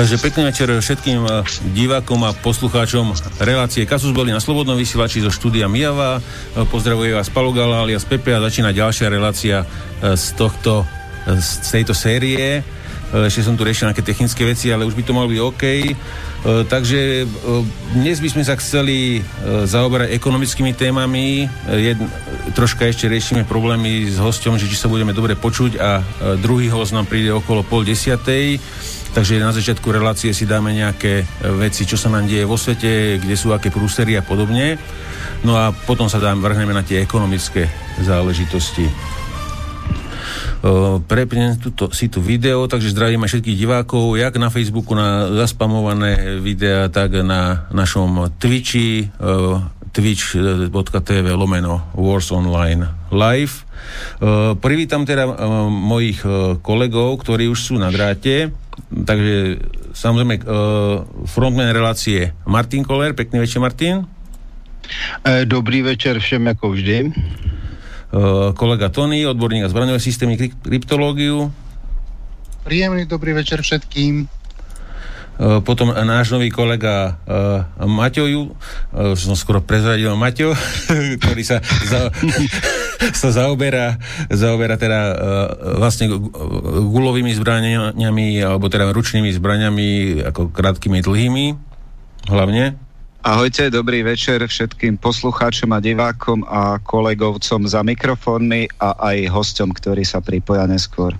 Takže pekný večer všetkým eh, divákom a poslucháčom relácie Kasus boli na Slobodnom vysielači zo štúdia Mijava. Eh, pozdravuje vás Palogala alias Pepe a začína ďalšia relácia eh, z, tohto, z tejto série. Ešte som tu riešil nejaké technické veci, ale už by to malo byť OK. Takže dnes by sme sa chceli zaoberať ekonomickými témami. Jed, troška ešte riešime problémy s hosťom, že či sa budeme dobre počuť a druhý host nám príde okolo pol desiatej. Takže na začiatku relácie si dáme nejaké e, veci, čo sa nám deje vo svete, kde sú aké prúsery a podobne. No a potom sa dám, vrhneme na tie ekonomické záležitosti. Uh, prepnem tuto, si tu video, takže zdravím aj všetkých divákov, jak na Facebooku na zaspamované videá, tak na našom Twitchi, uh, twitch.tv lomeno Wars Online Live. Privítam teda mojich kolegov, ktorí už sú na dráte. Takže samozrejme uh, frontman relácie Martin Koller. Pekný večer, Martin. E, dobrý večer všem, ako vždy. Uh, kolega Tony, odborník na zbraňové systémy, kryptológiu. Príjemný dobrý večer všetkým. Uh, potom náš nový kolega uh, Maťo, uh, som skoro prezradil Maťo, ktorý sa za, sa zaoberá, zaoberá teda vlastne gulovými zbraniami, alebo teda ručnými zbraniami, ako krátkými, dlhými, hlavne. Ahojte, dobrý večer všetkým poslucháčom a divákom a kolegovcom za mikrofónmi a aj hostom, ktorí sa pripoja neskôr.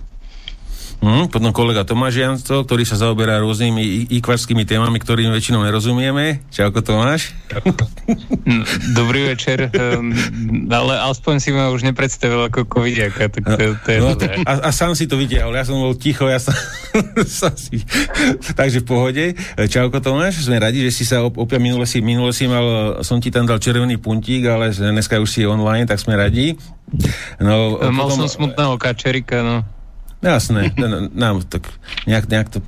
Hmm, potom kolega Tomáš Janco, ktorý sa zaoberá rôznymi ikvarskými témami, ktorým väčšinou nerozumieme. Čauko Tomáš. Dobrý večer, um, ale aspoň si ma už nepredstavil ako covidiaka, tak to, to je no, dobré. A, a sám si to videl, ja som bol ticho, ja som, som si... Takže v pohode. Čauko Tomáš, sme radi, že si sa opäť minule si, minule si mal, som ti tam dal červený puntík, ale dneska už si online, tak sme radi. No, mal potom... som smutného kačerika, no. Jasné, nám tak nejak, nejak, to,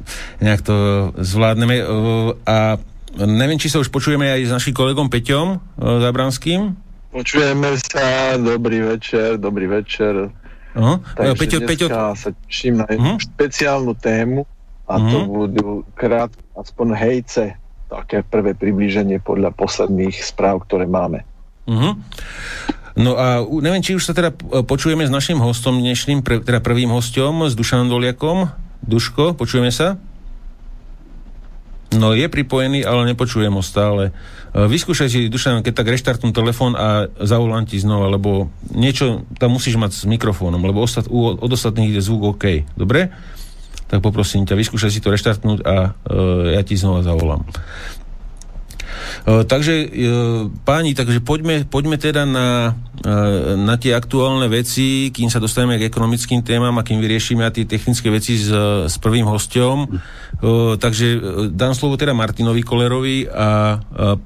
nejak to zvládneme. A neviem, či sa už počujeme aj s našim kolegom Peťom Zabranským. Počujeme sa, dobrý večer, dobrý večer. Uh-huh. Takže Peťo, Peťo... sa teším na uh-huh. špeciálnu tému a uh-huh. to budú krát, aspoň hejce, také prvé priblíženie podľa posledných správ, ktoré máme. Uh-huh. No a neviem, či už sa teda e, počujeme s našim hostom dnešným, pre, teda prvým hostom, s Dušanom Doliakom. Duško, počujeme sa? No je pripojený, ale nepočujem ho stále. E, vyskúšaj si, Dušan, keď tak reštartnú telefón a zavolám ti znova, lebo niečo tam musíš mať s mikrofónom, lebo ostat, u, od ostatných ide zvuk OK. Dobre? Tak poprosím ťa, vyskúšaj si to reštartnúť a uh, ja ti znova zavolám. E, takže e, páni, takže poďme, poďme teda na, e, na tie aktuálne veci, kým sa dostaneme k ekonomickým témam a kým vyriešime tie technické veci s, s prvým hostom. Takže dám slovo teda Martinovi Kolerovi a, a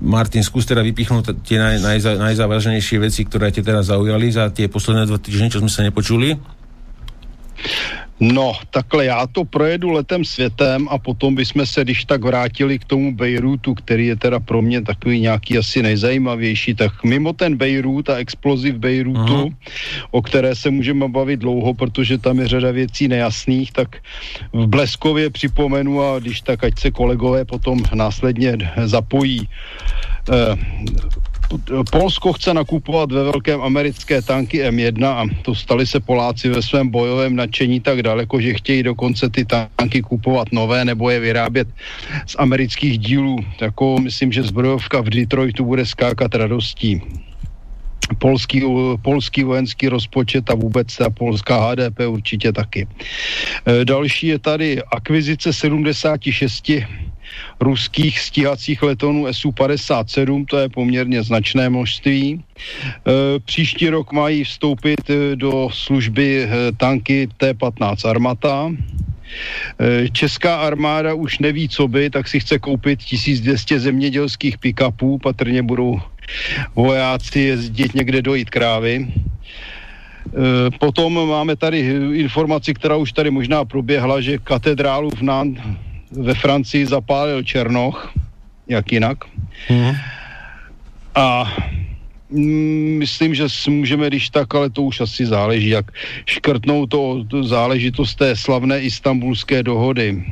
Martin, skús teda vypichnúť tie naj, najza, najzávažnejšie veci, ktoré te teda zaujali za tie posledné dva týždne, čo sme sa nepočuli. No, takhle já to projedu letem světem a potom bychom se, když tak vrátili k tomu Bejrutu, který je teda pro mě takový nějaký asi nejzajímavější, tak mimo ten Bejrut a explozi v Bejrutu, uh-huh. o které se můžeme bavit dlouho, protože tam je řada věcí nejasných, tak v Bleskově připomenu a když tak, ať se kolegové potom následně zapojí. Eh, Polsko chce nakupovat ve velkém americké tanky M1 a dostali se Poláci ve svém bojovém nadšení tak daleko, že chtějí dokonce ty tanky kupovat nové nebo je vyrábět z amerických dílů. Tako myslím, že zbrojovka v Detroitu bude skákat radostí polský, polský vojenský rozpočet a vůbec ta polská HDP určitě taky. E, další je tady akvizice 76 ruských stíhacích letonů Su-57, to je poměrně značné množství. E, příští rok mají vstoupit e, do služby e, tanky T-15 Armata. Česká armáda už neví, co by, tak si chce koupit 1200 zemědělských pick-upů, patrně budou vojáci jezdit někde dojít krávy. Potom máme tady informaci, která už tady možná proběhla, že katedrálu v Nantes ve Francii zapálil Černoch, jak jinak. Hmm. A mm, myslím, že můžeme, když tak, ale to už asi záleží, jak škrtnou to, to záležitost té slavné istambulské dohody.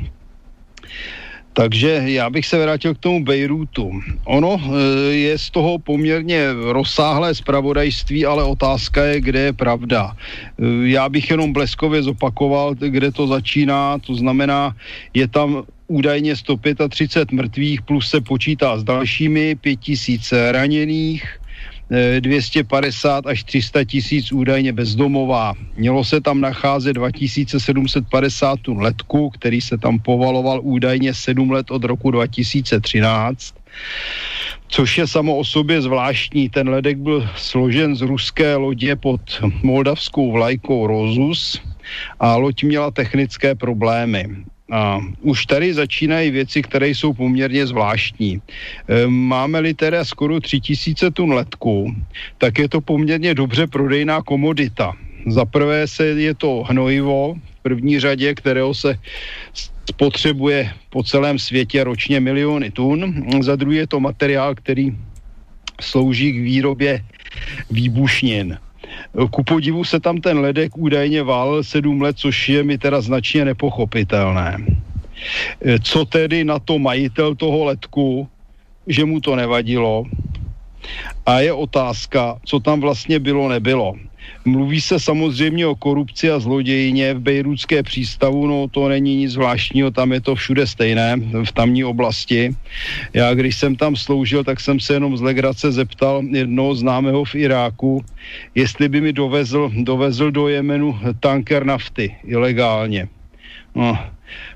Takže já bych se vrátil k tomu Bejrútu. Ono e, je z toho poměrně rozsáhlé zpravodajství, ale otázka je, kde je pravda. E, já bych jenom bleskově zopakoval, kde to začíná, to znamená, je tam údajně 135 mrtvých, plus se počítá s dalšími 5000 raněných, 250 až 300 tisíc údajně bezdomová. Mělo se tam nacházet 2750 tun letku, který se tam povaloval údajně 7 let od roku 2013 což je samo o sobě zvláštní. Ten ledek byl složen z ruské lodě pod moldavskou vlajkou Rozus a loď měla technické problémy. A už tady začínají věci, které jsou poměrně zvláštní. E, máme-li teda skoro 3000 tun letku, tak je to poměrně dobře prodejná komodita. Za prvé se je to hnojivo v první řadě, kterého se spotřebuje po celém světě ročně miliony tun. Za druhé je to materiál, který slouží k výrobě výbušnin. Ku podivu se tam ten ledek údajně válel sedm let, což je mi teda značně nepochopitelné. E, co tedy na to majitel toho ledku, že mu to nevadilo? A je otázka, co tam vlastně bylo, nebylo. Mluví se samozřejmě o korupci a zlodějině v Bejrůdské přístavu, no to není nic zvláštního, tam je to všude stejné, v tamní oblasti. Já když jsem tam sloužil, tak jsem se jenom z legrace zeptal jednoho známého v Iráku, jestli by mi dovezl, dovezl do Jemenu tanker nafty ilegálně. No,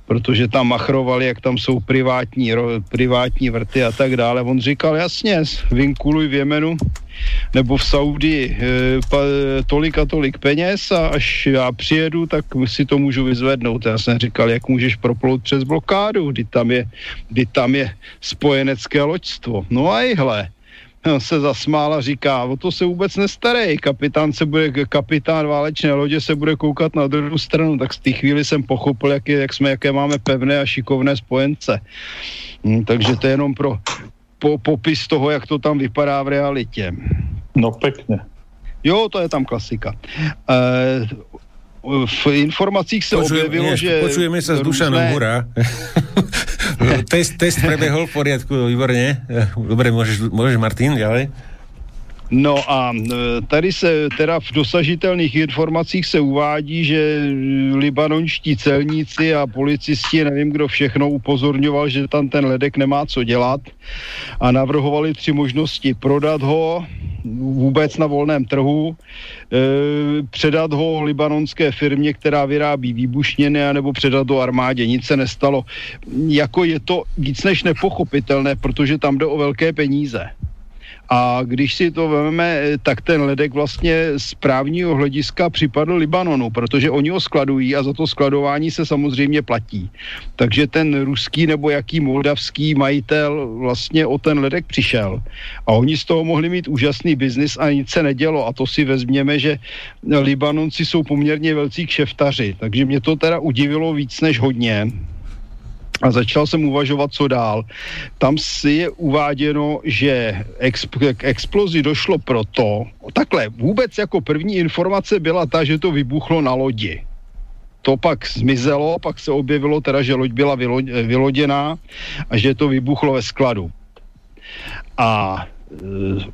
protože tam machrovali, jak tam jsou privátní, ro, privátní vrty a tak dále. On říkal, jasně, vinkuluj v Jemenu nebo v Saudii e, pa, tolik a tolik peněz a až já přijedu, tak si to můžu vyzvednout. Já jsem říkal, jak můžeš proplout přes blokádu, kdy tam je, kdy tam je spojenecké loďstvo. No a ihle, se zasmál a říká, o to se vůbec nestarej, kapitán se bude, kapitán válečné lodě se bude koukat na druhou stranu, tak z té chvíli jsem pochopil, jak, je, jak jsme, jaké máme pevné a šikovné spojence. Hm, takže to je jenom pro po, popis toho, jak to tam vypadá v realitě. No pekne. Jo, to je tam klasika. E, v informacích se Počujem, objevilo, nie, že... Počujeme sa s Dušanom Hura. test, test prebehol v poriadku, výborne. Dobre, môžeš, môžeš Martin, ďalej. No a e, tady se teda v dosažitelných informacích se uvádí, že libanonští celníci a policisti, nevím kdo všechno, upozorňoval, že tam ten ledek nemá co dělat a navrhovali tři možnosti. Prodat ho vůbec na volném trhu, e, předat ho libanonské firmě, která vyrábí výbušněny, nebo předat do armádě. Nic se nestalo. Jako je to víc než nepochopitelné, protože tam jde o velké peníze. A když si to vezmeme, tak ten ledek vlastně z právního hlediska připadl Libanonu, protože oni ho skladují a za to skladování se samozřejmě platí. Takže ten ruský nebo jaký moldavský majitel vlastně o ten ledek přišel. A oni z toho mohli mít úžasný biznis a nic se nedělo. A to si vezměme, že Libanonci jsou poměrně velcí kšeftaři. Takže mě to teda udivilo víc než hodně a začal jsem uvažovat, co dál. Tam si je uváděno, že exp- k explozi došlo proto, takhle, vůbec jako první informace byla ta, že to vybuchlo na lodi. To pak zmizelo, pak se objevilo teda, že loď byla vylo- vyloděná a že to vybuchlo ve skladu. A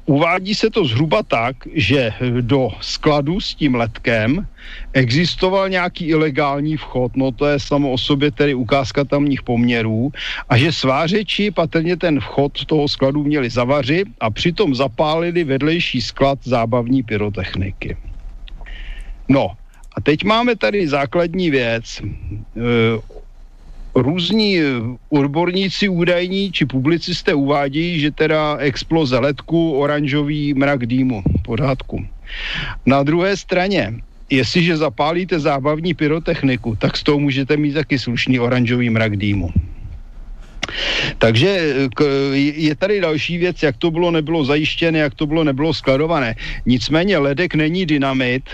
uvádí se to zhruba tak, že do skladu s tím letkem existoval nějaký ilegální vchod, no to je samo o sobě tedy ukázka tamních poměrů, a že svářeči patrně ten vchod toho skladu měli zavařit a přitom zapálili vedlejší sklad zábavní pyrotechniky. No, a teď máme tady základní věc. Eh, různí eh, odborníci údajní či publicisté uvádějí, že teda exploze letku, oranžový mrak dýmu, pořádku. Na druhé straně, jestliže zapálíte zábavní pyrotechniku, tak z toho můžete mít taky slušný oranžový mrak dýmu. Takže eh, je tady další věc, jak to bylo nebylo zajištěné, jak to bylo nebylo skladované. Nicméně ledek není dynamit,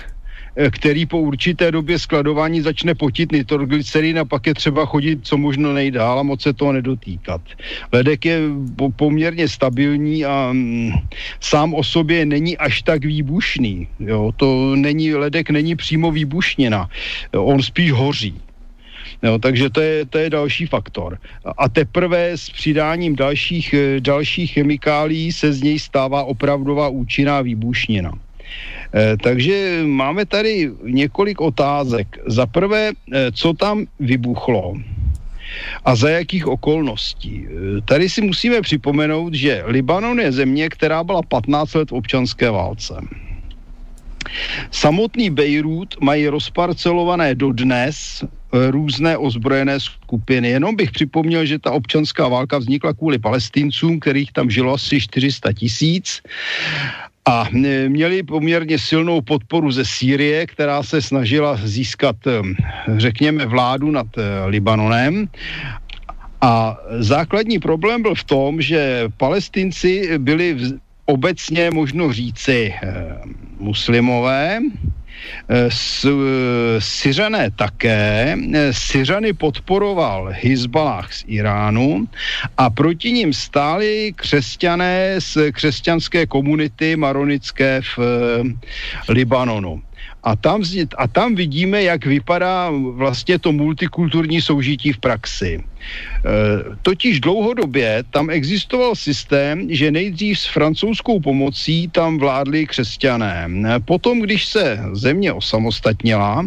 který po určité době skladování začne potit nitroglycerin a pak je třeba chodit co možno nejdál a moc se toho nedotýkat. Ledek je po, poměrně stabilní a mm, sám o sobě není až tak výbušný. Jo? To není, ledek není přímo výbušněna. On spíš hoří. No, takže to je, to je další faktor. A teprve s přidáním dalších, dalších chemikálí se z něj stává opravdová účinná výbušnina. E, takže máme tady několik otázek. Za prvé, e, co tam vybuchlo? a za jakých okolností. E, tady si musíme připomenout, že Libanon je země, která byla 15 let v občanské válce. Samotný Bejrút mají rozparcelované dodnes různé ozbrojené skupiny. Jenom bych připomněl, že ta občanská válka vznikla kvůli palestincům, kterých tam žilo asi 400 tisíc a měli poměrně silnou podporu ze Sýrie, která se snažila získat, eh, řekněme, vládu nad eh, Libanonem. A základní problém byl v tom, že palestinci byli obecně možno říci muslimové, Syřané také. Syřany podporoval Hezbalah z Iránu a proti ním stáli křesťané z křesťanské komunity maronické v eh, Libanonu. A tam, a tam vidíme, jak vypadá vlastně to multikulturní soužití v praxi. E, totiž dlouhodobě tam existoval systém, že nejdřív s francouzskou pomocí tam vládli křesťané. Potom, když se země osamostatnila,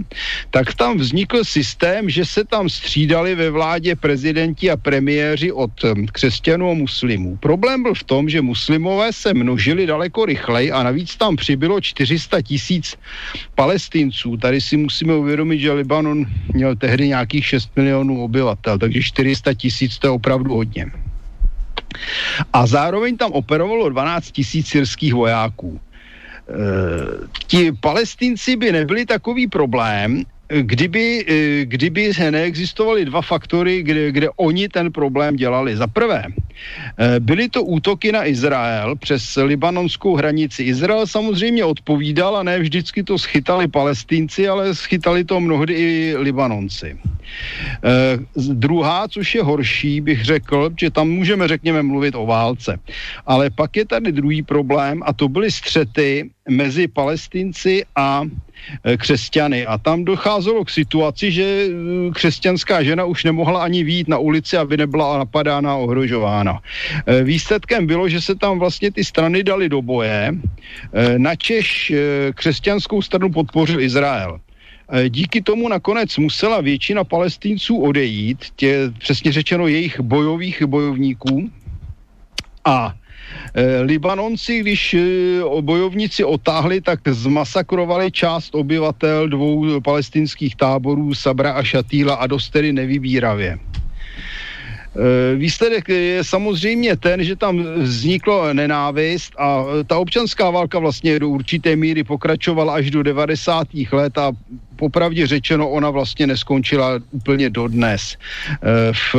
tak tam vznikl systém, že se tam střídali ve vládě prezidenti a premiéři od křesťanů a muslimů. Problém byl v tom, že muslimové se množili daleko rychleji a navíc tam přibylo 400 tisíc palestinců. Tady si musíme uvědomit, že Libanon měl tehdy nějakých 6 milionů obyvatel, takže 400 tisíc to je opravdu hodně. A zároveň tam operovalo 12 tisíc syrských vojáků. E, ti palestinci by nebyli takový problém, kdyby, eh, kdyby neexistovaly dva faktory, kde, kde oni ten problém dělali. Za prvé, eh, byly to útoky na Izrael přes libanonskou hranici. Izrael samozřejmě odpovídal a ne vždycky to schytali palestinci, ale schytali to mnohdy i Libanonci. Eh, druhá, což je horší, bych řekl, že tam můžeme, řekněme, mluvit o válce. Ale pak je tady druhý problém a to byly střety mezi palestinci a křesťany. A tam docházelo k situaci, že eh, křesťanská žena už nemohla ani výjít na ulici, aby nebyla napadána a ohrožována. Eh, výsledkem bylo, že se tam vlastně ty strany dali do boje. Načež křesťanskou stranu podpořil Izrael. Díky tomu nakonec musela většina palestinců odejít, tě, přesně řečeno jejich bojových bojovníků. A Libanonci, když eh, bojovníci otáhli, tak zmasakrovali část obyvatel dvou palestinských táborů Sabra a Šatýla a dost tedy nevybíravě. Eh, výsledek je samozřejmě ten, že tam vzniklo nenávist a ta občanská válka vlastně do určité míry pokračovala až do 90. let a popravdě řečeno, ona vlastně neskončila úplně dodnes. Eh, v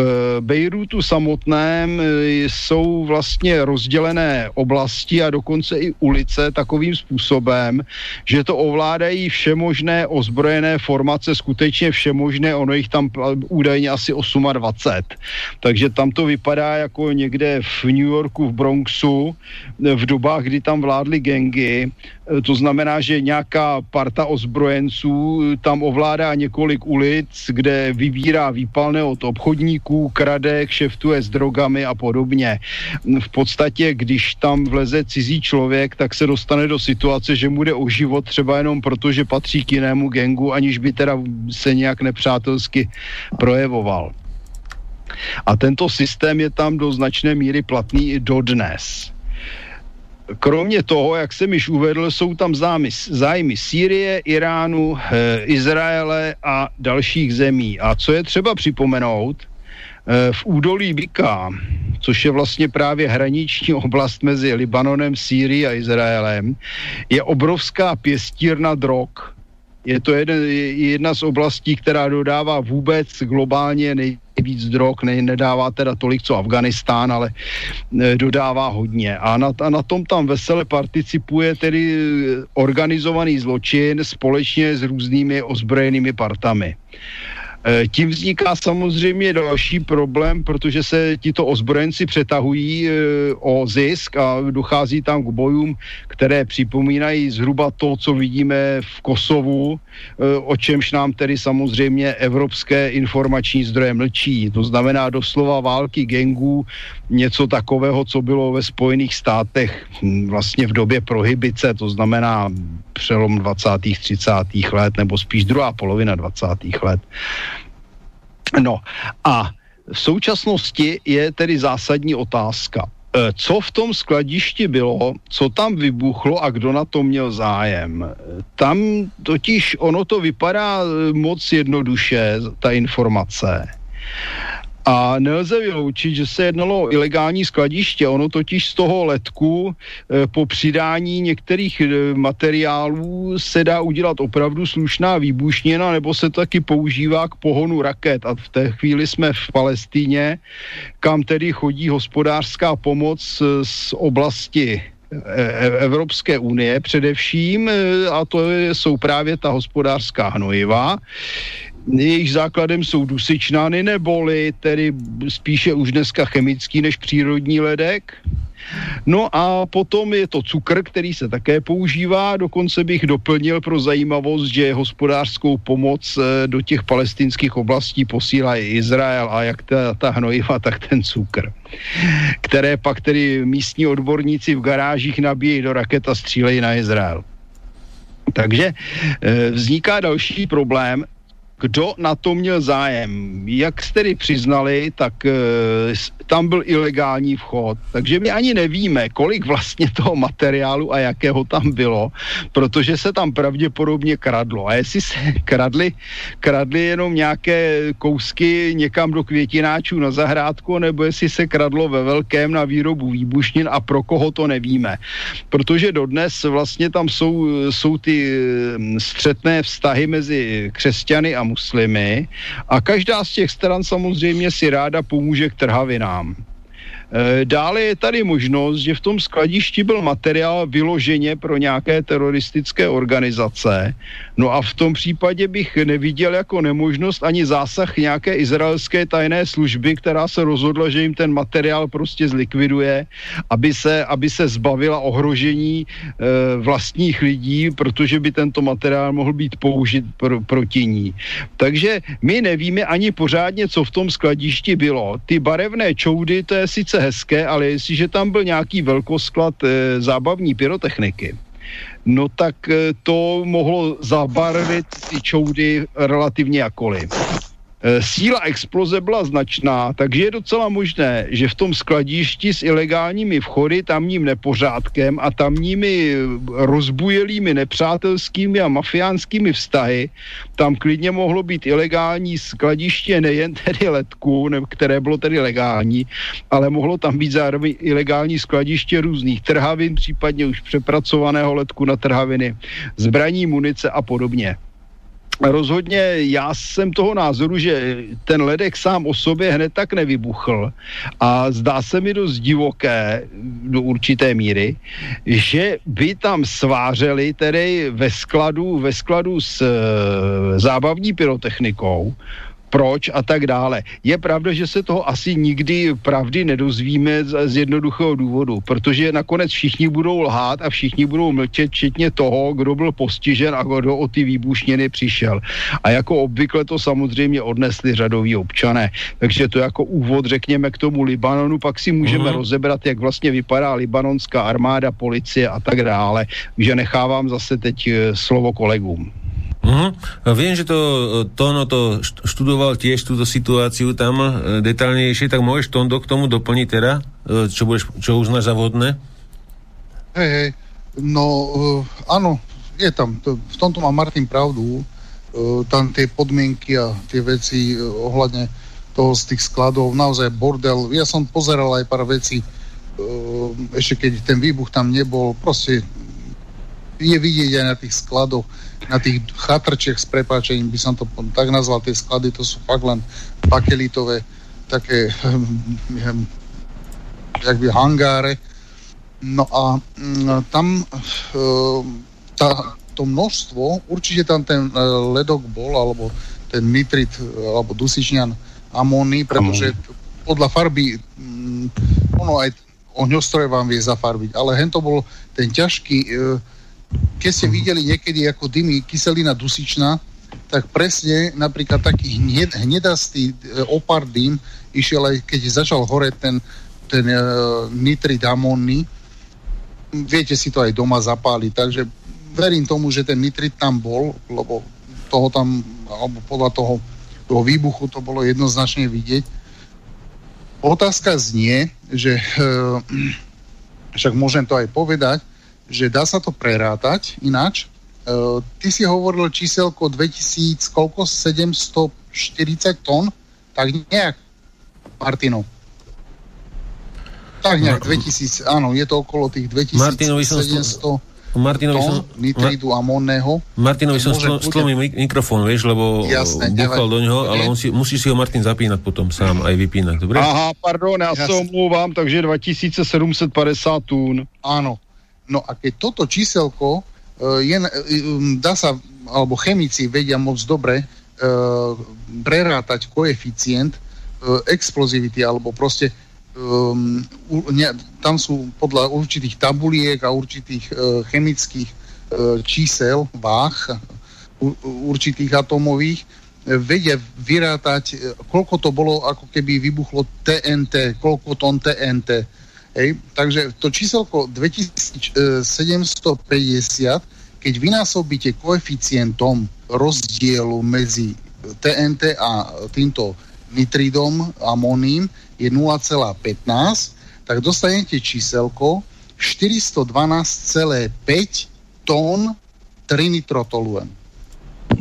Bejrutu samotném eh, jsou vlastně rozdělené oblasti a dokonce i ulice takovým způsobem, že to ovládají všemožné ozbrojené formace, skutečně všemožné, ono jich tam údajně asi 28. Takže tam to vypadá jako někde v New Yorku, v Bronxu, v dobách, kdy tam vládly gengy, to znamená, že nějaká parta ozbrojenců tam ovládá několik ulic, kde vybírá výpalné od obchodníků, krade, kšeftuje s drogami a podobně. V podstatě, když tam vleze cizí člověk, tak se dostane do situace, že mu jde o život třeba jenom proto, že patří k jinému gengu, aniž by teda se nějak nepřátelsky projevoval. A tento systém je tam do značné míry platný i dodnes. Kromě toho, jak jsem již uvedl, jsou tam zájmy, zájmy Sýrie, Iránu, e, Izraele a dalších zemí. A co je třeba připomenout, e, v údolí Bika, což je vlastně právě hraniční oblast mezi Libanonem, Sýrií a Izraelem, je obrovská pěstírna drog. Je to jeden, jedna z oblastí, která dodává vůbec globálně nej, víc drog, ne, nedává teda tolik, co Afganistán, ale e, dodává hodně. A na, a na tom tam vesele participuje tedy organizovaný zločin společně s různými ozbrojenými partami. E, tím vzniká samozřejmě další problém, protože se tito ozbrojenci přetahují e, o zisk a dochází tam k bojům, které připomínají zhruba to, co vidíme v Kosovu, e, o čemž nám tedy samozřejmě evropské informační zdroje mlčí. To znamená doslova války gengů, něco takového, co bylo ve Spojených státech hm, vlastně v době prohybice, to znamená přelom 20. 30. let, nebo spíš druhá polovina 20. let. No a v současnosti je tedy zásadní otázka. E, co v tom skladišti bylo, co tam vybuchlo a kdo na to měl zájem. Tam totiž ono to vypadá moc jednoduše, ta informace. A nelze vyloučit, že se jednalo o ilegální skladiště. Ono totiž z toho letku e, po přidání některých e, materiálů se dá udělat opravdu slušná výbušnina, nebo se taky používá k pohonu raket. A v té chvíli jsme v Palestíně, kam tedy chodí hospodářská pomoc e, z oblasti Evropské unie především, a to jsou právě ta hospodářská hnojiva jejich základem jsou dusičnány neboli tedy spíše už dneska chemický než přírodní ledek. No a potom je to cukr, který se také používá, dokonce bych doplnil pro zajímavost, že hospodářskou pomoc eh, do těch palestinských oblastí posílá i Izrael a jak ta, ta hnojiva, tak ten cukr, které pak tedy místní odborníci v garážích nabíjejí do raket a střílejí na Izrael. Takže e, vzniká další problém, kdo na to měl zájem. Jak jste tedy přiznali, tak e, tam byl ilegální vchod, takže my ani nevíme, kolik vlastně toho materiálu a jakého tam bylo, protože se tam pravděpodobně kradlo. A jestli se kradly, kradly jenom nějaké kousky někam do květináčů na zahrádku, nebo jestli se kradlo ve velkém na výrobu výbušnin a pro koho to nevíme. Protože dodnes vlastně tam jsou, jsou ty hm, střetné vztahy mezi křesťany a muslimy a každá z těch stran samozřejmě si ráda pomůže k trhavinám. Eh, dále je tady možnost, že v tom skladišti byl materiál vyloženě pro nějaké teroristické organizace. No a v tom případě bych neviděl jako nemožnost ani zásah nějaké izraelské tajné služby, která se rozhodla, že jim ten materiál prostě zlikviduje, aby se, aby se zbavila ohrožení e, vlastních lidí, protože by tento materiál mohl být použit pro, proti ní. Takže my nevíme ani pořádně, co v tom skladišti bylo. Ty barevné čoudy, to je sice hezké, ale jestliže tam byl nějaký velkosklad e, zábavní pyrotechniky, no tak e, to mohlo zabarvit ty čoudy relativně jakoliv. Eh, síla exploze byla značná, takže je docela možné, že v tom skladišti s ilegálními vchody, tamním nepořádkem a tamními rozbujelými nepřátelskými a mafiánskými vztahy, tam klidně mohlo být ilegální skladiště nejen tedy letku, které bylo tedy legální, ale mohlo tam být zároveň ilegální skladiště různých trhavin, případně už přepracovaného letku na trhaviny, zbraní, munice a podobně rozhodně já jsem toho názoru, že ten ledek sám o sobě hned tak nevybuchl. A zdá se mi dost divoké do určité míry, že by tam svářeli tedy ve skladu, ve skladu s e, zábavní pyrotechnikou proč a tak dále. Je pravda, že se toho asi nikdy pravdy nedozvíme z, z jednoduchého důvodu, protože nakonec všichni budou lhát a všichni budou mlčet, včetně toho, kdo byl postižen a kdo o ty výbušněny přišel. A jako obvykle to samozřejmě odnesli řadoví občané. Takže to jako úvod řekněme k tomu Libanonu, pak si můžeme mm. rozebrat, jak vlastně vypadá libanonská armáda, policie a tak dále. že nechávám zase teď eh, slovo kolegům. Uh-huh. Viem, že to Tono to študoval tiež túto situáciu tam e, detálnejšie, tak môžeš Tondo k tomu doplniť teda, e, čo, budeš, čo uznáš za vhodné? Hej, hej, no uh, áno, je tam, to, v tomto má Martin pravdu, uh, tam tie podmienky a tie veci uh, ohľadne toho z tých skladov, naozaj bordel, ja som pozeral aj pár vecí, uh, ešte keď ten výbuch tam nebol, proste je vidieť aj na tých skladoch, na tých chatrčiach s prepáčením by som to tak nazval, tie sklady, to sú fakt len bakelitové také hm, jak by hangáre. No a hm, tam hm, tá, to množstvo, určite tam ten e, ledok bol, alebo ten nitrit alebo dusičňan amóny, pretože podľa farby ono aj ohňostroje vám vie zafarbiť, ale hen to bol ten ťažký, e, keď ste mhm. videli niekedy ako dymy kyselina dusičná, tak presne napríklad taký hned, hnedastý e, opar dym išiel aj keď začal horeť ten, ten uh, nitrit amónny, viete si to aj doma zapáliť, takže verím tomu, že ten nitrit tam bol, lebo toho tam, alebo podľa toho, toho výbuchu to bolo jednoznačne vidieť. Otázka znie, že e, však môžem to aj povedať, že dá sa to prerátať ináč. E, ty si hovoril číselko 2000, koľko? 740 tón? Tak nejak, Martino. Tak nejak, 2000, áno, je to okolo tých 2700 Martinovi som... nitridu amónneho. Martinovi som stl- stlomil mikrofón, vieš, lebo Jasné, búchal do neho, ale on si, musí si ho Martin zapínať potom sám, aj vypínať, dobre? Aha, pardon, ja sa omlúvam, takže 2750 tún. Áno. No a keď toto číselko uh, je, uh, dá sa, alebo chemici vedia moc dobre uh, prerátať koeficient explozivity, alebo proste um, tam sú podľa určitých tabuliek a určitých chemických uh, čísel, váh, určitých atomových, vedia vyrátať, koľko to bolo, ako keby vybuchlo TNT, koľko tón TNT. Hej? Takže to číselko 2750, keď vynásobíte koeficientom rozdielu medzi TNT a týmto nitridom, amónnym, je 0,15, tak dostanete číselko 412,5 tón trinitrotoluen.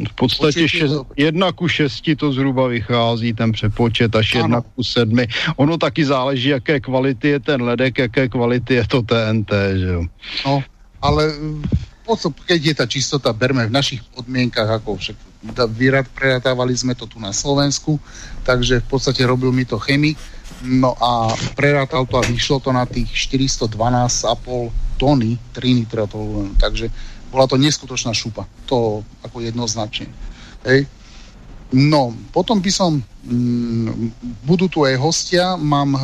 V podstatě še, jedna ku šesti to zhruba vychází, ten přepočet, až ano. jedna ku sedmi. Ono taky záleží, jaké kvality je ten ledek, jaké kvality je to TNT, že jo. No, ale keď je tá čistota, berme v našich podmienkach, ako však vyrad, preratávali sme to tu na Slovensku, takže v podstate robil mi to chemik, No a prerátal to a vyšlo to na tých 412,5 tony trinitrotolu. Takže bola to neskutočná šupa. To ako jednoznačne. Hej. No, potom by som, mm, budú tu aj hostia, mám, e,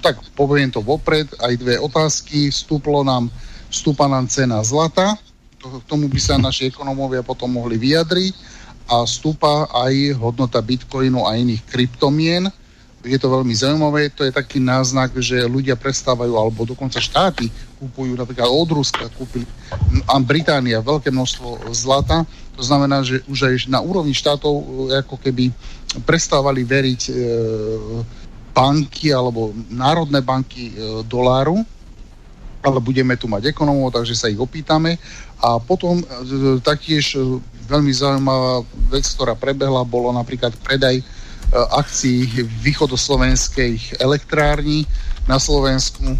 tak poviem to vopred, aj dve otázky, vstúplo nám, vstúpa nám cena zlata, to, k tomu by sa naši ekonomovia potom mohli vyjadriť a vstúpa aj hodnota bitcoinu a iných kryptomien, je to veľmi zaujímavé, to je taký náznak, že ľudia prestávajú, alebo dokonca štáty kupujú, napríklad od Ruska kúpili a Británia veľké množstvo zlata, to znamená, že už aj na úrovni štátov e, ako keby prestávali veriť e, banky alebo národné banky e, doláru, ale budeme tu mať ekonomov, takže sa ich opýtame. A potom e, taktiež e, veľmi zaujímavá vec, ktorá prebehla, bolo napríklad predaj Eh, akcií východoslovenskej elektrárni na Slovensku, eh,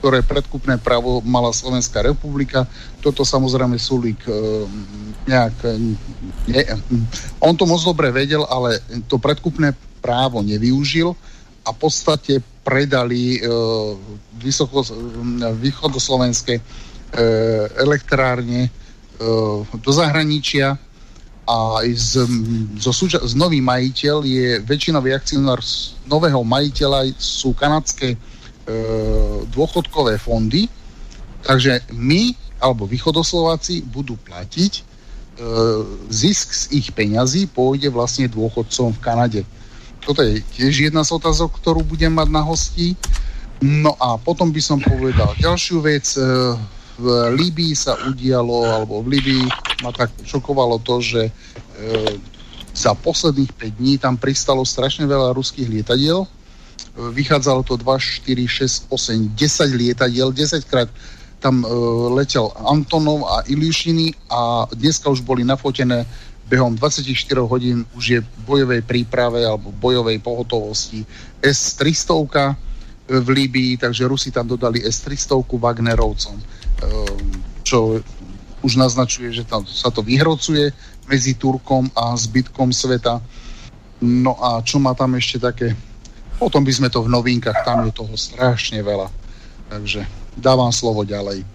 ktoré predkupné právo mala Slovenská republika. Toto samozrejme Sulík eh, nejak... Ne, on to moc dobre vedel, ale to predkupné právo nevyužil a v podstate predali vysoko, východoslovenské elektrárne do zahraničia a z, zo súča- z nový majiteľ je väčšinový akcionár nového majiteľa sú kanadské e, dôchodkové fondy, takže my alebo východoslováci budú platiť e, zisk z ich peňazí pôjde vlastne dôchodcom v Kanade. Toto je tiež jedna z otázok, ktorú budem mať na hosti. No a potom by som povedal ďalšiu vec. E, v Líbii sa udialo, alebo v Líbii ma tak šokovalo to, že e, za posledných 5 dní tam pristalo strašne veľa ruských lietadiel. Vychádzalo to 2, 4, 6, 8, 10 lietadiel, 10 krát tam e, letel Antonov a Iliušiny a dneska už boli nafotené behom 24 hodín už je bojovej príprave alebo bojovej pohotovosti S-300 v Líbii, takže Rusi tam dodali S-300 Wagnerovcom. Ehm, čo už naznačuje, že tam sa to vyhrocuje medzi Turkom a zbytkom sveta. No a čo má tam ešte také... Potom by sme to v novinkách, tam je toho strašne veľa. Takže dávam slovo ďalej.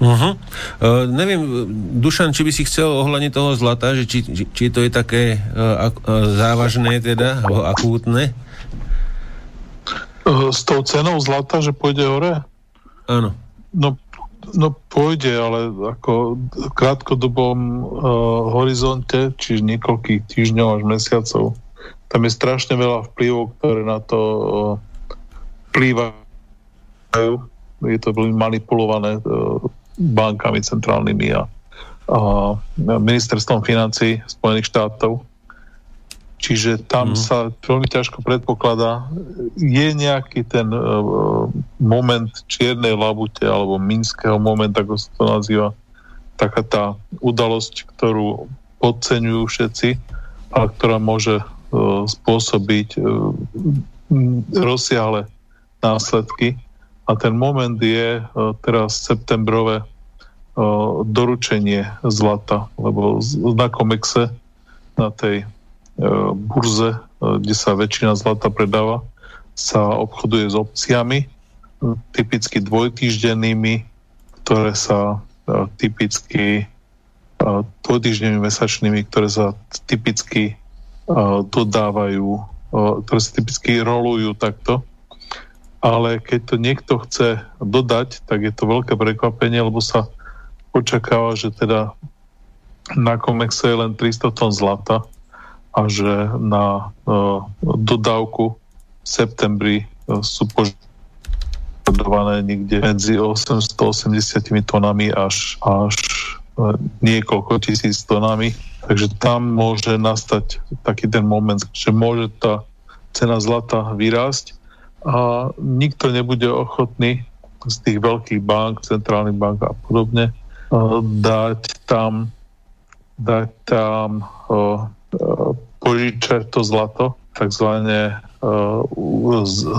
Uh-huh. Uh, neviem, Dušan, či by si chcel ohľadne toho zlata, že či, či, či to je také uh, uh, závažné teda, alebo akútne? Uh, s tou cenou zlata, že pôjde hore? Áno. No, no pôjde, ale ako v krátkodobom uh, horizonte, čiže niekoľkých týždňov až mesiacov, tam je strašne veľa vplyvov, ktoré na to uh, vplývajú. Je to veľmi manipulované uh, bankami centrálnymi a, a ministerstvom financí Spojených štátov. Čiže tam mm. sa veľmi ťažko predpokladá. Je nejaký ten uh, moment čiernej labute alebo minského moment, ako sa to nazýva, taká tá udalosť, ktorú podceňujú všetci, ale ktorá môže uh, spôsobiť uh, rozsiahle následky. A ten moment je uh, teraz septembrové doručenie zlata, lebo na Comexe, na tej burze, kde sa väčšina zlata predáva, sa obchoduje s opciami, typicky dvojtýždennými, ktoré sa typicky dvojtýždennými mesačnými, ktoré sa typicky dodávajú, ktoré sa typicky rolujú takto. Ale keď to niekto chce dodať, tak je to veľké prekvapenie, lebo sa očakáva, že teda na Comexe je len 300 tón zlata a že na uh, dodávku v septembri uh, sú požadované niekde medzi 880 tónami až, až uh, niekoľko tisíc tónami. Takže tam môže nastať taký ten moment, že môže tá cena zlata vyrásť a nikto nebude ochotný z tých veľkých bank, centrálnych bank a podobne dať tam, dať tam požičať to zlato, takzvané uh,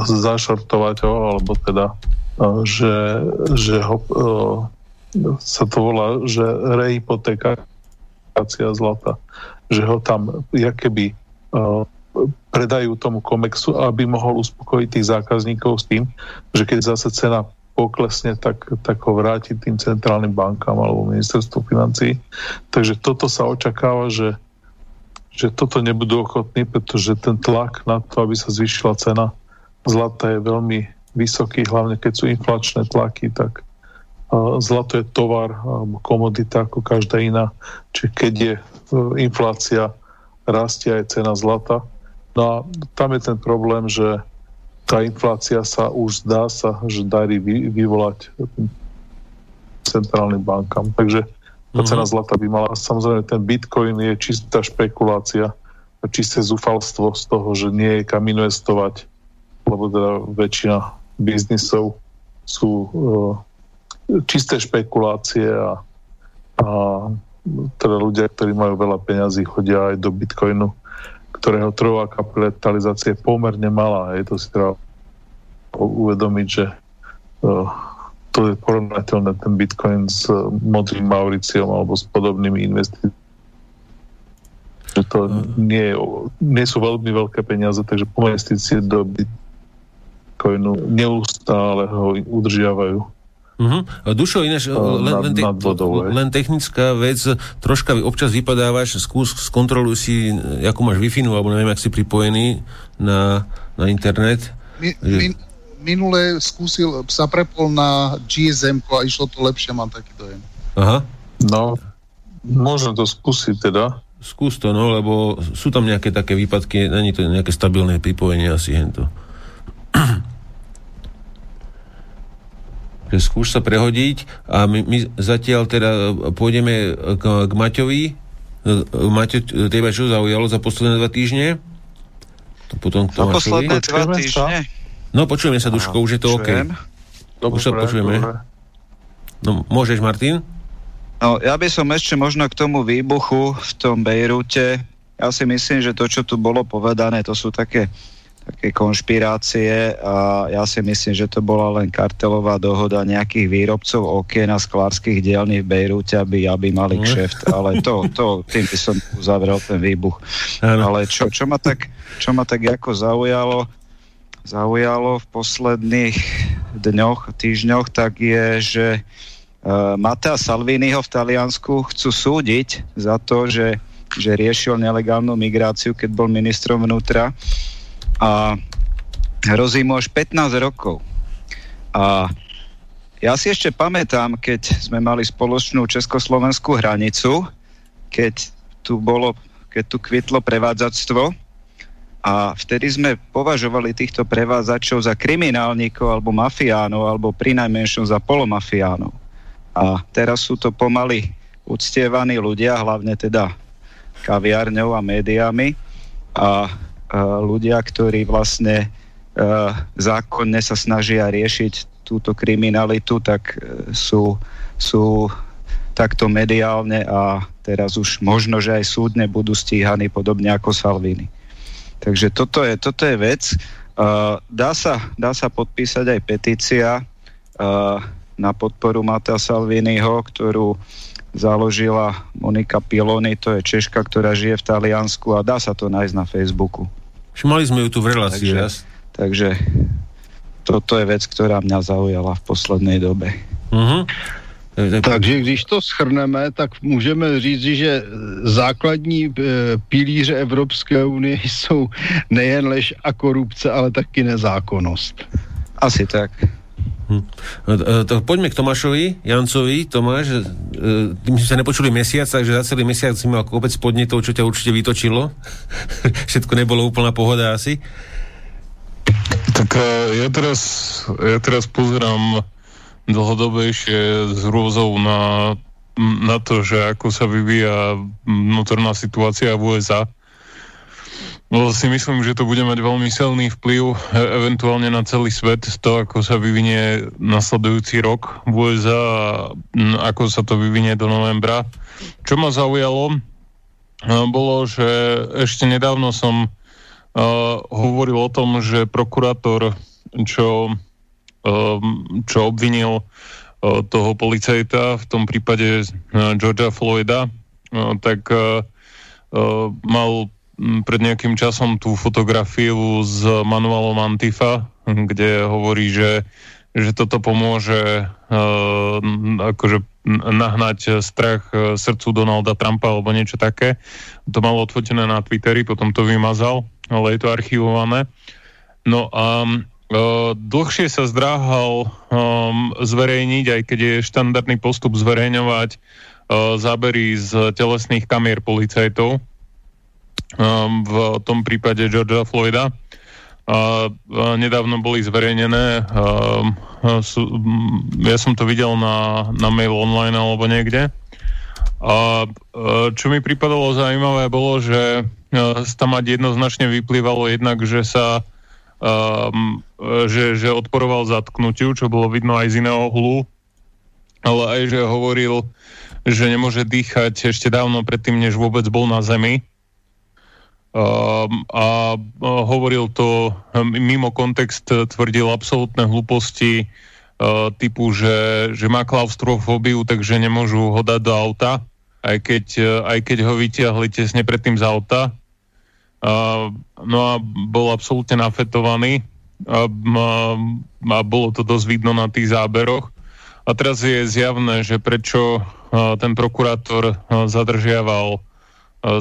zašortovať ho, alebo teda, uh, že, že ho, sa to volá, že rehypotekácia zlata, že ho tam keby predajú tomu komexu, aby mohol uspokojiť tých zákazníkov s tým, že keď zase cena poklesne, tak, tak ho vráti tým centrálnym bankám alebo ministerstvu financí. Takže toto sa očakáva, že, že toto nebudú ochotní, pretože ten tlak na to, aby sa zvýšila cena zlata je veľmi vysoký, hlavne keď sú inflačné tlaky, tak zlato je tovar alebo komodita ako každá iná. Čiže keď je e, inflácia, rastie aj cena zlata. No a tam je ten problém, že tá inflácia sa už zdá sa, že darí vy, vyvolať centrálnym bankám. Takže tá mhm. cena zlata by mala, samozrejme ten bitcoin je čistá špekulácia čisté zúfalstvo z toho, že nie je kam investovať, lebo teda väčšina biznisov sú uh, čisté špekulácie a, a teda ľudia, ktorí majú veľa peňazí, chodia aj do bitcoinu ktorého trhová kapitalizácia je pomerne malá. Je to si treba uvedomiť, že uh, to je porovnateľné ten Bitcoin s uh, modrým Mauriciom alebo s podobnými investíciami. Že to nie, nie sú veľmi veľké peniaze, takže po investície do Bitcoinu neustále ho udržiavajú. Uh-huh. Dušo, ináč, len, len, te, len technická vec, troška občas vypadávaš, skús, skontroluj si, ako máš wi alebo neviem, ak si pripojený na, na internet. Mi, mi, minule skúsil, sa prepol na GSM a išlo to lepšie, mám taký dojem. Aha. No, môžem to skúsiť teda. Skús to, no, lebo sú tam nejaké také výpadky, není to nejaké stabilné pripojenie asi hento. že skúš sa prehodiť a my, my zatiaľ teda pôjdeme k, k Maťovi. Maťo, teba čo zaujalo za posledné dva týždne? To potom k Za posledné dva týždne? No, počujeme sa, Duško, už je to OK. Dobre, už sa počujeme. Dobre. No, môžeš, Martin? No, ja by som ešte možno k tomu výbuchu v tom Bejrúte. Ja si myslím, že to, čo tu bolo povedané, to sú také také konšpirácie a ja si myslím, že to bola len kartelová dohoda nejakých výrobcov okien a sklárskych dielní v Bejrúte, aby, aby mali no. kšeft, ale to, to, tým by som uzavrel ten výbuch. Ano. Ale čo, čo, ma tak, čo ma tak ako zaujalo, zaujalo v posledných dňoch, týždňoch, tak je, že Matea Salviniho v Taliansku chcú súdiť za to, že, že riešil nelegálnu migráciu, keď bol ministrom vnútra a hrozí mu až 15 rokov. A ja si ešte pamätám, keď sme mali spoločnú československú hranicu, keď tu bolo, keď tu kvitlo prevádzactvo a vtedy sme považovali týchto prevádzačov za kriminálnikov alebo mafiánov alebo pri najmenšom za polomafiánov. A teraz sú to pomaly uctievaní ľudia, hlavne teda kaviárňou a médiami a, a ľudia, ktorí vlastne a, zákonne sa snažia riešiť túto kriminalitu, tak e, sú, sú takto mediálne a teraz už možno, že aj súdne budú stíhaní podobne ako Salvini. Takže toto je, toto je vec. Uh, dá, sa, dá sa podpísať aj petícia uh, na podporu Matea Salviniho, ktorú založila Monika Piloni, to je Češka, ktorá žije v Taliansku a dá sa to nájsť na Facebooku. Mali sme ju tu v relácii takže, takže toto je vec, ktorá mňa zaujala v poslednej dobe. Uh-huh. Takže když to schrneme, tak můžeme říct, že základní e, pilíře Evropské unie jsou nejen lež a korupce, ale taky nezákonnost. Asi tak. Hm. To poďme k Tomášovi, Jancovi. Tomáš, tým sme sa nepočuli mesiac, takže za celý mesiac si mal kopec podnetov, čo ťa určite vytočilo. Všetko nebolo úplná pohoda asi. Tak ja teraz, ja teraz pozerám dlhodobejšie s rôzou na, na to, že ako sa vyvíja vnútorná situácia v USA. No si myslím, že to bude mať veľmi silný vplyv e, eventuálne na celý svet, to ako sa vyvinie nasledujúci rok v USA a ako sa to vyvinie do novembra. Čo ma zaujalo, e, bolo, že ešte nedávno som uh, hovoril o tom, že prokurátor, čo, čo obvinil uh, toho policajta, v tom prípade uh, Georgia Floyda, uh, tak mal pred nejakým časom tú fotografiu s manuálom Antifa, kde hovorí, že, že toto pomôže akože nahnať strach srdcu Donalda Trumpa alebo niečo také. To malo odfotené na Twitteri, potom to vymazal ale je to archivované. No a dlhšie sa zdráhal um, zverejniť, aj keď je štandardný postup zverejňovať uh, zábery z telesných kamier policajtov. Um, v tom prípade Georgia Floyda. Uh, nedávno boli zverejnené, sú, ja som to videl na, na mail online alebo niekde. A uh, čo mi pripadalo zaujímavé bolo, že tam mať jednoznačne vyplývalo jednak, že sa um, že, že odporoval zatknutiu, čo bolo vidno aj z iného hlu, ale aj, že hovoril, že nemôže dýchať ešte dávno predtým, než vôbec bol na zemi. Um, a hovoril to mimo kontext, tvrdil absolútne hlúposti uh, typu, že, že má klaustrofóbiu, takže nemôžu ho dať do auta, aj keď, uh, aj keď ho vytiahli tesne predtým z auta no a bol absolútne nafetovaný a, a, a bolo to dosť vidno na tých záberoch. A teraz je zjavné, že prečo a, ten prokurátor a, zadržiaval, a,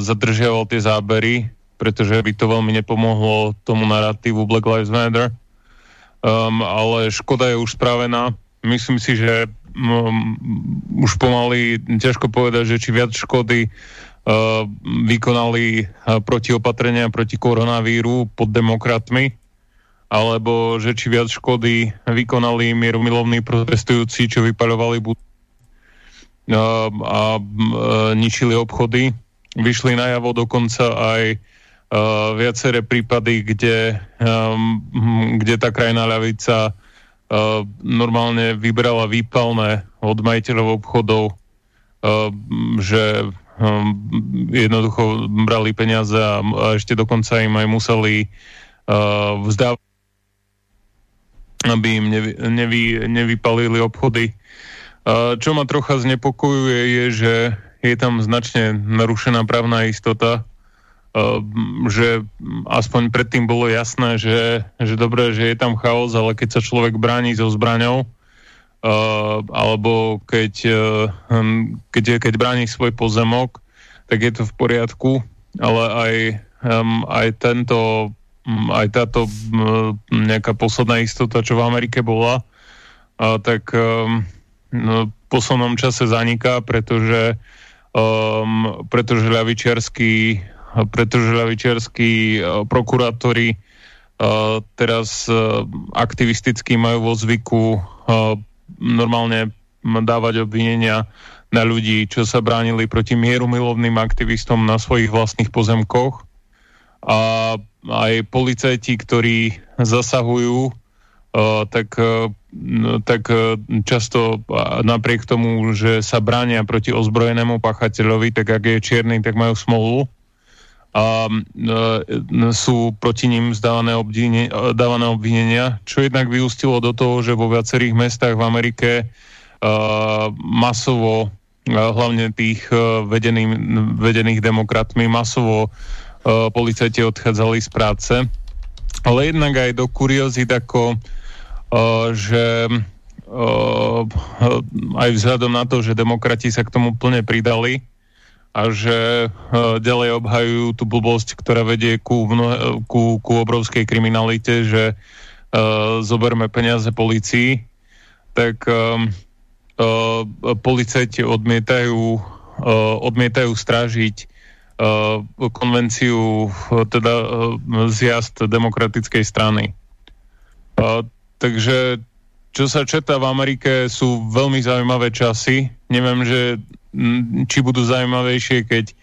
zadržiaval tie zábery, pretože by to veľmi nepomohlo tomu narratívu Black Lives Matter. Um, ale škoda je už spravená. Myslím si, že um, už pomaly ťažko povedať, že či viac škody Eh, vykonali eh, protiopatrenia proti koronavíru pod demokratmi, alebo že či viac škody vykonali mierumilovní protestujúci, čo vypaľovali bud- eh, a ničili obchody. Vyšli najavo dokonca aj viaceré prípady, kde, kde tá krajná ľavica normálne vybrala výpalné od majiteľov obchodov, že jednoducho brali peniaze a, ešte dokonca im aj museli uh, vzdávať, aby im nevy, nevy, nevypalili obchody. Uh, čo ma trocha znepokojuje je, že je tam značne narušená právna istota, uh, že aspoň predtým bolo jasné, že, že dobré, že je tam chaos, ale keď sa človek bráni so zbraňou, uh, alebo keď, uh, keď, keď brániš svoj pozemok, tak je to v poriadku, ale aj, um, aj tento aj táto um, nejaká posledná istota, čo v Amerike bola, uh, tak um, no, v poslednom čase zaniká, pretože um, pretože ľavičiarskí pretože ľavičiarskí uh, prokurátori uh, teraz uh, aktivisticky majú vo zvyku normálne dávať obvinenia na ľudí, čo sa bránili proti mierumilovným aktivistom na svojich vlastných pozemkoch. A aj policajti, ktorí zasahujú, uh, tak, uh, tak uh, často napriek tomu, že sa bránia proti ozbrojenému pachateľovi, tak ak je čierny, tak majú smolu a e, sú proti ním zdávané, obdine, dávané obvinenia, čo jednak vyústilo do toho, že vo viacerých mestách v Amerike e, masovo, e, hlavne tých vedených, vedených demokratmi, masovo policajti odchádzali z práce. Ale jednak aj do kuriozit ako, že aj vzhľadom na to, že demokrati sa k tomu plne pridali, a že uh, ďalej obhajujú tú blbosť, ktorá vedie ku, mnohe, ku, ku obrovskej kriminalite, že uh, zoberme peniaze policii, tak um, uh, policajti odmietajú, uh, odmietajú strážiť uh, konvenciu, uh, teda uh, zjazd demokratickej strany. Uh, takže čo sa četá v Amerike sú veľmi zaujímavé časy. Neviem, že či budú zaujímavejšie, keď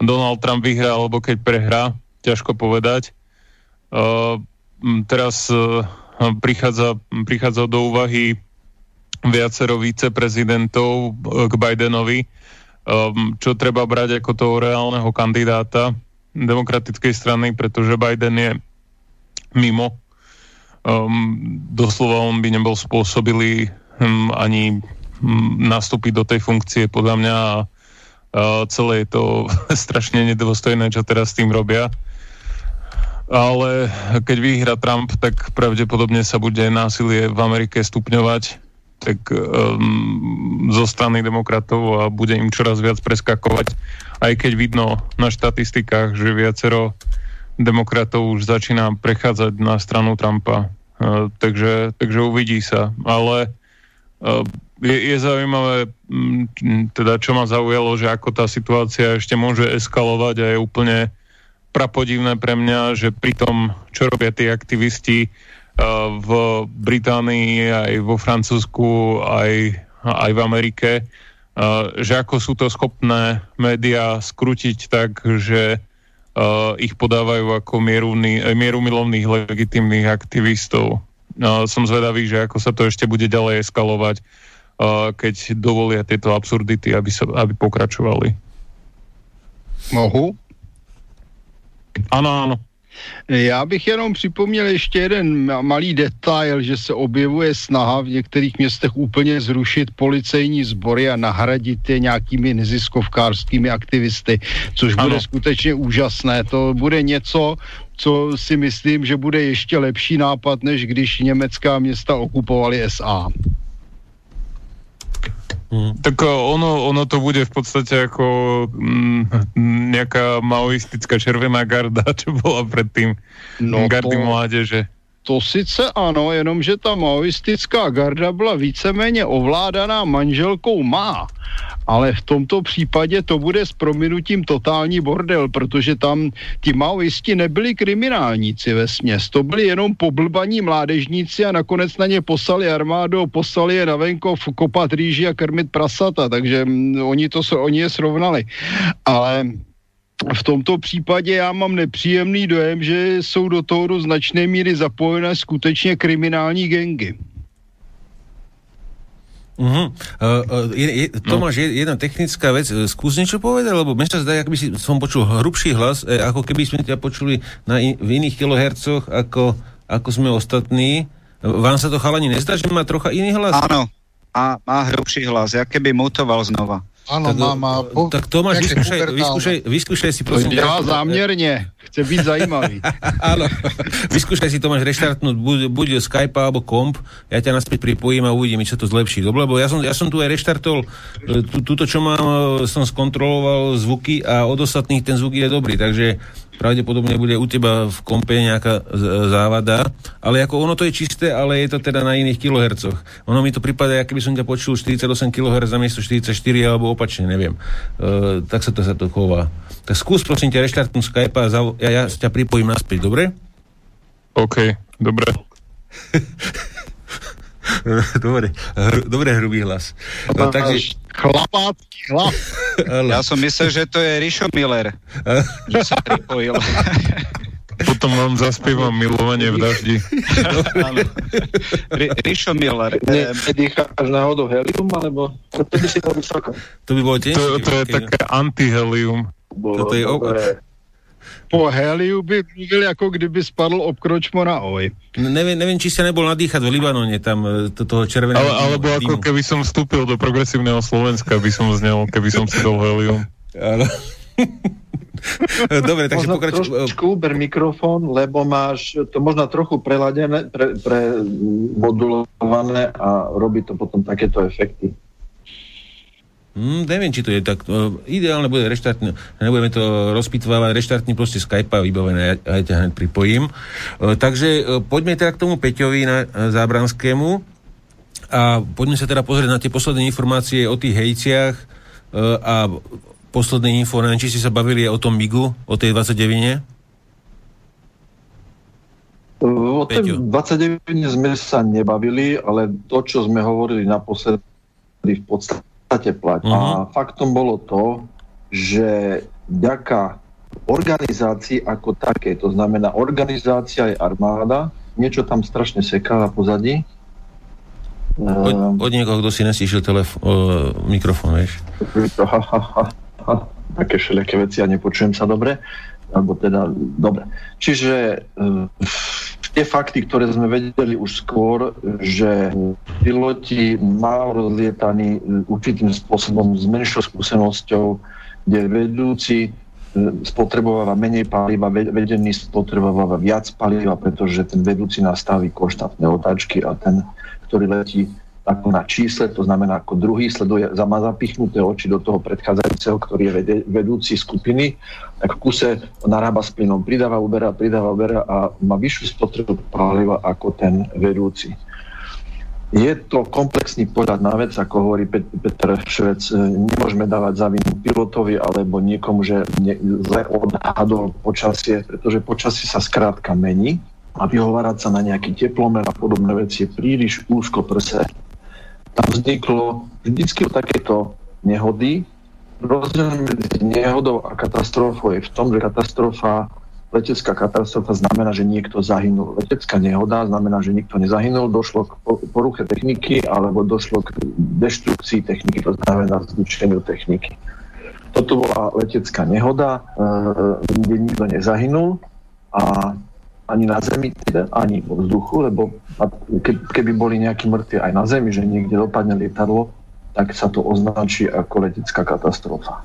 Donald Trump vyhrá alebo keď prehrá, ťažko povedať. Teraz prichádza, prichádza do úvahy viacero viceprezidentov uh, k Bidenovi, um, čo treba brať ako toho reálneho kandidáta demokratickej strany, pretože Biden je mimo. Um, doslova on by nebol spôsobilý um, ani nastúpiť do tej funkcie podľa mňa a, celé je to strašne nedôstojné, čo teraz s tým robia. Ale keď vyhra Trump, tak pravdepodobne sa bude násilie v Amerike stupňovať tak um, zo strany demokratov a bude im čoraz viac preskakovať. Aj keď vidno na štatistikách, že viacero demokratov už začína prechádzať na stranu Trumpa. Uh, takže, takže uvidí sa. Ale je, je zaujímavé, mm, teda čo ma zaujalo, že ako tá situácia ešte môže eskalovať a je úplne prapodivné pre mňa, že pri tom, čo robia tí aktivisti uh, v Británii, aj vo Francúzsku, aj, aj v Amerike, uh, že ako sú to schopné médiá skrutiť tak, že ich podávajú ako mierumilovných legitimných aktivistov. Uh, som zvedavý, že ako sa to ešte bude ďalej eskalovať keď dovolia tieto absurdity, aby, sa, aby pokračovali. Mohu? Ano, ano. Já bych jenom připomněl ještě jeden malý detail, že se objevuje snaha v některých městech úplně zrušit policejní sbory a nahradit je nějakými neziskovkářskými aktivisty, což ano. bude skutečně úžasné. To bude něco, co si myslím, že bude ještě lepší nápad, než když německá města okupovali SA. Mm. Tak eh, ono, ono to bude v podstate ako mm, nejaká maoistická červená garda, čo bola predtým no gardy to... mládeže. To sice ano, jenomže ta maoistická garda byla víceméně ovládaná manželkou má. Ale v tomto případě to bude s prominutím totální bordel, protože tam ti maoisti nebyli kriminálníci ve směs. To byli jenom poblbaní mládežníci a nakonec na ně poslali armádu, poslali je na venkov kopat rýži a krmit prasata, takže mm, oni, to, oni je srovnali. Ale v tomto případě já mám nepříjemný dojem, že jsou do toho do značné míry zapojené skutečně kriminální gengy. Uh-huh. Uh, uh, je, je, Tomáš, no. jedna technická vec. Skús niečo povedať, lebo mne sa zdá, ak by si, som počul hrubší hlas, eh, ako keby sme ťa počuli na in, v iných kilohercoch, ako, ako sme ostatní. Vám sa to chalani nezdá, že má trocha iný hlas? Áno, a má hrubší hlas, ja keby mutoval znova. Áno, tak. Po, tak Tomáš, vyskúšaj, vyskúšaj, vyskúšaj si prosím. Ja zámerne. Chce byť zajímavý. Áno, vyskúšaj si to, máš reštartnúť buď, buď Skype alebo komp, ja ťa naspäť pripojím a uvidím, sa to zlepší. Dobre, lebo ja som, ja som tu aj reštartol, e, túto, čo mám, e, som skontroloval zvuky a od ostatných ten zvuk je dobrý, takže pravdepodobne bude u teba v kompe nejaká závada, ale ako ono to je čisté, ale je to teda na iných kilohercoch. Ono mi to prípada, ako by som ťa počul 48 kHz za miesto 44 alebo opačne, neviem. Uh, tak sa to, sa to chová. Tak skús prosím ťa reštartnúť Skype a zav- ja, ja ťa pripojím naspäť, dobre? OK, dobre. dobre, hr- dobre hrubý hlas. No, takže... Chlapácky hlas. ja som myslel, že to je Rišo Miller, že sa pripojil. Potom vám zaspievam milovanie v daždi. Rišo Miller. Ne, nedýcháš náhodou helium, alebo to by si to vysoko? To by bolo tiež. To, to je také antihelium. Toto je, po heliu by mluvil, ako kdyby spadl obkročmo na oj. Neviem, neviem, či sa nebol nadýchať v Libanone, tam e, to, toho červeného Ale, Alebo dýmu. ako keby som vstúpil do progresívneho Slovenska, by som znel, keby som si dal helium. Áno. Dobre, takže pokračuj. Trošku uber mikrofón, lebo máš to možno trochu preladené, pre, pre modulované a robí to potom takéto efekty. Hmm, neviem, či to je tak. Uh, ideálne bude reštartný, nebudeme to rozpitvávať, reštartný proste Skype vybavené, ja, ja ťa hneď pripojím. Uh, takže uh, poďme teda k tomu Peťovi na, uh, Zábranskému a poďme sa teda pozrieť na tie posledné informácie o tých hejciach uh, a posledné info, neviem, či si sa bavili o tom MIGu, o tej 29 O tej 29 sme sa nebavili, ale to, čo sme hovorili naposledy v podstate platí. Uh-huh. A faktom bolo to, že ďaká organizácii ako také, to znamená organizácia je armáda, niečo tam strašne seká na pozadí. Od, ehm. od niekoho, kto si nestíšil telef- uh, mikrofón, vieš. Také všelijaké veci, ja nepočujem sa dobre. Alebo teda, dobre. Čiže uh, tie fakty, ktoré sme vedeli už skôr, že piloti málo rozlietaní určitým spôsobom s menšou skúsenosťou, kde vedúci e, spotrebováva menej paliva, vedený spotrebováva viac paliva, pretože ten vedúci nastaví konštantné otáčky a ten, ktorý letí ako na čísle, to znamená ako druhý sleduje, má zapichnuté oči do toho predchádzajúceho, ktorý je vedúci skupiny, tak v kuse narába s plynom, pridáva, uberá, pridáva, uberá a má vyššiu spotrebu paliva ako ten vedúci. Je to komplexný pohľad na vec, ako hovorí Pet- Petr Švec. Nemôžeme dávať za vinu pilotovi alebo niekomu, že zle odhadol počasie, pretože počasie sa skrátka mení a vyhovárať sa na nejaký teplomer a podobné veci je príliš úzko prse tam vzniklo vždycky takéto nehody. Rozdiel medzi nehodou a katastrofou je v tom, že katastrofa, letecká katastrofa znamená, že niekto zahynul. Letecká nehoda znamená, že nikto nezahynul, došlo k poruche techniky alebo došlo k deštrukcii techniky, to znamená zničeniu techniky. Toto bola letecká nehoda, e, kde nikto nezahynul a ani na Zemi, teda, ani vo vzduchu, lebo keby boli nejakí mŕtvi aj na Zemi, že niekde dopadne lietadlo, tak sa to označí ako letecká katastrofa.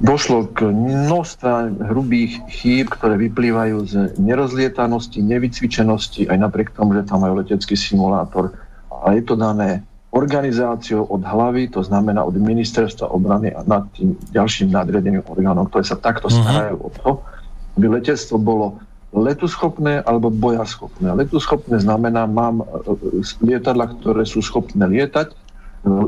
Došlo k množstva hrubých chýb, ktoré vyplývajú z nerozlietanosti, nevycvičenosti, aj napriek tomu, že tam majú letecký simulátor. A je to dané organizáciou od hlavy, to znamená od ministerstva obrany a nad tým ďalším nadriadeným orgánom, ktoré sa takto mhm. starajú uh-huh. o to, aby letectvo bolo letuschopné alebo bojaschopné. Letuschopné znamená, mám e, e, lietadla, ktoré sú schopné lietať. E,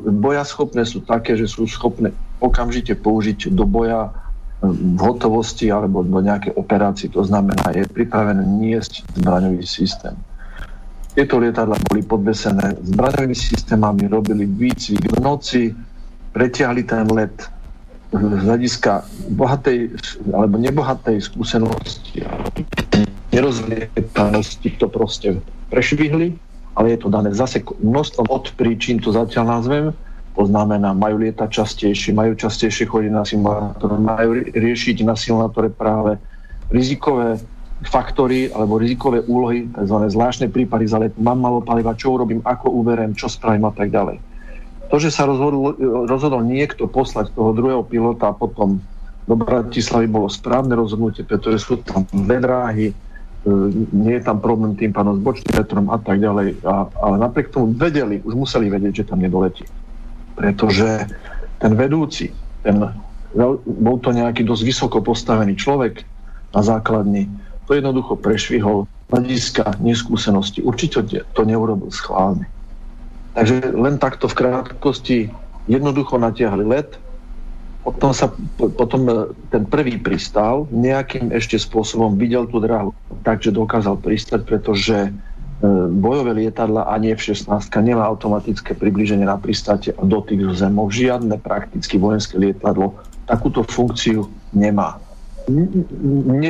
bojaschopné sú také, že sú schopné okamžite použiť do boja v hotovosti alebo do nejakej operácii. To znamená, je pripravené niesť zbraňový systém. Tieto lietadla boli podvesené zbraňovými systémami, robili výcvik v noci, pretiahli ten let z hľadiska bohatej alebo nebohatej skúsenosti a nerozlietanosti to proste prešvihli, ale je to dané zase množstvom od príčin, to zatiaľ nazvem, to znamená, majú lietať častejšie, majú častejšie chodiť na simulátore, majú riešiť na simulátore práve rizikové faktory alebo rizikové úlohy, tzv. zvláštne prípady za let, mám malo paliva, čo urobím, ako uverem, čo spravím a tak ďalej to, že sa rozhodol, rozhodol niekto poslať toho druhého pilota a potom do Bratislavy bolo správne rozhodnutie, pretože sú tam dve dráhy, e, nie je tam problém tým pánom s bočným vetrom a tak ďalej. A, ale napriek tomu vedeli, už museli vedieť, že tam nedoletí. Pretože ten vedúci, ten, bol to nejaký dosť vysoko postavený človek na základni, to jednoducho prešvihol hľadiska neskúsenosti. Určite to neurobil schválne. Takže len takto v krátkosti jednoducho natiahli let, potom sa potom e, ten prvý pristal, nejakým ešte spôsobom videl tú dráhu, takže dokázal pristať, pretože e, bojové lietadla a nie F-16 nemá automatické približenie na pristáte a dotyk so zemou. Žiadne prakticky vojenské lietadlo takúto funkciu nemá.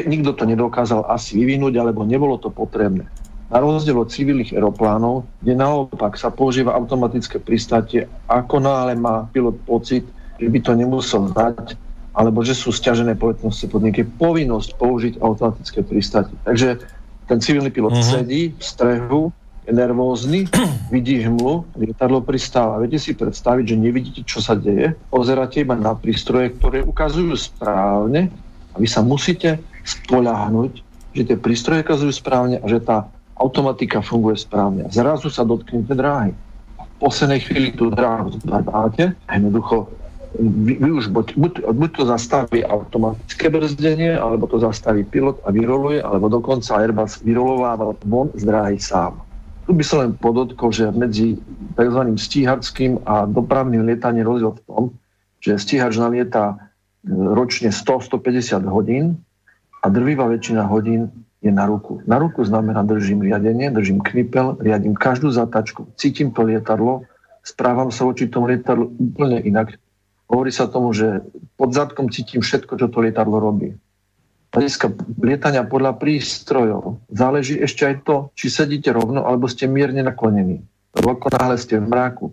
Nikto to nedokázal asi vyvinúť, alebo nebolo to potrebné. Na rozdiel od civilných aeroplánov, kde naopak sa používa automatické pristátie, ako náhle má pilot pocit, že by to nemusel dať, alebo že sú stiažené povedznosti podniky, povinnosť použiť automatické pristátie. Takže ten civilný pilot uh-huh. sedí v strehu, je nervózny, vidí hmlu, lietadlo pristáva. Viete si predstaviť, že nevidíte, čo sa deje, pozeráte iba na prístroje, ktoré ukazujú správne a vy sa musíte spoľahnúť, že tie prístroje ukazujú správne a že tá automatika funguje správne. Zrazu sa dotknete dráhy. V poslednej chvíli tú dráhu zbadáte a jednoducho vy, vy už buď, buď, to zastaví automatické brzdenie, alebo to zastaví pilot a vyroluje, alebo dokonca Airbus vyrolováva von z dráhy sám. Tu by som len podotkol, že medzi tzv. stíhačským a dopravným lietaním rozdiel v tom, že stíhač nalieta e, ročne 100-150 hodín a drvivá väčšina hodín je na ruku. Na ruku znamená držím riadenie, držím knipel, riadím každú zatačku, cítim to lietadlo, správam sa voči tomu lietadlu úplne inak, Hovorí sa tomu, že pod zadkom cítim všetko, čo to lietadlo robí. Hľadiska lietania podľa prístrojov záleží ešte aj to, či sedíte rovno, alebo ste mierne naklonení. Lebo náhle ste v mráku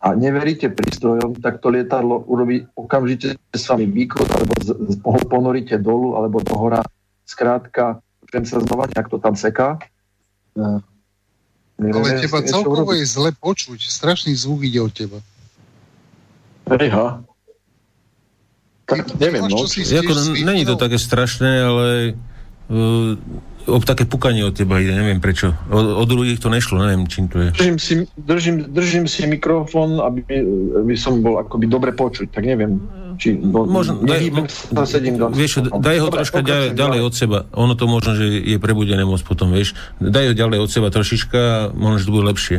a neveríte prístrojom, tak to lietadlo urobí okamžite s vami výkrut, alebo ho ponoríte dolu, alebo do hora. Skrátka, chcem sa znova, nejak to tam seká. Neviem, Ale teba celkovo je zle počuť. Strašný zvuk ide od teba. Ejha. Tak neviem, no. Jako, není to také strašné, ale uh, o také pukanie od teba ide, neviem prečo. Od, od ľudí to nešlo, neviem, čím to je. Držím si, držím, držím si mikrofón, aby, aby som bol akoby dobre počuť, tak neviem. Či do, možno, daj, sa, sedím do... Vieš, daj ho troška ďalej, ďalej od seba. Ono to možno, že je prebudené moc potom, vieš. Daj ho ďalej od seba trošička, možno, že to bude lepšie.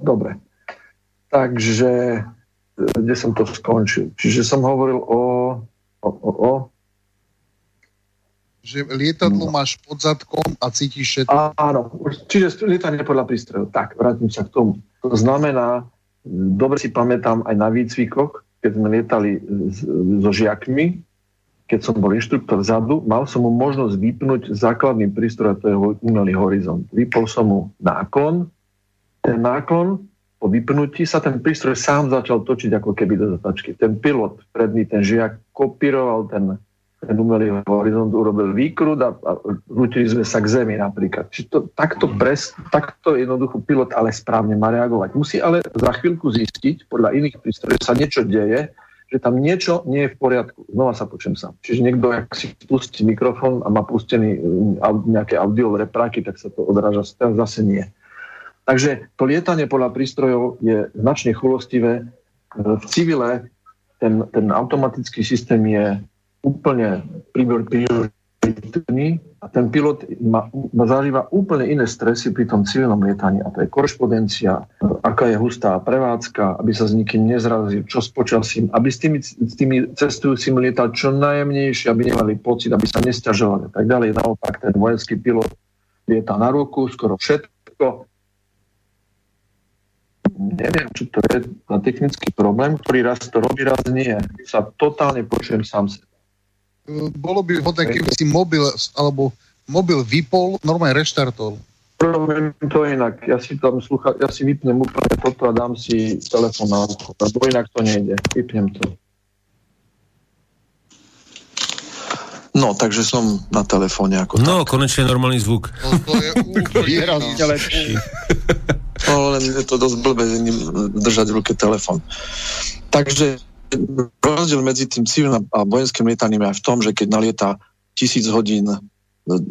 Dobre. Takže, e, kde som to skončil? Čiže som hovoril o... o, o, o že lietadlo no. máš pod zadkom a cítiš všetko. Áno, čiže lietanie podľa prístrojov. Tak, vrátim sa k tomu. To znamená, dobre si pamätám aj na výcvikoch, keď sme lietali so žiakmi, keď som bol inštruktor vzadu, mal som mu možnosť vypnúť základný prístroj, to je umelý horizont. Vypol som mu náklon, ten náklon po vypnutí sa ten prístroj sám začal točiť ako keby do zatačky. Ten pilot, predný ten žiak, kopíroval ten, ten umelý horizont, urobil výkrut a, a rútili sme sa k zemi napríklad. Čiže to, takto, pres, takto jednoducho pilot ale správne má reagovať. Musí ale za chvíľku zistiť, podľa iných prístrojov sa niečo deje, že tam niečo nie je v poriadku. Znova sa počujem sám. Čiže niekto, ak si pustí mikrofón a má pustený mm, nejaké audiové repráky, tak sa to odráža. Zase nie. Takže to lietanie podľa prístrojov je značne chulostivé. V civile ten, ten automatický systém je úplne prioritný a ten pilot má, má zažíva úplne iné stresy pri tom civilnom lietaní a to je korešpondencia, aká je hustá prevádzka, aby sa s nikým nezrazil, čo s počasím, aby s tými, s tými cestujúcimi lietal čo najjemnejšie, aby nemali pocit, aby sa nestiažovali a tak ďalej. Naopak ten vojenský pilot lieta na ruku, skoro všetko, neviem, či to je za technický problém, ktorý raz to robí, raz nie. Sa totálne počujem sám sa. Bolo by vhodné, keby si mobil alebo mobil vypol, normálne reštartol. Robím to inak. Ja si tam slucha, ja si vypnem úplne toto a dám si telefón na ucho, lebo inak to nejde. Vypnem to. No, takže som na telefóne ako No, tak. konečne normálny zvuk. No, to je úplne lepší. No, len je to dosť blbé držať v ruke telefón. Takže rozdiel medzi tým civilným a vojenským lietaním je v tom, že keď nalieta tisíc hodín e,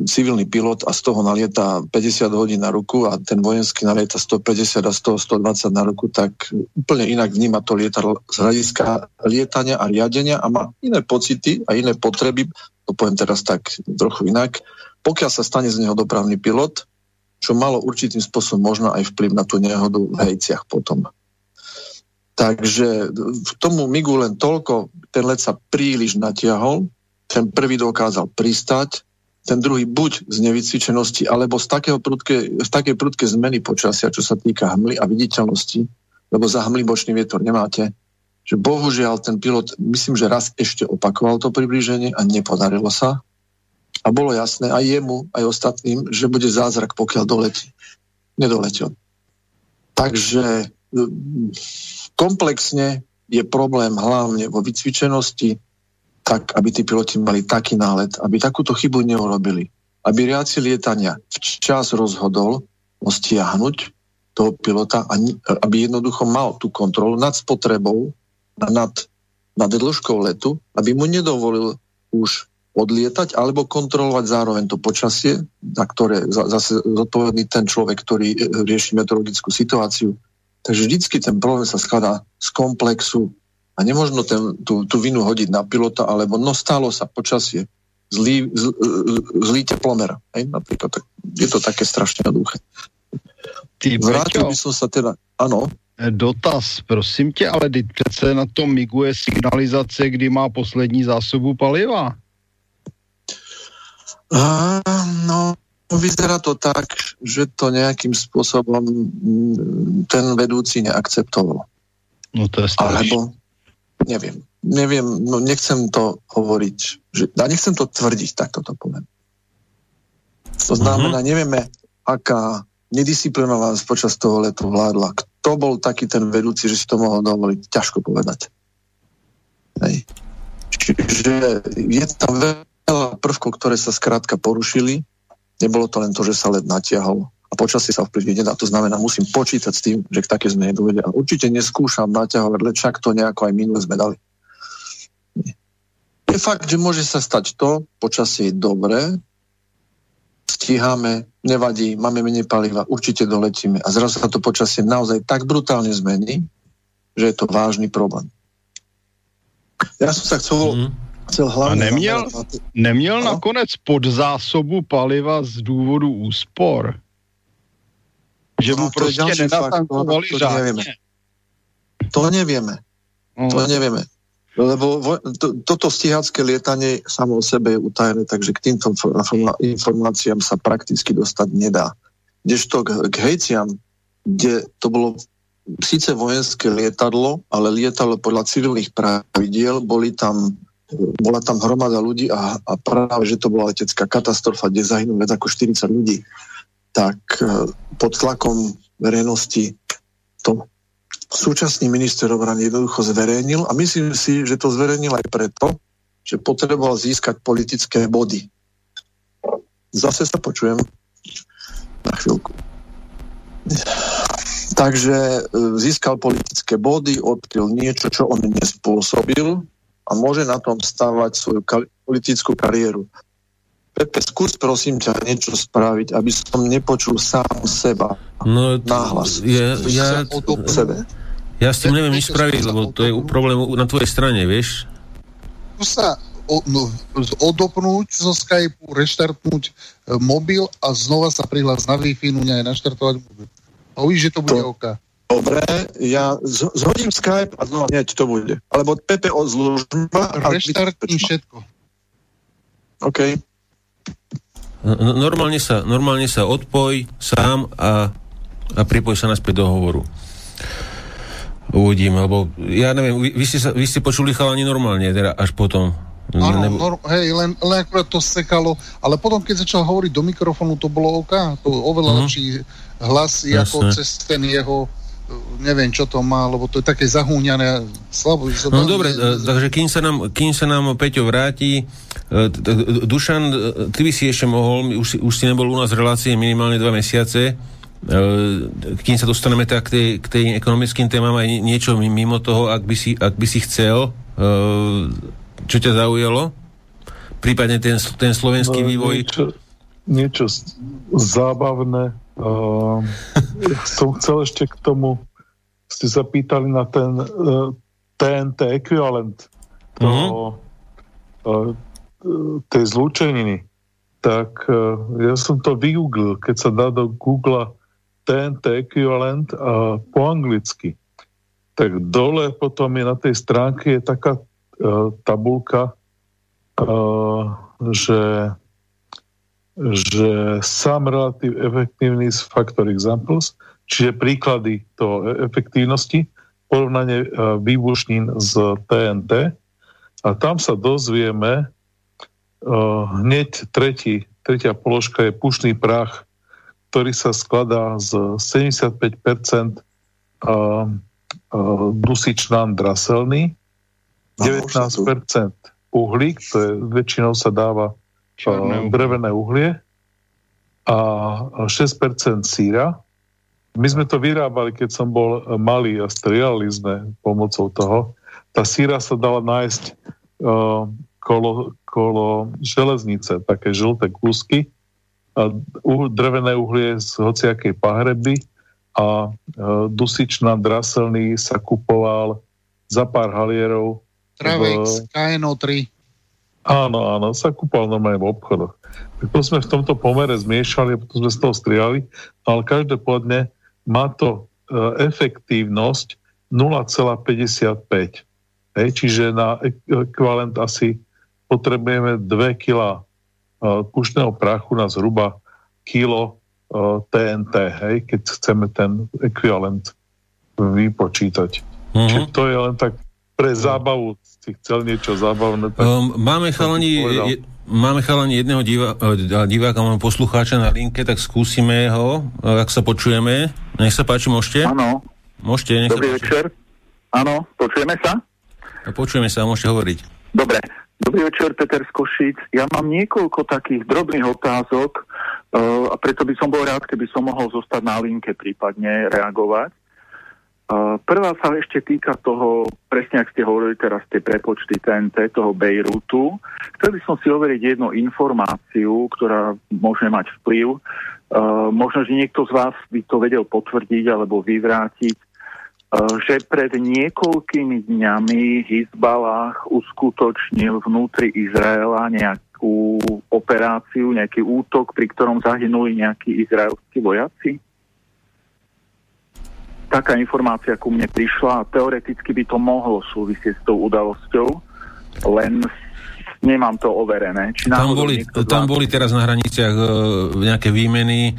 civilný pilot a z toho nalieta 50 hodín na ruku a ten vojenský nalieta 150 a 100, 120 na ruku, tak úplne inak vníma to lietadlo z hľadiska lietania a riadenia a má iné pocity a iné potreby, to poviem teraz tak trochu inak, pokiaľ sa stane z neho dopravný pilot, čo malo určitým spôsobom možno aj vplyv na tú nehodu v hejciach potom. Takže v tomu migu len toľko, ten let sa príliš natiahol, ten prvý dokázal pristať, ten druhý buď z nevycvičenosti, alebo z, takého prudké, z takej prudké zmeny počasia, čo sa týka hmly a viditeľnosti, lebo za hmly bočný vietor nemáte, že bohužiaľ ten pilot, myslím, že raz ešte opakoval to priblíženie a nepodarilo sa. A bolo jasné aj jemu, aj ostatným, že bude zázrak, pokiaľ doletí. Nedoletel. Takže komplexne je problém hlavne vo vycvičenosti, tak, aby tí piloti mali taký nálet, aby takúto chybu neurobili. Aby riaci lietania včas rozhodol o stiahnuť toho pilota, aby jednoducho mal tú kontrolu nad spotrebou a nad, nad dĺžkou letu, aby mu nedovolil už odlietať alebo kontrolovať zároveň to počasie, za ktoré zase zodpovedný ten človek, ktorý e, rieši meteorologickú situáciu. Takže vždycky ten problém sa skladá z komplexu a nemôžno ten, tú, tú vinu hodiť na pilota, alebo no stálo sa počasie, zlý, zl, e, zlý teplomer. Hej, napríklad, tak, je to také strašne jednoduché. Vrátil by som sa teda, áno. E, dotaz, prosím tě, ale přece na tom miguje signalizace, kdy má poslední zásobu paliva. A, no, vyzerá to tak, že to nejakým spôsobom mm, ten vedúci neakceptoval. No to je strašné. Alebo, neviem, neviem, no nechcem to hovoriť, že, a nechcem to tvrdiť, tak toto poviem. To znamená, uh-huh. nevieme, aká nedisciplinovanosť počas toho letu vládla. Kto bol taký ten vedúci, že si to mohol dovoliť? Ťažko povedať. Hej. Čiže je tam veľa prvkov, ktoré sa skrátka porušili. Nebolo to len to, že sa led natiahol a počasie sa vplyvniť nedá. To znamená, musím počítať s tým, že k také zmene dojde. A určite neskúšam naťahovať, led však to nejako aj minule sme dali. Je fakt, že môže sa stať to, počasie je dobré, stíhame, nevadí, máme menej paliva, určite doletíme. A zrazu sa to počasie naozaj tak brutálne zmení, že je to vážny problém. Ja som sa chcel mm chcel hlavně... A neměl, neměl no? nakonec podzásobu paliva z důvodu úspor? Že mu no, prostě nenatankovali to, to, nevieme. To nevieme. No. To nevieme. Lebo vo, to, toto stíhacké lietanie samo o sebe je utajené, takže k týmto informáciám sa prakticky dostať nedá. Kdežto k, k hejciam, kde to bolo síce vojenské lietadlo, ale lietalo podľa civilných pravidiel, boli tam bola tam hromada ľudí a, a práve, že to bola letecká katastrofa, kde zahynulo viac ako 40 ľudí, tak e, pod tlakom verejnosti to súčasný minister obrany jednoducho zverejnil a myslím si, že to zverejnil aj preto, že potreboval získať politické body. Zase sa počujem na chvíľku. Takže e, získal politické body, odkryl niečo, čo on nespôsobil, a môže na tom stávať svoju politickú kariéru. Pepe, skús prosím ťa niečo spraviť, aby som nepočul sám seba no, náhlas. Ja, ja, sebe. ja s tým neviem nič spraviť, lebo to je problém na tvojej strane, vieš? Tu sa o, no, odopnúť zo Skypeu, reštartnúť e, mobil a znova sa prihlásť na Wi-Fi, no aj naštartovať mobil. A uvidíš, že to bude to, OK. Dobre, ja zhodím Skype a znova hneď to bude. Alebo PPO zlužba. Reštartni všetko. OK. Normálne sa, normálne sa odpoj sám a, a pripoj sa naspäť do hovoru. Uvidíme, lebo ja neviem, vy, vy, ste, sa, vy ste počuli chalani normálne, teda až potom. Áno, Nebo... nor- hej, len, len akurát to sekalo, ale potom, keď začal hovoriť do mikrofónu, to bolo OK, to oveľa uh-huh. lepší hlas, Jasne. ako cez ten jeho neviem, čo to má, lebo to je také zahúňané. Slabo, no dobre, ne, takže kým sa, nám, kým sa nám Peťo vráti, e, Dušan, e, ty by si ešte mohol, už, už si nebol u nás v relácii minimálne dva mesiace, kým sa dostaneme tak k tej, k tej ekonomickým témam aj niečo mimo toho, ak by si, ak by si chcel, čo ťa zaujalo? Prípadne ten, ten slovenský no, vývoj? Niečo, niečo zábavné. Uh, som chcel ešte k tomu, ste sa pýtali na ten uh, TNT ekvivalent toho, uh-huh. uh, tej zlúčeniny. Tak uh, ja som to vygooglil, keď sa dá do Google TNT ekvivalent uh, po anglicky. Tak dole potom je na tej stránke je taká uh, tabulka, uh, že že sám relatív efektívny z factor examples, čiže príklady toho e- efektívnosti, porovnanie uh, výbušnín z TNT a tam sa dozvieme uh, hneď tretí, tretia položka je pušný prach, ktorý sa skladá z 75% uh, uh, dusičnán draselný, 19% uhlík, to je, väčšinou sa dáva drevené uhlie a 6% síra. My sme to vyrábali, keď som bol malý a strieľali sme pomocou toho. Tá síra sa dala nájsť uh, kolo, kolo železnice, také žlté kúsky, a uh, drevené uhlie z hociakej pahreby a uh, dusičná draselný sa kupoval za pár halierov. Travex, v... KNO3. Áno, áno, sa kúpal normálne v obchodoch. Tak to sme v tomto pomere zmiešali potom sme z toho striali, ale každopádne má to e, efektívnosť 0,55. Hej, čiže na ekvivalent asi potrebujeme 2 kg e, pušného prachu na zhruba kilo e, TNT, hej, keď chceme ten ekvivalent vypočítať. Mm-hmm. Čiže to je len tak pre zábavu si chcel niečo zábavné. Tak um, máme, chalani, je, máme chalani jedného divá, e, diváka, máme poslucháča na linke, tak skúsime ho, ak sa počujeme. Nech sa páči, môžete? Áno. Môžete, nech Dobrý sa páči. večer. Áno, počujeme sa? Počujeme sa, môžete hovoriť. Dobre. Dobrý večer, Peter Skošic. Ja mám niekoľko takých drobných otázok uh, a preto by som bol rád, keby som mohol zostať na linke, prípadne reagovať. Prvá sa ešte týka toho, presne ak ste hovorili teraz tie prepočty TNT, toho Bejrutu. Chcel by som si overiť jednu informáciu, ktorá môže mať vplyv. možno, že niekto z vás by to vedel potvrdiť alebo vyvrátiť, že pred niekoľkými dňami Hizbalah uskutočnil vnútri Izraela nejakú operáciu, nejaký útok, pri ktorom zahynuli nejakí izraelskí vojaci? Taká informácia ku mne prišla a teoreticky by to mohlo súvisieť s tou udalosťou, len nemám to overené. Či tam, boli, tam boli teraz na hraniciach uh, nejaké výmeny.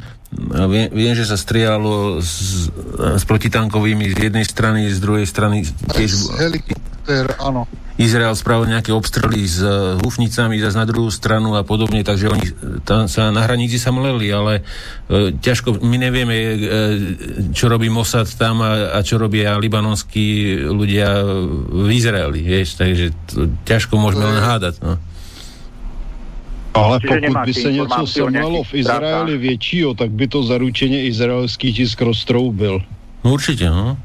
Viem, viem, že sa strialo s, s protitankovými z jednej strany, z druhej strany tiež... Helikopter, áno. Izrael spravil nejaké obstrely s uh, hufnicami zase na druhú stranu a podobne, takže oni tam sa na hranici sa mleli, ale uh, ťažko, my nevieme, uh, čo robí Mossad tam a, a čo robia libanonskí ľudia v Izraeli, vieš, takže to, ťažko môžeme len hádať, no. Ale pokud by se něco semlelo v Izraeli většího, tak by to zaručeně izraelský tisk roztroubil. No určite, no.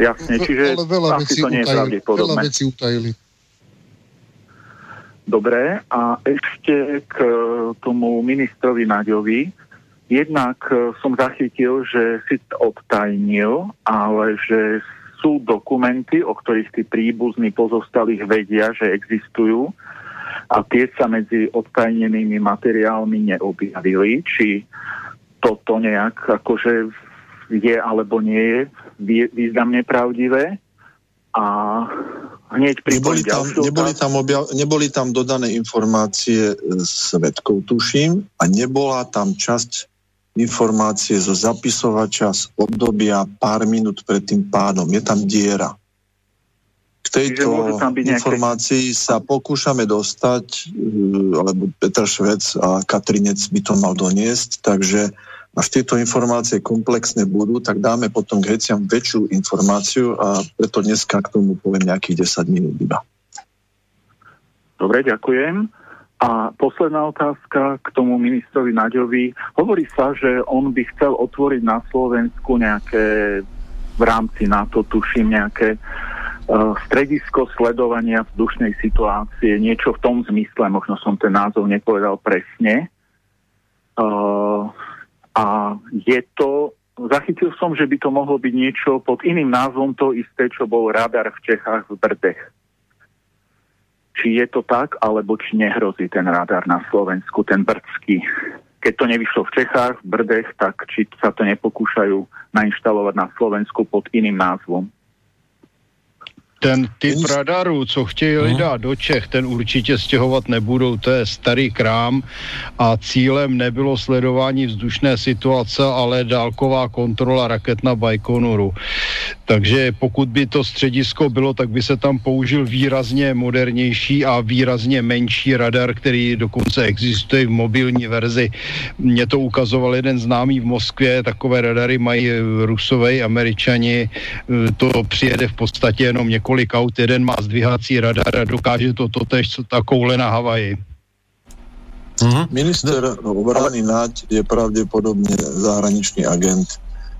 Jasne, čiže ale veľa asi to nie je pravdepodobné. Veľa vecí utajili. Dobre, a ešte k tomu ministrovi Naďovi. Jednak e, som zachytil, že si odtajnil, ale že sú dokumenty, o ktorých tí príbuzní pozostalých vedia, že existujú a tie sa medzi odtajnenými materiálmi neobjavili. Či toto nejak akože je alebo nie je významne pravdivé. A hneď neboli tam, neboli, tam objav, neboli tam dodané informácie svetkov, tuším, a nebola tam časť informácie zo zapisovača z obdobia pár minút pred tým pádom. Je tam diera. K tejto informácii sa pokúšame dostať, e, alebo Petr Švec a Katrinec by to mal doniesť, takže až tieto informácie komplexné budú, tak dáme potom k veciam väčšiu informáciu a preto dneska k tomu poviem nejakých 10 minút iba. Dobre, ďakujem. A posledná otázka k tomu ministrovi Naďovi. Hovorí sa, že on by chcel otvoriť na Slovensku nejaké v rámci NATO, tuším, nejaké uh, stredisko sledovania vzdušnej situácie, niečo v tom zmysle, možno som ten názov nepovedal presne. Uh, a je to, zachytil som, že by to mohlo byť niečo pod iným názvom to isté, čo bol radar v Čechách v Brdech či je to tak, alebo či nehrozí ten radar na Slovensku, ten brdský. Keď to nevyšlo v Čechách, v Brdech, tak či sa to nepokúšajú nainštalovať na Slovensku pod iným názvom. Ten typ radarů, co chtějí hmm. dát do Čech, ten určitě stěhovat nebudou, to je starý krám a cílem nebylo sledování vzdušné situace, ale dálková kontrola raket na Baikonuru. Takže pokud by to středisko bylo, tak by se tam použil výrazně modernější a výrazně menší radar, který dokonce existuje v mobilní verzi. Mě to ukazoval jeden známý v Moskvě, takové radary mají rusové, američani, to přijede v podstatě jenom několik několik aut, jeden má zdvihací radar a dokáže to totež, co ta koule na Havaji. Mm-hmm. Minister obrany Naď je pravdepodobne zahraničný agent,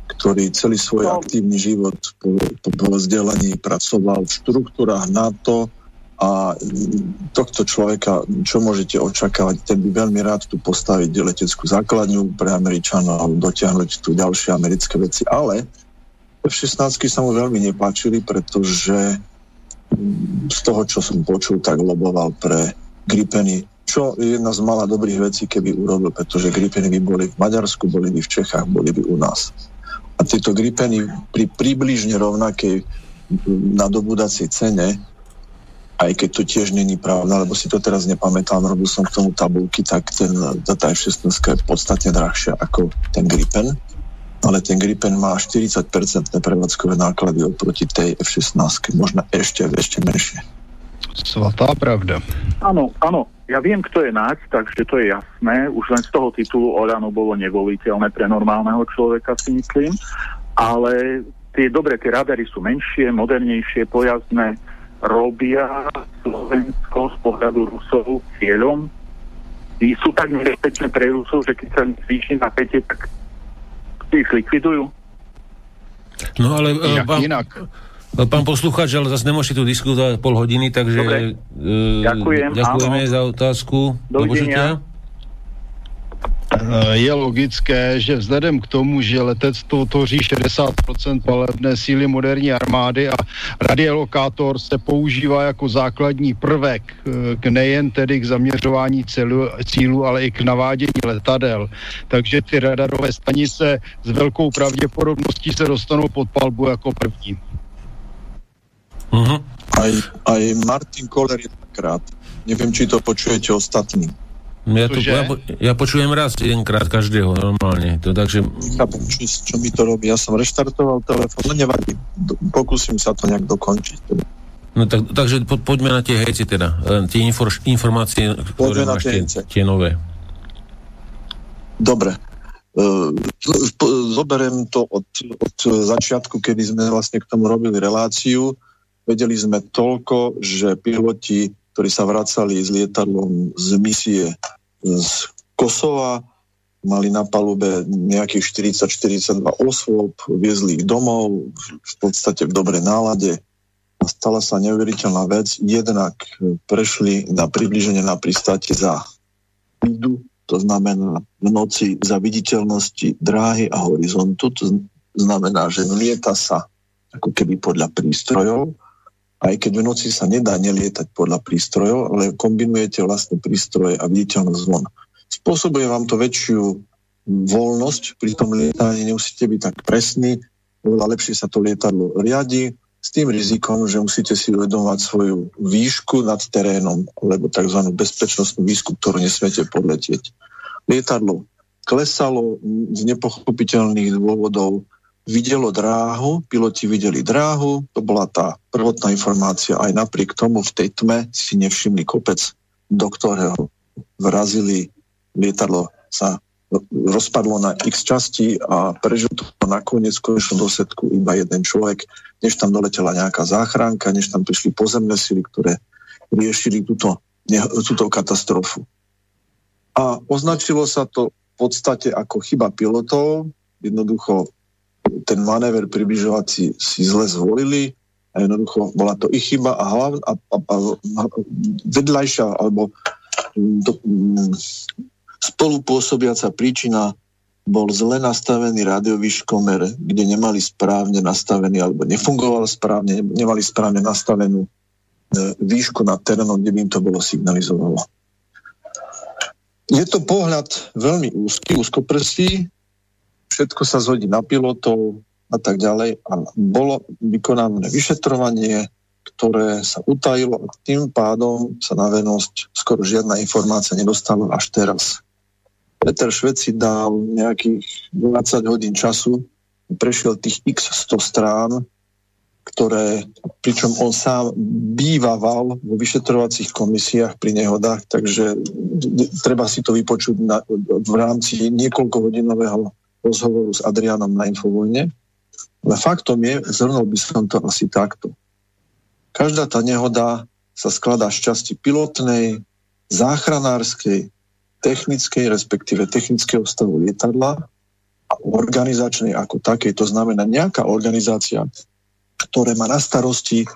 ktorý celý svoj no. aktívny život po, po, po vzdelaní pracoval v štruktúrách NATO a tohto človeka, čo môžete očakávať, ten by veľmi rád tu postaviť leteckú základňu pre Američanov, dotiahnuť tu ďalšie americké veci, ale F-16 sa mu veľmi nepáčili, pretože z toho, čo som počul, tak loboval pre Gripeny, čo je jedna z malá dobrých vecí, keby urobil, pretože Gripeny by boli v Maďarsku, boli by v Čechách, boli by u nás. A tieto Gripeny pri približne rovnakej nadobúdacej cene, aj keď to tiež není pravda, lebo si to teraz nepamätám, robil som k tomu tabulky, tak ten, tá F-16 je podstatne drahšia ako ten Gripen ale ten Gripen má 40% prevádzkové náklady oproti tej F-16, možno ešte, ešte menšie. Svatá pravda. Áno, áno. Ja viem, kto je Naď, takže to je jasné. Už len z toho titulu Olano bolo nevoliteľné pre normálneho človeka, si myslím. Ale tie dobre, tie radary sú menšie, modernejšie, pojazdné. Robia Slovensko z pohľadu Rusov cieľom. Sú tak nebezpečné pre Rusov, že keď sa zvýši napätie, tak ich likvidujú. No ale e, inak, pán, inak. pán poslucháč, ale zase nemôžete tu diskutovať pol hodiny, takže Dobre. Uh, Ďakujem, ďakujeme áno. za otázku. Dovidenia. Eh, je logické, že vzhledem k tomu, že letectvo tvoří 60% palebné síly moderní armády a radiolokátor se používá jako základní prvek eh, k nejen tedy k zaměřování cílu, cílu, ale i k navádění letadel. Takže ty radarové stanice s velkou pravděpodobností se dostanou pod palbu jako první. Uh-huh. Aj, aj Martin Koller jedenkrát. Neviem, či to počujete ostatní ja, to, ja, ja počujem raz jedenkrát každého normálne. To, takže... Chápem, čo, čo mi to robí. Ja som reštartoval telefón, no nevadí. Pokúsim sa to nejak dokončiť. No tak, takže po, poďme na tie hejci teda. E, tie infor, informácie, ktoré máš tie, tie nové. Dobre. Uh, zoberiem to od, od začiatku, kedy sme vlastne k tomu robili reláciu. Vedeli sme toľko, že piloti ktorí sa vracali s lietadlom z misie z Kosova, mali na palube nejakých 40-42 osôb, viezli ich domov v podstate v dobrej nálade a stala sa neuveriteľná vec. Jednak prešli na približenie na pristáte za vidu, to znamená v noci za viditeľnosti dráhy a horizontu, to znamená, že lieta sa ako keby podľa prístrojov aj keď v noci sa nedá nelietať podľa prístrojov, ale kombinujete vlastne prístroje a viditeľnosť zvon. Spôsobuje vám to väčšiu voľnosť pri tom lietaní, nemusíte byť tak presný, oveľa lepšie sa to lietadlo riadi, s tým rizikom, že musíte si uvedomovať svoju výšku nad terénom, alebo tzv. bezpečnostnú výšku, ktorú nesmiete podletieť. Lietadlo klesalo z nepochopiteľných dôvodov videlo dráhu, piloti videli dráhu, to bola tá prvotná informácia. Aj napriek tomu v tej tme si nevšimli kopec, do ktorého vrazili lietadlo sa rozpadlo na x časti a prežil to nakoniec v konečnom dôsledku iba jeden človek, než tam doletela nejaká záchranka, než tam prišli pozemné sily, ktoré riešili túto túto katastrofu. A označilo sa to v podstate ako chyba pilotov, jednoducho ten manéver približovací si zle zvolili a jednoducho bola to ich chyba a, hlav, a, a, a vedľajšia alebo do, spolupôsobiaca príčina bol zle nastavený rádiový škomer, kde nemali správne nastavený alebo nefungoval správne, nemali správne nastavenú e, výšku nad terénom, kde by im to bolo signalizovalo. Je to pohľad veľmi úzky, úzkoprstý, všetko sa zhodí na pilotov a tak ďalej a bolo vykonané vyšetrovanie, ktoré sa utajilo a tým pádom sa na venosť skoro žiadna informácia nedostala až teraz. Peter Švec si dal nejakých 20 hodín času, prešiel tých x 100 strán, ktoré, pričom on sám bývaval vo vyšetrovacích komisiách pri nehodách, takže treba si to vypočuť na, v rámci niekoľkohodinového rozhovoru s Adrianom na Infovojne. Ale faktom je, zhrnul by som to asi takto. Každá tá nehoda sa skladá z časti pilotnej, záchranárskej, technickej, respektíve technického stavu lietadla a organizačnej ako takej. To znamená nejaká organizácia, ktorá má na starosti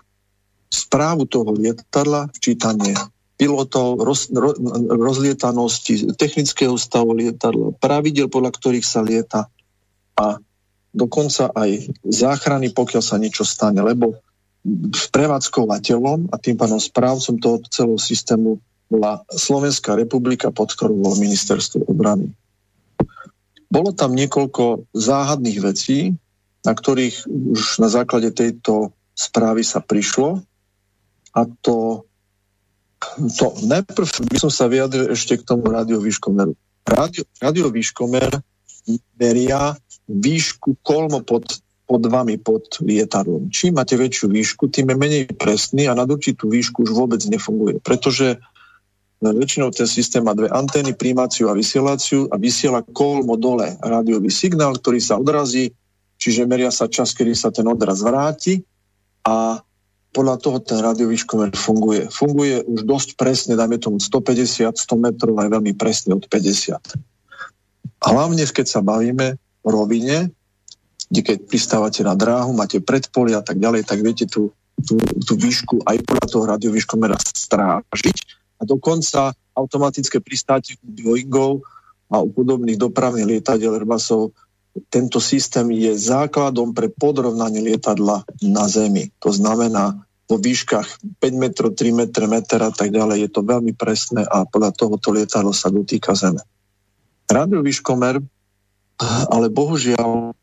správu toho lietadla, včítanie pilotov, roz, ro, rozlietanosti, technického stavu lietadla, pravidel, podľa ktorých sa lieta a dokonca aj záchrany, pokiaľ sa niečo stane, lebo prevádzkovateľom a tým pádom správcom toho celého systému bola Slovenská republika, pod ktorou bolo ministerstvo obrany. Bolo tam niekoľko záhadných vecí, na ktorých už na základe tejto správy sa prišlo. A to, to najprv by som sa vyjadril ešte k tomu radiovýškomeru. Radio, radiovýškomer meria výšku kolmo pod, pod vami, pod lietadlom. Čím máte väčšiu výšku, tým je menej presný a na určitú výšku už vôbec nefunguje. Pretože No, väčšinou ten systém má dve antény, príjmaciu a vysielaciu a vysiela kolmo dole rádiový signál, ktorý sa odrazí, čiže meria sa čas, kedy sa ten odraz vráti a podľa toho ten rádiový škomer funguje. Funguje už dosť presne, dajme tomu 150, 100 metrov, aj veľmi presne od 50. Hlavne, keď sa bavíme o rovine, keď pristávate na dráhu, máte predpoly a tak ďalej, tak viete tú, tú, tú výšku aj podľa toho radiovýškomera strážiť a dokonca automatické pristátie Boeingov a u podobných dopravných lietadiel Airbusov tento systém je základom pre podrovnanie lietadla na Zemi. To znamená, vo výškach 5 metrov, 3 metre, meter a tak ďalej je to veľmi presné a podľa tohoto lietadlo sa dotýka Zeme. Radiovýškomer, ale bohužiaľ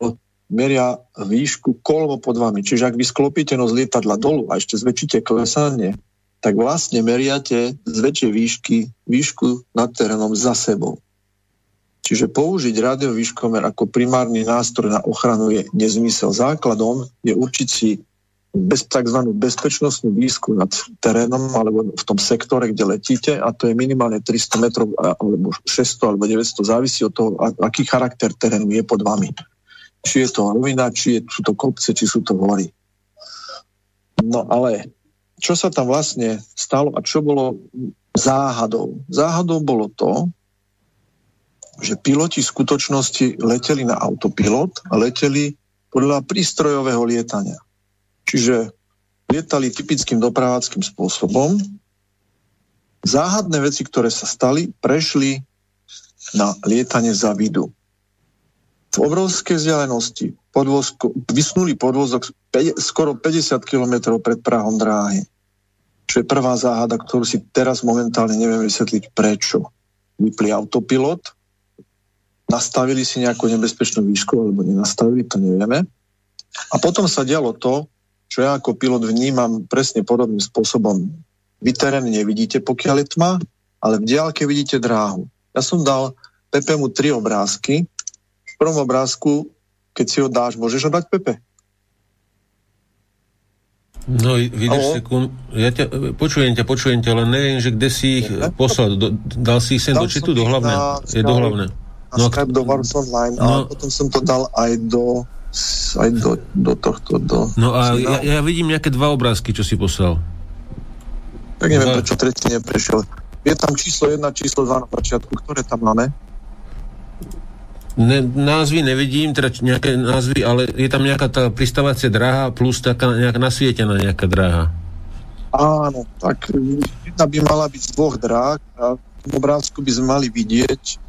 meria výšku kolmo pod vami. Čiže ak vy sklopíte nos lietadla dolu a ešte zväčšíte klesanie, tak vlastne meriate z väčšej výšky výšku nad terénom za sebou. Čiže použiť radiovýškomer ako primárny nástroj na ochranu je nezmysel. Základom je určiť si bez, tzv. bezpečnostnú výšku nad terénom alebo v tom sektore, kde letíte a to je minimálne 300 metrov alebo 600 alebo 900, závisí od toho, aký charakter terénu je pod vami. Či je to rovina, či je, sú to kopce, či sú to hory. No ale čo sa tam vlastne stalo a čo bolo záhadou. Záhadou bolo to, že piloti v skutočnosti leteli na autopilot a leteli podľa prístrojového lietania. Čiže lietali typickým dopraváckým spôsobom. Záhadné veci, ktoré sa stali, prešli na lietanie za vidu. V obrovskej vzdialenosti podvozko, vysnuli podvozok skoro 50 km pred Prahom dráhy. Čo je prvá záhada, ktorú si teraz momentálne neviem vysvetliť prečo. Vypli autopilot, nastavili si nejakú nebezpečnú výšku, alebo nenastavili, to nevieme. A potom sa dialo to, čo ja ako pilot vnímam presne podobným spôsobom. Vy terén nevidíte, pokiaľ je tma, ale v diálke vidíte dráhu. Ja som dal Pepe mu tri obrázky. V prvom obrázku, keď si ho dáš, môžeš ho dať Pepe? No, vidíš sekund, ja ťa, počujem ťa, počujem ťa, ale neviem, že kde si ich poslal. Do, dal si ich sem do čitu, do hlavné? Je do hlavné. No, Skype do Wars Online no, a potom som to dal aj do aj do, do tohto, do... No a ja, ja vidím nejaké dva obrázky, čo si poslal. Tak neviem, dva. prečo tretí neprešiel. Je tam číslo 1, číslo 2 na začiatku, ktoré tam máme? Ne, názvy nevidím, teda nejaké názvy, ale je tam nejaká tá pristávacia dráha plus taká nejaká nasvietená nejaká dráha. Áno, tak jedna by mala byť z dvoch dráh a v tom obrázku by sme mali vidieť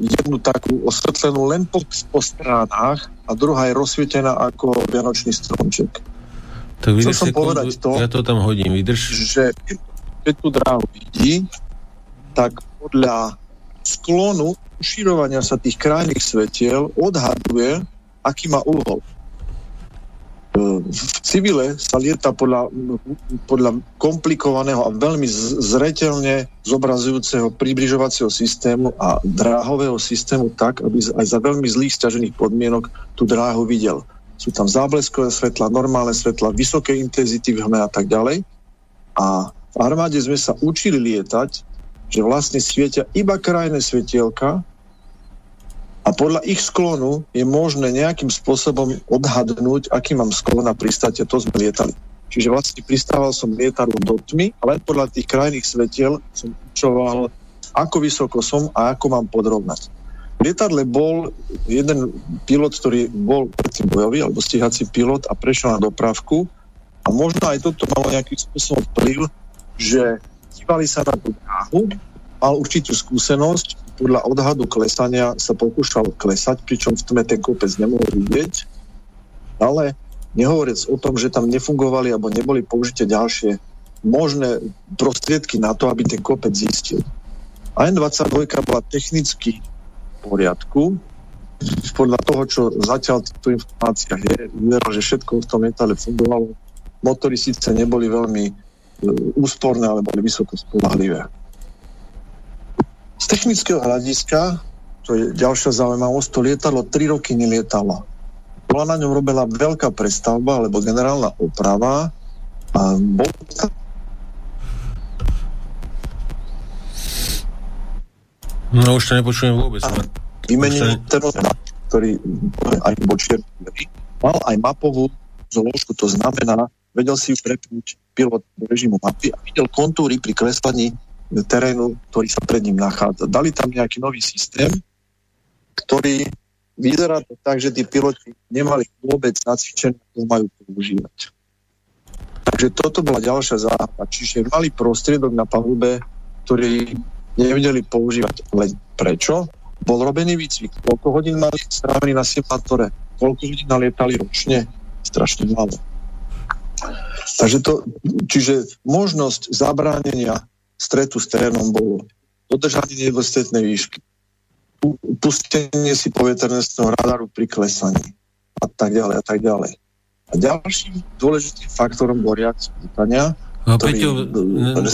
jednu takú osvetlenú len po, po stránach a druhá je rozsvietená ako vianočný stromček. Tak Chcel som sekundu, povedať to, ja to tam hodím, vydrž. že keď tú dráhu vidí, tak podľa sklonu uširovania sa tých krajných svetiel odhaduje, aký má úhol. E, v civile sa lieta podľa, podľa komplikovaného a veľmi zretelne zobrazujúceho približovacieho systému a dráhového systému tak, aby aj za veľmi zlých stiažených podmienok tú dráhu videl. Sú tam zábleskové svetla, normálne svetla, vysoké intenzity v hme a tak ďalej. A v armáde sme sa učili lietať, že vlastne svietia iba krajné svetielka a podľa ich sklonu je možné nejakým spôsobom odhadnúť, aký mám sklon na pristáte. To sme lietali. Čiže vlastne pristával som lietadlo do tmy, ale podľa tých krajných svetiel som učoval, ako vysoko som a ako mám podrovnať. V lietadle bol jeden pilot, ktorý bol predtým bojový alebo stíhací pilot a prešiel na dopravku a možno aj toto malo nejaký spôsob vplyv, že dívali sa na tú dráhu, mal určitú skúsenosť, podľa odhadu klesania sa pokúšal klesať, pričom v tme ten kopec nemohol vidieť, ale nehovoriac o tom, že tam nefungovali alebo neboli použité ďalšie možné prostriedky na to, aby ten kopec zistil. AN-22 bola technicky v poriadku, podľa toho, čo zatiaľ tu informácia je, vyzerá, že všetko v tom metále fungovalo. Motory síce neboli veľmi e, úsporné, ale boli vysoko spolahlivé. Z technického hľadiska, to je ďalšia zaujímavosť, to lietadlo 3 roky nelietalo. Bola na ňom robená veľká prestavba alebo generálna oprava a bol No už to nepočujem vôbec. Vymenili sa... ktorý aj bol čierny, mal aj mapovú zložku, to znamená, vedel si ju prepnúť pilot do režimu mapy a videl kontúry pri kreslení terénu, ktorý sa pred ním nachádza. Dali tam nejaký nový systém, ktorý vyzerá to tak, že tí piloti nemali vôbec nacvičené, ako majú používať. Takže toto bola ďalšia záhada. Čiže mali prostriedok na palube, ktorý nevedeli používať. Ale prečo? Bol robený výcvik. Koľko hodín mali strávili na simulátore? Koľko hodín nalietali ročne? Strašne málo. Takže to, čiže možnosť zabránenia stretu s terénom bolo dodržanie nebezpečnej výšky, pustenie si poveternostného radaru pri klesaní a tak ďalej a tak ďalej. A ďalším dôležitým faktorom bol reakcia pýtania, a Peťo,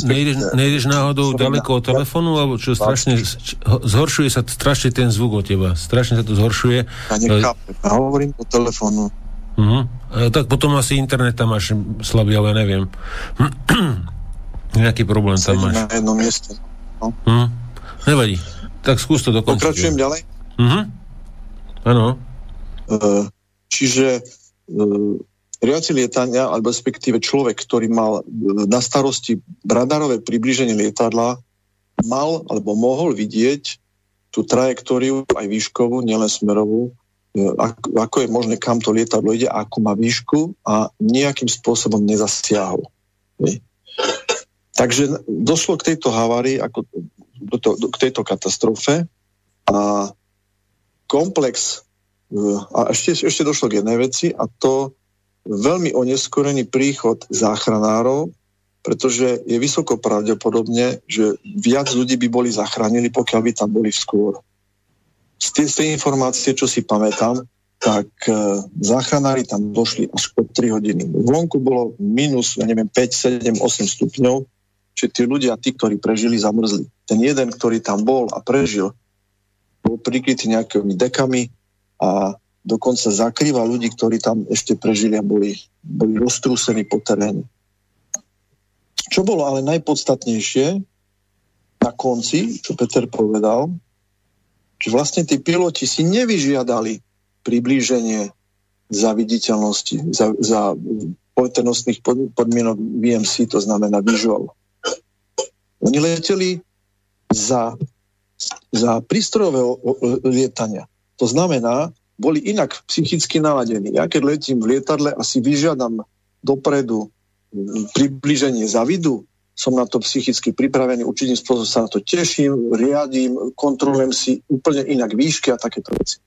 nejdeš, nejdeš náhodou daleko od telefónu, alebo čo strašne, zhoršuje sa strašne ten zvuk od teba, strašne sa to zhoršuje. Ja nechápem, ja hovorím po telefónu. Uh-huh. tak potom asi internet tam máš slabý, ale neviem. Nejaký problém tam máš. na jednom mieste. No. Hm. Nevadí. Tak skús to dokončiť. Pokračujem ďalej? Mhm. Áno. Uh, čiže uh, riadci lietania, alebo respektíve človek, ktorý mal uh, na starosti radarové približenie lietadla, mal alebo mohol vidieť tú trajektóriu aj výškovú, nielen smerovú, ako, ako je možné, kam to lietadlo ide, ako má výšku a nejakým spôsobom nezasiahol. Takže došlo k tejto havárii, ako to, k tejto katastrofe a komplex e, a ešte, ešte došlo k jednej veci a to veľmi oneskorený príchod záchranárov, pretože je vysoko pravdepodobne, že viac ľudí by boli zachránili, pokiaľ by tam boli skôr. Z tej, z tej informácie, čo si pamätám, tak e, záchranári tam došli až po 3 hodiny. Vonku bolo minus, ja neviem, 5, 7, 8 stupňov že tí ľudia, tí, ktorí prežili, zamrzli. Ten jeden, ktorý tam bol a prežil, bol prikrytý nejakými dekami a dokonca zakrýva ľudí, ktorí tam ešte prežili a boli, boli roztrúsení po teréne. Čo bolo ale najpodstatnejšie na konci, čo Peter povedal, že vlastne tí piloti si nevyžiadali priblíženie za viditeľnosti, za, za poveternostných podmienok VMC, to znamená visual. Oni leteli za, za prístrojové lietania. To znamená, boli inak psychicky naladení. Ja keď letím v lietadle a si vyžiadam dopredu približenie za vidu, som na to psychicky pripravený, určitým spôsobom sa na to teším, riadím, kontrolujem si úplne inak výšky a takéto veci.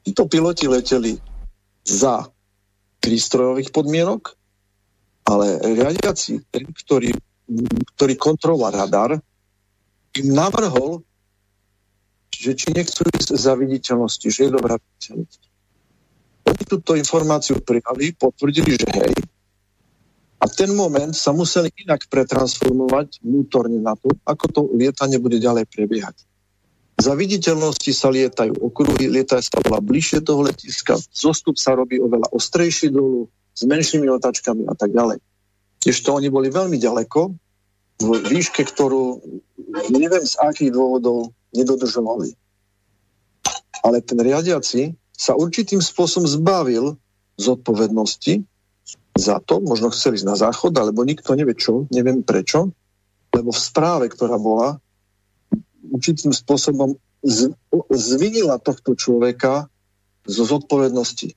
Títo piloti leteli za prístrojových podmienok, ale riadiaci, ktorý, ktorý kontroloval radar, im navrhol, že či nechcú ísť za viditeľnosti, že je dobrá viditeľnosť. Oni túto informáciu prijali, potvrdili, že hej, a v ten moment sa museli inak pretransformovať vnútorne na to, ako to lietanie bude ďalej prebiehať. Za viditeľnosti sa lietajú okruhy, lietajú sa oveľa bližšie toho letiska, zostup sa robí oveľa ostrejší dolu, s menšími otačkami a tak ďalej. Tiež oni boli veľmi ďaleko, v výške, ktorú neviem z akých dôvodov nedodržovali. Ale ten riadiaci sa určitým spôsobom zbavil zodpovednosti za to, možno chceli ísť na záchod, alebo nikto nevie čo, neviem prečo, lebo v správe, ktorá bola, určitým spôsobom z, zvinila tohto človeka zo zodpovednosti.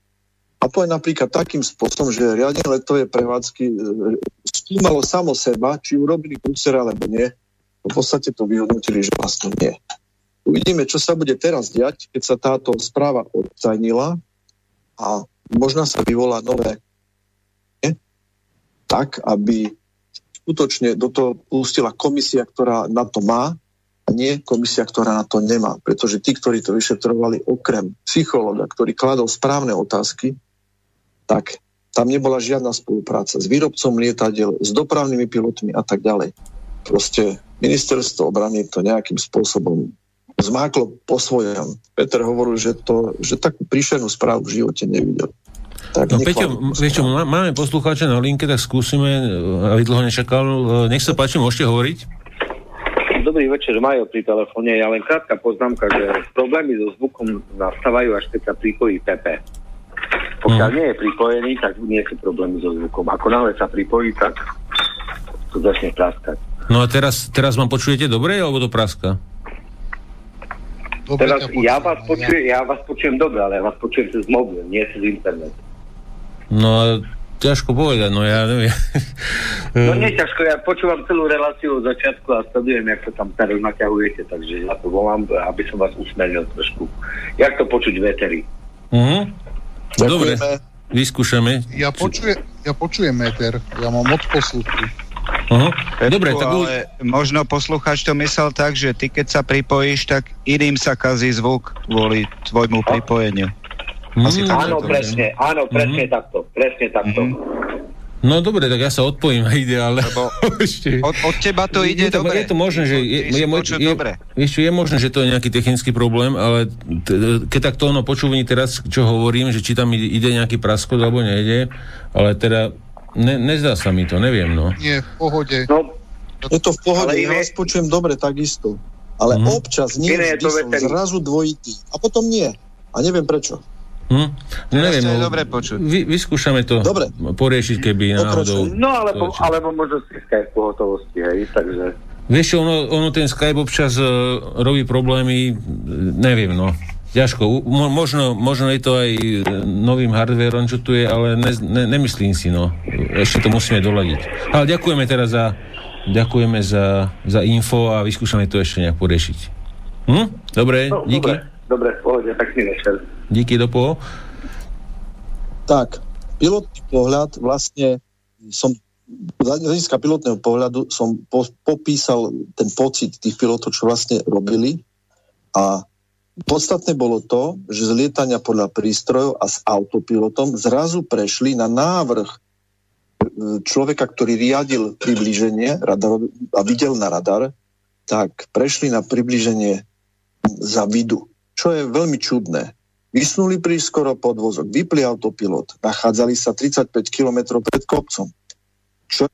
A to je napríklad takým spôsobom, že riadenie letovej prevádzky e, skúmalo samo seba, či urobili prúcer alebo nie. V podstate to vyhodnotili, že vlastne nie. Uvidíme, čo sa bude teraz diať, keď sa táto správa odtajnila a možno sa vyvolá nové tak, aby skutočne do toho pustila komisia, ktorá na to má a nie komisia, ktorá na to nemá. Pretože tí, ktorí to vyšetrovali okrem psychológa, ktorý kladol správne otázky, tak tam nebola žiadna spolupráca s výrobcom lietadiel, s dopravnými pilotmi a tak ďalej. Proste ministerstvo obrany to nejakým spôsobom zmáklo po svojom. Peter hovoril, že, to, že takú príšernú správu v živote nevidel. Tak no Peťo, vieš čo, máme poslucháča na linke, tak skúsime, aby dlho nečakal. Nech sa páči, môžete hovoriť. Dobrý večer, Majo pri telefóne. Ja len krátka poznámka, že problémy so zvukom nastávajú až keď sa pripojí PP. Pokiaľ hmm. nie je pripojený, tak nie sú problémy so zvukom. Ako náhle sa pripojí, tak to začne praskať. No a teraz, teraz vám počujete dobre, alebo to praska? Dobre, teraz ja vás, počujem, ja vás počujem dobre, ale ja vás počujem cez mobil, nie cez internet. No ťažko povedať, no ja neviem. No nie ťažko, ja počúvam celú reláciu od začiatku a sledujem, jak sa tam teraz naťahujete, takže ja to volám, aby som vás usmernil trošku. Jak to počuť veteri? Uh-huh. Dobre, vyskúšame. Ja, počuje, ja počujem meter, ja mám moc posluchu. Uh-huh. Dobre, tak... ale možno poslucháč to myslel tak, že ty keď sa pripojíš, tak iným sa kazí zvuk kvôli tvojmu pripojeniu. Asi mm, áno, presne, áno, presne mm. takto, presne takto. Mm. No dobre, tak ja sa odpojím a ide, ale... Lebo od, od teba to ide je to, dobre. Je to možné, že je, je, je, je, je možné, že to je nejaký technický problém, ale t- keď takto ono počúvaní teraz, čo hovorím, že či tam ide nejaký praskot alebo nejde, ale teda ne, nezdá sa mi to, neviem, no. Nie, v pohode. No, je to v pohode, ja vás počujem dobre takisto. Ale mm. občas nie vždy som zrazu dvojitý. A potom nie. A neviem prečo. Hm? No, neviem, je dobre počuť. Vy, vyskúšame to dobre. poriešiť, keby náhodou... No, alebo, alebo možno si Skype pohotovosti, hej, takže... Vieš čo, ono, ono ten Skype občas uh, robí problémy, neviem, no. Ťažko. Mo, možno, možno je to aj e, novým hardverom, čo tu je, ale ne, ne, nemyslím si, no. Ešte to musíme doladiť. Ale ďakujeme teraz za, ďakujeme za, za info a vyskúšame to ešte nejak poriešiť. Hm? Dobre, no, díky. Dobre. Dobre, v pohode, pekný večer. Díky, dopo. Tak, pilotný pohľad vlastne som z hľadiska pilotného pohľadu som po, popísal ten pocit tých pilotov, čo vlastne robili a podstatné bolo to, že z lietania podľa prístrojov a s autopilotom zrazu prešli na návrh e, človeka, ktorý riadil približenie radar, a videl na radar, tak prešli na približenie za vidu čo je veľmi čudné. Vysnuli prískoro podvozok, vypli autopilot, nachádzali sa 35 km pred kopcom. Čo,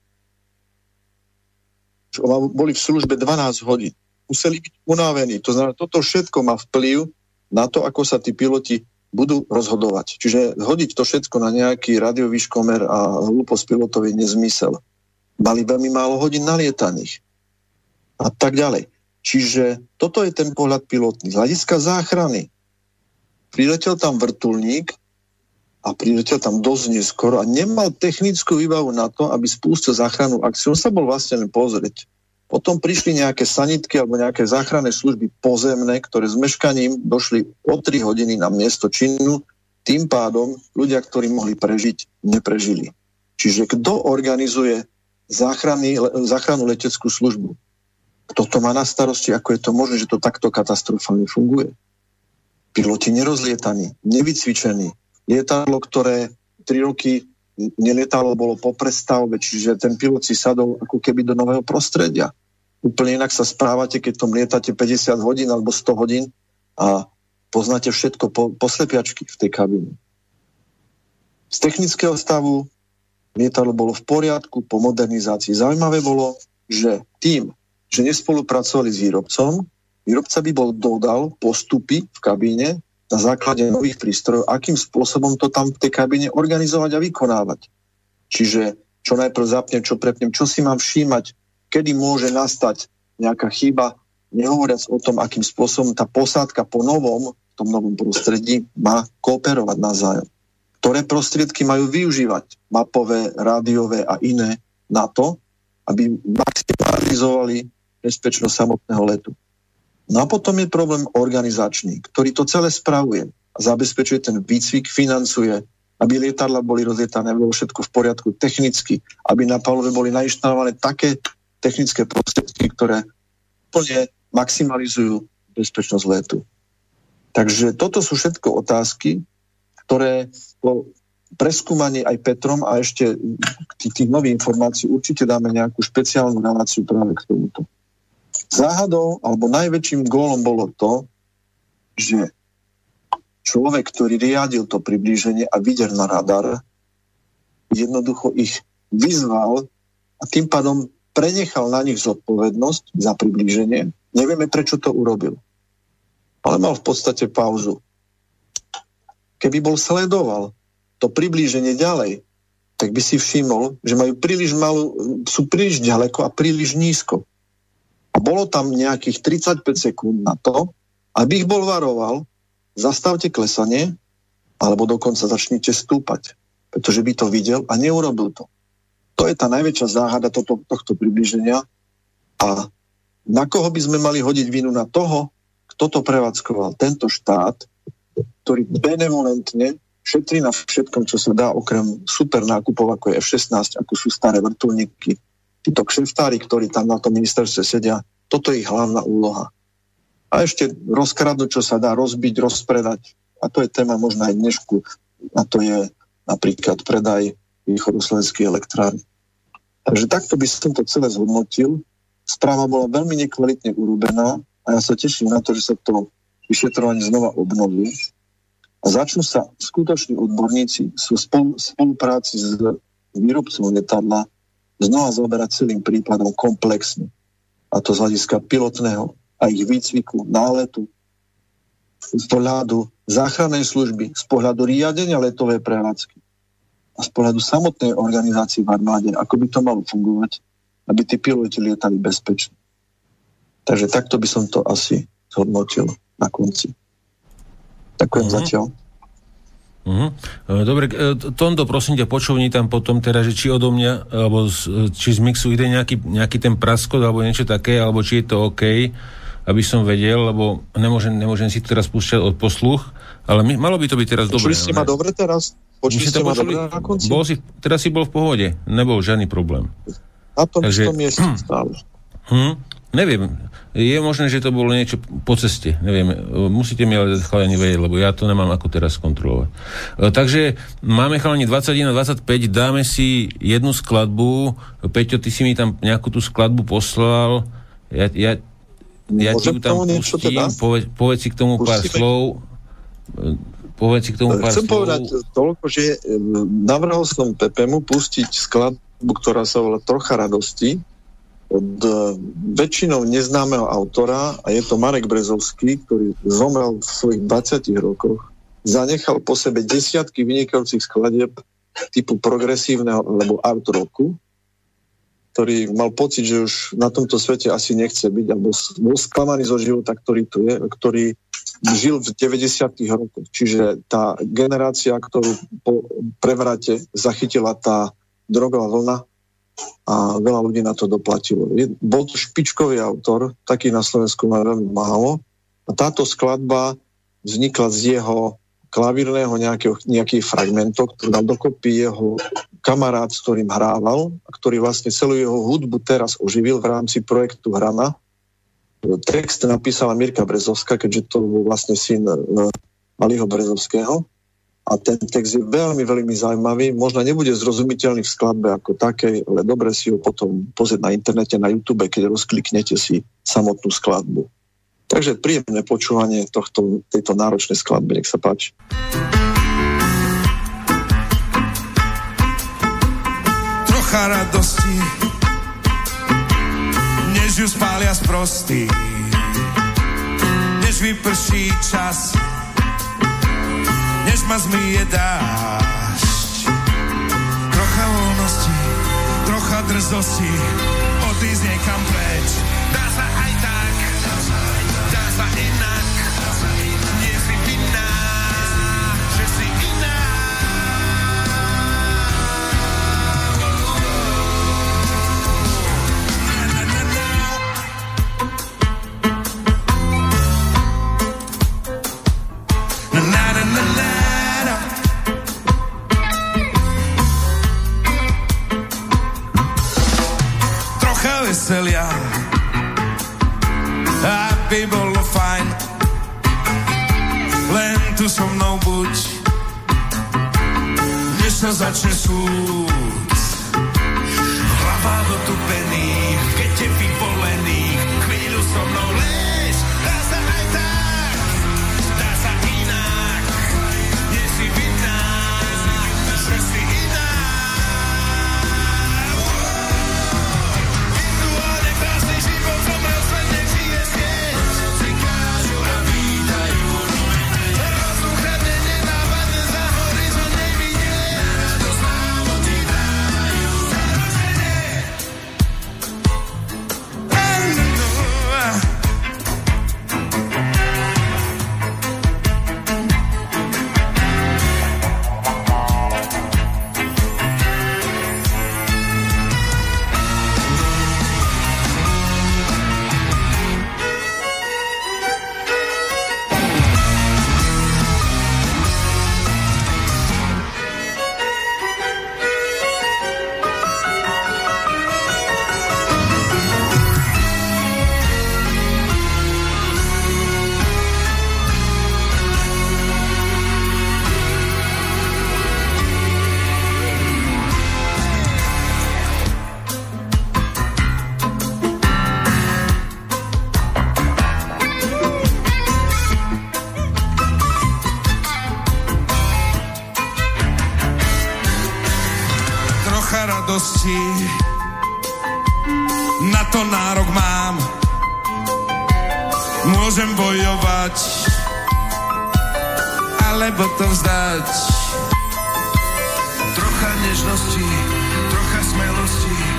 boli v službe 12 hodín. Museli byť unavení. To znamená, toto všetko má vplyv na to, ako sa tí piloti budú rozhodovať. Čiže hodiť to všetko na nejaký radiový škomer a hlúposť pilotový nezmysel. Mali veľmi málo hodín nalietaných. a tak ďalej. Čiže toto je ten pohľad pilotný. Z hľadiska záchrany priletel tam vrtulník a priletel tam dosť neskoro a nemal technickú výbavu na to, aby spustil záchranu akciu. On sa bol vlastne len pozrieť. Potom prišli nejaké sanitky alebo nejaké záchranné služby pozemné, ktoré s meškaním došli o 3 hodiny na miesto činu. Tým pádom ľudia, ktorí mohli prežiť, neprežili. Čiže kto organizuje záchrany, záchranu leteckú službu? Kto to má na starosti? Ako je to možné, že to takto katastrofálne funguje? Piloti nerozlietaní, nevycvičení. Lietadlo, ktoré 3 roky nelietalo, bolo po prestavbe, čiže ten pilot si sadol ako keby do nového prostredia. Úplne inak sa správate, keď tom lietate 50 hodín alebo 100 hodín a poznáte všetko po, po slepiačky v tej kabine. Z technického stavu lietadlo bolo v poriadku po modernizácii. Zaujímavé bolo, že tým, že nespolupracovali s výrobcom, výrobca by bol dodal postupy v kabíne, na základe nových prístrojov, akým spôsobom to tam v tej kabine organizovať a vykonávať. Čiže čo najprv zapnem, čo prepnem, čo si mám všímať, kedy môže nastať nejaká chyba, nehovoriac o tom, akým spôsobom tá posádka po novom, v tom novom prostredí má kooperovať navzájom. Ktoré prostriedky majú využívať, mapové, rádiové a iné, na to, aby maximalizovali bezpečnosť samotného letu. No a potom je problém organizačný, ktorý to celé spravuje a zabezpečuje ten výcvik, financuje, aby lietadla boli rozlietané, aby bolo všetko v poriadku technicky, aby na palube boli nainštalované také technické prostriedky, ktoré plne maximalizujú bezpečnosť letu. Takže toto sú všetko otázky, ktoré po preskúmaní aj Petrom a ešte tých, tých nových informácií určite dáme nejakú špeciálnu reláciu práve k tomuto. Záhadou alebo najväčším gólom bolo to, že človek, ktorý riadil to priblíženie a videl na radar, jednoducho ich vyzval a tým pádom prenechal na nich zodpovednosť za priblíženie. Nevieme, prečo to urobil. Ale mal v podstate pauzu. Keby bol sledoval to priblíženie ďalej, tak by si všimol, že majú príliš malú, sú príliš ďaleko a príliš nízko. A bolo tam nejakých 35 sekúnd na to, aby ich bol varoval, zastavte klesanie, alebo dokonca začnite stúpať. Pretože by to videl a neurobil to. To je tá najväčšia záhada toto, tohto približenia. A na koho by sme mali hodiť vinu? Na toho, kto to prevádzkoval. Tento štát, ktorý benevolentne šetrí na všetkom, čo sa dá, okrem super nákupov, ako je F-16, ako sú staré vrtulníky, títo kšeftári, ktorí tam na tom ministerstve sedia, toto je ich hlavná úloha. A ešte rozkradnúť, čo sa dá rozbiť, rozpredať. A to je téma možno aj dnešku. A to je napríklad predaj východoslovenskej elektrárny. Takže takto by som to celé zhodnotil. Správa bola veľmi nekvalitne urobená a ja sa teším na to, že sa to vyšetrovanie znova obnoví a začnú sa skutoční odborníci v spolupráci s výrobcom letadla znova zoberať celým prípadom komplexne. A to z hľadiska pilotného a ich výcviku, náletu, z pohľadu záchrannej služby, z pohľadu riadenia letovej prevádzky a z pohľadu samotnej organizácie v armáde, ako by to malo fungovať, aby tí piloti lietali bezpečne. Takže takto by som to asi zhodnotil na konci. Ďakujem mm-hmm. zatiaľ. Uh-huh. Dobre, e, Tondo, prosím ťa, počúvni tam potom teda, že či odo mňa, alebo z, či z mixu ide nejaký, nejaký ten praskot, alebo niečo také, alebo či je to OK, aby som vedel, lebo nemôžem, nemôžem si teraz púšťať od posluch, ale my, malo by to byť teraz dobre. Počuli ste ma dobre teraz? Počuli ste ma dobre na konci? Bol si, teraz si bol v pohode, nebol žiadny problém. Na tom Takže, istom mieste stále. Hm, neviem, je možné, že to bolo niečo po ceste. Neviem, musíte mi ale chalani vedieť, lebo ja to nemám ako teraz kontrolovať. E, takže máme chalani 21 a 25, dáme si jednu skladbu. Peťo, ty si mi tam nejakú tú skladbu poslal. Ja, ja, ja ti ju tam pustím, teda? povedz, povedz si k tomu Pustíme. pár slov. E, povedz si k tomu pár Chcem slov. povedať toľko, že e, navrhol som Pepemu pustiť skladbu, ktorá sa volá Trocha radosti od e, väčšinou neznámeho autora a je to Marek Brezovský, ktorý zomrel v svojich 20 rokoch. Zanechal po sebe desiatky vynikajúcich skladieb typu progresívneho alebo art roku. ktorý mal pocit, že už na tomto svete asi nechce byť, alebo bol sklamaný zo života, ktorý tu je, ktorý žil v 90. rokoch. Čiže tá generácia, ktorú po prevrate zachytila tá drogová vlna a veľa ľudí na to doplatilo. Je, bol to špičkový autor, taký na Slovensku má veľmi málo. A táto skladba vznikla z jeho klavírneho nejakého, nejakých fragmentov, ktorý dal dokopy jeho kamarát, s ktorým hrával, a ktorý vlastne celú jeho hudbu teraz oživil v rámci projektu Hrana. Text napísala Mirka Brezovská, keďže to bol vlastne syn e, Aliho Brezovského. A ten text je veľmi, veľmi zaujímavý. Možno nebude zrozumiteľný v skladbe ako takej, ale dobre si ho potom pozrieť na internete, na YouTube, keď rozkliknete si samotnú skladbu. Takže príjemné počúvanie tohto, tejto náročnej skladby, nech sa páči. Trocha radosti, než ju spália sprostý, než vyprší čas, než ma zmije dášť. Trocha voľnosti, trocha drzosti, odísť niekam preč, veselia aby bolo fajn len tu so mnou buď. Než sa začne súd. Hlava do tupených v kete vyvolených Trocha nežnosti, trocha smelosti,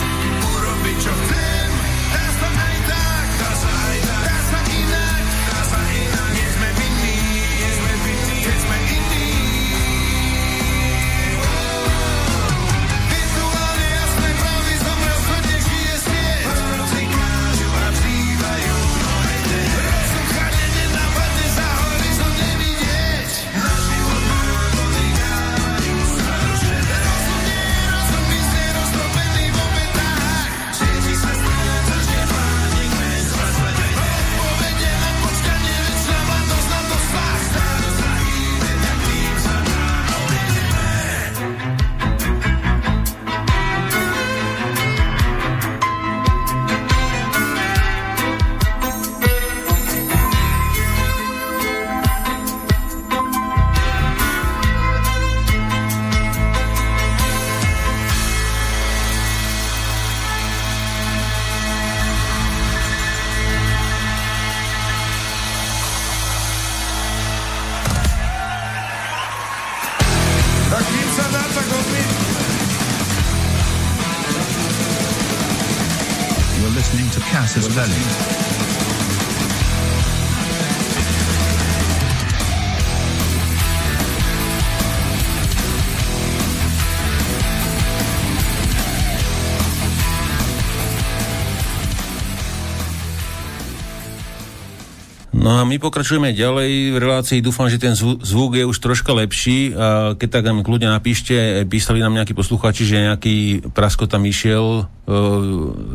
No a my pokračujeme ďalej v relácii. Dúfam, že ten zvuk je už troška lepší. A keď tak nám kľudne napíšte, písali nám nejakí poslucháči, že nejaký prasko tam išiel e,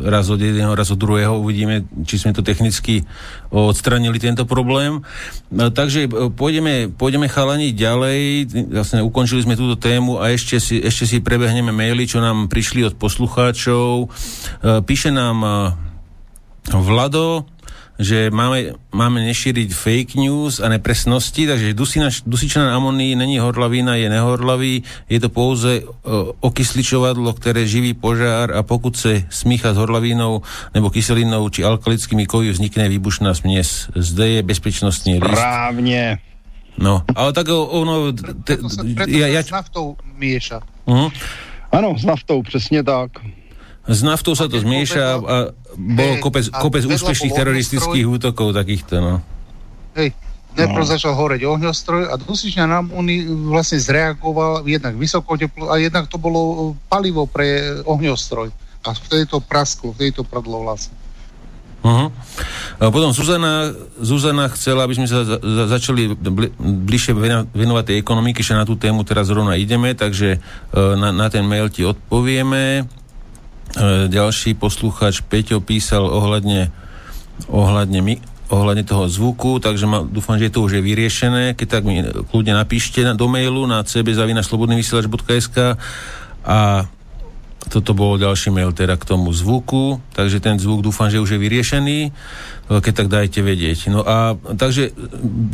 raz od jedného, raz od druhého. Uvidíme, či sme to technicky odstranili tento problém. No, takže e, pôjdeme, pôjdeme chalani ďalej. Vlastne ukončili sme túto tému a ešte si, ešte si prebehneme maily, čo nám prišli od poslucháčov. E, píše nám Vlado, že máme, máme nešíriť fake news a nepresnosti, takže dusina, dusičná amoní není horlavina, je nehorlavý, je to pouze uh, okysličovadlo, ktoré živí požár a pokud sa smícha s horlavínou nebo kyselinou či alkalickými kovy, vznikne výbušná směs. Zde je bezpečnostný list. Správne. No, ale tak ono... Te, preto sa, preto ja, ja, s naftou mieša. Uh-huh. Áno, s naftou, presne tak. S naftou sa to zmieša a bol kopec, kopec úspešných teroristických útokov takýchto, no. Hej, najprv no. začal horeť ohňostroj a dusičná nám on vlastne zreagoval jednak vysoko teplo a jednak to bolo palivo pre ohňostroj. A vtedy to prasklo, vtedy to pradlo vlastne. Uh-huh. A potom Zuzana, Zuzana chcela, aby sme sa za, za, začali bli, bližšie venovať tej ekonomiky, že na tú tému teraz zrovna ideme, takže uh, na, na ten mail ti odpovieme. E, ďalší poslucháč Peťo písal ohľadne, ohľadne, mi, ohľadne toho zvuku, takže ma, dúfam, že to už je vyriešené. Keď tak mi kľudne napíšte na, do mailu na cbzavinaslobodnyvysielač.sk a toto bol ďalší mail teda k tomu zvuku, takže ten zvuk dúfam, že už je vyriešený, e, keď tak dajte vedieť. No a takže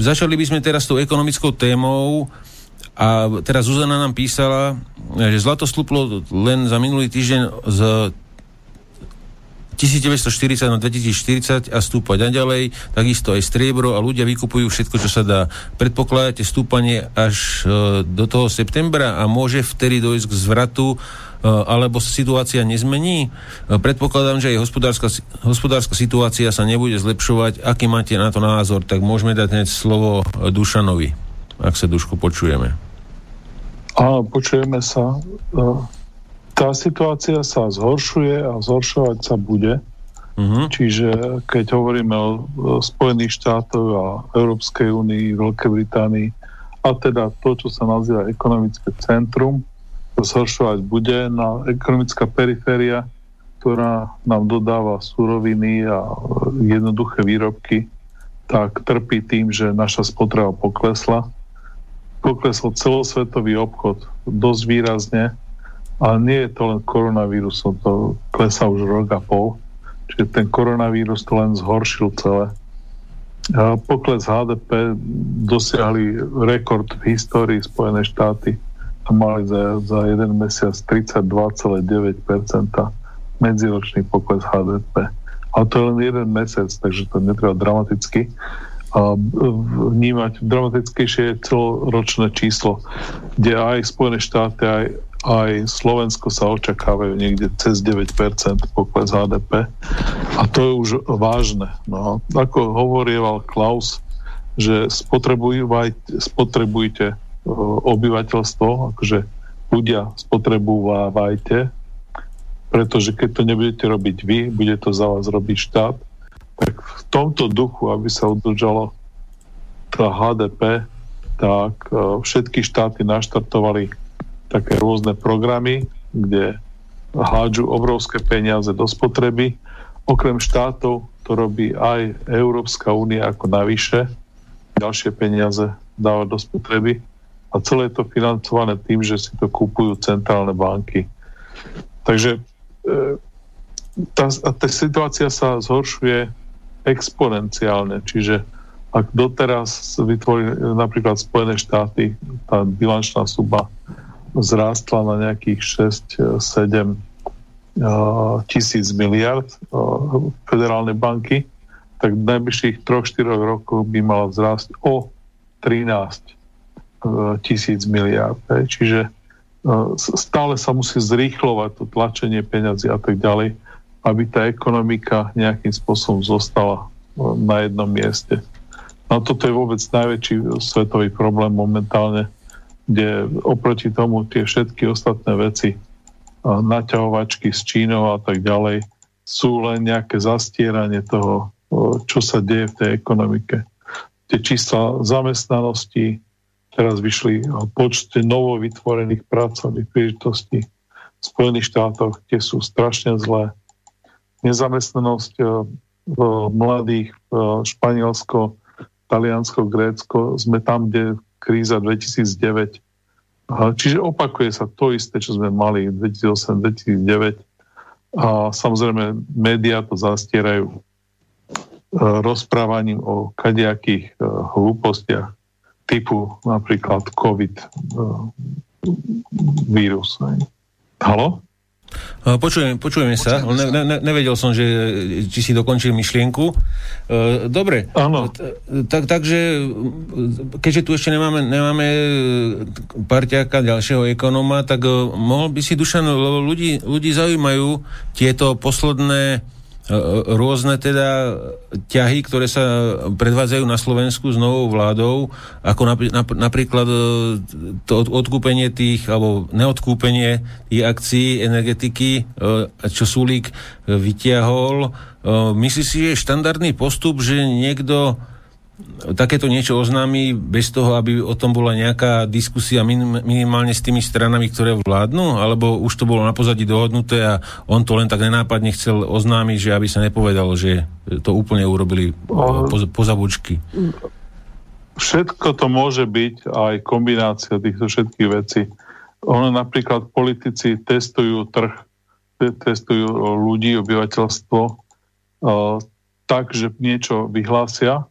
začali by sme teraz s tou ekonomickou témou, a teraz Zuzana nám písala, že zlato sluplo len za minulý týždeň z 1940 na 2040 a stúpať ďalej, takisto aj striebro a ľudia vykupujú všetko, čo sa dá. Predpokladáte stúpanie až e, do toho septembra a môže vtedy dojsť k zvratu e, alebo situácia nezmení? E, predpokladám, že aj hospodárska, hospodárska situácia sa nebude zlepšovať. Aký máte na to názor? Tak môžeme dať hneď slovo Dušanovi, ak sa Dušku počujeme. Áno, počujeme sa. E, tá situácia sa zhoršuje a zhoršovať sa bude. Uh-huh. Čiže keď hovoríme o Spojených štátoch a Európskej únii, Veľkej Británii a teda to, čo sa nazýva ekonomické centrum, to zhoršovať bude na ekonomická periféria, ktorá nám dodáva suroviny a jednoduché výrobky, tak trpí tým, že naša spotreba poklesla poklesol celosvetový obchod dosť výrazne, ale nie je to len koronavírusom, to klesá už rok a pol, čiže ten koronavírus to len zhoršil celé. Pokles HDP dosiahli rekord v histórii Spojené štáty a mali za, za jeden mesiac 32,9% medziročný pokles HDP. A to je len jeden mesiac, takže to netreba dramaticky vnímať dramatickejšie celoročné číslo, kde aj Spojené štáty, aj, aj Slovensko sa očakávajú niekde cez 9% pokles HDP. A to je už vážne. No, ako hovorieval Klaus, že spotrebujte obyvateľstvo, akože ľudia spotrebujte, pretože keď to nebudete robiť vy, bude to za vás robiť štát tak v tomto duchu, aby sa udržalo tá HDP, tak e, všetky štáty naštartovali také rôzne programy, kde hádžu obrovské peniaze do spotreby. Okrem štátov to robí aj Európska únia ako navyše. Ďalšie peniaze dáva do spotreby. A celé je to financované tým, že si to kúpujú centrálne banky. Takže e, tá, tá situácia sa zhoršuje exponenciálne. Čiže ak doteraz vytvorili napríklad Spojené štáty, tá bilančná suba zrástla na nejakých 6-7 eh, tisíc miliard eh, federálnej banky, tak v najbližších 3-4 rokoch by mala vzrásť o 13 eh, tisíc miliard. Čiže stále sa musí zrýchlovať to tlačenie peňazí a tak ďalej, aby tá ekonomika nejakým spôsobom zostala na jednom mieste. No toto je vôbec najväčší svetový problém momentálne, kde oproti tomu tie všetky ostatné veci, naťahovačky s Čínou a tak ďalej, sú len nejaké zastieranie toho, čo sa deje v tej ekonomike. Tie čísla zamestnanosti, teraz vyšli o počte novo vytvorených pracovných príležitostí v Spojených štátoch, tie sú strašne zlé. Nezamestnanosť v mladých, v Španielsko, Taliansko, Grécko, sme tam, kde kríza 2009 Čiže opakuje sa to isté, čo sme mali 2008-2009 a samozrejme médiá to zastierajú e, rozprávaním o kadejakých hlúpostiach typu napríklad COVID vírus. Halo? Počujem, počujeme sa, ne, ne, nevedel som, že, či si dokončil myšlienku. Dobre, Áno. Tak, takže keďže tu ešte nemáme, nemáme parťáka ďalšieho ekonóma, tak mohol by si, Dušan, ľudí, ľudí zaujímajú tieto posledné rôzne teda ťahy, ktoré sa predvádzajú na Slovensku s novou vládou, ako napríklad e, to odkúpenie tých, alebo neodkúpenie tých akcií energetiky, e, čo Sulík vytiahol. E, myslíš si, že je štandardný postup, že niekto takéto niečo oznámi bez toho, aby o tom bola nejaká diskusia minim, minimálne s tými stranami, ktoré vládnu? Alebo už to bolo na pozadí dohodnuté a on to len tak nenápadne chcel oznámiť, že aby sa nepovedalo, že to úplne urobili po, po zabučky? Všetko to môže byť aj kombinácia týchto všetkých vecí. Ono napríklad politici testujú trh, testujú ľudí, obyvateľstvo tak, že niečo vyhlásia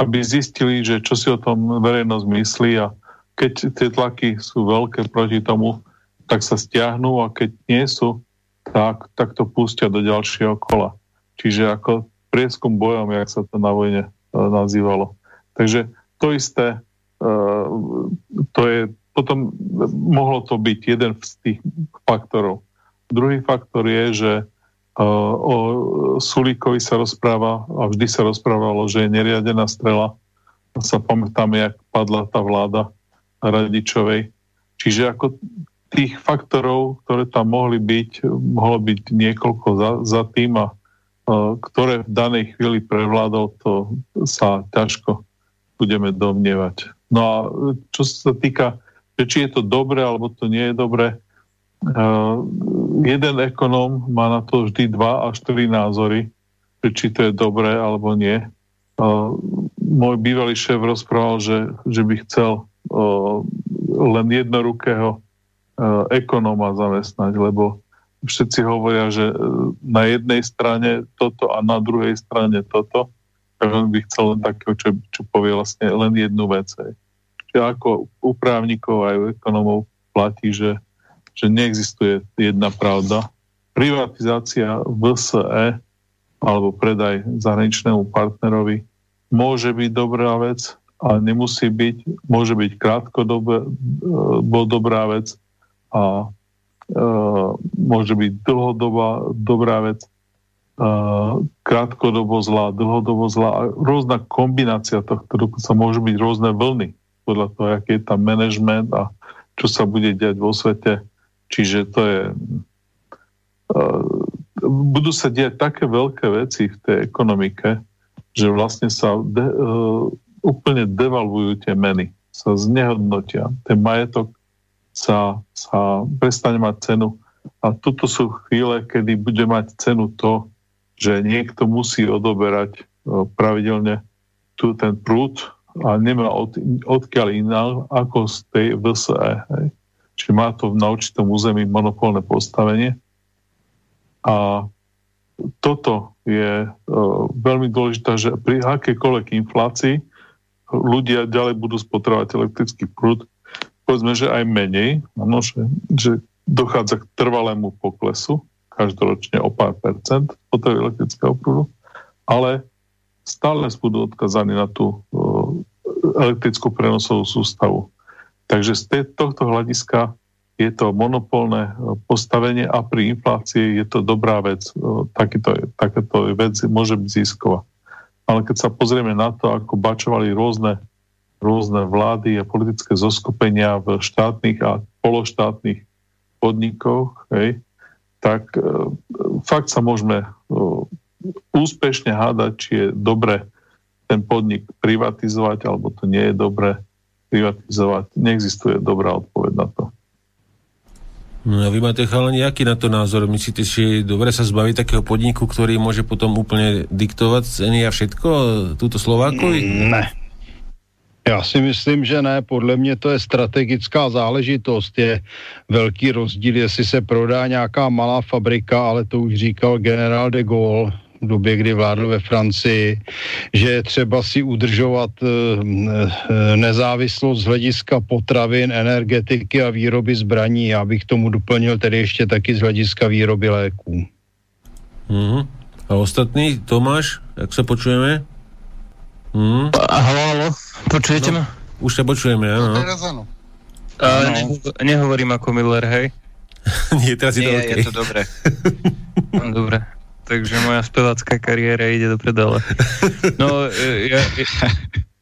aby zistili, že čo si o tom verejnosť myslí a keď tie tlaky sú veľké proti tomu, tak sa stiahnu a keď nie sú, tak, tak to pustia do ďalšieho kola. Čiže ako prieskum bojom, jak sa to na vojne e, nazývalo. Takže to isté, e, to je, potom mohlo to byť jeden z tých faktorov. Druhý faktor je, že O Sulíkovi sa rozpráva, a vždy sa rozprávalo, že je neriadená strela. Sa pamätáme, jak padla tá vláda Radičovej. Čiže ako tých faktorov, ktoré tam mohli byť, mohlo byť niekoľko za, za tým a ktoré v danej chvíli prevládol, to sa ťažko budeme domnievať. No a čo sa týka, či je to dobré alebo to nie je dobré, jeden ekonóm má na to vždy dva až tri názory, či to je dobré alebo nie. Uh, môj bývalý šéf rozprával, že, že by chcel uh, len jednorukého uh, ekonóma zamestnať, lebo všetci hovoria, že na jednej strane toto a na druhej strane toto, tak on by chcel len takého, čo, čo povie vlastne len jednu vec. Čiže ako u právnikov aj u ekonomov platí, že že neexistuje jedna pravda. Privatizácia VSE alebo predaj zahraničnému partnerovi môže byť dobrá vec, ale nemusí byť, môže byť krátkodobé, bol dobrá vec a e, môže byť dlhodobá dobrá vec, e, krátkodobo zlá, dlhodobo zlá a rôzna kombinácia tohto, sa môžu byť rôzne vlny podľa toho, aký je tam management a čo sa bude diať vo svete Čiže to je... Uh, budú sa diať také veľké veci v tej ekonomike, že vlastne sa de, uh, úplne devalvujú tie meny, sa znehodnotia. Ten majetok sa, sa prestane mať cenu. A toto sú chvíle, kedy bude mať cenu to, že niekto musí odoberať uh, pravidelne tu ten prúd a nemá od, odkiaľ iná ako z tej VSE. Hej. Čiže má to na určitom území monopolné postavenie. A toto je uh, veľmi dôležité, že pri akékoľvek inflácii ľudia ďalej budú spotrebovať elektrický prúd, povedzme, že aj menej, ano, že, že dochádza k trvalému poklesu každoročne o pár percent spotreby elektrického prúdu, ale stále budú odkazaní na tú uh, elektrickú prenosovú sústavu. Takže z tohto hľadiska je to monopolné postavenie a pri inflácii je to dobrá vec. Takýto, takéto vec môže byť zisková. Ale keď sa pozrieme na to, ako bačovali rôzne, rôzne vlády a politické zoskupenia v štátnych a pološtátnych podnikoch, hej, tak e, fakt sa môžeme e, úspešne hádať, či je dobre ten podnik privatizovať, alebo to nie je dobre privatizovať. Neexistuje dobrá odpoveď na to. No a vy máte chalani, aký na to názor? Myslíte, že je dobre sa zbaviť takého podniku, ktorý môže potom úplne diktovať ceny a všetko túto Slovákovi? Ne. Já si myslím, že ne. Podle mě to je strategická záležitost. Je velký rozdíl, jestli se prodá nějaká malá fabrika, ale to už říkal generál de Gaulle době, kdy vládl ve Francii, že je třeba si udržovat eh, eh, nezávislost z hlediska potravin, energetiky a výroby zbraní. Já bych tomu doplnil tedy ještě taky z hlediska výroby léků. Mm-hmm. A ostatní, Tomáš, jak se počujeme? Mm. Halo, halo, počujete no, ma? Už sa počujeme, áno. No, teraz áno. Uh, neho, nehovorím ako Miller, hej? Nie, teraz je to Nie, okay. je to dobré. no, dobre. Takže moja spevácká kariéra ide do predale. No, ja, ja,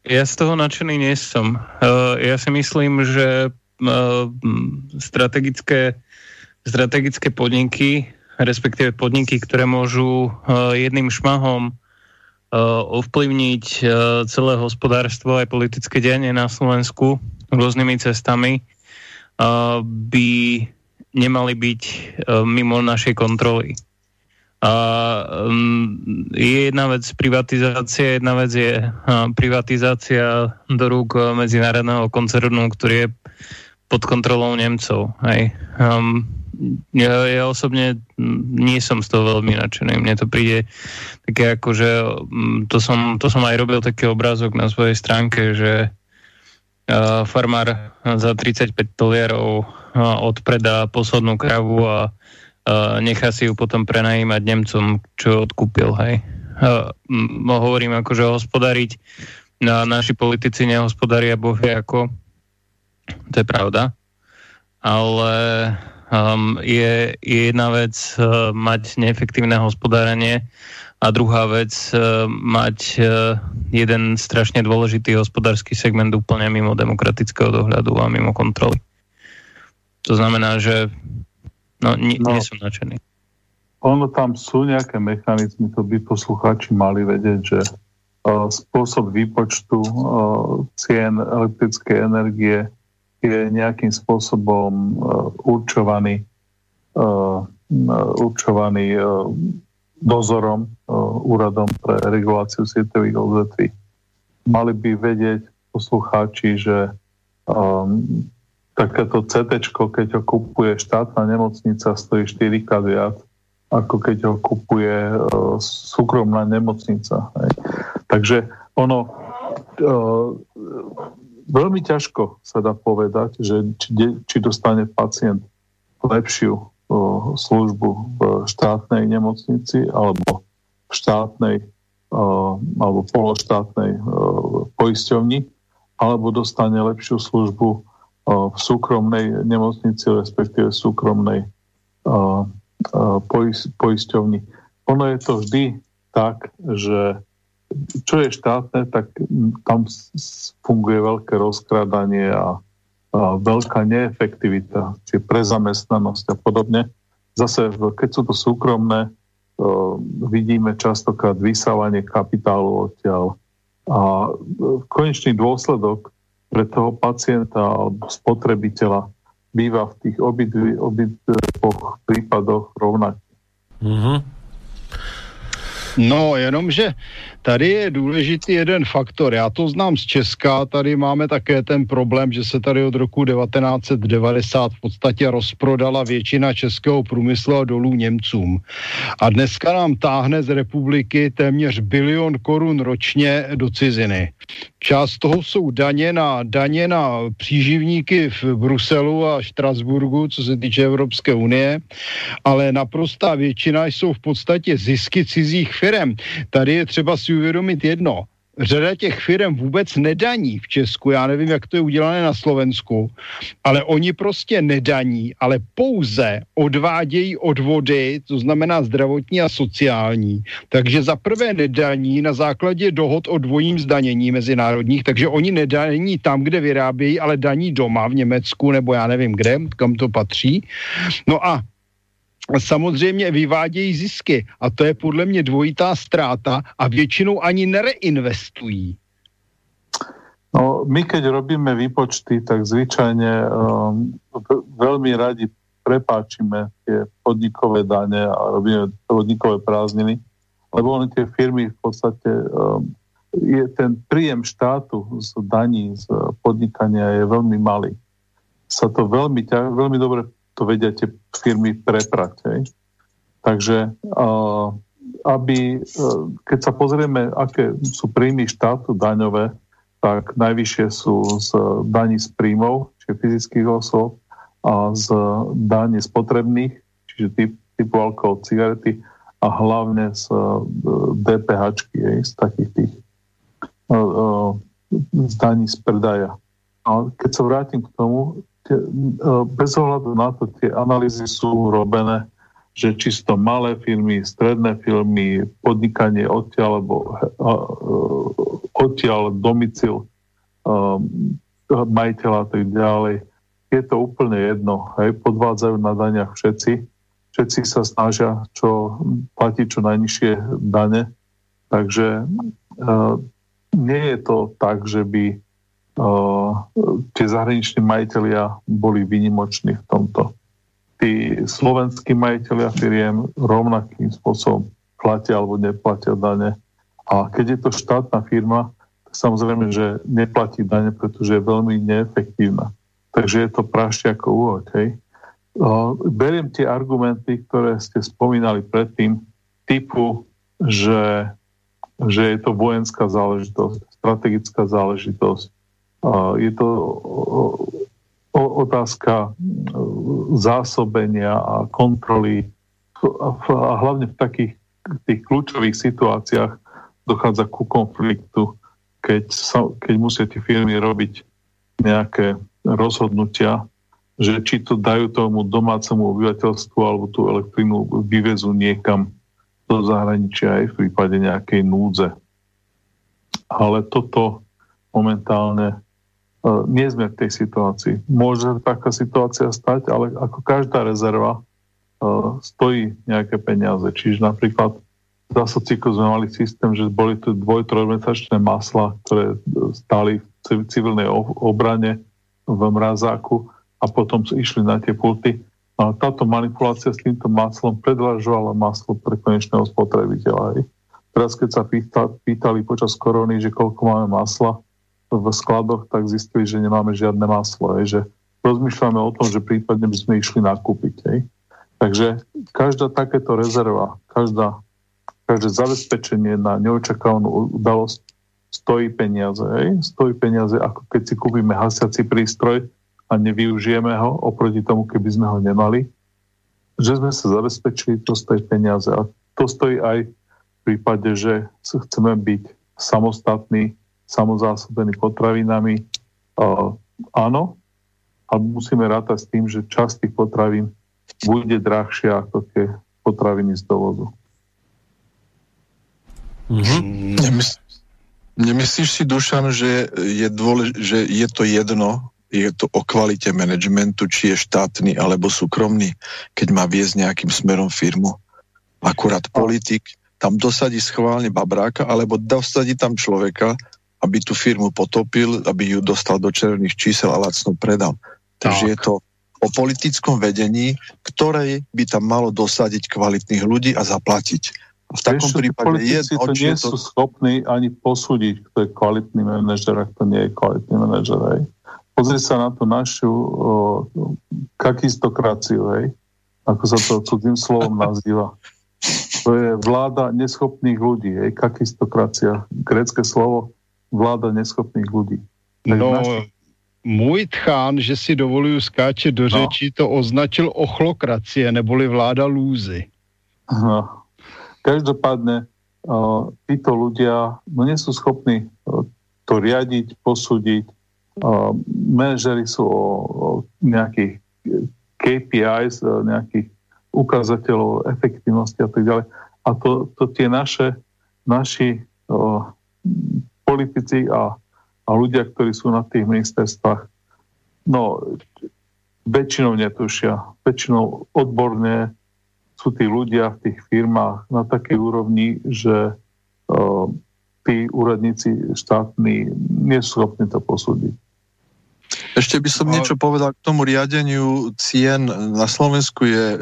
ja z toho nadšený nie som. Uh, ja si myslím, že uh, strategické, strategické podniky, respektíve podniky, ktoré môžu jedným šmahom ovplyvniť celé hospodárstvo aj politické dianie na Slovensku rôznymi cestami, by nemali byť mimo našej kontroly. A mm, je jedna vec privatizácia, jedna vec je privatizácia do rúk medzinárodného koncernu, ktorý je pod kontrolou Nemcov. Hej. Um, ja, ja osobne nie som z toho veľmi nadšený. Mne to príde také ako, že to som, to som aj robil taký obrázok na svojej stránke, že uh, farmár za 35 toliarov uh, odpredá poslednú kravu a nechá si ju potom prenajímať Nemcom, čo odkúpil. Hej. Uh, hovorím ako, že hospodariť a naši politici nehospodaria bohvie ako to je pravda ale um, je, je jedna vec uh, mať neefektívne hospodárenie a druhá vec uh, mať uh, jeden strašne dôležitý hospodársky segment úplne mimo demokratického dohľadu a mimo kontroly. To znamená, že no, nie, no, nie som nadšený. Ono tam sú nejaké mechanizmy, to by poslucháči mali vedieť, že uh, spôsob výpočtu uh, cien elektrickej energie je nejakým spôsobom uh, určovaný, uh, určovaný uh, dozorom, uh, úradom pre reguláciu sieťových odvetví. Mali by vedieť poslucháči, že um, takéto CT, keď ho kupuje štátna nemocnica, stojí 4 krát viac, ako keď ho kupuje uh, súkromná nemocnica. Hej. Takže ono uh, veľmi ťažko sa dá povedať, že či, či dostane pacient lepšiu o, službu v štátnej nemocnici alebo v štátnej o, alebo pološtátnej o, poisťovni, alebo dostane lepšiu službu v súkromnej nemocnici, respektíve súkromnej poisťovni. Ono je to vždy tak, že čo je štátne, tak tam funguje veľké rozkrádanie a, veľká neefektivita, čiže prezamestnanosť a podobne. Zase, keď sú to súkromné, vidíme častokrát vysávanie kapitálu odtiaľ. A konečný dôsledok pre toho pacienta alebo spotrebiteľa býva v tých obidvoch prípadoch rovnaký. Mm-hmm. No, jenomže tady je důležitý jeden faktor. Já to znám z Česka, tady máme také ten problém, že se tady od roku 1990 v podstatě rozprodala většina českého průmyslu a dolů Němcům. A dneska nám táhne z republiky téměř bilion korun ročně do ciziny. Část toho jsou daně na, daně na příživníky v Bruselu a Štrasburgu, co se týče Evropské unie, ale naprostá většina jsou v podstatě zisky cizích firm. Tady je třeba si uvědomit jedno. řada těch firm vůbec nedaní v Česku, já nevím, jak to je udělané na Slovensku, ale oni prostě nedaní, ale pouze odvádějí odvody, to znamená zdravotní a sociální. Takže za prvé nedaní na základě dohod o dvojím zdanění mezinárodních, takže oni nedaní tam, kde vyrábějí, ale daní doma v Německu nebo já nevím kde, kam to patří. No a samozřejmě vyvádějí zisky a to je podle mě dvojitá ztráta a většinou ani nereinvestují. No, my keď robíme výpočty, tak zvyčajne um, veľmi radi prepáčime tie podnikové dane a robíme podnikové prázdniny, lebo oni tie firmy v podstate um, je ten príjem štátu z daní, z podnikania je veľmi malý. Sa to veľmi, veľmi dobre to vedia tie firmy preprať. Hej. Takže aby, uh, keď sa pozrieme, aké sú príjmy štátu daňové, tak najvyššie sú z daní z príjmov, čiže fyzických osôb, a z daní spotrebných, čiže typ, typu alkohol, cigarety a hlavne z uh, DPH, z takých tých uh, z daní z predaja. A keď sa vrátim k tomu, E, bez ohľadu na to tie analýzy sú robené, že čisto malé firmy, stredné firmy, podnikanie odtiaľ, alebo e, e, odtiaľ domicil majiteľa a tak ďalej. Je to úplne jedno. Hej, podvádzajú na daniach všetci. Všetci sa snažia čo, platiť čo najnižšie dane. Takže nie je to tak, že by tie zahraniční majiteľia boli vynimoční v tomto. Tí slovenskí majiteľia firiem rovnakým spôsobom platia alebo neplatia dane. A keď je to štátna firma, tak samozrejme, že neplatí dane, pretože je veľmi neefektívna. Takže je to prašť ako úhod. Hej. Beriem tie argumenty, ktoré ste spomínali predtým, typu, že, že je to vojenská záležitosť, strategická záležitosť, je to otázka zásobenia a kontroly a hlavne v takých tých kľúčových situáciách dochádza ku konfliktu, keď, sa, keď musia tie firmy robiť nejaké rozhodnutia, že či to dajú tomu domácemu obyvateľstvu alebo tú elektrínu vyvezú niekam do zahraničia aj v prípade nejakej núdze. Ale toto momentálne E, nie sme v tej situácii. Môže taká situácia stať, ale ako každá rezerva uh, stojí nejaké peniaze. Čiže napríklad za sociku sme mali systém, že boli tu dvoj, trojmesačné masla, ktoré stáli v civilnej obrane v mrazáku a potom išli na tie pulty. A táto manipulácia s týmto maslom predvažovala maslo pre konečného spotrebiteľa. Teraz keď sa pýtali počas korony, že koľko máme masla, v skladoch, tak zistili, že nemáme žiadne maslo. Hej, že rozmýšľame o tom, že prípadne by sme išli nakúpiť. Hej. Takže každá takéto rezerva, každá, každé zabezpečenie na neočakávanú udalosť stojí peniaze. Hej. Stojí peniaze, ako keď si kúpime hasiaci prístroj a nevyužijeme ho oproti tomu, keby sme ho nemali. Že sme sa zabezpečili, to stojí peniaze. A to stojí aj v prípade, že chceme byť samostatní samozásobený potravinami. Áno, ale musíme rátať s tým, že časť tých potravín bude drahšia ako tie potraviny z dovozu. Mm-hmm. Nemysl- nemyslíš si, Dušan, že je, dôlež- že je to jedno, je to o kvalite managementu, či je štátny alebo súkromný, keď má viesť nejakým smerom firmu. Akurát politik tam dosadí schválne babráka, alebo dosadí tam človeka, aby tú firmu potopil, aby ju dostal do červených čísel a lacno predal. Takže je to o politickom vedení, ktoré by tam malo dosadiť kvalitných ľudí a zaplatiť. A v takom Ešte, prípade jedno, to nie to... sú schopní ani posúdiť, kto je kvalitný manažer, ak to nie je kvalitný manažer. Hej. Pozri sa na tú našu o, kakistokraciu, hej, ako sa to cudzým slovom nazýva. To je vláda neschopných ľudí, hej, kakistokracia, grécké slovo vláda neschopných ľudí. no, naš... můj tchán, že si dovoluju skáčet do no. řeči, to označil ochlokracie, neboli vláda lúzy. No. Každopádne títo ľudia no nie sú schopní to riadiť, posúdiť. Manažery sú o, o nejakých KPIs, nejakých ukazateľov efektivnosti a tak ďalej. A to, to tie naše, naši o, politici a, a ľudia, ktorí sú na tých ministerstvách, no väčšinou netušia, väčšinou odborne sú tí ľudia v tých firmách na takej úrovni, že o, tí úradníci štátni nie sú schopní to posúdiť. Ešte by som niečo povedal k tomu riadeniu cien. Na Slovensku je e,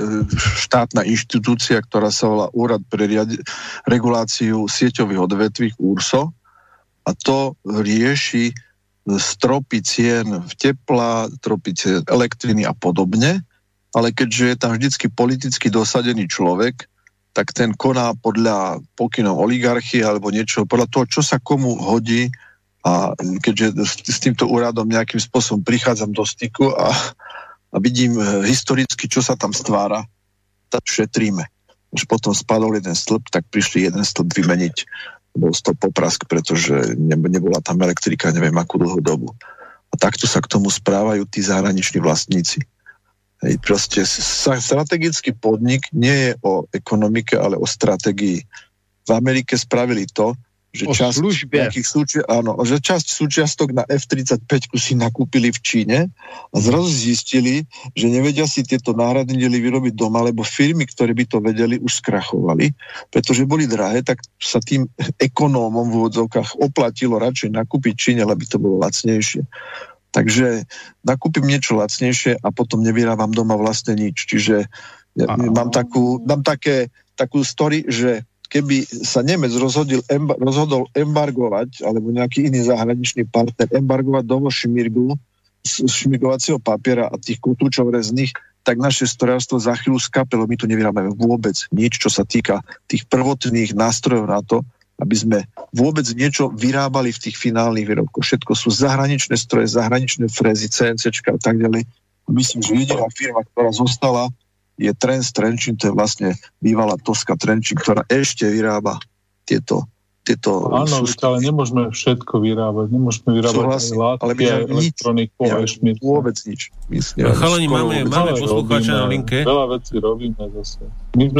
štátna inštitúcia, ktorá sa volá Úrad pre riade- reguláciu sieťových odvetví URSO a to rieši stropy cien v tepla, stropy cien elektriny a podobne, ale keďže je tam vždycky politicky dosadený človek, tak ten koná podľa pokynov oligarchie alebo niečo, podľa toho, čo sa komu hodí. A keďže s týmto úradom nejakým spôsobom prichádzam do styku a, a vidím e, historicky, čo sa tam stvára, tak šetríme. Už potom spadol jeden stĺp, tak prišli jeden stĺp vymeniť bol to poprask, pretože nebola tam elektrika neviem akú dlhú dobu. A takto sa k tomu správajú tí zahraniční vlastníci. Hej, proste strategický podnik nie je o ekonomike, ale o strategii. V Amerike spravili to, že časť, nejakých súčia, áno, že časť súčiastok na F-35 si nakúpili v Číne a zrazu zistili, že nevedia si tieto náhradné diely vyrobiť doma, lebo firmy, ktoré by to vedeli, už skrachovali, pretože boli drahé, tak sa tým ekonómom v úvodzovkách oplatilo radšej nakúpiť Číne, lebo to bolo lacnejšie. Takže nakúpim niečo lacnejšie a potom nevyrábam doma vlastne nič. Čiže ja, mám, takú, mám také, takú story, že keby sa Nemec rozhodil, rozhodol embargovať, alebo nejaký iný zahraničný partner, embargovať dovo šmirgu, šmirgovacieho papiera a tých kutúčov rezných, tak naše strojárstvo za chvíľu skapelo. My tu nevyrábame vôbec nič, čo sa týka tých prvotných nástrojov na to, aby sme vôbec niečo vyrábali v tých finálnych výrobkoch. Všetko sú zahraničné stroje, zahraničné frézy, CNC a tak ďalej. Myslím, že jediná firma, ktorá zostala je Trends Trenčín, to je vlastne bývalá Toska Trenčín, ktorá ešte vyrába tieto tieto... Áno, ale nemôžeme všetko vyrábať. Nemôžeme vyrábať Súhlasím, aj látky, ale my aj elektroniku, aj šmír. Vôbec nič. Myslím, Chalani, máme, máme poslucháča na linke. Veľa vecí robíme zase. My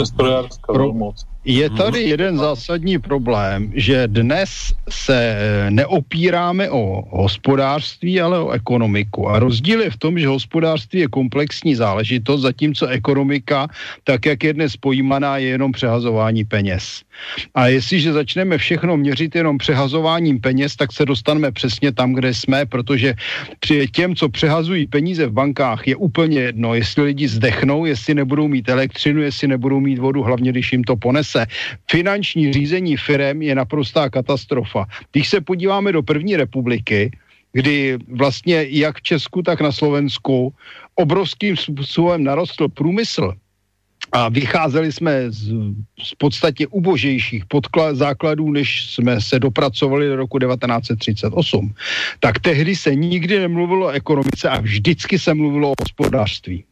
Pro... Je tady jeden zásadní problém, že dnes se neopíráme o hospodářství, ale o ekonomiku. A rozdíl je v tom, že hospodářství je komplexní záležitost, zatímco ekonomika, tak jak je dnes pojímaná, je jenom přehazování peněz. A jestliže začneme všechno měřit jenom přehazováním peněz, tak se dostaneme přesně tam, kde jsme, protože při těm, co přehazují peníze v bankách, je úplně jedno, jestli lidi zdechnou, jestli nebudou mít elektřinu, jestli nebudou mít vodu, hlavně když jim to ponese se. Finanční řízení firem je naprostá katastrofa. Když se podíváme do první republiky, kdy vlastně jak v Česku, tak na Slovensku obrovským způsobem narostl průmysl, a vycházeli jsme z, z podstatě ubožejších podkla- základů, než jsme se dopracovali do roku 1938. Tak tehdy se nikdy nemluvilo o ekonomice a vždycky se mluvilo o hospodářství.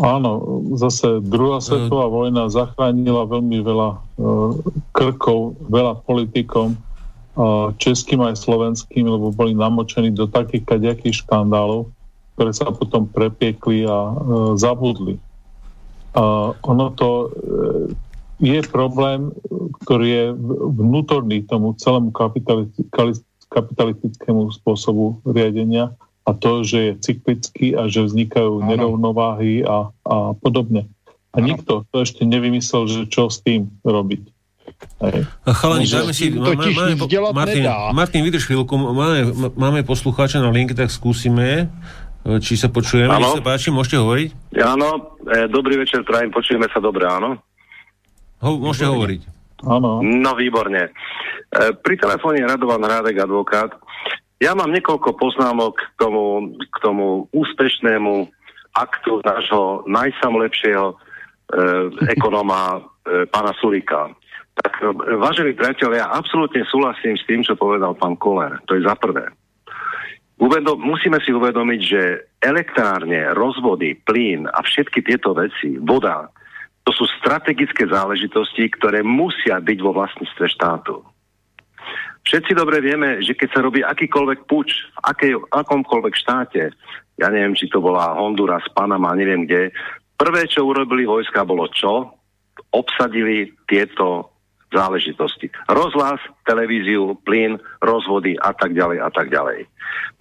Áno, zase druhá svetová vojna zachránila veľmi veľa uh, krkov, veľa politikom, uh, českým aj slovenským, lebo boli namočení do takých kaďakých škandálov, ktoré sa potom prepiekli a uh, zabudli. Uh, ono to je problém, ktorý je vnútorný tomu celému kapitalistickému spôsobu riadenia a to, že je cyklický a že vznikajú ano. nerovnováhy a, a podobne. A ano. nikto to ešte nevymyslel, že čo s tým robiť. Hej. Chalani, dáme si... Máme, máme, Martin, Martin, vydrž chvíľku, máme, máme poslucháča na linke, tak skúsime, či sa počujeme. Nech sa páči, môžete hovoriť? Áno, e, dobrý večer, trajem, počujeme sa dobre, áno? Ho, môžete výborne. hovoriť. Áno. No, výborne. E, pri telefóne Radovan Rádek, advokát. Ja mám niekoľko poznámok k tomu, k tomu úspešnému aktu nášho najsamlepšieho e, ekonóma e, pána Sulika. Tak, e, vážení priateľe, ja absolútne súhlasím s tým, čo povedal pán Koller. To je za prvé. Uvedom, musíme si uvedomiť, že elektrárne, rozvody, plyn a všetky tieto veci, voda, To sú strategické záležitosti, ktoré musia byť vo vlastníctve štátu. Všetci dobre vieme, že keď sa robí akýkoľvek puč v akej, akomkoľvek štáte, ja neviem, či to bola Honduras, Panama, neviem kde, prvé, čo urobili vojska, bolo čo? Obsadili tieto záležitosti. Rozhlas, televíziu, plyn, rozvody a tak ďalej a tak ďalej.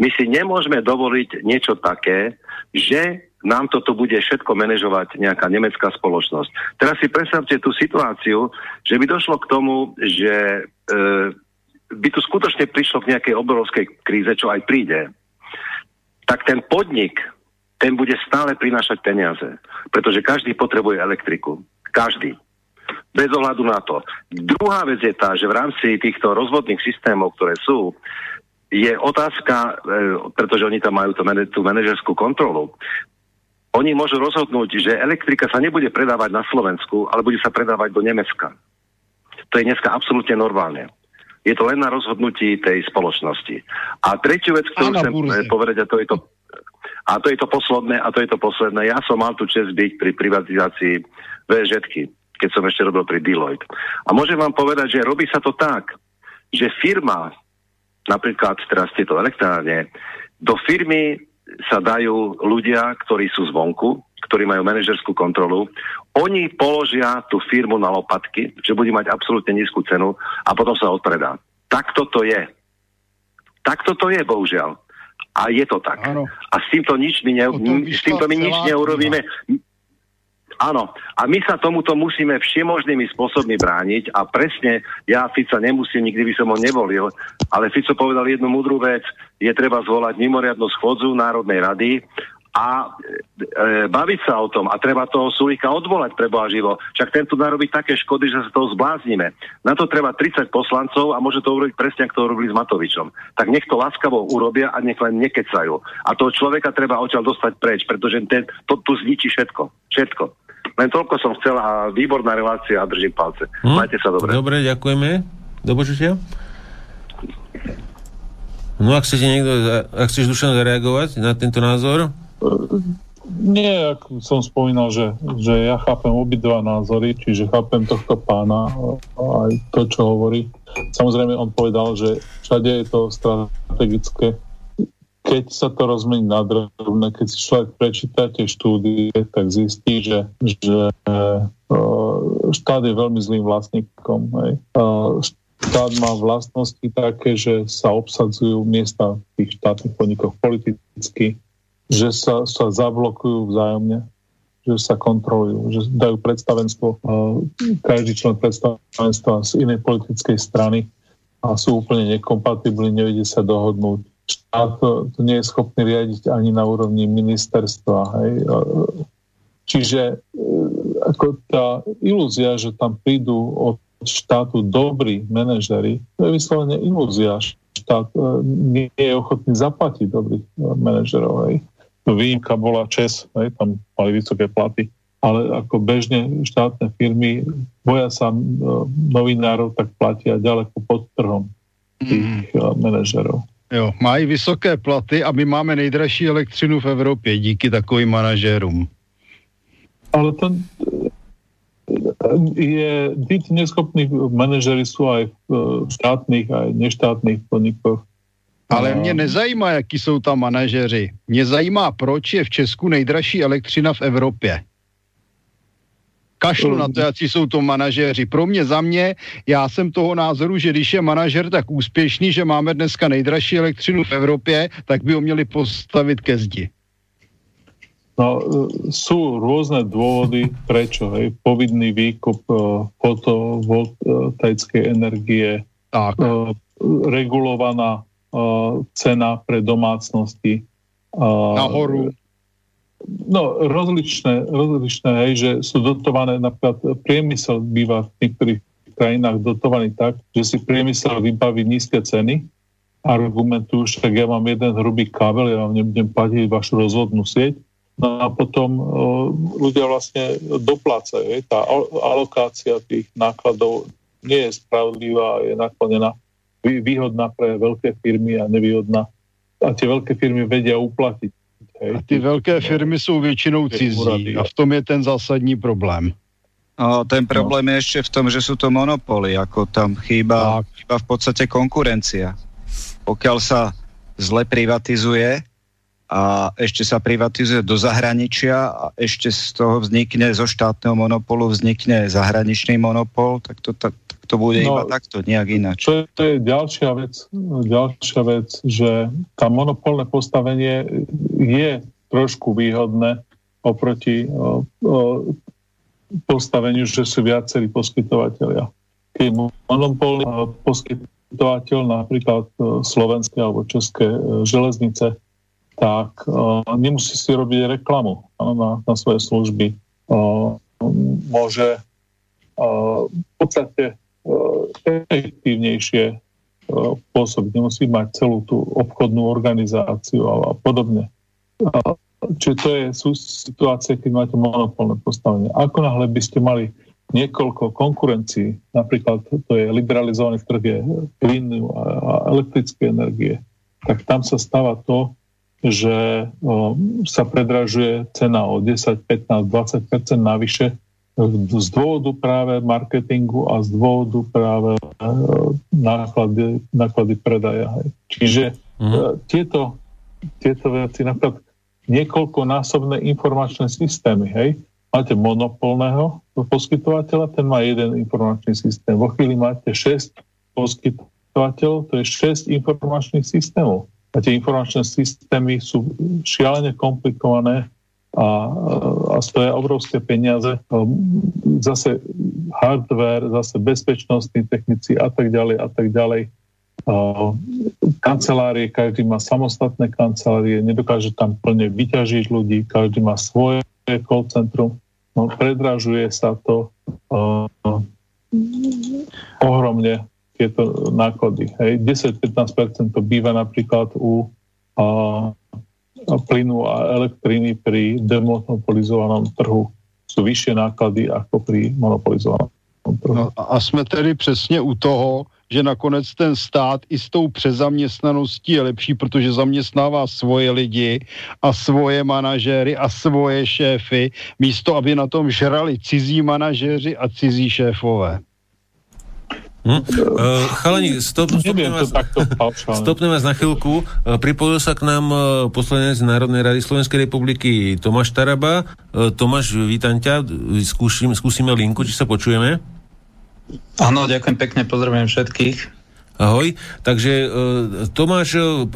My si nemôžeme dovoliť niečo také, že nám toto bude všetko manažovať nejaká nemecká spoločnosť. Teraz si predstavte tú situáciu, že by došlo k tomu, že e, by tu skutočne prišlo k nejakej obrovskej kríze, čo aj príde, tak ten podnik, ten bude stále prinášať peniaze. Pretože každý potrebuje elektriku. Každý. Bez ohľadu na to. Druhá vec je tá, že v rámci týchto rozvodných systémov, ktoré sú, je otázka, e, pretože oni tam majú tú, manažerskú kontrolu, oni môžu rozhodnúť, že elektrika sa nebude predávať na Slovensku, ale bude sa predávať do Nemecka. To je dneska absolútne normálne. Je to len na rozhodnutí tej spoločnosti. A tretiu vec, ktorú chcem burze. povedať, a to je to, a to je to posledné, a to je to posledné. Ja som mal tu čest byť pri privatizácii VŽ, keď som ešte robil pri Deloitte. A môžem vám povedať, že robí sa to tak, že firma, napríklad teraz tieto elektrárne, do firmy sa dajú ľudia, ktorí sú zvonku, ktorí majú manažerskú kontrolu, oni položia tú firmu na lopatky, že bude mať absolútne nízku cenu a potom sa odpredá. Takto to je. Takto to je, bohužiaľ. A je to tak. Áno. A s týmto nič my, ne, s týmto my nič neurobíme. Áno, a my sa tomuto musíme všemožnými spôsobmi brániť a presne ja Fica nemusím, nikdy by som ho nevolil, ale Fico povedal jednu mudrú vec, je treba zvolať mimoriadnu schôdzu Národnej rady a e, e, baviť sa o tom a treba toho Sulíka odvolať pre Boha živo. Však ten tu narobí také škody, že sa toho zbláznime. Na to treba 30 poslancov a môže to urobiť presne, ako to urobili s Matovičom. Tak nech to láskavo urobia a nech len nekecajú. A toho človeka treba odtiaľ dostať preč, pretože ten, to tu zničí všetko. Všetko. Len toľko som chcel a výborná relácia a držím palce. Hm? Majte sa dobre. Dobre, ďakujeme. Do počutia. No ak chcete niekto, ak chceš Dušan zareagovať na tento názor? Nie, ako som spomínal, že, že ja chápem obidva názory, čiže chápem tohto pána aj to, čo hovorí. Samozrejme, on povedal, že všade je to strategické. Keď sa to rozmení na drobné, keď si človek prečíta tie štúdie, tak zistí, že, že e, štát je veľmi zlým vlastníkom. Hej. Štát má vlastnosti také, že sa obsadzujú miesta v tých štátnych podnikoch politicky, že sa, sa zablokujú vzájomne, že sa kontrolujú, že dajú predstavenstvo, každý člen predstavenstva z inej politickej strany a sú úplne nekompatibilní, nevedie sa dohodnúť. Štát to nie je schopný riadiť ani na úrovni ministerstva. Hej. Čiže e, ako tá ilúzia, že tam prídu od štátu dobrí manažery, to je vyslovene ilúzia. Štát e, nie je ochotný zaplatiť dobrých e, manažerov. Hej výjimka bola ČES, hej, tam mali vysoké platy, ale ako bežne štátne firmy boja sa novinárov, tak platia ďaleko pod trhom tých mm. manažerov. Jo, mají vysoké platy a my máme nejdražší elektřinu v Evropě díky takovým manažérům. Ale to je, byť neschopní manažery sú aj v štátnych, aj neštátnych podnikoch. Ale mě nezajímá, jaký jsou tam manažeři. Mě zajímá, proč je v Česku nejdražší elektřina v Evropě. Kašlu na to, jaký jsou to manažéři. Pro mě, za mě, já jsem toho názoru, že když je manažer tak úspěšný, že máme dneska nejdražší elektřinu v Evropě, tak by ho měli postavit ke zdi. No, sú rôzne dôvody, prečo. Hej. Povinný výkup uh, fotovoltaickej energie, tak. Uh, regulovaná cena pre domácnosti. Nahoru. No, rozličné, rozličné, hej, že sú dotované, napríklad priemysel býva v niektorých krajinách dotovaný tak, že si priemysel vybaví nízke ceny, argumentujú, však ja mám jeden hrubý kábel, ja vám nebudem platiť vašu rozvodnú sieť, no a potom o, ľudia vlastne doplácajú. Hej. Tá alokácia tých nákladov nie je spravodlivá, je naklonená výhodná pre veľké firmy a nevýhodná. A tie veľké firmy vedia uplatiť. Hej. A ty veľké firmy sú väčšinou cizí a v tom je ten zásadní problém. No, ten problém no. je ešte v tom, že sú to monopoly, ako tam chýba, chýba v podstate konkurencia. Pokiaľ sa zle privatizuje a ešte sa privatizuje do zahraničia a ešte z toho vznikne, zo štátneho monopolu vznikne zahraničný monopol, tak to, tak, tak to bude no, iba takto, nejak ináč. To je, to je ďalšia vec, ďalšia vec, že tá monopolné postavenie je trošku výhodné oproti o, o, postaveniu, že sú viacerí poskytovateľia. Keď monopolný poskytovateľ, napríklad e, slovenské alebo české e, železnice, tak uh, nemusí si robiť reklamu na, na svoje služby. Uh, môže uh, v podstate efektívnejšie uh, pôsobiť. Nemusí mať celú tú obchodnú organizáciu a, podobne. Čiže to je sú situácie, keď máte monopolné postavenie. Ako náhle by ste mali niekoľko konkurencií, napríklad to je liberalizovaný trh plynu a elektrické energie, tak tam sa stáva to, že o, sa predražuje cena o 10, 15, 20% navyše z dôvodu práve marketingu a z dôvodu práve e, náklady, náklady predaja. Čiže mm. tieto, tieto veci, napríklad niekoľkonásobné informačné systémy. Hej? Máte monopolného poskytovateľa, ten má jeden informačný systém. Vo chvíli máte 6 poskytovateľov, to je 6 informačných systémov. A tie informačné systémy sú šialene komplikované a, a stoja obrovské peniaze. Zase hardware, zase bezpečnostní technici a tak ďalej a tak ďalej kancelárie, každý má samostatné kancelárie, nedokáže tam plne vyťažiť ľudí, každý má svoje call centrum, no, predražuje sa to uh, ohromne tieto náklady. Hej. 10-15% to býva napríklad u uh, plynu a elektriny pri demonopolizovanom trhu. Sú vyššie náklady ako pri monopolizovanom trhu. No, a jsme tedy přesně u toho, že nakonec ten stát i s tou přezaměstnaností je lepší, protože zaměstnává svoje lidi a svoje manažéry a svoje šéfy, místo aby na tom žrali cizí manažéři a cizí šéfové. Hm? Uh, chalani, stop, stopne, vás, stopne vás na chvíľku. Uh, pripojil sa k nám uh, poslanec Národnej rady Slovenskej republiky Tomáš Taraba. Uh, Tomáš, vítam ťa. Skúsim, skúsime linku, či sa počujeme. Áno, ďakujem pekne, pozdravujem všetkých. Ahoj, takže uh, Tomáš, uh,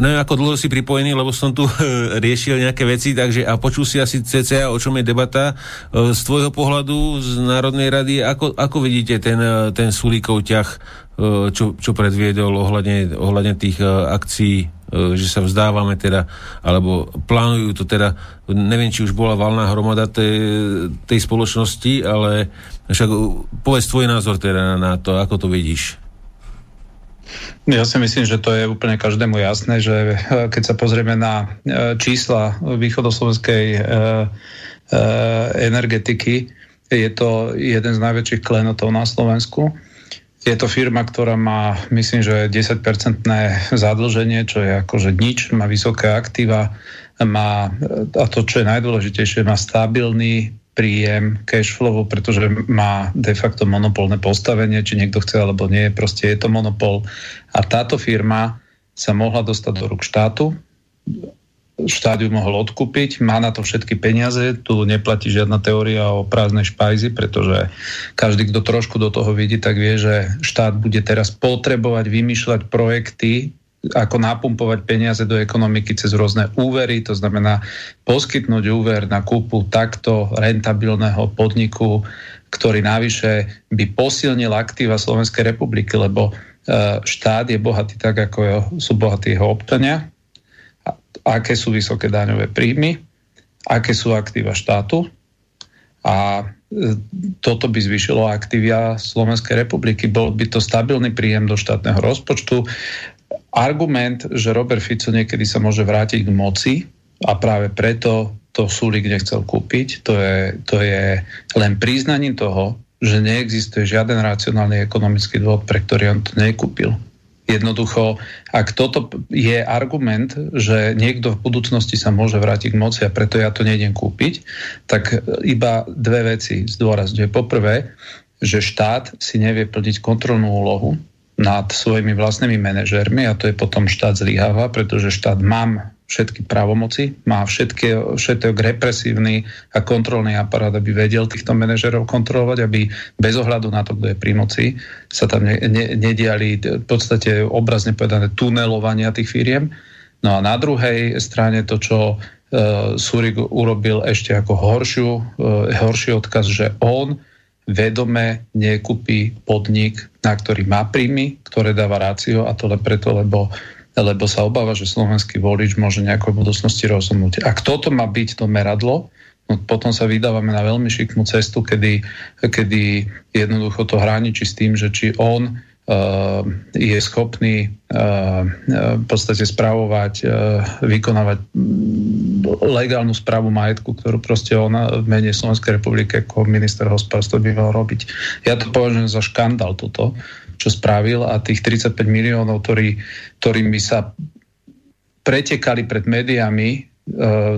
neviem ako dlho si pripojený, lebo som tu uh, riešil nejaké veci, takže a počul si asi CCA, o čom je debata. Z tvojho pohľadu z Národnej rady, ako, ako vidíte ten, ten Sulíkov ťah, čo, čo predviedol ohľadne, ohľadne tých akcií, že sa vzdávame teda, alebo plánujú to teda, neviem, či už bola valná hromada tej, tej spoločnosti, ale však povedz tvoj názor teda na to, ako to vidíš. Ja si myslím, že to je úplne každému jasné, že eh, keď sa pozrieme na eh, čísla východoslovenskej eh, energetiky, je to jeden z najväčších klenotov na Slovensku. Je to firma, ktorá má, myslím, že 10-percentné zadlženie, čo je akože nič, má vysoké aktíva, má, a to, čo je najdôležitejšie, má stabilný príjem cash flow, pretože má de facto monopolné postavenie, či niekto chce alebo nie, proste je to monopol. A táto firma sa mohla dostať do rúk štátu, štát ju mohol odkúpiť, má na to všetky peniaze, tu neplatí žiadna teória o prázdnej špajzi, pretože každý, kto trošku do toho vidí, tak vie, že štát bude teraz potrebovať vymýšľať projekty, ako napumpovať peniaze do ekonomiky cez rôzne úvery, to znamená poskytnúť úver na kúpu takto rentabilného podniku, ktorý navyše by posilnil aktíva Slovenskej republiky, lebo e, štát je bohatý tak, ako sú bohatí jeho občania, aké sú vysoké daňové príjmy, aké sú aktíva štátu. A e, toto by zvyšilo aktíva Slovenskej republiky. Bol by to stabilný príjem do štátneho rozpočtu argument, že Robert Fico niekedy sa môže vrátiť k moci a práve preto to Sulik nechcel kúpiť, to je, to je len priznaním toho, že neexistuje žiaden racionálny ekonomický dôvod, pre ktorý on to nekúpil. Jednoducho, ak toto je argument, že niekto v budúcnosti sa môže vrátiť k moci a preto ja to nejdem kúpiť, tak iba dve veci zdôrazňuje. Poprvé, že štát si nevie plniť kontrolnú úlohu nad svojimi vlastnými manažermi a to je potom štát zlyháva, pretože štát mám všetky právomoci, má všetky, všetok represívny a kontrolný aparát, aby vedel týchto manažerov kontrolovať, aby bez ohľadu na to, kto je pri moci, sa tam ne, ne, nediali v podstate obrazne povedané tunelovania tých firiem. No a na druhej strane to, čo e, Surik urobil ešte ako horšiu, e, horší odkaz, že on vedome nekúpi podnik, na ktorý má príjmy, ktoré dáva rácio a to len preto, lebo lebo sa obáva, že slovenský volič môže nejako budúcnosti rozhodnúť. Ak toto má byť to meradlo, no potom sa vydávame na veľmi šikmú cestu, kedy, kedy jednoducho to hraničí s tým, že či on je schopný uh, v podstate správovať, uh, vykonávať legálnu správu majetku, ktorú proste on v mene Slovenskej republiky ako minister hospodárstva by mal robiť. Ja to považujem za škandál toto, čo spravil a tých 35 miliónov, ktorý, ktorými sa pretekali pred médiami,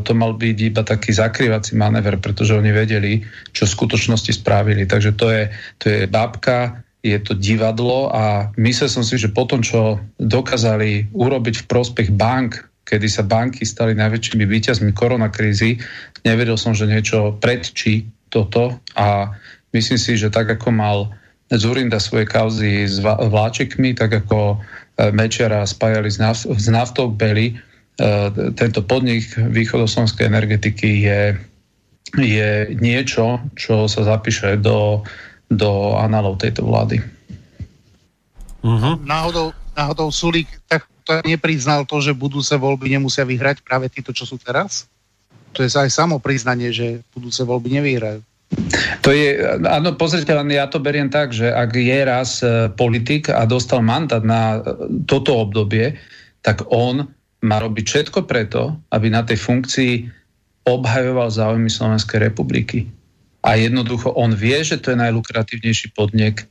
to mal byť iba taký zakrývací manéver, pretože oni vedeli, čo v skutočnosti spravili. Takže to je, to je bábka, je to divadlo a myslel som si, že potom, čo dokázali urobiť v prospech bank, kedy sa banky stali najväčšími výťazmi koronakrízy, nevedel som, že niečo predčí toto a myslím si, že tak ako mal Zurinda svoje kauzy s vláčikmi, tak ako e, Mečera spájali s naftou Beli. E, tento podnik východoslovenskej energetiky je, je niečo, čo sa zapíše do, do analov tejto vlády. Uh-huh. Náhodou, náhodou Sulík tak to nepriznal to, že budúce voľby nemusia vyhrať práve títo, čo sú teraz? To je aj samo priznanie, že budúce voľby nevyhrajú. To je, áno, pozrite, len ja to beriem tak, že ak je raz e, politik a dostal mandát na e, toto obdobie, tak on má robiť všetko preto, aby na tej funkcii obhajoval záujmy Slovenskej republiky. A jednoducho on vie, že to je najlukratívnejší podnik.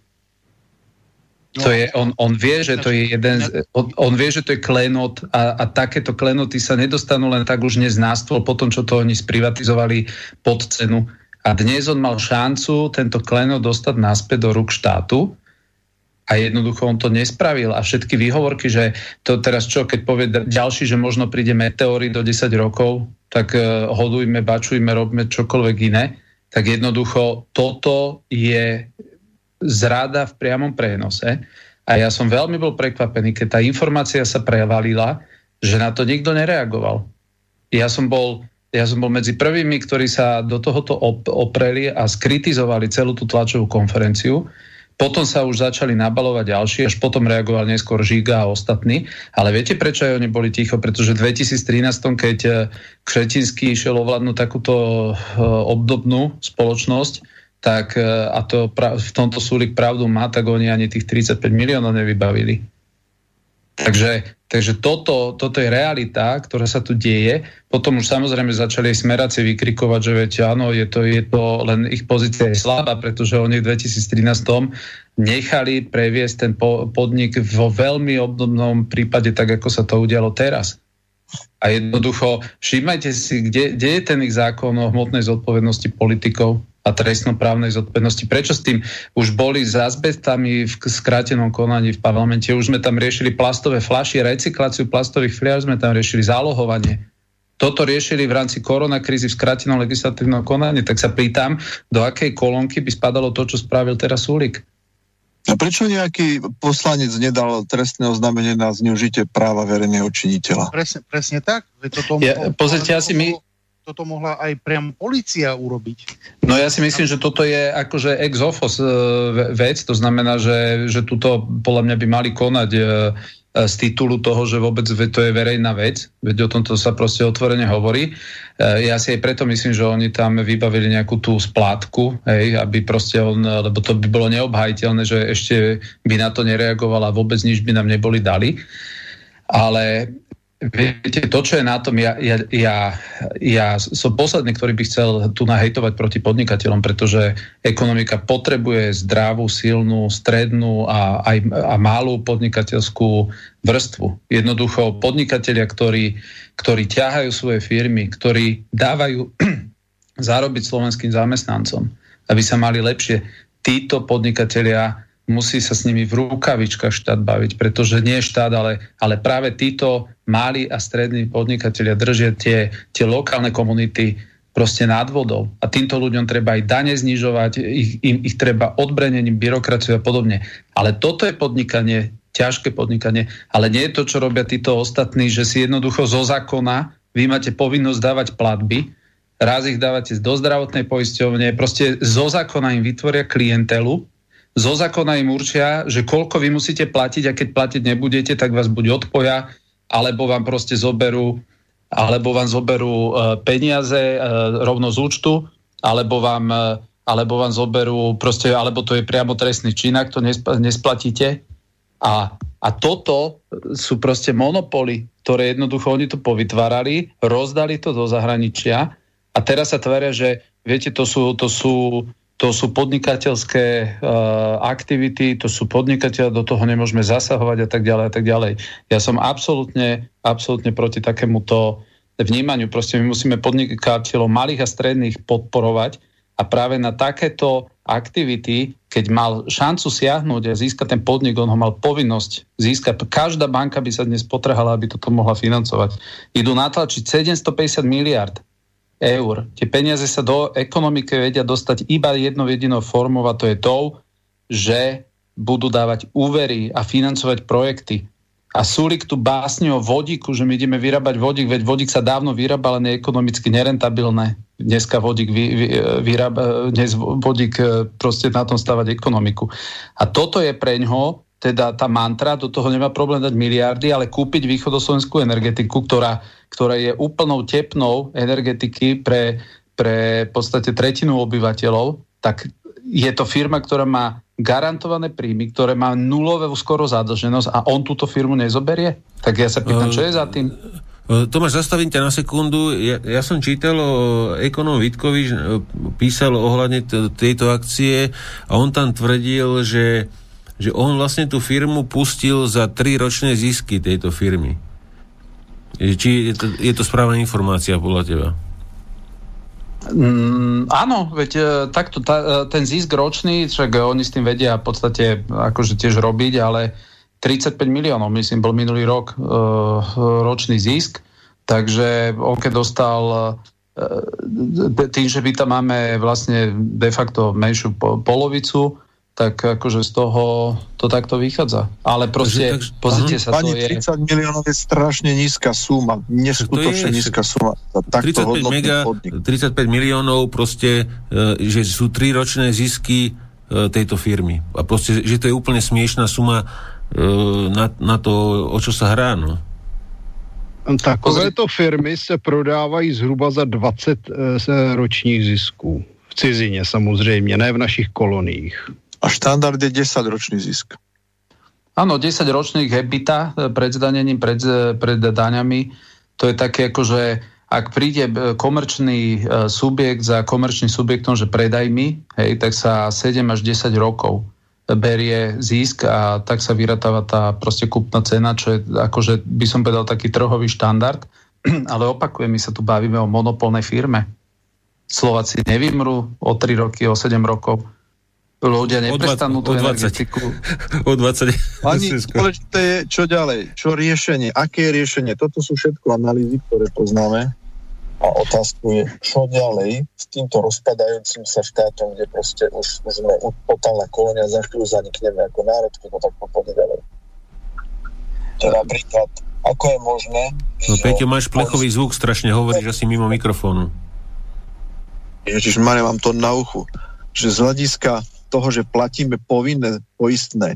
To no. je, on, on vie, že to je jeden, on, on vie, že to je klenot a, a takéto klenoty sa nedostanú len tak už dnes na stôl, po tom, čo to oni sprivatizovali pod cenu a dnes on mal šancu tento klenot dostať naspäť do rúk štátu a jednoducho on to nespravil a všetky výhovorky, že to teraz čo, keď povie ďalší, že možno príde meteory do 10 rokov, tak uh, hodujme, bačujme, robme čokoľvek iné, tak jednoducho toto je zrada v priamom prenose a ja som veľmi bol prekvapený, keď tá informácia sa prevalila, že na to nikto nereagoval. Ja som bol ja som bol medzi prvými, ktorí sa do tohoto opreli a skritizovali celú tú tlačovú konferenciu. Potom sa už začali nabalovať ďalší, až potom reagoval neskôr Žiga a ostatní. Ale viete, prečo aj oni boli ticho? Pretože v 2013, keď eh, Křetinský išiel ovládnuť takúto eh, obdobnú spoločnosť, tak eh, a to v tomto súlik pravdu má, tak oni ani tých 35 miliónov nevybavili. Takže, takže toto, toto je realita, ktorá sa tu deje. Potom už samozrejme začali smeráci vykrikovať, že viete, áno, je to, je to len ich pozícia je slabá, pretože oni v 2013 nechali previesť ten podnik vo veľmi obdobnom prípade, tak ako sa to udialo teraz. A jednoducho, všímajte si, kde, kde je ten ich zákon o hmotnej zodpovednosti politikov a trestnoprávnej zodpovednosti. Prečo s tým už boli s azbestami v skrátenom konaní v parlamente, už sme tam riešili plastové flaši, recykláciu plastových fliaž sme tam riešili, zálohovanie. Toto riešili v rámci koronakrízy v skrátenom legislatívnom konaní, tak sa pýtam, do akej kolónky by spadalo to, čo spravil teraz Sulik. A prečo nejaký poslanec nedal trestné oznámenie na zneužitie práva verejného činiteľa? Presne, presne tak. Toto, ja, pozrite, ja si my, toto mohla aj priam policia urobiť. No ja si myslím, že toto je akože ex ofos e, vec, to znamená, že, že tuto podľa mňa by mali konať e, e, z titulu toho, že vôbec to je verejná vec, veď o tomto sa proste otvorene hovorí. Ja si aj preto myslím, že oni tam vybavili nejakú tú splátku, hej, aby proste on, lebo to by bolo neobhajiteľné, že ešte by na to nereagovala vôbec nič by nám neboli dali. Ale Viete, to, čo je na tom, ja, ja, ja, ja som posledný, ktorý by chcel tu nahejtovať proti podnikateľom, pretože ekonomika potrebuje zdravú, silnú, strednú a aj a malú podnikateľskú vrstvu. Jednoducho podnikatelia, ktorí, ktorí ťahajú svoje firmy, ktorí dávajú zárobiť slovenským zamestnancom, aby sa mali lepšie, títo podnikatelia musí sa s nimi v rukavičkách štát baviť, pretože nie štát, ale, ale práve títo malí a strední podnikatelia držia tie, tie lokálne komunity proste nad vodou. A týmto ľuďom treba aj dane znižovať, ich, im, ich treba odbrenením byrokraciu a podobne. Ale toto je podnikanie, ťažké podnikanie, ale nie je to, čo robia títo ostatní, že si jednoducho zo zákona vy máte povinnosť dávať platby, raz ich dávate do zdravotnej poisťovne, proste zo zákona im vytvoria klientelu, zo zákona im určia, že koľko vy musíte platiť a keď platiť nebudete, tak vás buď odpoja, alebo vám proste zoberú alebo vám zoberú e, peniaze e, rovno z účtu, alebo vám, e, alebo vám zoberú proste, alebo to je priamo trestný čin, ak to nesplatíte. A, a toto sú proste monopoly, ktoré jednoducho oni to povytvárali, rozdali to do zahraničia a teraz sa tvária, že viete, to sú, to sú to sú podnikateľské uh, aktivity, to sú podnikateľe, do toho nemôžeme zasahovať a tak ďalej a tak ďalej. Ja som absolútne, absolútne proti takémuto vnímaniu. Proste my musíme podnikateľov malých a stredných podporovať a práve na takéto aktivity, keď mal šancu siahnuť a získať ten podnik, on ho mal povinnosť získať. Každá banka by sa dnes potrhala, aby toto mohla financovať. Idú natlačiť 750 miliard eur. Tie peniaze sa do ekonomiky vedia dostať iba jednou jedinou formou a to je to, že budú dávať úvery a financovať projekty. A Sulik tu básne o vodíku, že my ideme vyrábať vodík, veď vodík sa dávno vyrába, ale neekonomicky nerentabilné. Dneska vodík, vy, vy, vyrába, dnes vodík e, proste na tom stavať ekonomiku. A toto je pre ňo teda tá mantra, do toho nemá problém dať miliardy, ale kúpiť východoslovenskú energetiku, ktorá, ktorá je úplnou tepnou energetiky pre, pre v podstate tretinu obyvateľov, tak je to firma, ktorá má garantované príjmy, ktoré má nulovú skoro zadlženosť a on túto firmu nezoberie? Tak ja sa pýtam, čo je za tým? Uh, Tomáš, zastavím ťa na sekundu. Ja, ja som čítal o ekonom Vitkovi, písal ohľadne t- tejto akcie a on tam tvrdil, že že on vlastne tú firmu pustil za tri ročné zisky tejto firmy. Či je to, je to správna informácia podľa teba? Mm, áno, veď e, takto ta, e, ten zisk ročný, však oni s tým vedia v podstate akože tiež robiť, ale 35 miliónov, myslím, bol minulý rok e, ročný zisk, takže on keď dostal e, tým, že my tam máme vlastne de facto menšiu po, polovicu, tak akože z toho to takto vychádza. Ale proste, takže, pozrite sa, Pani, to je... 30 miliónov je strašne nízka suma, neskutočne nízka suma. 35, mega, 35 miliónov proste, e, že sú tri ročné zisky e, tejto firmy. A proste, že to je úplne smiešná suma e, na, na to, o čo sa hrá, no. Takovéto firmy se prodávají zhruba za 20 e, ročních zisků. V cizině samozřejmě, ne v našich koloniích. A štandard je 10-ročný zisk. Áno, 10 ročných hebita e, pred zdanením, pred, e, pred daňami. To je také ako, že ak príde e, komerčný subjekt za komerčným subjektom, že predaj mi, hej, tak sa 7 až 10 rokov berie zisk a tak sa vyratáva tá proste kúpna cena, čo je akože by som povedal taký trhový štandard. Ale opakujem, my sa tu bavíme o monopolnej firme. Slováci nevymrú o 3 roky, o 7 rokov ľudia neprestanú tú energetiku. O 20. Ani dôležité je, čo ďalej, čo riešenie, aké je riešenie. Toto sú všetko analýzy, ktoré poznáme. A otázku je, čo ďalej s týmto rozpadajúcim sa štátom, kde proste už, už sme totálna kolónia, za chvíľu zanikneme ako národ, keď to tak pôjde ďalej. Teda napríklad, ako je možné... No Peťo, máš plechový zvuk, strašne hovoríš asi mimo mikrofónu. Ježiš, mám to na uchu. Že z hľadiska toho, že platíme povinné poistné,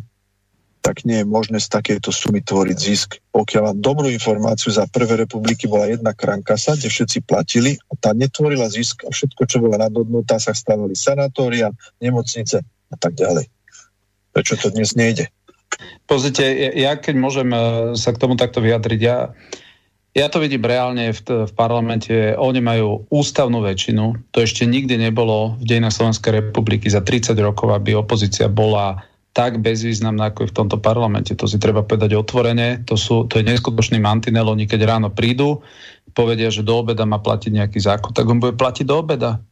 tak nie je možné z takéto sumy tvoriť zisk. Pokiaľ mám dobrú informáciu, za prvé republiky bola jedna krankasa, kde všetci platili a tá netvorila zisk a všetko, čo bola nadhodnotá, sa stávali sanatória, nemocnice a tak ďalej. Prečo to dnes nejde? Pozrite, ja keď môžem e, sa k tomu takto vyjadriť, ja Ja to vidím reálne v, v parlamente. Oni majú ústavnú väčšinu. To ešte nikdy nebolo v dejinách Slovenskej republiky za 30 rokov, aby opozícia bola tak bezvýznamná, ako je v tomto parlamente. To si treba povedať otvorene. To, sú, to je neskutočný mantinel. Oni keď ráno prídu, povedia, že do obeda má platiť nejaký zákon, tak on bude platiť do obeda.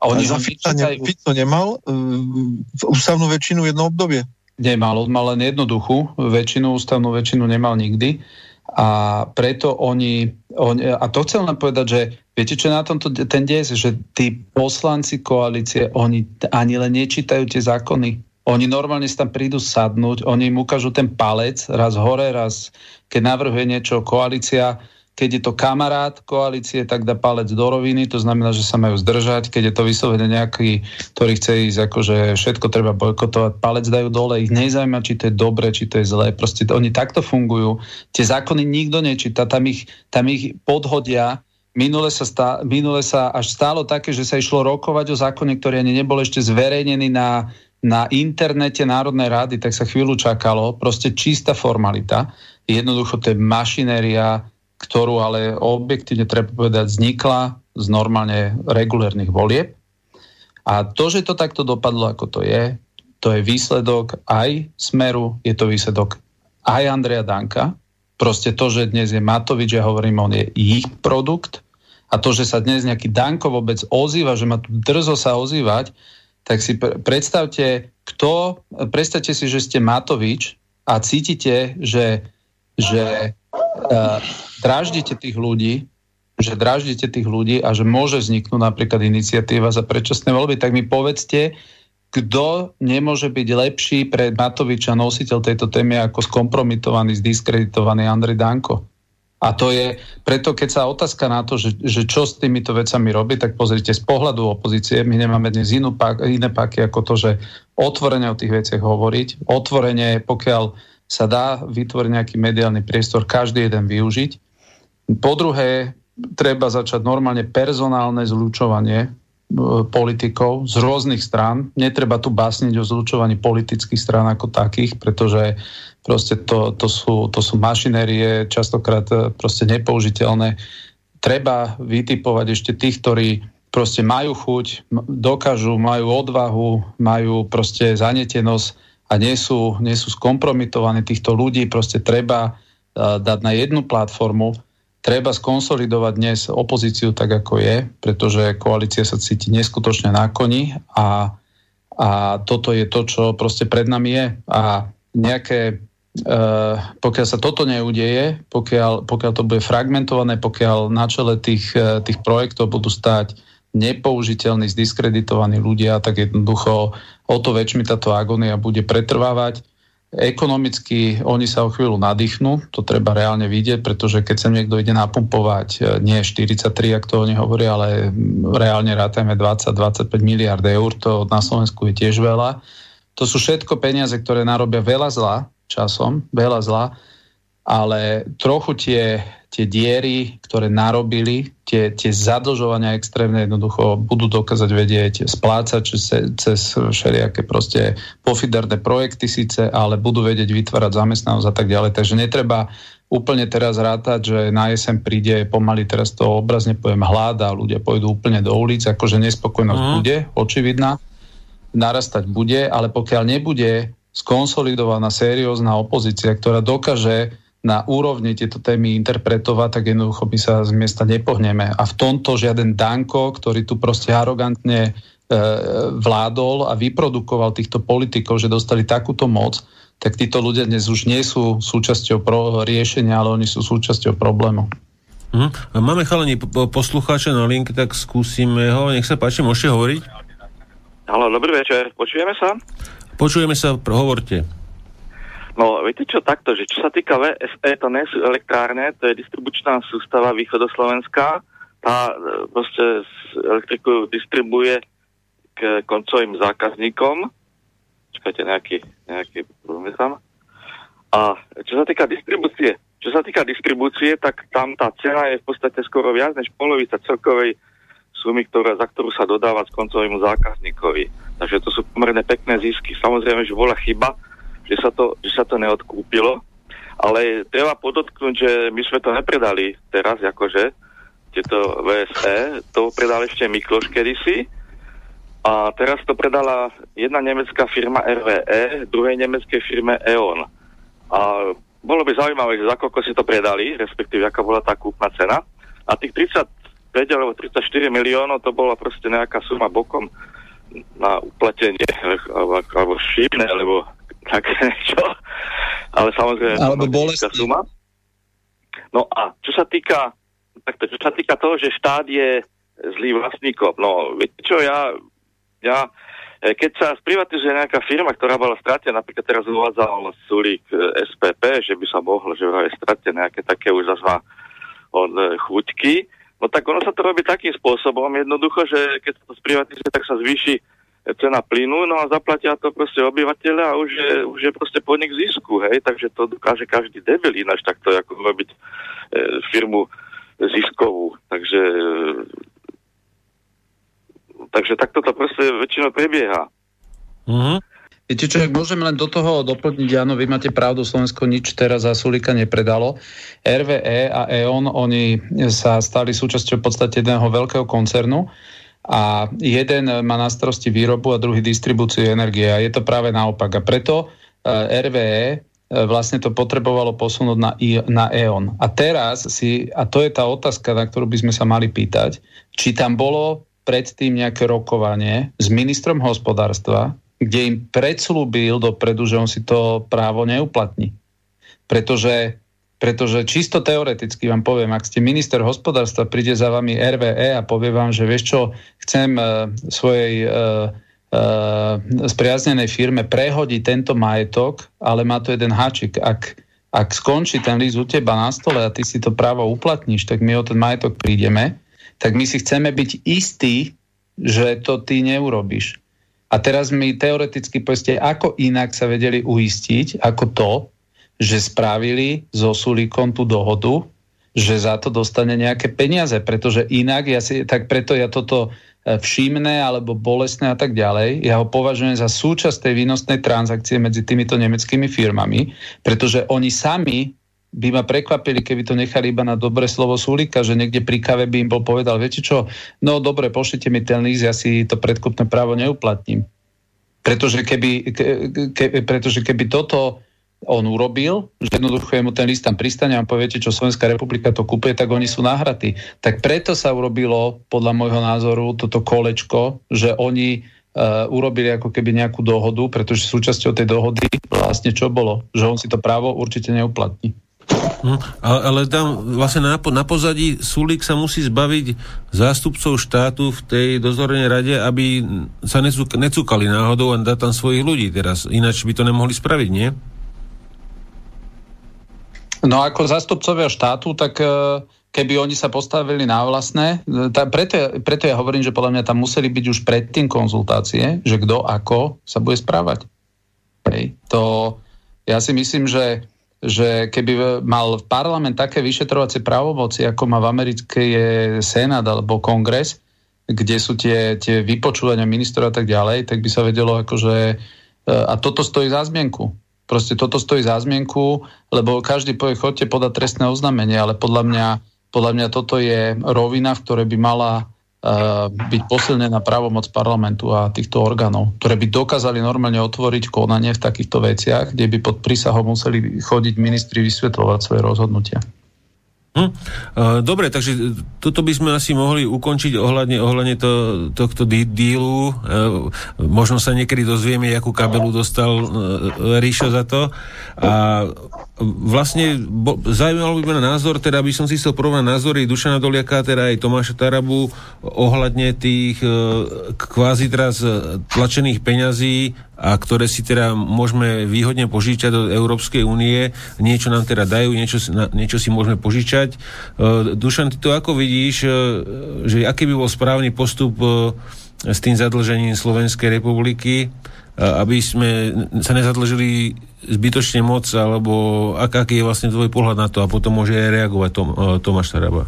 A oni za Fico, ne, Fico nemal uh, ústavnú väčšinu jedno obdobie? Nemal, on mal len jednoduchú väčšinu, ústavnú väčšinu nemal nikdy. A preto oni, oni a to chcem len povedať, že viete, čo na tomto ten des, že tí poslanci koalície, oni ani len nečítajú tie zákony. Oni normálne sa tam prídu sadnúť, oni im ukážu ten palec, raz hore, raz keď navrhuje niečo koalícia, keď je to kamarát koalície, tak dá palec do roviny, to znamená, že sa majú zdržať. Keď je to vyslovene nejaký, ktorý chce ísť, akože všetko treba bojkotovať, palec dajú dole, ich nezaujíma, či to je dobre, či to je zlé. Proste oni takto fungujú. Tie zákony nikto nečíta, tam ich, tam ich podhodia. Minule sa, stá, minule sa až stálo také, že sa išlo rokovať o zákone, ktorý ani nebol ešte zverejnený na, na internete Národnej rady, tak sa chvíľu čakalo. Proste čistá formalita. Jednoducho to je mašinéria, ktorú ale objektívne treba povedať vznikla z normálne regulérnych volieb. A to, že to takto dopadlo, ako to je, to je výsledok aj Smeru, je to výsledok aj Andreja Danka. Proste to, že dnes je Matovič, ja hovorím, on je ich produkt a to, že sa dnes nejaký Danko vôbec ozýva, že má tu drzo sa ozývať, tak si predstavte, kto, predstavte si, že ste Matovič a cítite, že, že uh, dráždite tých ľudí, že dráždite tých ľudí a že môže vzniknúť napríklad iniciatíva za predčasné voľby, tak mi povedzte, kto nemôže byť lepší pre Matoviča nositeľ tejto témy ako skompromitovaný, zdiskreditovaný Andrej Danko. A to je, preto keď sa otázka na to, že, že čo s týmito vecami robí, tak pozrite z pohľadu opozície, my nemáme dnes inú pak, iné paky ako to, že otvorene o tých veciach hovoriť, otvorene, pokiaľ sa dá vytvoriť nejaký mediálny priestor, každý jeden využiť. Po druhé, treba začať normálne personálne zlučovanie e, politikov z rôznych strán. Netreba tu básniť o zlučovaní politických strán ako takých, pretože proste to, to, sú, to sú mašinérie, častokrát e, proste nepoužiteľné. Treba vytipovať ešte tých, ktorí proste majú chuť, dokážu, majú odvahu, majú proste zanetenosť a nie sú, nie sú skompromitovaní týchto ľudí, proste treba uh, dať na jednu platformu, treba skonsolidovať dnes opozíciu tak, ako je, pretože koalícia sa cíti neskutočne na koni a, a toto je to, čo proste pred nami je. A nejaké, uh, pokiaľ sa toto neudeje, pokiaľ, pokiaľ to bude fragmentované, pokiaľ na čele tých, uh, tých projektov budú stať nepoužiteľní, zdiskreditovaní ľudia, tak jednoducho o to väčšmi táto agónia bude pretrvávať. Ekonomicky oni sa o chvíľu nadýchnú, to treba reálne vidieť, pretože keď sa niekto ide napumpovať e, nie 43, ako to oni hovoria, ale reálne rátajme 20-25 miliard eur, to na Slovensku je tiež veľa. To sú všetko peniaze, ktoré narobia veľa zla časom, veľa zla, ale trochu tie tie diery, ktoré narobili, tie, tie zadlžovania extrémne jednoducho budú dokázať vedieť splácať cez, cez všelijaké proste pofiderné projekty síce, ale budú vedieť vytvárať zamestnanosť a tak ďalej. Takže netreba úplne teraz rátať, že na jesen príde pomaly teraz to obrazne poviem hlad a ľudia pôjdu úplne do ulic, akože nespokojnosť mm. bude, očividná, narastať bude, ale pokiaľ nebude skonsolidovaná seriózna opozícia, ktorá dokáže na úrovni tieto témy interpretovať, tak jednoducho my sa z miesta nepohneme. A v tomto žiaden Danko, ktorý tu proste arogantne e, vládol a vyprodukoval týchto politikov, že dostali takúto moc, tak títo ľudia dnes už nie sú súčasťou pro riešenia, ale oni sú súčasťou problému. Hm. Máme chalani poslucháča na link, tak skúsime ho. Nech sa páči, môžete hovoriť? Halo, dobrý večer. Počujeme sa? Počujeme sa, hovorte. No, viete čo, takto, že čo sa týka VSE, to nie sú elektrárne, to je distribučná sústava východoslovenská, tá e, proste elektriku distribuje k koncovým zákazníkom. Čakajte, nejaký, nejaký tam. A čo sa týka distribúcie, čo sa týka distribúcie, tak tam tá cena je v podstate skoro viac než polovica celkovej sumy, ktorá, za ktorú sa dodáva s koncovému zákazníkovi. Takže to sú pomerne pekné zisky. Samozrejme, že bola chyba, že sa to, že sa to neodkúpilo. Ale treba podotknúť, že my sme to nepredali teraz, akože, tieto VSE, to predal ešte Mikloš kedysi, a teraz to predala jedna nemecká firma RVE, druhej nemeckej firme E.ON. A bolo by zaujímavé, že za koľko si to predali, respektíve aká bola tá kúpna cena. A tých 35 alebo 34 miliónov to bola proste nejaká suma bokom na uplatenie, alebo šípne, alebo také niečo. Ale samozrejme, alebo bolestný. suma. No a čo sa týka takto, čo sa týka toho, že štát je zlý vlastníkom, no viete čo, ja ja, e, keď sa sprivatizuje nejaká firma, ktorá bola stratená, napríklad teraz uvádzal Sulík e, SPP, že by sa mohlo, že je stratené nejaké také už zase od e, chuťky, no tak ono sa to robí takým spôsobom jednoducho, že keď sa to sprivatizuje, tak sa zvýši cena plynu, no a zaplatia to proste obyvateľe a už je, už je proste podnik zisku, hej, takže to dokáže každý debil ináč takto ako robiť e, firmu ziskovú, takže takže takto to proste väčšinou prebieha. Uh-huh. Viete čo, ak môžem len do toho doplniť, áno, vy máte pravdu, Slovensko nič teraz za Sulika nepredalo. RVE a E.ON, oni sa stali súčasťou v podstate jedného veľkého koncernu a jeden má na starosti výrobu a druhý distribúciu energie a je to práve naopak. A preto eh, RVE eh, vlastne to potrebovalo posunúť na, na E.ON. A teraz si, a to je tá otázka, na ktorú by sme sa mali pýtať, či tam bolo predtým nejaké rokovanie s ministrom hospodárstva, kde im predslúbil dopredu, že on si to právo neuplatní. Pretože, pretože čisto teoreticky vám poviem, ak ste minister hospodárstva, príde za vami RVE a povie vám, že vieš čo, chcem uh, svojej uh, uh, spriaznenej firme prehodiť tento majetok, ale má to jeden háčik. Ak, ak skončí ten list u teba na stole a ty si to právo uplatníš, tak my o ten majetok prídeme tak my si chceme byť istí, že to ty neurobiš. A teraz mi teoreticky povedzte, ako inak sa vedeli uistiť, ako to, že spravili so Sulíkom tú dohodu, že za to dostane nejaké peniaze, pretože inak, ja si, tak preto ja toto e, všimné alebo bolestné a tak ďalej, ja ho považujem za súčasť tej výnostnej transakcie medzi týmito nemeckými firmami, pretože oni sami by ma prekvapili, keby to nechali iba na dobre slovo Sulika, že niekde pri kave by im bol povedal, viete čo, no dobre, pošlite mi ten líst, ja si to predkupné právo neuplatním. Pretože keby, ke, ke, pretože keby toto on urobil, že jednoducho mu ten list tam pristane a poviete, čo Slovenská republika to kúpuje, tak oni sú nahratí. Tak preto sa urobilo, podľa môjho názoru, toto kolečko, že oni uh, urobili ako keby nejakú dohodu, pretože súčasťou tej dohody vlastne čo bolo? Že on si to právo určite neuplatní. Hm, ale tam vlastne na, na pozadí Sulík sa musí zbaviť zástupcov štátu v tej dozornej rade, aby sa necúk, necúkali náhodou a dá tam svojich ľudí teraz. Ináč by to nemohli spraviť, nie? No ako zástupcovia štátu, tak e, keby oni sa postavili na vlastné, e, tá, preto, preto ja hovorím, že podľa mňa tam museli byť už predtým konzultácie, že kto ako sa bude správať. Hej. To, ja si myslím, že že keby mal parlament také vyšetrovacie právomoci, ako má v Amerike je Senát alebo Kongres, kde sú tie, tie vypočúvania ministrov a tak ďalej, tak by sa vedelo akože... A toto stojí za zmienku. Proste toto stojí za zmienku, lebo každý povie, chodte podať trestné oznámenie, ale podľa mňa, podľa mňa toto je rovina, v ktorej by mala Eh, byť posilnená právomoc parlamentu a týchto orgánov, ktoré by dokázali normálne otvoriť konanie v takýchto veciach, kde by pod prísahou museli chodiť ministri vysvetľovať svoje rozhodnutia. Hm. Dobre, takže toto by sme asi mohli ukončiť ohľadne, ohľadne to, tohto dílu. Možno sa niekedy dozvieme, akú kabelu dostal Ríšo za to. A vlastne bo, zaujímalo by ma názor, teda by som si chcel porovnať názory Dušana Doliaka, teda aj Tomáša Tarabu ohľadne tých kvázi teraz tlačených peňazí a ktoré si teda môžeme výhodne požičať do Európskej únie. Niečo nám teda dajú, niečo, niečo si môžeme požičať. E, Dušan, ty to ako vidíš, e, že aký by bol správny postup e, s tým zadlžením Slovenskej republiky, aby sme sa nezadlžili zbytočne moc, alebo ak, aký je vlastne tvoj pohľad na to a potom môže aj reagovať Tom, Tomáš Taraba.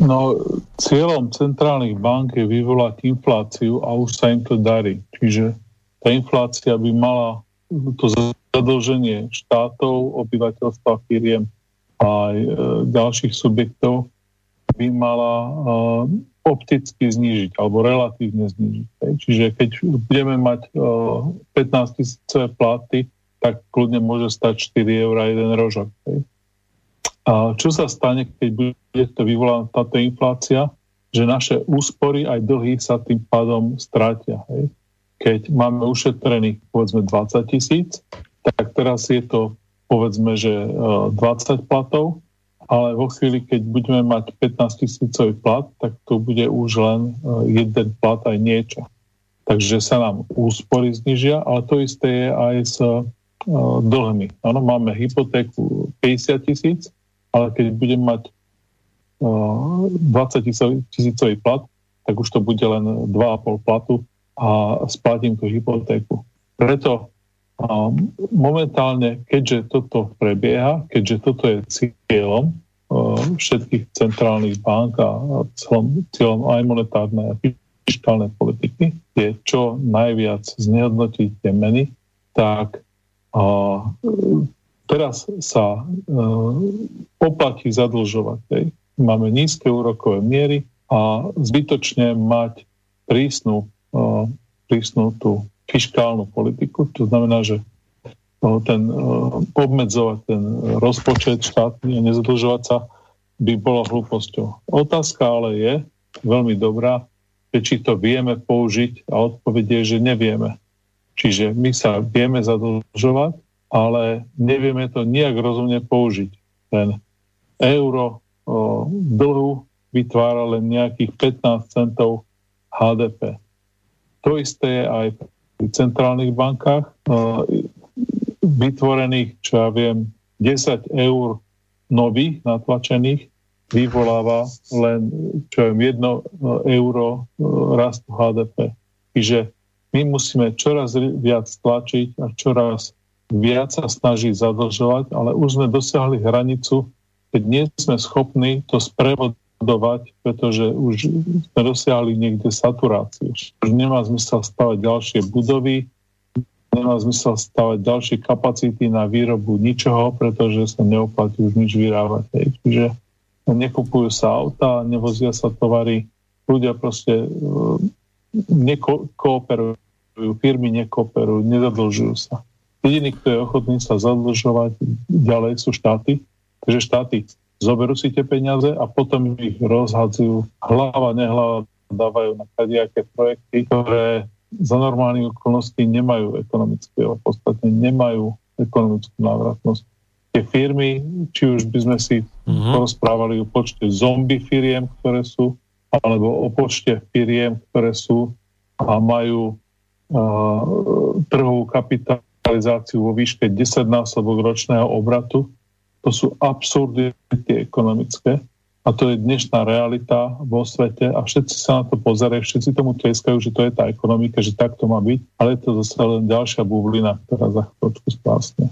No, cieľom centrálnych bank je vyvolať infláciu a už sa im to darí. Čiže tá inflácia by mala to zadlženie štátov, obyvateľstva, firiem a aj e, ďalších subjektov by mala e, opticky znížiť alebo relatívne znížiť. Hej. Čiže keď budeme mať e, 15 tisícové platy, tak kľudne môže stať 4 eur jeden rožok. Hej. A čo sa stane, keď bude to vyvolaná táto inflácia? Že naše úspory aj dlhy sa tým pádom strátia. Hej. Keď máme ušetrených povedzme 20 tisíc, tak teraz je to povedzme, že 20 e, platov, ale vo chvíli, keď budeme mať 15 tisícový plat, tak to bude už len e, jeden plat aj niečo. Takže sa nám úspory znižia, ale to isté je aj s uh, dlhmi. Ano, máme hypotéku 50 tisíc, ale keď budem mať uh, 20 tisícový plat, tak už to bude len 2,5 platu a splatím tú hypotéku. Preto a momentálne, keďže toto prebieha, keďže toto je cieľom uh, všetkých centrálnych bank a cieľom, cieľom aj monetárnej a fiskálnej politiky, je čo najviac znehodnotiť tie meny, tak uh, teraz sa uh, oplatí zadlžovať. Hej. Máme nízke úrokové miery a zbytočne mať prísnu, prísnu tú fiskálnu politiku. To znamená, že ten, obmedzovať ten rozpočet štátny a nezadlžovať sa by bola hlúposťou. Otázka ale je veľmi dobrá, že či to vieme použiť a odpovedie je, že nevieme. Čiže my sa vieme zadlžovať, ale nevieme to nejak rozumne použiť. Ten euro o, dlhu vytvára len nejakých 15 centov HDP. To isté aj centrálnych bankách vytvorených, čo ja viem, 10 eur nových natlačených vyvoláva len, čo viem, 1 euro e, rastu HDP. Čiže my musíme čoraz viac tlačiť a čoraz viac sa snažiť zadlžovať, ale už sme dosiahli hranicu, keď nie sme schopní to sprevodovať budovať, pretože už sme dosiahli niekde saturáciu. Už nemá zmysel stavať ďalšie budovy, nemá zmysel stavať ďalšie kapacity na výrobu ničoho, pretože sa neoplatí už nič vyrábať. Čiže nekupujú sa auta, nevozia sa tovary, ľudia proste uh, nekooperujú, firmy nekooperujú, nezadlžujú sa. Jediný, kto je ochotný sa zadlžovať ďalej sú štáty, takže štáty zoberú si tie peniaze a potom ich rozhadzujú hlava, nehlava, dávajú na kadejaké projekty, ktoré za normálnych okolností nemajú ekonomické, podstatne nemajú ekonomickú návratnosť. Tie firmy, či už by sme si uh-huh. porozprávali o počte zombie firiem, ktoré sú, alebo o počte firiem, ktoré sú a majú uh, trhovú kapitalizáciu vo výške 10 násobok ročného obratu, to sú absurdity ekonomické a to je dnešná realita vo svete a všetci sa na to pozerajú, všetci tomu tleskajú, že to je tá ekonomika, že tak to má byť, ale je to zase len ďalšia bublina, ktorá za chvíľočku spásne.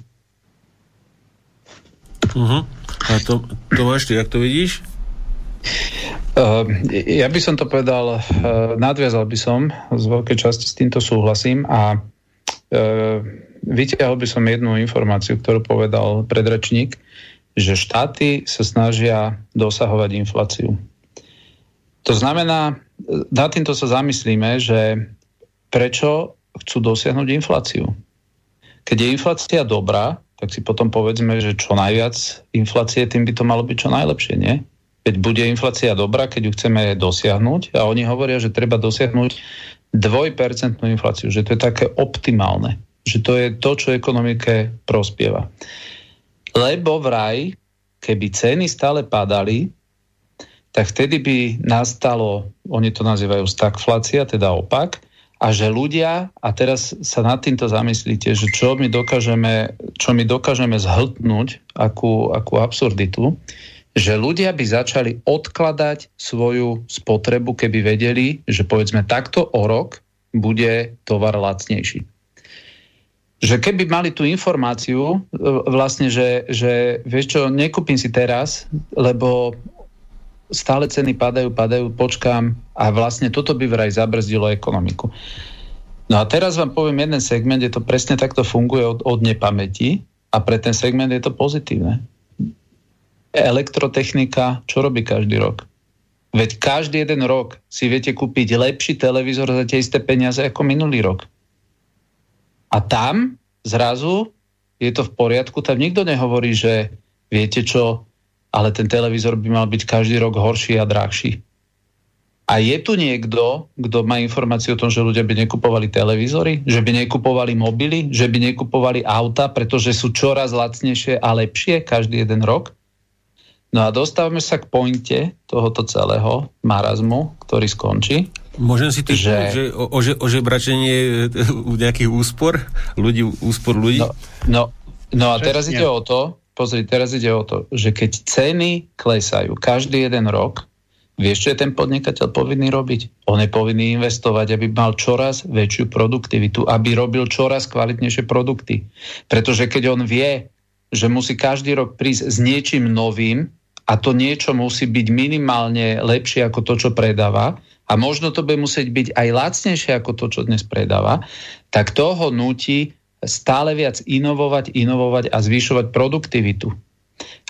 Uh-huh. A to, Tomáš, ty jak to vidíš? Uh, ja by som to povedal, uh, nadviazal by som, z veľkej časti s týmto súhlasím a uh, vytiahol by som jednu informáciu, ktorú povedal predrečník, že štáty sa snažia dosahovať infláciu. To znamená, na týmto sa zamyslíme, že prečo chcú dosiahnuť infláciu. Keď je inflácia dobrá, tak si potom povedzme, že čo najviac inflácie, tým by to malo byť čo najlepšie, nie? Keď bude inflácia dobrá, keď ju chceme dosiahnuť a oni hovoria, že treba dosiahnuť dvojpercentnú infláciu, že to je také optimálne, že to je to, čo ekonomike prospieva. Lebo vraj, keby ceny stále padali, tak vtedy by nastalo, oni to nazývajú stagflácia, teda opak, a že ľudia, a teraz sa nad týmto zamyslíte, že čo my dokážeme, čo my dokážeme zhltnúť, akú, akú absurditu, že ľudia by začali odkladať svoju spotrebu, keby vedeli, že povedzme takto o rok bude tovar lacnejší že keby mali tú informáciu, e, vlastne, že, že vieš čo, nekúpim si teraz, lebo stále ceny padajú, padajú, počkám a vlastne toto by vraj zabrzdilo ekonomiku. No a teraz vám poviem jeden segment, kde to presne takto funguje od, od nepamäti a pre ten segment je to pozitívne. Elektrotechnika, čo robí každý rok? Veď každý jeden rok si viete kúpiť lepší televízor za tie isté peniaze ako minulý rok. A tam zrazu je to v poriadku, tam nikto nehovorí, že viete čo, ale ten televízor by mal byť každý rok horší a drahší. A je tu niekto, kto má informáciu o tom, že ľudia by nekupovali televízory, že by nekupovali mobily, že by nekupovali auta, pretože sú čoraz lacnejšie a lepšie každý jeden rok? No a dostávame sa k pointe tohoto celého marazmu, ktorý skončí. Môžem si typnúť, že, že o, o, ožebračenie u nejakých úspor? Ľudí, úspor ľudí? No, no, no a teraz ide o to, pozri, teraz ide o to, že keď ceny klesajú každý jeden rok, Vieš, čo je ten podnikateľ povinný robiť? On je povinný investovať, aby mal čoraz väčšiu produktivitu, aby robil čoraz kvalitnejšie produkty. Pretože keď on vie, že musí každý rok prísť s niečím novým a to niečo musí byť minimálne lepšie ako to, čo predáva, a možno to bude musieť byť aj lacnejšie ako to, čo dnes predáva, tak toho nutí stále viac inovovať, inovovať a zvyšovať produktivitu.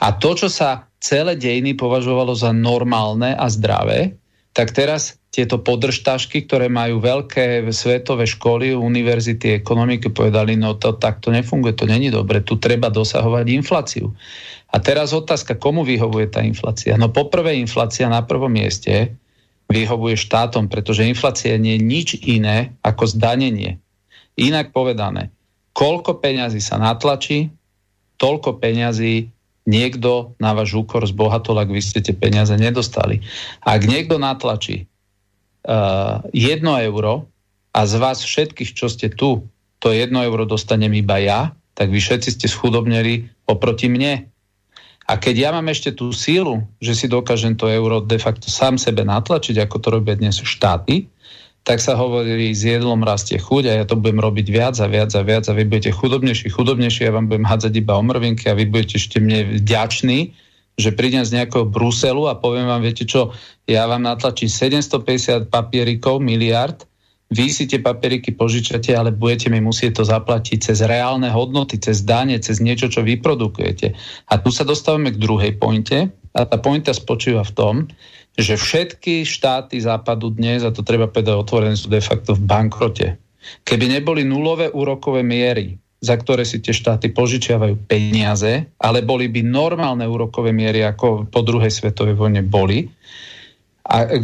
A to, čo sa celé dejiny považovalo za normálne a zdravé, tak teraz tieto podržtašky, ktoré majú veľké svetové školy, univerzity, ekonomiky, povedali, no to takto nefunguje, to není dobre, tu treba dosahovať infláciu. A teraz otázka, komu vyhovuje tá inflácia? No poprvé inflácia na prvom mieste vyhovuje štátom, pretože inflácia nie je nič iné ako zdanenie. Inak povedané, koľko peňazí sa natlačí, toľko peňazí niekto na váš úkor zbohatol, ak vy ste tie peniaze nedostali. Ak niekto natlačí uh, jedno euro a z vás všetkých, čo ste tu, to jedno euro dostanem iba ja, tak vy všetci ste schudobneli oproti mne. A keď ja mám ešte tú sílu, že si dokážem to euro de facto sám sebe natlačiť, ako to robia dnes štáty, tak sa hovorí, s jedlom rastie chuť a ja to budem robiť viac a viac a viac a vy budete chudobnejší, chudobnejší, ja vám budem hádzať iba omrvinky a vy budete ešte mne vďační, že prídem z nejakého Bruselu a poviem vám, viete čo, ja vám natlačím 750 papierikov, miliard, vy si tie papieriky požičate, ale budete mi musieť to zaplatiť cez reálne hodnoty, cez dane, cez niečo, čo vyprodukujete. A tu sa dostávame k druhej pointe a tá pointa spočíva v tom, že všetky štáty západu dnes, a to treba povedať otvorené, sú de facto v bankrote. Keby neboli nulové úrokové miery, za ktoré si tie štáty požičiavajú peniaze, ale boli by normálne úrokové miery, ako po druhej svetovej vojne boli, a e,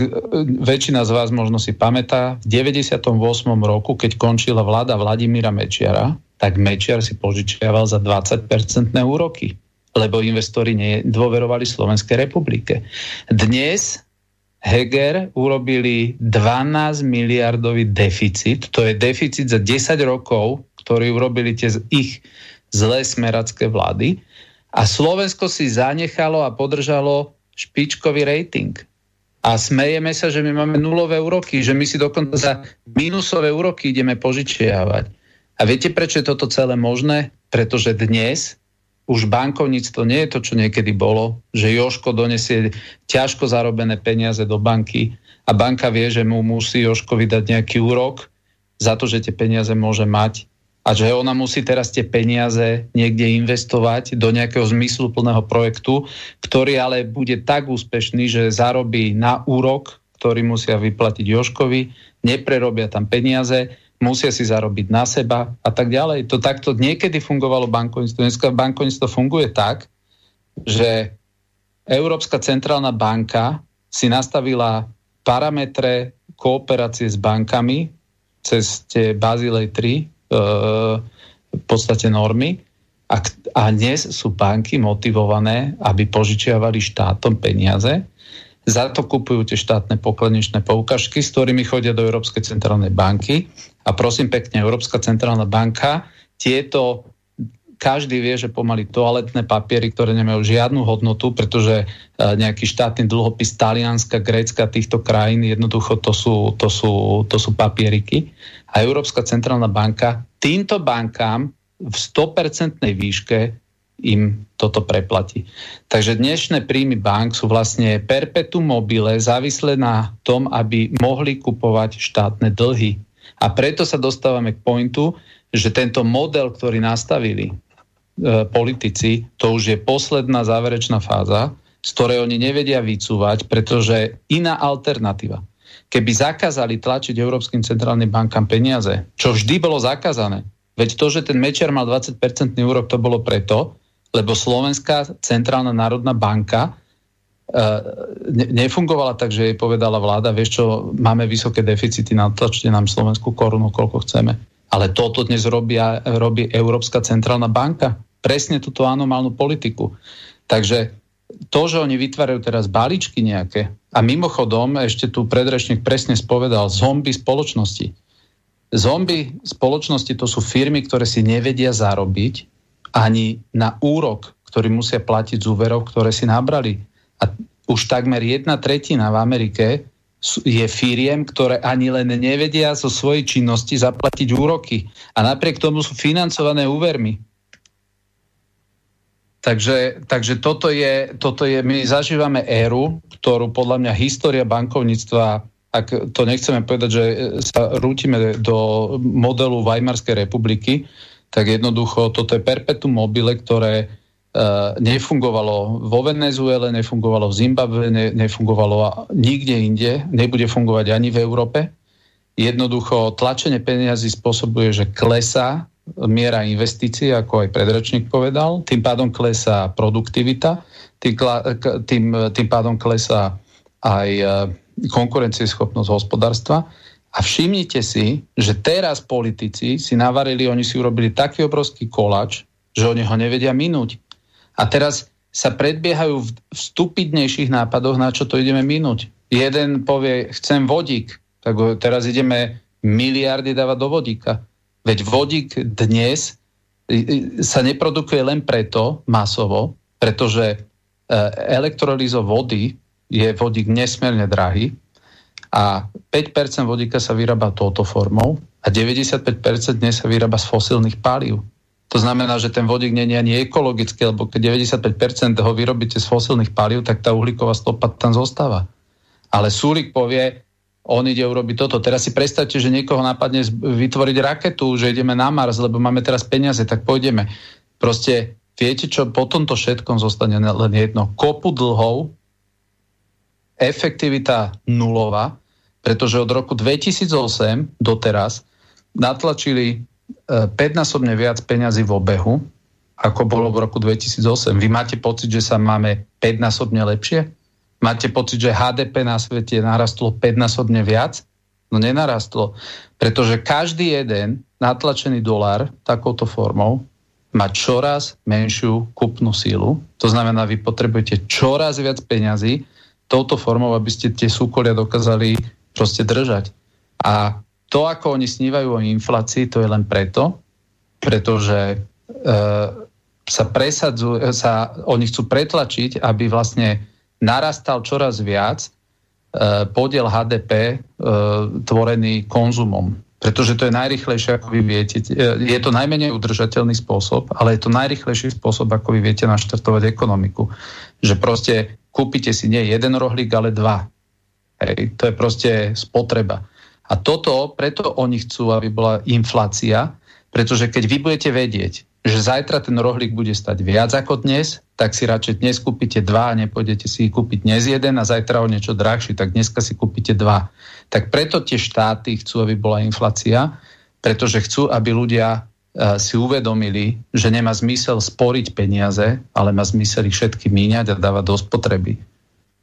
väčšina z vás možno si pamätá, v 98. roku, keď končila vláda Vladimíra Mečiara, tak Mečiar si požičiaval za 20-percentné úroky lebo investori nedôverovali Slovenskej republike. Dnes Heger urobili 12 miliardový deficit, to je deficit za 10 rokov, ktorý urobili tie ich zlé smeracké vlády a Slovensko si zanechalo a podržalo špičkový rating. A smejeme sa, že my máme nulové úroky, že my si dokonca za minusové úroky ideme požičiavať. A viete, prečo je toto celé možné? Pretože dnes už bankovníctvo nie je to, čo niekedy bolo, že Joško donesie ťažko zarobené peniaze do banky a banka vie, že mu musí Joško vydať nejaký úrok za to, že tie peniaze môže mať a že ona musí teraz tie peniaze niekde investovať do nejakého zmysluplného projektu, ktorý ale bude tak úspešný, že zarobí na úrok, ktorý musia vyplatiť Joškovi, neprerobia tam peniaze musia si zarobiť na seba a tak ďalej. To takto niekedy fungovalo bankovníctvo. Dneska bankovníctvo funguje tak, že Európska centrálna banka si nastavila parametre kooperácie s bankami cez tie Bazilej 3 e, v podstate normy a, a dnes sú banky motivované, aby požičiavali štátom peniaze za to kupujú tie štátne pokladničné poukažky, s ktorými chodia do Európskej centrálnej banky. A prosím pekne, Európska centrálna banka tieto každý vie, že pomaly toaletné papiery, ktoré nemajú žiadnu hodnotu, pretože e, nejaký štátny dlhopis Talianska, Grécka, týchto krajín, jednoducho to sú, to sú, to sú papieriky. A Európska centrálna banka týmto bankám v 100% výške im toto preplatí. Takže dnešné príjmy bank sú vlastne perpetuum mobile závislé na tom, aby mohli kupovať štátne dlhy. A preto sa dostávame k pointu, že tento model, ktorý nastavili e, politici, to už je posledná záverečná fáza, z ktorej oni nevedia vycúvať, pretože iná alternatíva. Keby zakázali tlačiť Európskym centrálnym bankám peniaze, čo vždy bolo zakázané, veď to, že ten Mečer mal 20-percentný úrok, to bolo preto, lebo Slovenská centrálna národná banka e, nefungovala tak, že jej povedala vláda, vieš čo, máme vysoké deficity, natlačte nám slovenskú korunu, koľko chceme. Ale toto dnes robia, robí Európska centrálna banka. Presne túto anomálnu politiku. Takže to, že oni vytvárajú teraz balíčky nejaké, a mimochodom, ešte tu predrečník presne spovedal, zombie spoločnosti. Zombie spoločnosti to sú firmy, ktoré si nevedia zarobiť ani na úrok, ktorý musia platiť z úverov, ktoré si nabrali. A už takmer jedna tretina v Amerike je firiem, ktoré ani len nevedia zo svojej činnosti zaplatiť úroky. A napriek tomu sú financované úvermi. Takže, takže toto, je, toto je, my zažívame éru, ktorú podľa mňa história bankovníctva, ak to nechceme povedať, že sa rútime do modelu Weimarskej republiky, tak jednoducho toto je perpetuum mobile, ktoré uh, nefungovalo vo Venezuele, nefungovalo v Zimbabve, ne, nefungovalo nikde inde, nebude fungovať ani v Európe. Jednoducho tlačenie peniazy spôsobuje, že klesá miera investícií, ako aj predrečník povedal, tým pádom klesá produktivita, tým, tým, tým pádom klesá aj e, konkurencieschopnosť hospodárstva. A všimnite si, že teraz politici si navarili, oni si urobili taký obrovský kolač, že oni ho nevedia minúť. A teraz sa predbiehajú v stupidnejších nápadoch, na čo to ideme minúť. Jeden povie, chcem vodík, tak teraz ideme miliardy dávať do vodíka. Veď vodík dnes sa neprodukuje len preto masovo, pretože e, elektrolízo vody je vodík nesmierne drahý a 5% vodíka sa vyrába touto formou a 95% dnes sa vyrába z fosílnych palív. To znamená, že ten vodík nie je ani ekologický, lebo keď 95% ho vyrobíte z fosílnych palív, tak tá uhlíková stopa tam zostáva. Ale Súlik povie, on ide urobiť toto. Teraz si predstavte, že niekoho napadne vytvoriť raketu, že ideme na Mars, lebo máme teraz peniaze, tak pôjdeme. Proste viete čo, po tomto všetkom zostane len jedno. Kopu dlhov, efektivita nulová, pretože od roku 2008 doteraz natlačili 5-násobne e, viac peňazí v obehu, ako bolo v roku 2008. Vy máte pocit, že sa máme 5-násobne lepšie? Máte pocit, že HDP na svete narastlo 5-násobne viac? No nenarastlo, pretože každý jeden natlačený dolár takouto formou má čoraz menšiu kupnú sílu. To znamená, vy potrebujete čoraz viac peňazí touto formou, aby ste tie súkolia dokázali proste držať. A to, ako oni snívajú o inflácii, to je len preto, pretože e, sa presadzujú, sa, oni chcú pretlačiť, aby vlastne narastal čoraz viac e, podiel HDP e, tvorený konzumom. Pretože to je najrychlejšie, ako vy viete. E, je to najmenej udržateľný spôsob, ale je to najrychlejší spôsob, ako vy viete naštartovať ekonomiku. Že proste kúpite si nie jeden rohlík, ale dva. Hej, to je proste spotreba. A toto, preto oni chcú, aby bola inflácia, pretože keď vy budete vedieť, že zajtra ten rohlík bude stať viac ako dnes, tak si radšej dnes kúpite dva a nepôjdete si kúpiť dnes jeden a zajtra o niečo drahší, tak dneska si kúpite dva. Tak preto tie štáty chcú, aby bola inflácia, pretože chcú, aby ľudia e, si uvedomili, že nemá zmysel sporiť peniaze, ale má zmysel ich všetky míňať a dávať do spotreby.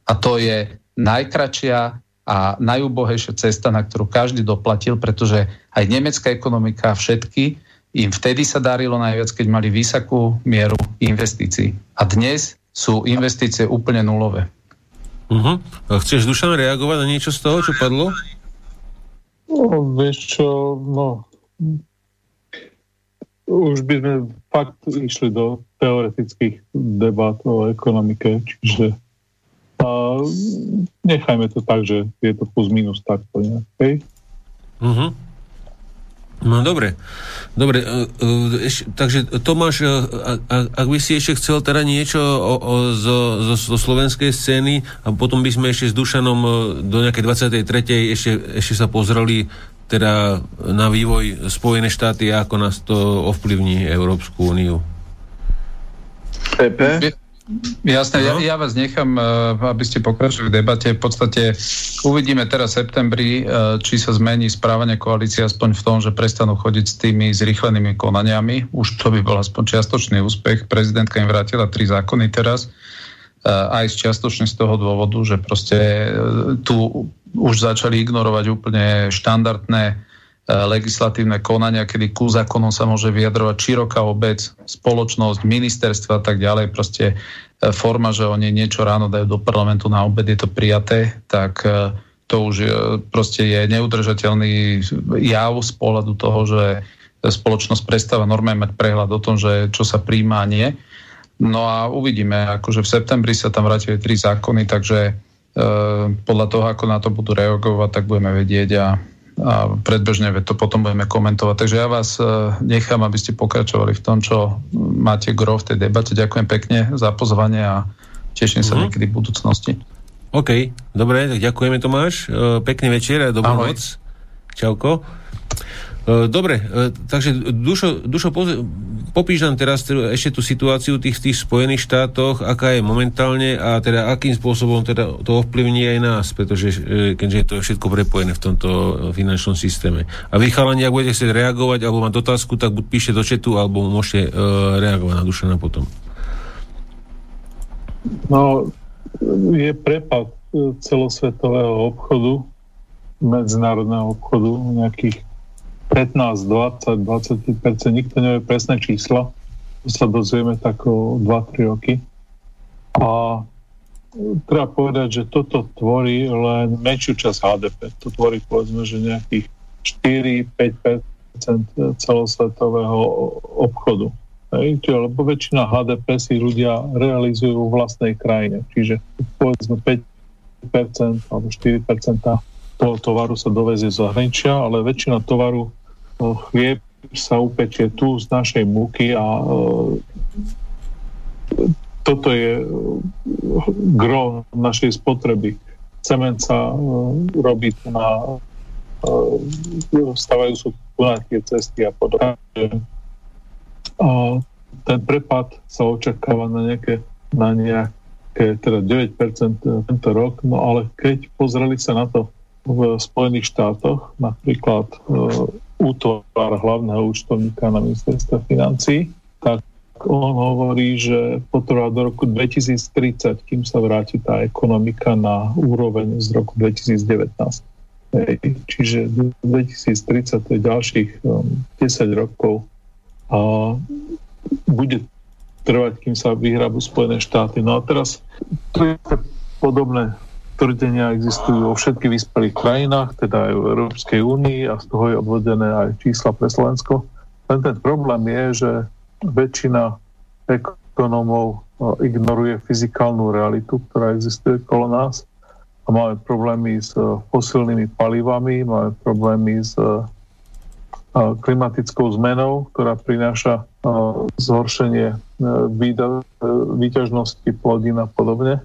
A to je najkračšia a najúbohejšia cesta, na ktorú každý doplatil, pretože aj nemecká ekonomika, všetky im vtedy sa darilo najviac, keď mali vysokú mieru investícií. A dnes sú investície úplne nulové. Uh-huh. Chceš, Dušan, reagovať na niečo z toho, čo padlo? No, vieš čo, no... Už by sme fakt išli do teoretických debat o ekonomike, čiže a nechajme to tak, že je to plus minus takto, ne? Hej? Uh-huh. No dobre, dobre, uh, uh, eš, takže Tomáš, uh, ak by si ešte chcel teda niečo o, o, zo, zo, zo slovenskej scény a potom by sme ešte s Dušanom do nejakej 23. ešte, ešte sa pozreli teda na vývoj Spojené štáty a ako nás to ovplyvní Európsku úniu. Pepe? Jasné, no. ja, ja vás nechám, eh, aby ste pokračovali v debate. V podstate uvidíme teraz v septembri, eh, či sa zmení správanie koalície aspoň v tom, že prestanú chodiť s tými zrychlenými konaniami. Už to by bol aspoň čiastočný úspech. Prezidentka im vrátila tri zákony teraz eh, aj čiastočne z toho dôvodu, že proste tu už začali ignorovať úplne štandardné legislatívne konania, kedy ku zákonom sa môže vyjadrovať široká obec, spoločnosť, ministerstva a tak ďalej. Proste forma, že oni niečo ráno dajú do parlamentu, na obed je to prijaté, tak e, to už proste je neudržateľný jav z pohľadu toho, že spoločnosť prestáva normálne mať prehľad o tom, že čo sa príjma a nie. No a uvidíme, akože v septembri sa tam vrátili tri zákony, takže e, podľa toho, ako na to budú reagovať, tak budeme vedieť a a predbežne to potom budeme komentovať. Takže ja vás e, nechám, aby ste pokračovali v tom, čo máte gro v tej debate. Ďakujem pekne za pozvanie a teším sa mm-hmm. niekedy v budúcnosti. OK, dobre, tak ďakujeme Tomáš. E, pekný večer a dobrú Ahoj. noc. Čauko. E, dobre, takže Dušo, Dušo popíš nám teraz ešte tú situáciu tých, tých Spojených štátoch, aká je momentálne a teda akým spôsobom teda to ovplyvní aj nás, pretože e, keďže je to všetko prepojené v tomto e, finančnom systéme. A vy chalani, ak budete chcieť reagovať alebo mať otázku, tak buď píšte do četu, alebo môžete reagovať na na potom. No, je prepad celosvetového obchodu, medzinárodného obchodu, nejakých 15, 20, 25%, nikto nevie presné čísla, to sa dozvieme tak o 2-3 roky. A treba povedať, že toto tvorí len menšiu časť HDP. To tvorí povedzme, že nejakých 4-5% celosvetového obchodu. Hej, lebo väčšina HDP si ľudia realizujú v vlastnej krajine. Čiže povedzme 5% alebo 4% toho tovaru sa dovezie z zahraničia, ale väčšina tovaru chlieb sa upečie tu z našej múky a e, toto je e, gro našej spotreby. Cement sa e, robí na stavajú sú tu na tie cesty a podobne. A ten prepad sa očakáva na nejaké, na nejaké teda 9% tento rok, no ale keď pozreli sa na to v Spojených štátoch, napríklad útvar hlavného účtovníka na ministerstve financí, tak on hovorí, že potrvá do roku 2030, kým sa vráti tá ekonomika na úroveň z roku 2019. Hej. Čiže 2030 to je ďalších um, 10 rokov a bude trvať, kým sa vyhrabu Spojené štáty. No a teraz to je podobné tvrdenia existujú vo všetkých vyspelých krajinách, teda aj v Európskej únii a z toho je odvodené aj čísla pre Slovensko. Len ten problém je, že väčšina ekonomov e, ignoruje fyzikálnu realitu, ktorá existuje okolo nás a máme problémy s e, fosilnými palivami, máme problémy s e, klimatickou zmenou, ktorá prináša zhoršenie výťažnosti plodín a podobne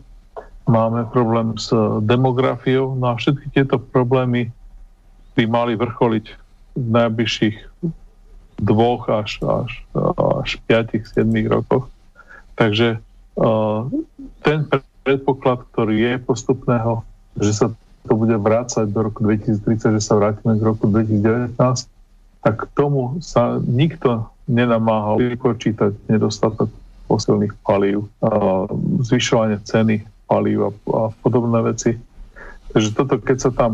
máme problém s demografiou, no a všetky tieto problémy by mali vrcholiť v najbližších dvoch až, až, až 5-7 rokoch. Takže uh, ten predpoklad, ktorý je postupného, že sa to bude vrácať do roku 2030, že sa vrátime k roku 2019, tak tomu sa nikto nenamáhal vypočítať nedostatok fosilných palív, uh, zvyšovanie ceny palív a, a podobné veci. Takže toto, keď sa tam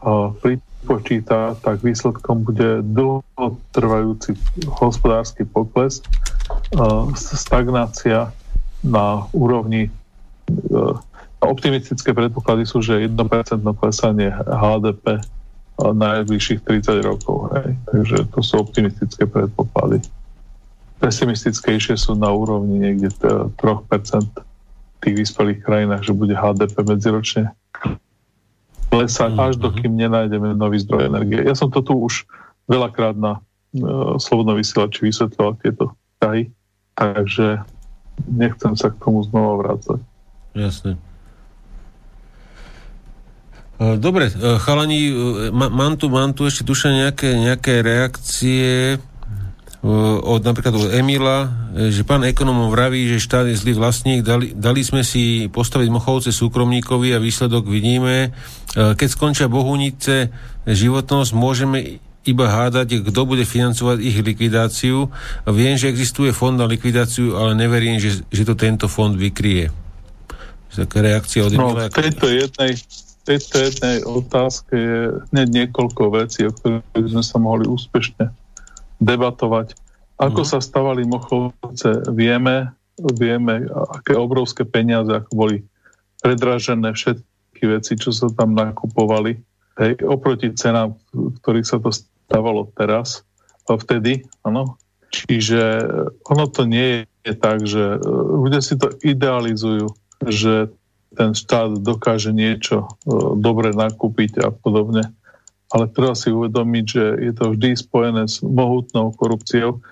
uh, pripočíta, tak výsledkom bude dlhotrvajúci hospodársky pokles, uh, stagnácia na úrovni uh, optimistické predpoklady sú, že 1% klesanie HDP na najbližších 30 rokov. Hej. Takže to sú optimistické predpoklady. Pesimistickejšie sú na úrovni niekde 3% tých vyspelých krajinách, že bude HDP medziročne klesať, mm-hmm. až dokým nenájdeme nový zdroj energie. Ja som to tu už veľakrát na uh, Slobodnom vysielači vysvetľoval tieto vzťahy, takže nechcem sa k tomu znova vrácať. Jasne. Dobre, chalani, mám tu, mám tu ešte duša nejaké, nejaké reakcie od napríklad od Emila, že pán ekonomov vraví, že štát je zlý vlastník, dali, dali sme si postaviť Mochovce súkromníkovi a výsledok vidíme. Keď skončia Bohunice životnosť, môžeme iba hádať, kto bude financovať ich likvidáciu. Viem, že existuje fond na likvidáciu, ale neverím, že, že to tento fond vykrie. Taká reakcia od no, v tejto jednej, tejto jednej otázke je niekoľko vecí, o ktorých sme sa mohli úspešne debatovať. Ako mm. sa stavali Mochovce, vieme, vieme, aké obrovské peniaze, ako boli predražené všetky veci, čo sa tam nakupovali. Hej, oproti cenám, ktorých sa to stávalo teraz, vtedy, áno. Čiže ono to nie je tak, že e, ľudia si to idealizujú, že ten štát dokáže niečo e, dobre nakúpiť a podobne ale treba si uvedomiť, že je to vždy spojené s mohutnou korupciou.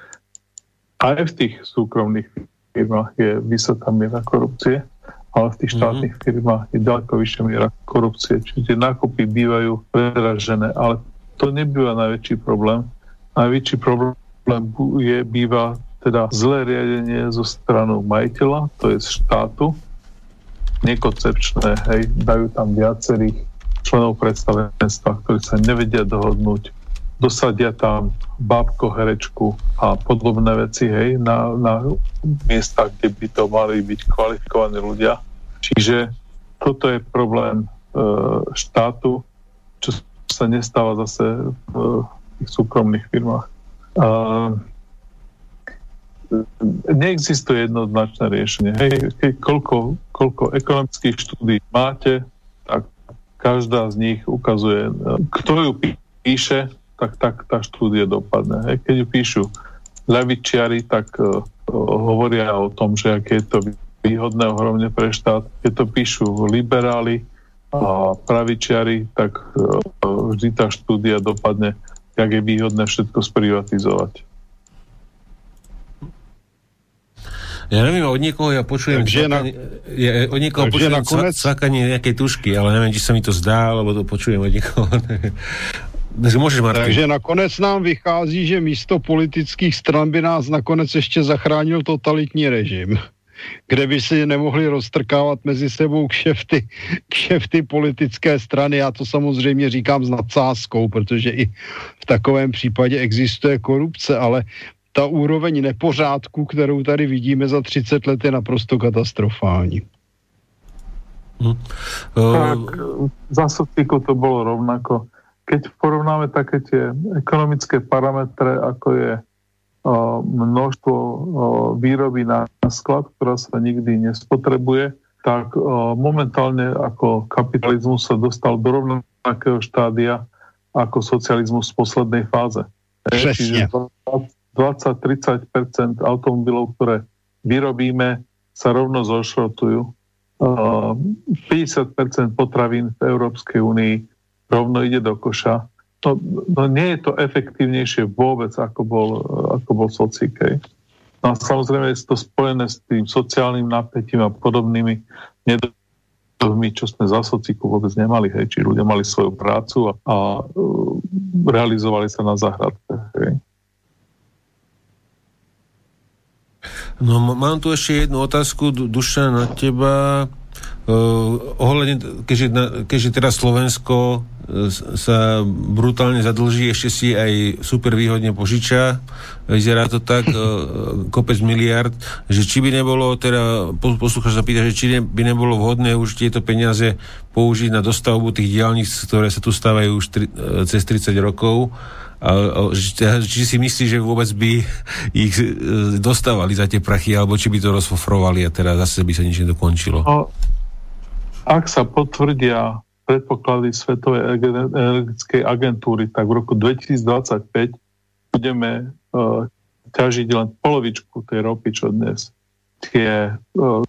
Aj v tých súkromných firmách je vysoká miera korupcie, ale v tých mhm. štátnych mm-hmm. firmách je ďaleko vyššia miera korupcie. Čiže tie nákupy bývajú predražené, ale to nebýva najväčší problém. Najväčší problém je, býva teda zlé riadenie zo stranu majiteľa, to je štátu, nekoncepčné, hej, dajú tam viacerých členov predstavenstva, ktorí sa nevedia dohodnúť, dosadia tam bábko, herečku a podobné veci, hej, na, na miestach, kde by to mali byť kvalifikovaní ľudia. Čiže toto je problém e, štátu, čo sa nestáva zase v tých súkromných firmách. E, neexistuje jednoznačné riešenie. Hej, koľko, koľko ekonomických štúdí máte, každá z nich ukazuje, kto ju píše, tak, tak tá štúdia dopadne. Hej. Keď ju píšu levičiari, tak uh, hovoria o tom, že aké je to výhodné ohromne pre štát. Keď to píšu liberáli a pravičiari, tak uh, vždy tá štúdia dopadne, jak je výhodné všetko sprivatizovať. Ja neviem, od niekoho ja počujem takže na, ja, od niekoho počujem nakonec... cvakanie nejakej tušky, ale neviem, či sa mi to zdá, alebo to počujem od niekoho. Takže môžeš, Martin. Takže nakonec nám vychází, že místo politických stran by nás nakonec ještě zachránil totalitní režim kde by si nemohli roztrkávat mezi sebou kšefty, kšefty politické strany. Já to samozřejmě říkám s nadsázkou, protože i v takovém případě existuje korupce, ale ta úroveň nepořádku, kterou tady vidíme za 30 let, je naprosto katastrofální. Hm. Tak, za sociku to bolo rovnako. Keď porovnáme také tie ekonomické parametre, ako je uh, množstvo uh, výroby na sklad, ktorá sa nikdy nespotrebuje, tak uh, momentálne ako kapitalizmus sa dostal do rovnakého štádia ako socializmus v poslednej fáze. Čiže 20-30% automobilov, ktoré vyrobíme, sa rovno zošrotujú. 50 potravín v Európskej únii rovno ide do koša. No, no nie je to efektívnejšie vôbec, ako bol, ako bol socikej. No a samozrejme je to spojené s tým sociálnym napätím a podobnými nedostatmi, čo sme za sociku vôbec nemali. Hej. Či ľudia mali svoju prácu a, a realizovali sa na záhradke. Hej. No mám tu ešte jednu otázku, Duša, na teba. Uh, ohľadne, keďže, keďže teraz Slovensko uh, sa brutálne zadlží, ešte si aj super výhodne požiča, vyzerá to tak, uh, kopec miliard, že či by nebolo, teda posluchač sa pýta, že či ne, by nebolo vhodné už tieto peniaze použiť na dostavbu tých diálnic, ktoré sa tu stávajú už tri, uh, cez 30 rokov, a, či si myslí, že vôbec by ich e, dostávali za tie prachy, alebo či by to rozfofrovali a teda zase by sa nič nedokončilo? No, ak sa potvrdia predpoklady Svetovej energetickej agentúry, tak v roku 2025 budeme uh, ťažiť len polovičku tej ropy, čo dnes. Tie, uh,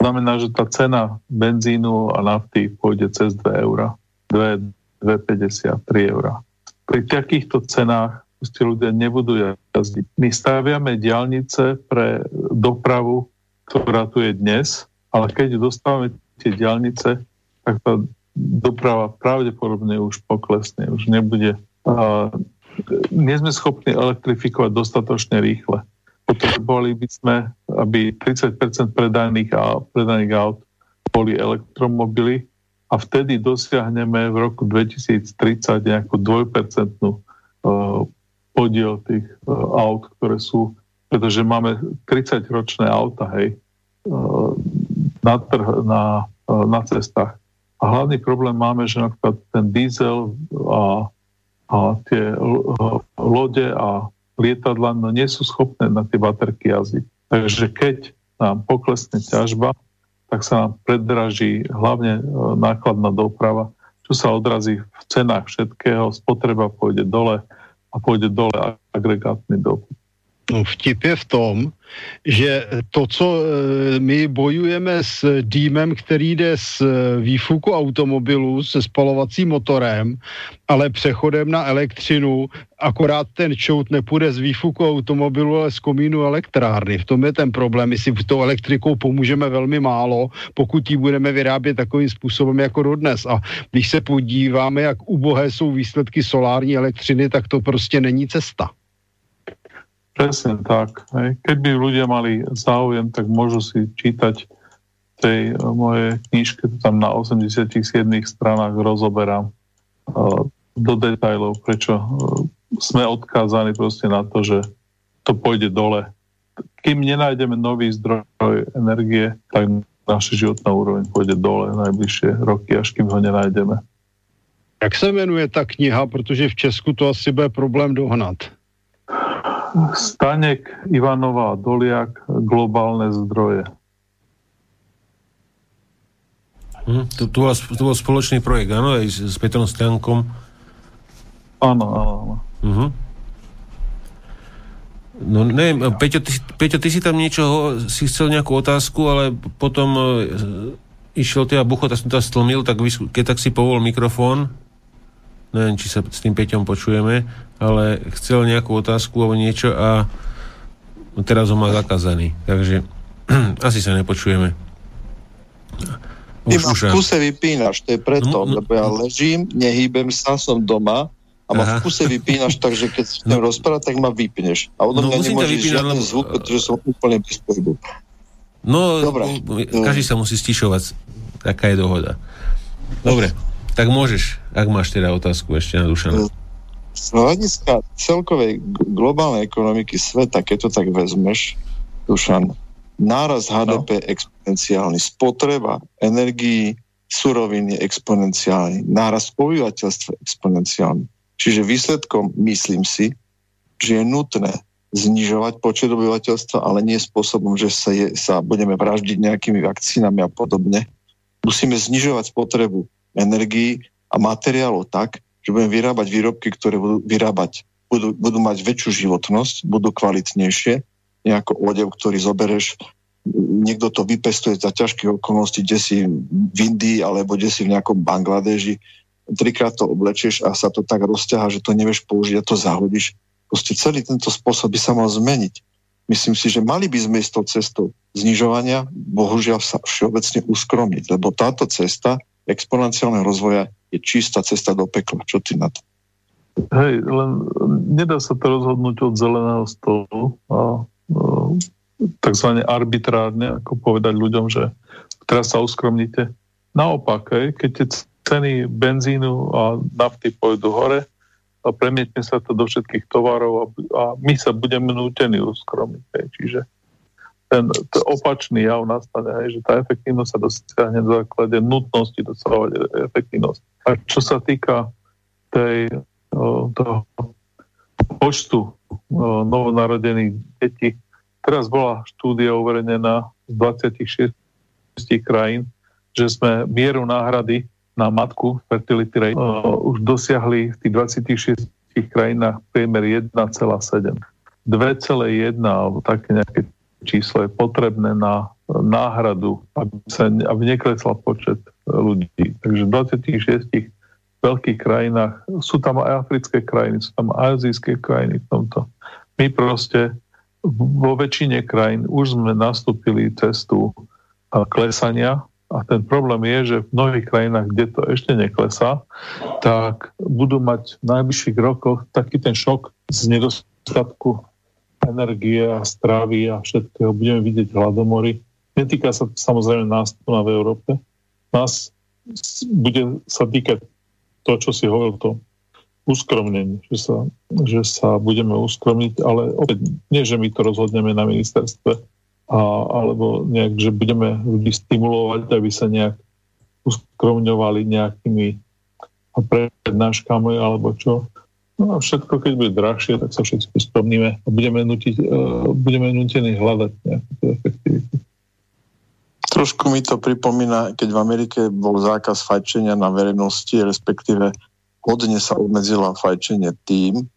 znamená, že tá cena benzínu a nafty pôjde cez 2 eurá. 2,50, 3 eurá pri takýchto cenách proste ľudia nebudú jazdiť. My staviame diálnice pre dopravu, ktorá tu je dnes, ale keď dostávame tie diálnice, tak tá doprava pravdepodobne už poklesne, už nebude. A nie sme schopní elektrifikovať dostatočne rýchle. Potrebovali by sme, aby 30% predaných, predaných aut boli elektromobily a vtedy dosiahneme v roku 2030 nejakú dvojpercentnú uh, podiel tých uh, aut, ktoré sú, pretože máme 30-ročné auta, hej, uh, na, trh, na, na cestách. A hlavný problém máme, že napríklad ten diesel a, a tie lode a lietadla no nie sú schopné na tie baterky jazdiť. Takže keď nám poklesne ťažba, tak sa nám predraží hlavne e, nákladná doprava, čo sa odrazí v cenách všetkého, spotreba pôjde dole a pôjde dole agregátny dopyt. No, vtip je v tom, že to, co e, my bojujeme s dýmem, který jde z e, výfuku automobilu se spalovacím motorem, ale přechodem na elektřinu, akorát ten čout nepůjde z výfuku automobilu, ale z komínu elektrárny. V tom je ten problém. My si tou elektrikou pomůžeme velmi málo, pokud ji budeme vyrábět takovým způsobem jako dodnes. A když se podíváme, jak ubohé jsou výsledky solární elektřiny, tak to prostě není cesta. Presne tak. Keď by ľudia mali záujem, tak môžu si čítať tej mojej knižke, tam na 87 stranách rozoberám uh, do detajlov, prečo uh, sme odkázaní proste na to, že to pôjde dole. Kým nenájdeme nový zdroj energie, tak naša životná úroveň pôjde dole najbližšie roky, až kým ho nenájdeme. Jak se jmenuje ta kniha, protože v Česku to asi bude problém dohnat? Stanek Ivanová Doliak globálne zdroje. Hm, to, to, bol, to bol spoločný projekt, áno, aj s, s Petrom Stankom. Áno, áno. Uh-huh. No neviem, Peťo ty, Peťo, ty si tam niečo, si chcel nejakú otázku, ale potom e, išiel teda Buchot a som to stlmil, tak keď tak si povol mikrofón, neviem, či sa s tým Peťom počujeme, ale chcel nejakú otázku alebo niečo a teraz ho má zakázaný. Takže asi sa nepočujeme. Ty ma v kuse vypínaš, to je preto, no, no, lebo ja ležím, nehýbem sa, som doma a ma v kuse vypínaš, takže keď chcem no, rozprávať, tak ma vypneš. A odo no, mňa nemôžeš žiadny no, zvuk, pretože som úplne bez pohybu. No, Dobre. každý sa musí stišovať. Taká je dohoda. Dobre, tak môžeš, ak máš teda otázku ešte na Dušana z hľadiska celkovej globálnej ekonomiky sveta, keď to tak vezmeš, Dušan, náraz HDP no. exponenciálny, spotreba energií, surovín je exponenciálny, náraz obyvateľstva exponenciálny. Čiže výsledkom, myslím si, že je nutné znižovať počet obyvateľstva, ale nie spôsobom, že sa, je, sa budeme vraždiť nejakými vakcínami a podobne. Musíme znižovať spotrebu energií a materiálov tak, že budeme vyrábať výrobky, ktoré budú vyrábať, budú, budú mať väčšiu životnosť, budú kvalitnejšie, nejako odev, ktorý zobereš, niekto to vypestuje za ťažkých okolností, kde si v Indii alebo kde si v nejakom Bangladeži, trikrát to oblečieš a sa to tak rozťaha, že to nevieš použiť a to zahodíš. Proste celý tento spôsob by sa mal zmeniť. Myslím si, že mali by sme ísť tou cestou znižovania, bohužiaľ sa všeobecne uskromiť, lebo táto cesta exponenciálneho rozvoja je čistá cesta do pekla. Čo ty na to? Hej, len nedá sa to rozhodnúť od zeleného stolu a takzvané arbitrárne, ako povedať ľuďom, že teraz sa uskromnite. Naopak, hej, keď tie ceny benzínu a nafty pôjdu hore a premietne sa to do všetkých tovarov a, a my sa budeme nútení uskromniť. Hej. Čiže ten, opačný jav nastane, hej, že tá efektívnosť sa dosiahne na základe nutnosti dosahovať efektívnosť. A čo sa týka tej, toho počtu novonarodených detí, teraz bola štúdia uverejnená z 26 krajín, že sme mieru náhrady na matku fertility rate už dosiahli v tých 26 krajinách priemer 1,7. 2,1 alebo také nejaké číslo je potrebné na náhradu, aby, sa, aby neklesla počet ľudí. Takže v 26 veľkých krajinách, sú tam aj africké krajiny, sú tam aj azijské krajiny v tomto. My proste vo väčšine krajín už sme nastúpili cestu klesania a ten problém je, že v mnohých krajinách, kde to ešte neklesá, tak budú mať v najbližších rokoch taký ten šok z nedostatku energie a stravy a všetkého. Budeme vidieť hladomory. Netýka sa to samozrejme nás tu na v Európe. Nás bude sa týkať to, čo si hovoril, to uskromnenie, že sa, že sa budeme uskromniť, ale opäť nie, že my to rozhodneme na ministerstve, a, alebo nejak, že budeme ľudí stimulovať, aby sa nejak uskromňovali nejakými prednáškami alebo čo. No a všetko, keď bude drahšie, tak sa všetci uskromníme a budeme, nutiť, uh, budeme nutení hľadať nejakú efektivitu. Trošku mi to pripomína, keď v Amerike bol zákaz fajčenia na verejnosti, respektíve hodne sa obmedzila fajčenie tým,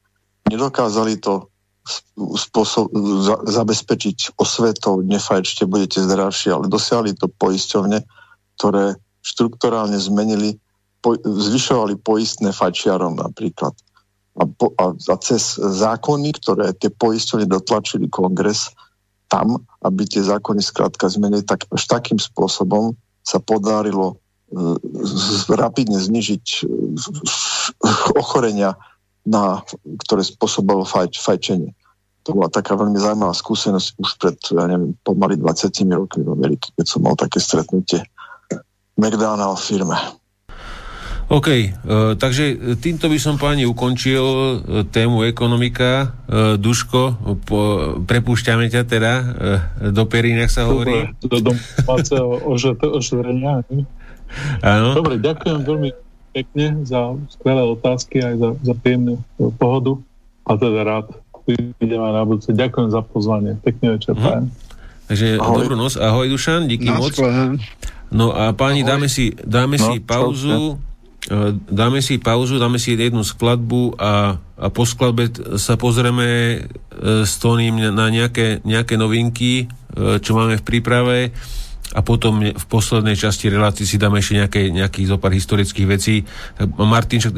nedokázali to spôsob, za, zabezpečiť osvetou, nefajčte, budete zdravší, ale dosiahli to poisťovne, ktoré štrukturálne zmenili, po, zvyšovali poistné fajčiarom napríklad. A, po, a, a cez zákony, ktoré tie poisťovne dotlačili kongres, tam, aby tie zákony skrátka zmenili, tak až takým spôsobom sa podarilo e, rapidne znižiť e, ochorenia na, ktoré spôsobilo fajč, fajčenie. To bola taká veľmi zaujímavá skúsenosť už pred, ja neviem, pomaly 20 rokmi v Amerike, keď som mal také stretnutie McDonald firme. OK, e, takže týmto by som páni ukončil e, tému ekonomika. E, Duško, po, prepúšťame ťa teda e, do perín, jak sa hovorí. Do domáceho ožrenia. Áno. Dobre, ďakujem veľmi pekne za skvelé otázky aj za, za príjemnú pohodu a teda rád idem aj na budúce. Ďakujem za pozvanie. Pekný večer, mm. Takže ahoj. dobrú noc. Ahoj, Dušan, díky moc. No a páni, ahoj. dáme si, dáme no, si pauzu. Čau, e, dáme si pauzu, dáme si jednu skladbu a, a po skladbe sa pozrieme e, s Tónim na nejaké, nejaké novinky, e, čo máme v príprave a potom v poslednej časti relácii si dáme ešte nejaké, nejakých zopár historických vecí. Martin, však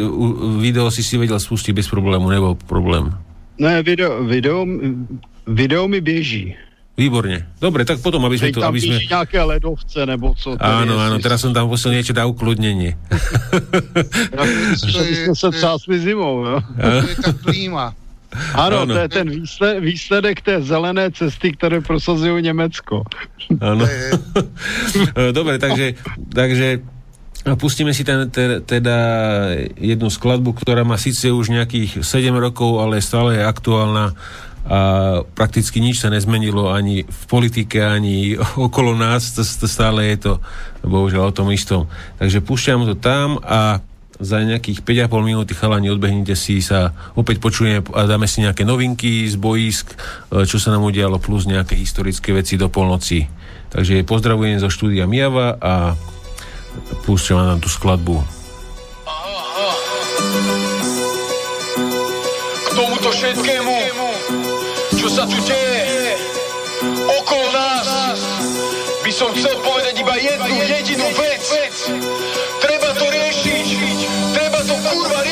video si si vedel spustiť bez problému, nebol problém. Ne, video, video, video mi běží. Výborne. Dobre, tak potom, aby sme to... Tam aby sme... nejaké ledovce, nebo co. Áno, áno, teraz som tam poslal niečo na ukludnenie. ja, to je, sme sa třásli zimou, jo? To je tá klíma. Ano, ano, to je ten výsled, výsledek té zelené cesty, které prosazují Německo. Ano. Dobre, takže, takže pustíme si ten, te, teda jednu skladbu, ktorá má síce už nejakých 7 rokov, ale stále je aktuálna a prakticky nič sa nezmenilo ani v politike, ani okolo nás, stále je to bohužiaľ o tom istom. Takže púšťam to tam a za nejakých 5,5 minúty chalani odbehnite si sa, opäť počujeme a dáme si nejaké novinky z boisk, e, čo sa nám udialo, plus nejaké historické veci do polnoci. Takže pozdravujem zo štúdia Miava a púšťam nám tú skladbu. K tomuto všetkému, čo sa tu deje okolo nás, by som chcel povedať iba jednu jedinú vec. Treba to riešiť, treba to kurva riešiť.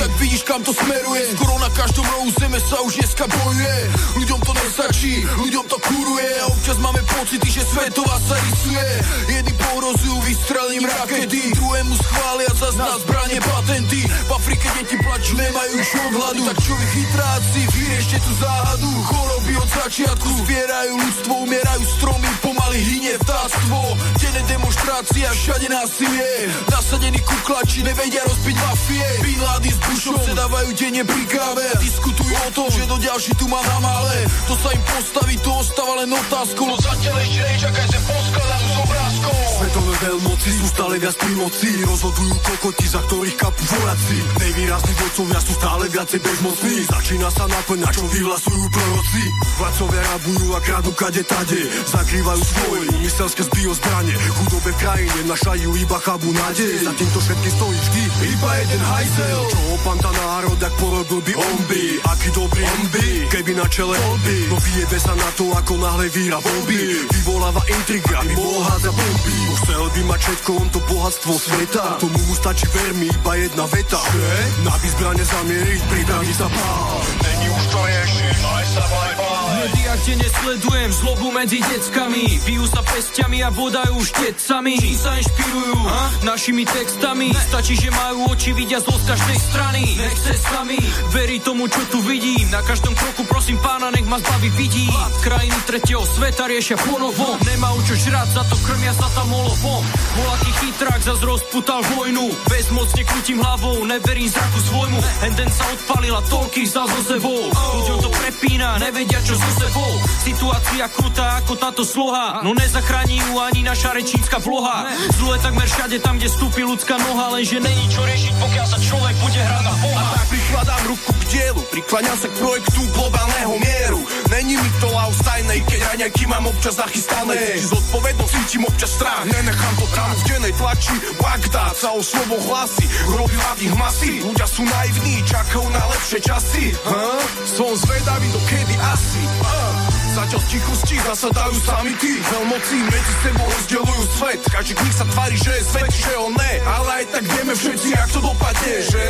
Tak vidíš kam to smeruje. Skoro na každom rohu zeme sa už dneska bojuje. Ľuďom to nestačí, ľuďom to kuruje. A občas máme pocity, že svetová sa rysuje. Jedni pohrozujú vystrelím rakety, druhému schvália za nás zbranie patenty. V Afrike deti plačú, nemajú už odhľadu. Tak čo vy chytráci, vyriešte tú záhadu. Choroby od začiatku zbierajú ľudstvo, umierajú stromy, pomaly hynie vtáctvo. Denné demonstrácia, všade násilie. Nasadení kuklači nevedia rozbiť mafie. Bin Laden s Bushom sedávajú denne pri káve. Diskutujú o tom, že do ďalší tu má na mále. To sa im postaví, to ostáva len otázkou. No zatiaľ ešte nečakaj, že poskladajú z obrázkov. Svetové veľmoci sú stále viac pri moci. Rozhodujú kokoti, za ktorých kapú vojaci. Nejvýrazní vodcovia sú stále viacej bezmocní. Začína sa naplňať, čo vyhlasujú proroci. Vládcovia rabujú a kradú kade tade. Zakrývajú svoje myselské zbio zbranie. Chudobe v krajine našajú iba chabu nádej. Za týmto všetky stojí vždy iba jeden hajzel. Čo opanta národ, ak porobil by omby. Aký dobrý omby, keby na čele voľby. No vyjebe sa na to, ako náhle víra voľby. Vyvoláva intriga, aby mohol hádzať bomby. Chcel by mať všetko, on to bohatstvo sveta. Tomu mu stačí vermi, iba jedna veta. Že? Na zbrane zamieriť, pripraví sa pál. Není už to riešiť, aj sa baj, baj. médiách, kde nesledujem zlobu medzi deckami Bijú sa pestiami a bodajú štetcami Čím sa inšpirujú? Ha? Našimi textami ne. Stačí, že majú oči, vidia zlo z každej strany Nechce sami, verí tomu, čo tu vidím Na každom kroku prosím pána, nech ma zbaví vidí. Krajiny tretieho sveta riešia ponovom Nemá čo žrať, za to krmia sa tam olovom Volatý chytrák zase rozputal vojnu. Bezmocne krutím hlavou, neverím zraku svojmu. Henden sa odpalila, toľkých za so sebou. Ľuďom to prepína, nevedia čo so sebou. Situácia krutá ako táto sloha. No nezachráni ju ani naša rečínska vloha. Zlo je takmer všade tam, kde stúpi ľudská noha Lenže není čo riešiť, pokiaľ sa človek bude hrať na Boha A tak prikladám ruku k dielu Prikláňam sa k projektu globálneho mieru. Není mi to laustajnej, keď raňajky mám občas nachystané. Cíti zodpovednosť, cítim občas strach Nenechám to tam v denej tlači. Bagdad sa o slovo hlasí Robí hlavných masy Ľudia sú naivní, čakajú na lepšie časy. Huh? Som zvedavý do kedy asi. Uh. Zatiaľ tichosti zasadajú sami tí Veľmocí medzi sebou rozdelujú svet. Každý z nich sa tvári, že je svet, že on ne. Ale aj tak vieme všetci, jak to dopadne Že?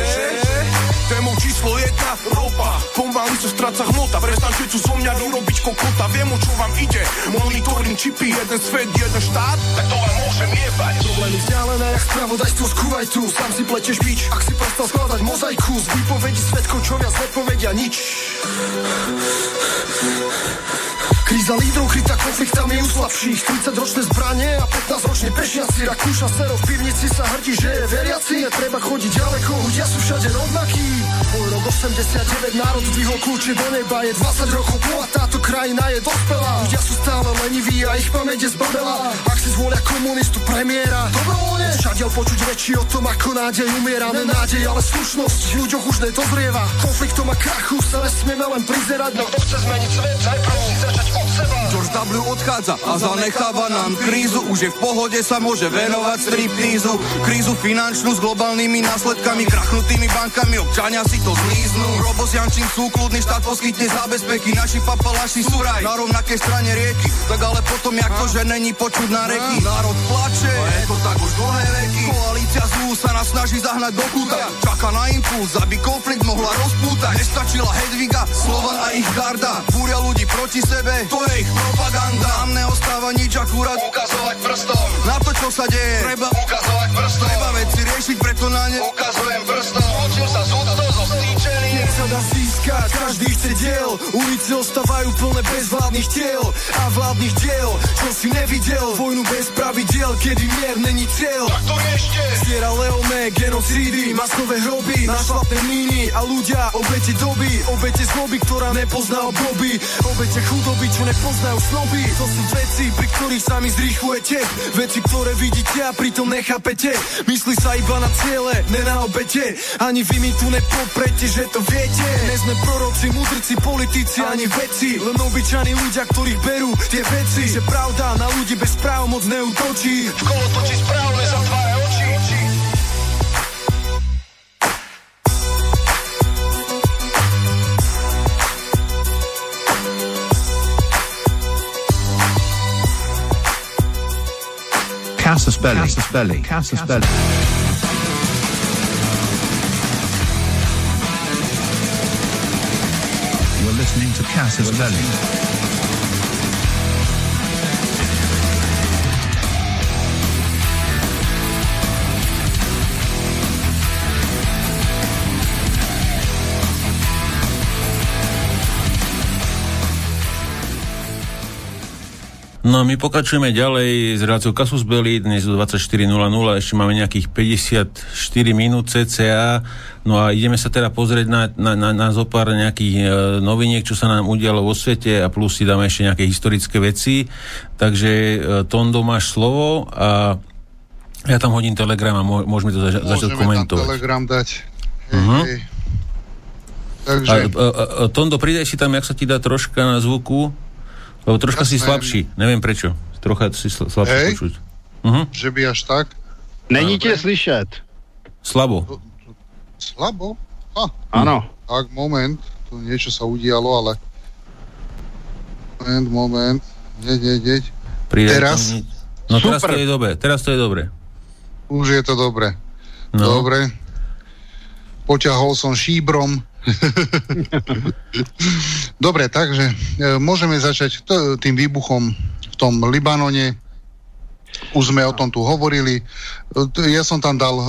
Témou číslo jedna, ropa. Pomaly sa stráca hmota Prestaňte tu zo mňa vyrobiť kokota. Viem, o čo vám ide. Monitoring čipy, jeden svet, jeden štát. Tak to vám môžem jebať. Problémy vzdialené, jak spravodajstvo z Kuwaitu Sám si pleteš bič, ak si prestal skladať mozaiku Z výpovedí svetkov, čo viac nepovedia nič. Kríza lídrov krytá konfliktami u slabších. 30 ročné zbranie a 15 ročne pešiaci. Rakúša sero v pivnici sa hrdí, že je veriaci. Netreba chodiť ďaleko, ľudia sú všade rovnakí Môj rok 89, národ dvihol kľúče do neba Je 20 rokov a táto krajina je dospelá. Ľudia sú stále leniví a ich pamäť je zbabela Ak si zvolia komunistu premiéra Dobrovoľne. Všade počuť reči o tom, ako nádej umiera. Nenádej, ale slušnosť v ľuďoch už nedozrieva. Konfliktom a krachu sa nesmieme len prizerať. No kto chce zmeniť svet, najprv začať od seba George W. odchádza a zanecháva nám krízu. Už je v pohode, sa môže venovať striptízu Krízu finančnú s globálnymi následkami Krachnutými bankami, občania si to zlíznú Robos Jančín sú kľudný štát poskytne zábezpeky. Naši papalaši sú raj. Na rovnakej strane rieky. Tak ale potom, jak to, že není počuť na reky. Národ plače, je to tak už dlhé veky. Koalícia zú sa nás snaží zahnať do kúta. Čaká na impuls, aby konflikt mohla rozpútať. Nestačila Hedviga, Slovan a ich garda. Búria ľudí proti sebe, to je ich propaganda. Nám neostáva nič akurát ukazovať prstom. Na to, čo sa deje, treba ukazovať prstom. Treba veci riešiť, preto na ne ukazujem prstom. Zločil sa z zo Nech sa dá získať, každý chce diel. Ulice ostávajú plné bezvládnych tiel A vládnych diel, čo si nevidel Vojnu bez pravidiel, kedy mier není cieľ. Tak to ešte. Sierra Leone, genocídy, masové hroby Našlapné míny a ľudia, obete doby. Obete zloby, ktorá nepozná obdoby. Obete chudoby, čo nepoznajú snoby. To sú veci, pri ktorých sami zrýchlujete. Veci, ktoré vidíte a pritom nechápete. Myslí sa iba na ciele, ne na obete. Ani vy mi tu nepoprete, že to viete. Ne sme proroci, mudrci, politici, ani veci Len obyčajní ľudia, ktorých berú tie veci Že pravda na ľudí bez práv moc neutočí V kolo točí správne, zatvára oči Casus Belli. Casus Belli. Casus Belli. You're listening to Casus Belli. No my pokračujeme ďalej s reláciou Kasus Belli, dnes do 24.00, ešte máme nejakých 54 minút cca, no a ideme sa teda pozrieť na, na, na, na zopár nejakých e, noviniek, čo sa nám udialo vo svete a plus si dáme ešte nejaké historické veci. Takže e, Tondo, máš slovo a ja tam hodím telegram a môžeme to zač- začať komentovať. Môžeme telegram dať. Hej, uh-huh. hej. Takže... A, a, a, Tondo, pridaj si tam, jak sa ti dá troška na zvuku. Lebo troška Jasné. si slabší, neviem prečo. Trocha si sl- slabší Hej? počuť. Uh-huh. Že by až tak? Není tě slyšet. Slabo. Slabo? Ah, Áno. tak, moment. Tu niečo sa udialo, ale... Moment, moment. Deď, deď, deď. Teraz? No teraz to je dobre, teraz to je dobre. Už je to dobre. No. Dobre. Poťahol som šíbrom. Dobre, takže e, môžeme začať tým výbuchom v tom Libanone. Už sme o tom tu hovorili. E, ja som tam dal, e,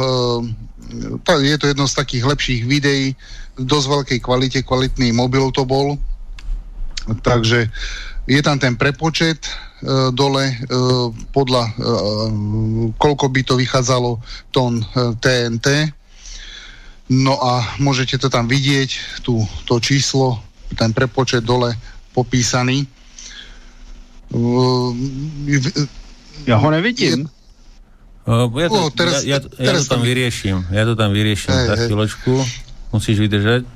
je to jedno z takých lepších videí, dosť veľkej kvalite, kvalitný mobil to bol. Takže je tam ten prepočet dole podľa koľko by to vychádzalo tón TNT. No a môžete to tam vidieť, tú, to číslo, ten prepočet dole popísaný. Ja ho nevidím. Uh, ja, to, oh, teraz, ja, ja, teraz ja to tam vyrieším. Ja to tam vyrieším. Hey, za chvíľočku. Musíš vydržať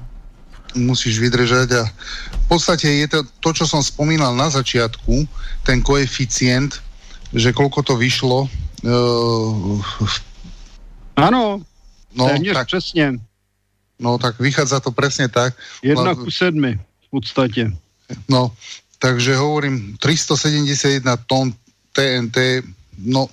musíš vydržať a v podstate je to to, čo som spomínal na začiatku, ten koeficient, že koľko to vyšlo. Uh, Áno, no, tak, presne. No tak vychádza to presne tak. Jedna ku sedmi v podstate. No, takže hovorím, 371 tón TNT, no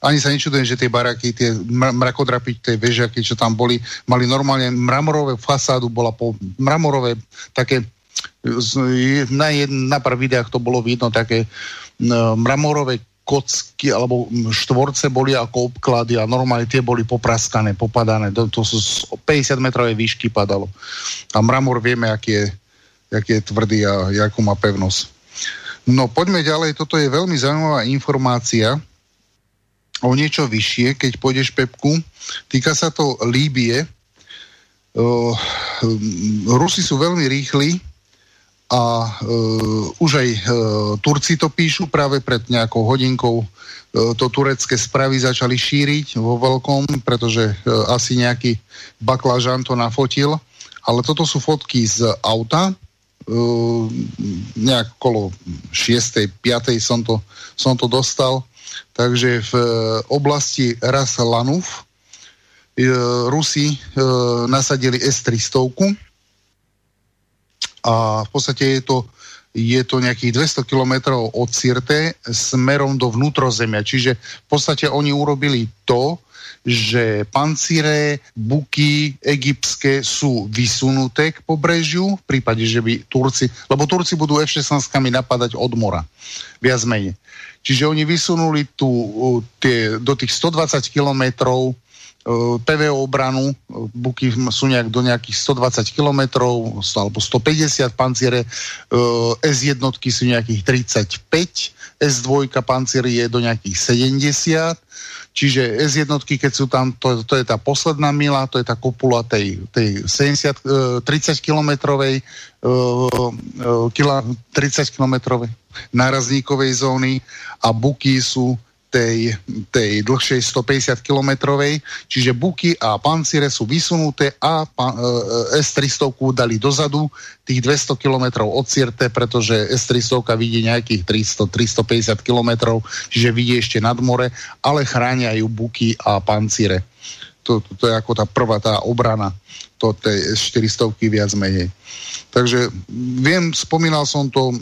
ani sa nečudujem, že tie baraky, tie mrakodrapy, tie vežiaky, čo tam boli, mali normálne mramorové fasádu, bola po mramorové také na, na pár videách to bolo vidno také mramorové kocky alebo štvorce boli ako obklady a normálne tie boli popraskané, popadané. To, sú 50 metrovej výšky padalo. A mramor vieme, aký je, aký je tvrdý a akú má pevnosť. No poďme ďalej, toto je veľmi zaujímavá informácia, o niečo vyššie, keď pôjdeš Pepku. Týka sa to Líbie. Uh, Rusi sú veľmi rýchli a uh, už aj uh, Turci to píšu práve pred nejakou hodinkou uh, to turecké správy začali šíriť vo veľkom, pretože uh, asi nejaký baklažan to nafotil. Ale toto sú fotky z auta, uh, nejak okolo 6. 5. som to, som to dostal Takže v e, oblasti Ras Lanuf e, Rusi e, nasadili S-300 a v podstate je to, je to nejakých 200 kilometrov od Sirte smerom do vnútrozemia. Čiže v podstate oni urobili to, že pancire, buky egyptské sú vysunuté k pobrežiu, v prípade, že by Turci, lebo Turci budú F-16 napadať od mora, viac menej. Čiže oni vysunuli tu, tie, do tých 120 kilometrov PVO obranu, buky sú nejak do nejakých 120 kilometrov alebo 150 panciere, S jednotky sú nejakých 35, S2 pancier je do nejakých 70, čiže S jednotky, keď sú tam, to, to je tá posledná mila, to je tá kopula tej, tej 70, 30 kilometrovej, 30 kilometrovej nárazníkovej zóny a buky sú tej, tej dlhšej 150 kilometrovej, čiže buky a pancire sú vysunuté a e, S-300 dali dozadu tých 200 kilometrov od Sirte, pretože S-300 vidí nejakých 300-350 kilometrov, čiže vidí ešte nad more, ale chránia ju buky a pancire. To, to, to je ako tá prvá tá obrana to tej 400 viac menej. Takže viem, spomínal som to, e,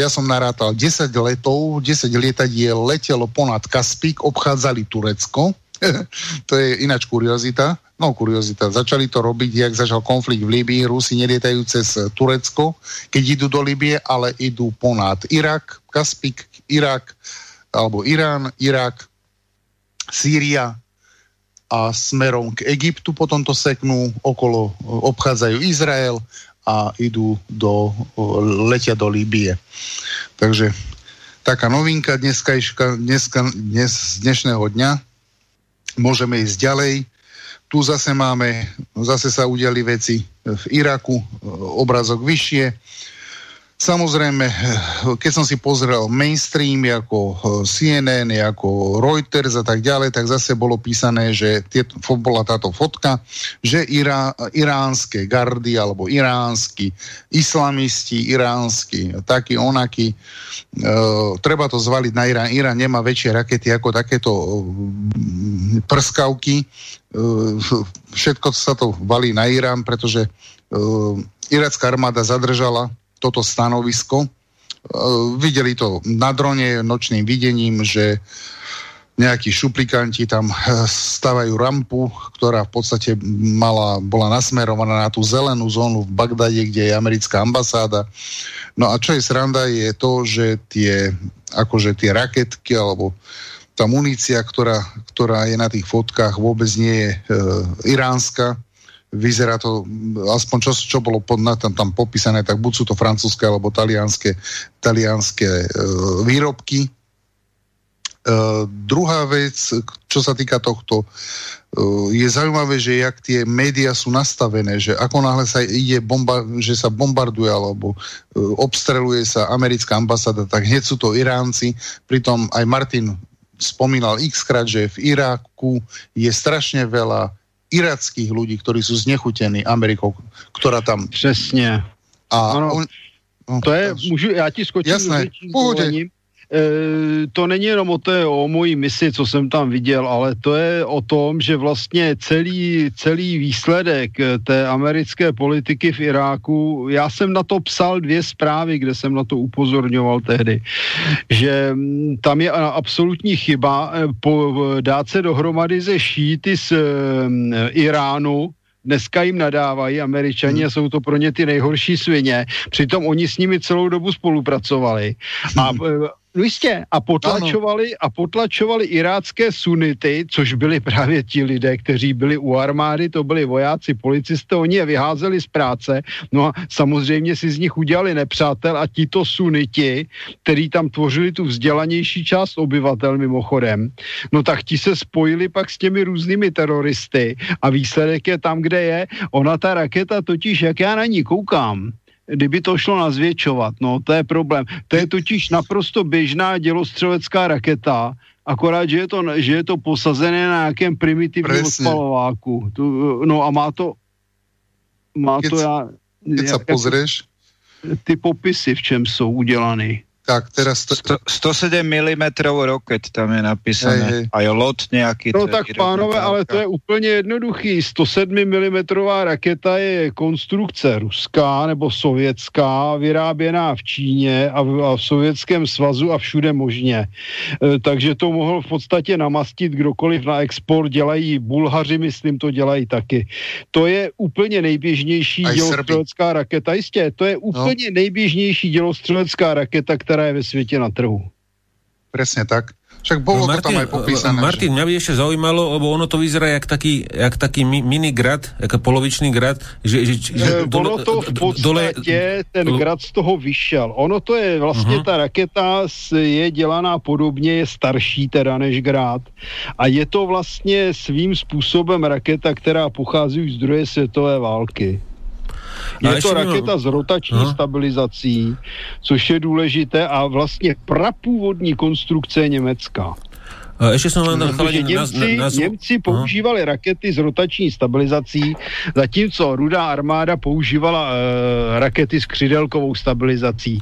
ja som narátal 10 letov, 10 lietadiel letelo ponad Kaspik, obchádzali Turecko, to je ináč kuriozita, no kuriozita, začali to robiť, jak začal konflikt v Líbii, Rusi nelietajú cez Turecko, keď idú do Líbie, ale idú ponad Irak, Kaspik, Irak, alebo Irán, Irak, Sýria, a smerom k Egyptu potom to seknú, okolo obchádzajú Izrael a idú do, letia do Líbie. Takže taká novinka dneska, dneska, dnes, dnešného dňa. Môžeme ísť ďalej. Tu zase máme, zase sa udiali veci v Iraku, obrazok vyššie. Samozrejme, keď som si pozrel mainstream ako eh, CNN, ako Reuters a tak ďalej, tak zase bolo písané, že tieto, bola táto fotka, že Irá, iránske gardy alebo iránsky islamisti, iránsky, taký onaký, e, treba to zvaliť na Irán. Irán nemá väčšie rakety ako takéto e, prskavky. E, všetko sa to valí na Irán, pretože e, iracká armáda zadržala toto stanovisko. E, videli to na drone nočným videním, že nejakí šuplikanti tam eh, stavajú rampu, ktorá v podstate mala, bola nasmerovaná na tú zelenú zónu v Bagdade, kde je americká ambasáda. No a čo je sranda, je to, že tie, akože tie raketky alebo tá munícia, ktorá, ktorá je na tých fotkách, vôbec nie je e, iránska. Vyzerá to, aspoň čo, čo bolo pod, tam, tam popísané, tak buď sú to francúzske alebo talianské, talianské e, výrobky. Uh, druhá vec, čo sa týka tohto, uh, je zaujímavé, že jak tie médiá sú nastavené, že ako náhle sa ide bomba, že sa bombarduje alebo uh, obstreluje sa americká ambasáda, tak hneď sú to Iránci, pritom aj Martin spomínal x krát, že v Iráku je strašne veľa irackých ľudí, ktorí sú znechutení Amerikou, ktorá tam... Přesně. A ano, on, no, to je, můžu, já ti skočím Jasné, pohodě. E, to není jenom o té, o mojí misi, co jsem tam viděl, ale to je o tom, že vlastně celý, celý výsledek e, té americké politiky v Iráku, já jsem na to psal dvě zprávy, kde jsem na to upozorňoval tehdy, že tam je absolutní chyba e, po, dát se dohromady ze šíty z Iránu, dneska jim nadávají američani a jsou to pro ně ty nejhorší svině. Přitom oni s nimi celou dobu spolupracovali. A jistě, a potlačovali, a potlačovali irácké sunity, což byli právě ti lidé, kteří byli u armády, to byli vojáci, policisté, oni je vyházeli z práce, no a samozřejmě si z nich udělali nepřátel a tito suniti, který tam tvořili tu vzdělanější část obyvatel mimochodem, no tak ti se spojili pak s těmi různými teroristy a výsledek je tam, kde je. Ona ta raketa totiž, jak já na ní koukám, kdyby to šlo nazvětšovat, no to je problém. To je totiž naprosto běžná dělostřelecká raketa, akorát, že je to, že je to posazené na nějakém primitivním odpalováku. Tu, no a má to má keď, to já... Keď sa pozrieš? Ty popisy, v čem jsou udělaný. Tak, teraz... To... 107 mm roket tam je napísané. Hej, hej. A je lot nějaký. No tak pánové, ale to je úplně jednoduchý. 107 mm raketa je konstrukce ruská nebo sovětská, vyráběná v Číně a v, a v Sovětském svazu a všude možně. E, takže to mohl v podstatě namastit kdokoliv na export. Dělají Bulhaři, myslím, to dělají taky. To je úplně nejběžnější dělostřelecká raketa. Jistě, to je no. úplně no. nejběžnější dělostřelecká raketa, která ktorá je ve svete na trhu. Presne tak. Však bolo no, Martin, to tam aj popísané. Martin, že... mňa by ešte zaujímalo, lebo ono to vyzerá jak taký, jak taký mini grad, jak polovičný grad. Že, že, že e, dole, ono to v podstate, dole... ten grad z toho vyšel. Ono to je vlastně, uh-huh. ta raketa je dělaná podobně, je starší teda než grad. A je to vlastně svým způsobem raketa, která pochází už z druhé světové války. Je to raketa s rotační Aha. stabilizací, což je důležité a vlastně prapůvodní konstrukce je německá. Ešte som len dal Němci, na, na, Němci používali Aha. rakety s rotační stabilizací, zatímco rudá armáda používala e, rakety s křidelkovou stabilizací.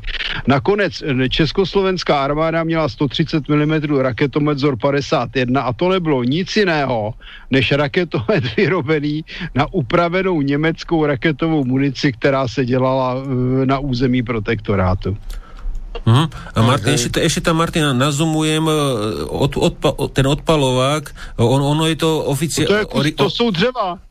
Nakonec eh, československá armáda měla 130 mm raketomet ZOR 51 a to nebylo nic jiného, než raketomet vyrobený na upravenou německou raketovou munici, která se dělala e, na území protektorátu. Uh-huh. A Martin, ešte, ešte tam, Martina, nazumujem e, od, odpa, ten odpalovák, on, ono je to oficiálne... To, je, to sú dřeva.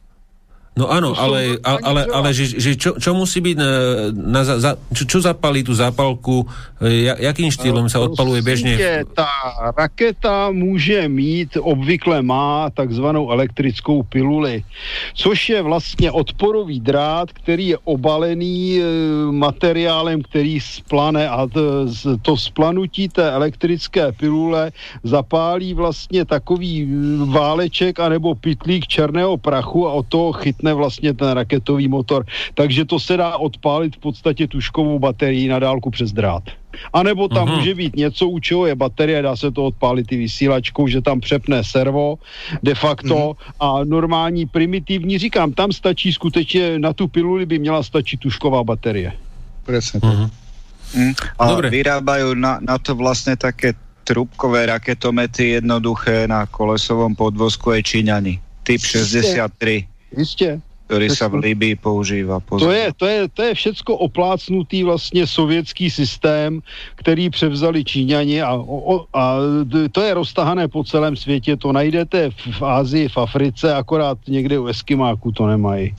No áno, ale, ale, ale, že, že čo, čo musí byť, na, na, za, čo, čo zapalí tú zápalku, ja, jakým štýlom sa odpaluje bežne? Tá raketa může mít, obvykle má takzvanou elektrickou piluli, což je vlastně odporový drát, který je obalený e, materiálem, který splane a to splanutí té elektrické pilule zapálí vlastně takový váleček anebo pitlík černého prachu a od toho chytne chytne vlastně ten raketový motor. Takže to se dá odpálit v podstatě tuškovou baterii na dálku přes drát. A nebo tam uh-huh. může být něco, u čeho je baterie, dá se to odpálit i vysílačkou, že tam přepne servo de facto uh-huh. a normální primitivní, říkám, tam stačí skutečně, na tu piluli by měla stačit tušková baterie. Presne Uh-huh. Mm. A Dobre. vyrábajú na, na to vlastne také trubkové raketomety jednoduché na kolesovom podvozku aj Číňani. Typ 63. Jistě. ktorý sa v Libii používa. To je, to, je, to je všecko oplácnutý vlastně sovětský systém, který převzali Číňani a, o, a to je roztahané po celém světě. To najdete v, v Ázii, v Africe, akorát někde u Eskimáku to nemají.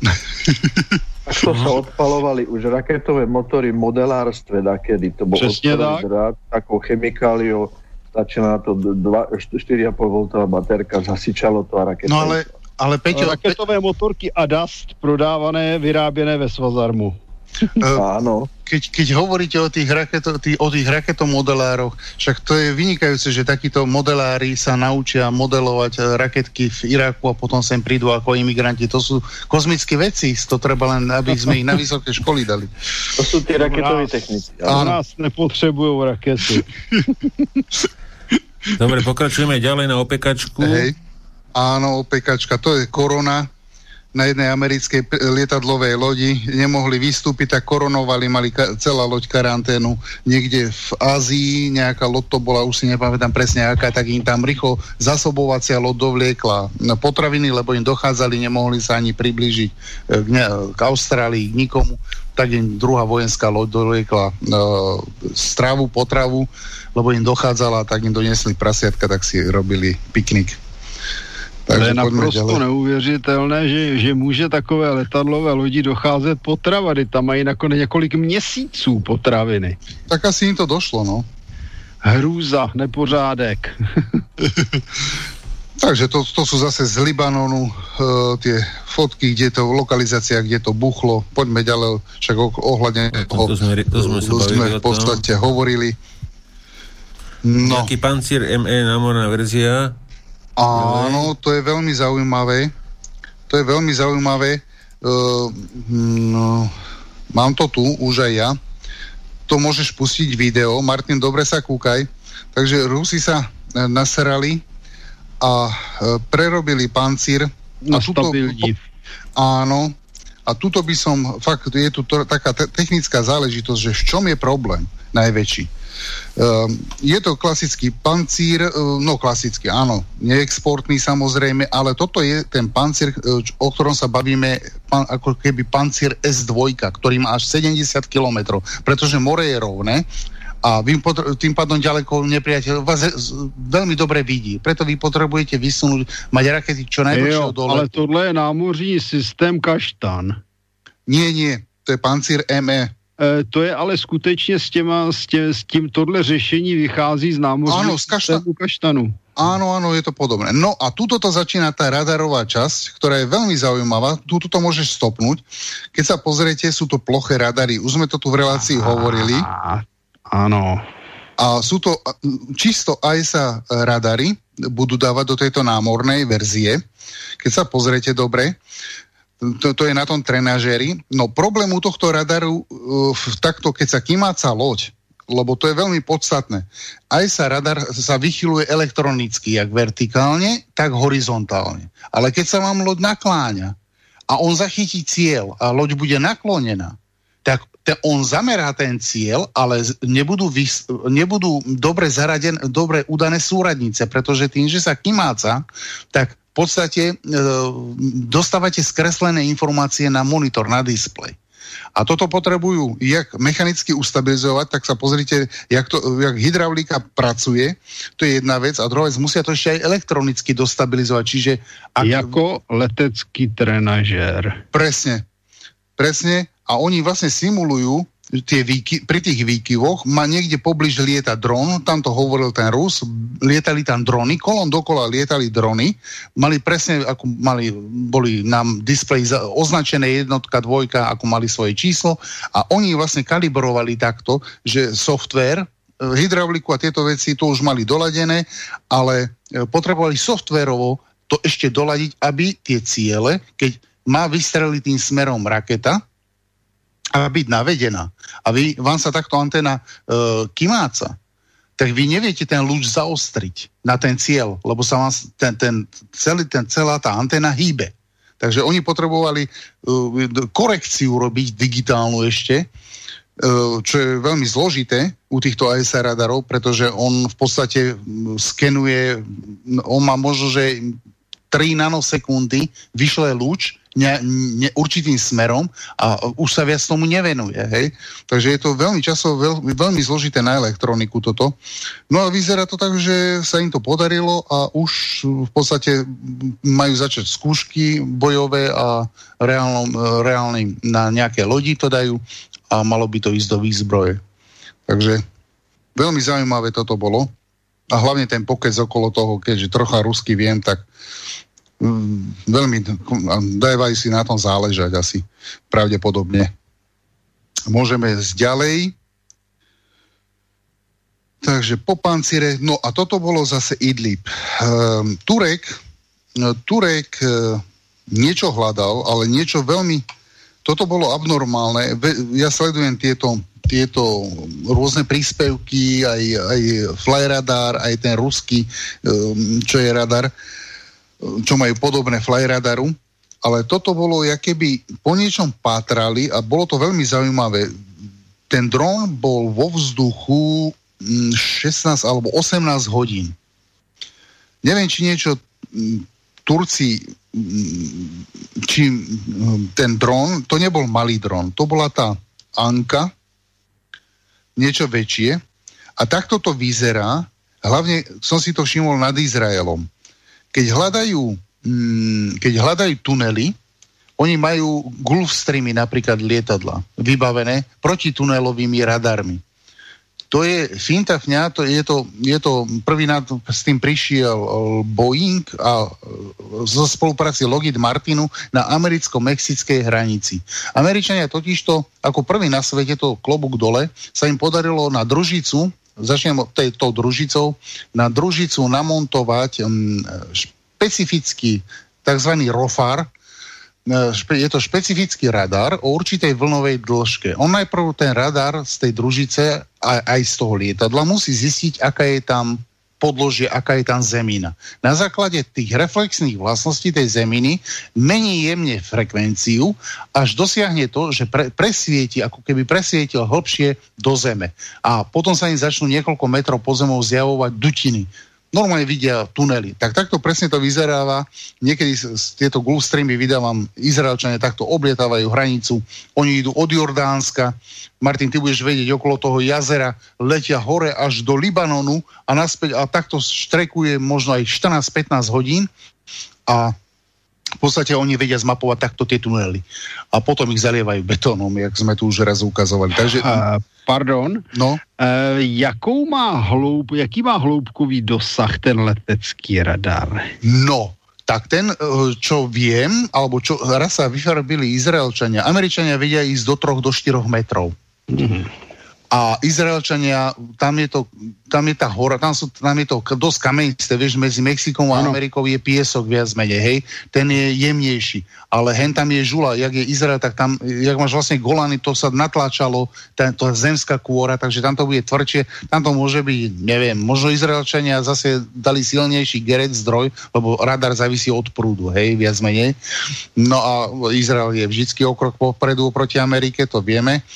to sa odpalovali už raketové motory v modelárstve dakedy. To bol Přesně tak. Drát, takou chemikáliou stačí na to 4,5 V baterka, zasičalo to a raketa. No ale, ale Peťo... Raketové motorky Adast prodávané, vyráběné ve Svazarmu. Áno. Keď, keď hovoríte o tých, raketo, tý, o tých raketomodelároch, však to je vynikajúce, že takíto modelári sa naučia modelovať e, raketky v Iraku a potom sem prídu ako imigranti. To sú kozmické veci, to treba len, aby sme ich na vysoké školy dali. To sú tie raketové techniky. A nás nepotrebujú rakety. Dobre, pokračujeme ďalej na opekačku. Hej. Áno, opekačka, to je korona. Na jednej americkej lietadlovej lodi, nemohli vystúpiť, tak koronovali, mali ka- celá loď karanténu niekde v Ázii, nejaká loď to bola, už si nepamätám presne aká, tak im tam rýchlo zasobovacia loď dovliekla potraviny, lebo im dochádzali, nemohli sa ani priblížiť e, k, ne- k Austrálii, k nikomu, tak im druhá vojenská loď dovliekla e, strávu, potravu, lebo im dochádzala, tak im donesli prasiatka, tak si robili piknik. Takže to je naprosto ďalej. neuvěřitelné, že, že může takové letadlové lodi docházet potravady. Tam mají nakonec několik měsíců potraviny. Tak asi jim to došlo, no. Hrůza, nepořádek. Takže to, to sú zase z Libanonu uh, tie fotky, kde to, lokalizácia, kde to buchlo. Poďme ďalej, však ohľadne toho to sme, to sme, to sme v podstate hovorili. No. Nejaký pancier ME námorná verzia Áno, to je veľmi zaujímavé. To je veľmi zaujímavé. Uh, no, mám to tu, už aj ja. To môžeš pustiť video. Martin, dobre sa kúkaj. Takže Rusi sa e, nasrali a e, prerobili pancír. A tuto, áno. A tuto by som, fakt, je tu to, taká te- technická záležitosť, že v čom je problém najväčší je to klasický pancír, e, no klasický, áno, neexportný samozrejme, ale toto je ten pancír, e, o ktorom sa bavíme, ako keby pancír S2, ktorý má až 70 km, pretože more je rovné a vy tým pádom ďaleko nepriateľ vás veľmi dobre vidí. Preto vy potrebujete vysunúť, mať rakety čo najdlhšieho dole. Ale tohle je námořní systém kaštan. Nie, nie, to je pancír ME. E, to je ale skutečně s, těma, s, tě, s tím tohle řešení vychází z námořního systému kaštanu. Áno, áno, je to podobné. No a tuto to začína tá radarová časť, ktorá je veľmi zaujímavá. Tuto to môžeš stopnúť. Keď sa pozriete, sú to ploché radary. Už sme to tu v relácii Aha, hovorili. Áno. A sú to čisto aj sa radary, budú dávať do tejto námornej verzie. Keď sa pozriete dobre, to, to je na tom trenažéri. No problém u tohto radaru uh, takto, keď sa kymáca loď, lebo to je veľmi podstatné. Aj sa radar sa vychyluje elektronicky, jak vertikálne, tak horizontálne. Ale keď sa vám loď nakláňa a on zachytí cieľ a loď bude naklonená, tak te, on zamerá ten cieľ, ale nebudú, vys, nebudú dobre, zaraden, dobre udané súradnice, pretože tým, že sa kymáca, tak podstate e, dostávate skreslené informácie na monitor, na displej. A toto potrebujú jak mechanicky ustabilizovať, tak sa pozrite, jak, to, jak hydraulika pracuje, to je jedna vec. A druhá vec, musia to ešte aj elektronicky dostabilizovať. Čiže... Ak... Jako letecký trenažér. Presne. Presne. A oni vlastne simulujú tie výky, pri tých výkyvoch ma niekde pobliž lieta dron, tam to hovoril ten Rus, lietali tam drony, kolom dokola lietali drony, mali presne, ako mali, boli nám displej označené jednotka, dvojka, ako mali svoje číslo a oni vlastne kalibrovali takto, že software, e, hydrauliku a tieto veci to už mali doladené, ale e, potrebovali softverovo to ešte doladiť, aby tie ciele, keď má vystreliť tým smerom raketa, byť navedená a vy, vám sa takto antena e, kymáca, tak vy neviete ten lúč zaostriť na ten cieľ, lebo sa vám ten, ten, celý, ten, celá tá antena hýbe. Takže oni potrebovali uh, korekciu robiť digitálnu ešte, uh, čo je veľmi zložité u týchto ASR radarov, pretože on v podstate skenuje, on má možno, že 3 nanosekundy vyšle lúč ne, ne, určitým smerom a už sa viac tomu nevenuje. Hej? Takže je to veľmi časovo veľ, veľmi zložité na elektroniku toto. No a vyzerá to tak, že sa im to podarilo a už v podstate majú začať skúšky bojové a reálnom, reálne na nejaké lodi to dajú a malo by to ísť do výzbroje. Takže veľmi zaujímavé toto bolo a hlavne ten pokec okolo toho, keďže trocha rusky viem, tak veľmi dávajú si na tom záležať asi pravdepodobne. Môžeme ísť ďalej. Takže po pancire, no a toto bolo zase Idlib. Um, Turek, no, Turek uh, niečo hľadal, ale niečo veľmi, toto bolo abnormálne. Ja sledujem tieto tieto rôzne príspevky, aj, aj flyradar, aj ten ruský, um, čo je radar, čo majú podobné flyradaru, ale toto bolo, keby po niečom pátrali a bolo to veľmi zaujímavé. Ten dron bol vo vzduchu 16 mm, alebo 18 hodín. Neviem, či niečo mm, Turci, mm, či ten dron, to nebol malý dron, to bola tá Anka, niečo väčšie. A takto to vyzerá, hlavne som si to všimol nad Izraelom. Keď hľadajú, mm, keď hľadajú tunely, oni majú Gulfstreamy napríklad lietadla vybavené protitunelovými radarmi to je finta fňa, to je to, je to prvý na s tým prišiel eh, Boeing a eh, zo spolupráci Lockheed Martinu na americko-mexickej hranici. Američania totižto ako prvý na svete to klobúk dole sa im podarilo na družicu, začnem tou družicou, na družicu namontovať um, špecifický tzv. rofar, E, je to špecifický radar o určitej vlnovej dĺžke. On najprv ten radar z tej družice a aj z toho lietadla musí zistiť, aká je tam podložie, aká je tam zemina. Na základe tých reflexných vlastností tej zeminy mení jemne frekvenciu, až dosiahne to, že pre, presvieti, ako keby presvietil hlbšie do zeme. A potom sa im začnú niekoľko metrov pod zemou zjavovať dutiny normálne vidia tunely. Tak takto presne to vyzeráva. Niekedy tieto Gulfstreamy vydávam, Izraelčania takto oblietávajú hranicu. Oni idú od Jordánska. Martin, ty budeš vedieť, okolo toho jazera letia hore až do Libanonu a naspäť a takto štrekuje možno aj 14-15 hodín a v podstate oni vedia zmapovať takto tie tunely. A potom ich zalievajú betónom, jak sme tu už raz ukazovali. Takže... Uh, pardon. No? Uh, jakou má hloub, jaký má hloubkový dosah ten letecký radar? No, tak ten, čo viem, alebo čo raz sa vyfarbili Izraelčania, Američania vedia ísť do 3 do 4 metrov. Mm-hmm a Izraelčania, tam je, to, tam je tá hora, tam, sú, tam je to dosť kamenisté, vieš, medzi Mexikom a ano. Amerikou je piesok viac menej, hej, ten je jemnejší, ale hen tam je žula, jak je Izrael, tak tam, jak máš vlastne Golany, to sa natláčalo, tá, tá zemská kôra, takže tam to bude tvrdšie, tam to môže byť, neviem, možno Izraelčania zase dali silnejší gerec zdroj, lebo radar závisí od prúdu, hej, viac menej. No a Izrael je vždycky okrok popredu proti Amerike, to vieme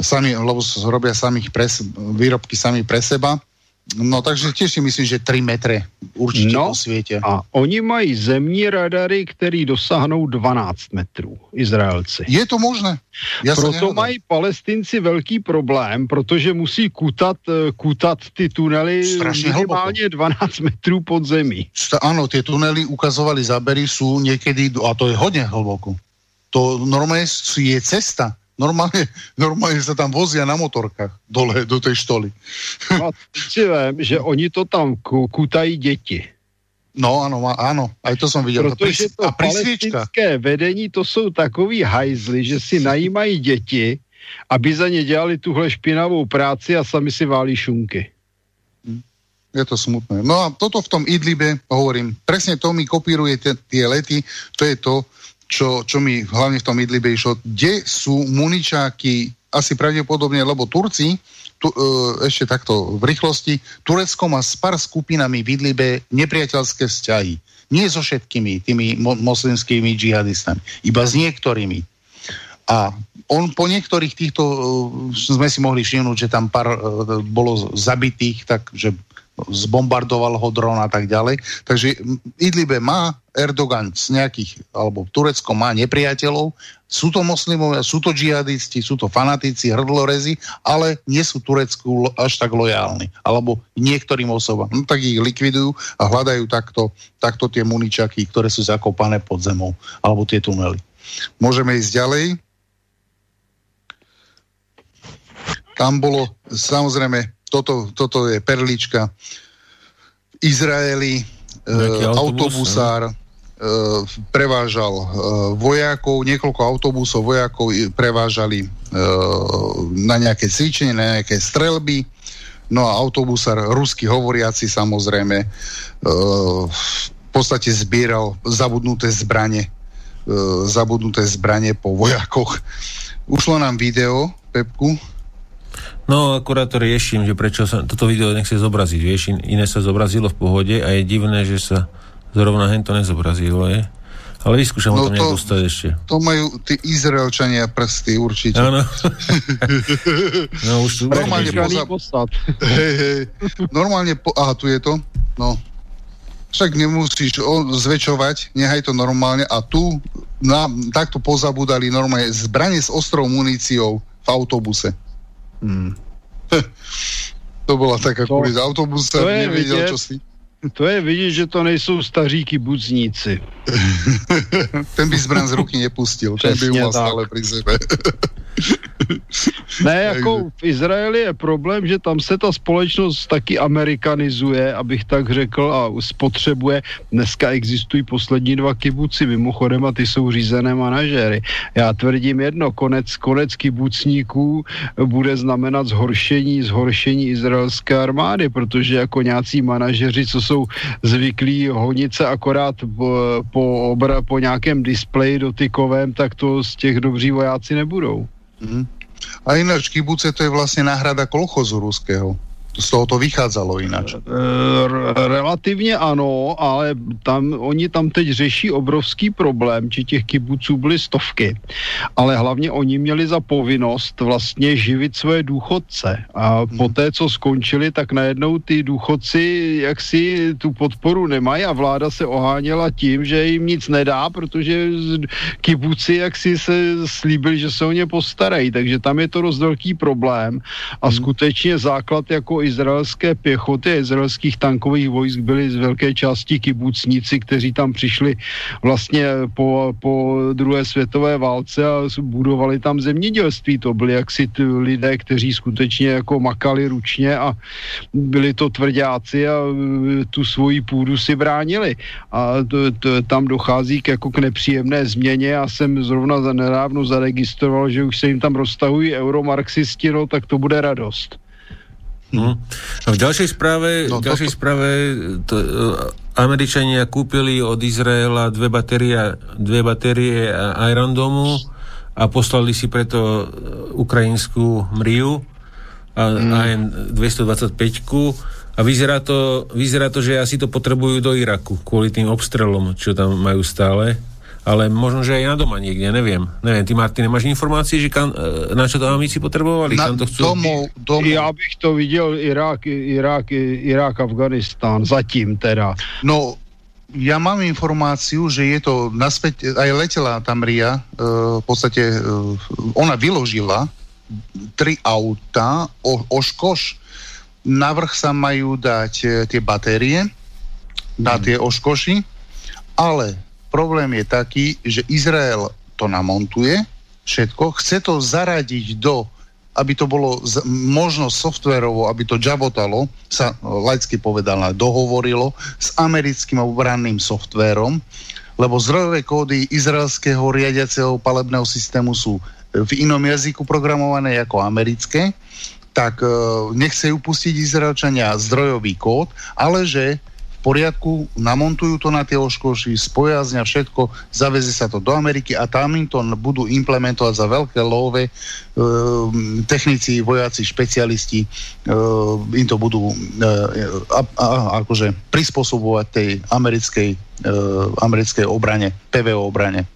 sami, lebo robia samých pre, výrobky sami pre seba. No takže tiež si myslím, že 3 metre určite no, po světě. A oni mají zemní radary, které dosáhnou 12 metrů, Izraelci. Je to možné? Ja Proto mají palestinci velký problém, protože musí kutat, eh, kutat ty tunely Strašne minimálně hlboko. 12 metrů pod zemí. Áno, tie tunely ukazovali zábery sú niekedy, a to je hodne hlboko. To normálne je cesta Normálne, normálne sa tam vozia na motorkách dole do tej štoly. No, viem, že oni to tam kutají deti. No áno, áno, aj to som videl. Protože to a palestinské vedení to jsou takový hajzly, že si najímají děti, aby za ně dělali tuhle špinavou práci a sami si válí šunky. Je to smutné. No a toto v tom Idlibe, hovorím, presne to mi kopíruje tie lety, to je to, čo, čo mi hlavne v tom Idlibe išlo, kde sú muničáky asi pravdepodobne, lebo Turci, tu, e, ešte takto v rýchlosti, Turecko má s pár skupinami v Idlibe nepriateľské vzťahy. Nie so všetkými tými mo- moslimskými džihadistami, iba s niektorými. A on po niektorých týchto uh, sme si mohli všimnúť, že tam pár uh, bolo zabitých, takže zbombardoval ho dron a tak ďalej. Takže Idlibe má Erdogan z nejakých, alebo Turecko má nepriateľov, sú to moslimovia, sú to džihadisti, sú to fanatici, hrdlorezi, ale nie sú Turecku až tak lojálni. Alebo niektorým osobám. No tak ich likvidujú a hľadajú takto, takto tie muničaky, ktoré sú zakopané pod zemou. Alebo tie tunely. Môžeme ísť ďalej. Tam bolo, samozrejme, toto, toto je perlička. V Izraeli e, autobusár, Uh, prevážal uh, vojakov, niekoľko autobusov vojakov prevážali uh, na nejaké cvičenie, na nejaké strelby. No a autobusár, rusky hovoriaci samozrejme, v podstate zbieral zabudnuté zbranie, zabudnuté zbranie po vojakoch. Ušlo nám video, Pepku, No, akurát to riešim, že prečo sa toto video nechce zobraziť. Vieš, iné sa zobrazilo v pohode a je divné, že sa zrovna hen to nezobrazilo, je? Ale vyskúšam no o tom to, dostať ešte. To majú tí Izraelčania prsty určite. Áno. no už tu Normálne poza... hej, hej. Normálne po... Aha, tu je to. No. Však nemusíš zväčšovať, nechaj to normálne. A tu na, takto pozabudali normálne zbranie s ostrou muníciou v autobuse. Hmm. to bola taká to, kvôli autobus sa nevedel, čo si... To je vidět, že to nejsou staří kibucníci. Ten by zbran z ruky nepustil, ten by mal stále pri sebe. ne, jako v Izraeli je problém, že tam se ta společnost taky amerikanizuje, abych tak řekl, a spotřebuje. Dneska existují poslední dva kibuci, mimochodem, a ty jsou řízené manažéry. Já tvrdím jedno, konec, konec kibucníků bude znamenat zhoršení, zhoršení izraelské armády, protože jako nějací manažeři, co jsou zvyklí honit se akorát po, po, obra, po nějakém displeji dotykovém, tak to z těch dobří vojáci nebudou. Mm. A ináč kibuce to je vlastne náhrada kolchozu ruského z toho to vychádzalo ináč. E, relativně ano, ale tam, oni tam teď řeší obrovský problém, či těch kibuců byly stovky, ale hlavně oni měli za povinnost vlastně živit svoje důchodce a hmm. po té, co skončili, tak najednou ty důchodci jaksi tu podporu nemají a vláda se oháněla tím, že jim nic nedá, protože kibuci jaksi se slíbili, že se o ně postarají, takže tam je to dost velký problém a hmm. skutečně základ jako izraelské pěchoty izraelských tankových vojsk byli z velké části kibucníci, kteří tam přišli vlastně po, po druhé světové válce a budovali tam zemědělství. To byli jaksi lidé, kteří skutečně jako makali ručně a byli to tvrdáci a e, tu svoji půdu si bránili. A to, to, tam dochází k, jako k nepříjemné změně. Já jsem zrovna nedávno zaregistroval, že už se jim tam roztahují euromarxisti, no tak to bude radost. No. V ďalšej správe, no, v ďalšej to... správe to, uh, Američania kúpili od Izraela dve batérie, dve batérie Iron Domu a poslali si preto e, ukrajinskú Mriu a hmm. AN 225 a vyzerá to, vyzerá to, že asi to potrebujú do Iraku kvôli tým obstrelom, čo tam majú stále ale možno, že aj na doma niekde, neviem. Neviem, ty Martin, máš informácie, že kam, e, na čo to amici potrebovali? Na, kam to chcú? Domov, domov. Ja bych to viděl Irák, Irák, Irák, Afganistán, zatím teda. No, ja mám informáciu, že je to naspäť, aj letela tam Ria, uh, v podstate uh, ona vyložila tri auta, o, oškoš, na vrch sa majú dať uh, tie batérie, na hmm. tie oškoši, ale problém je taký, že Izrael to namontuje, všetko, chce to zaradiť do, aby to bolo z, možno softverovo, aby to jabotalo, sa laicky povedané, dohovorilo s americkým obranným softvérom, lebo zdrojové kódy izraelského riadiaceho palebného systému sú v inom jazyku programované ako americké, tak e, nechce upustiť Izraelčania zdrojový kód, ale že poriadku, namontujú to na tie oškoši, spojazňa všetko, zaveze sa to do Ameriky a tam im to budú implementovať za veľké love e, technici, vojaci, špecialisti e, im to budú e, a, a, akože prispôsobovať tej americkej, e, americkej obrane, PVO obrane.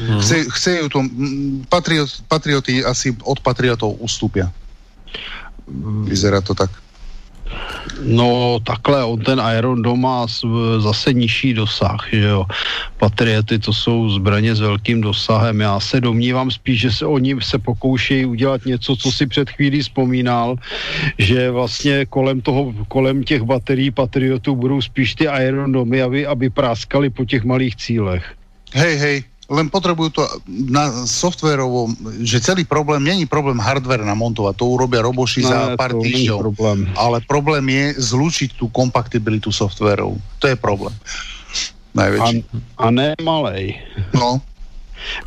Mm. Chce, chce ju to, patriot, patrioty asi od patriotov ustúpia. Vyzerá to tak. No takhle, on ten Iron Dome má zase nižší dosah, že jo. Patriety to jsou zbraně s velkým dosahem. Já se domnívám spíš, že se oni se pokoušejí udělat něco, co si před chvílí vzpomínal, že vlastně kolem toho, kolem těch baterií Patriotů budou spíš ty Iron Domy, aby, aby práskali po těch malých cílech. Hej, hej, len potrebujú to na softverovo, že celý problém není problém hardware namontovať, to urobia roboši no, za pár týždňov. Problém. Ale problém je zlúčiť tú kompatibilitu softverov. To je problém. Najväčší. A, a ne malej. No.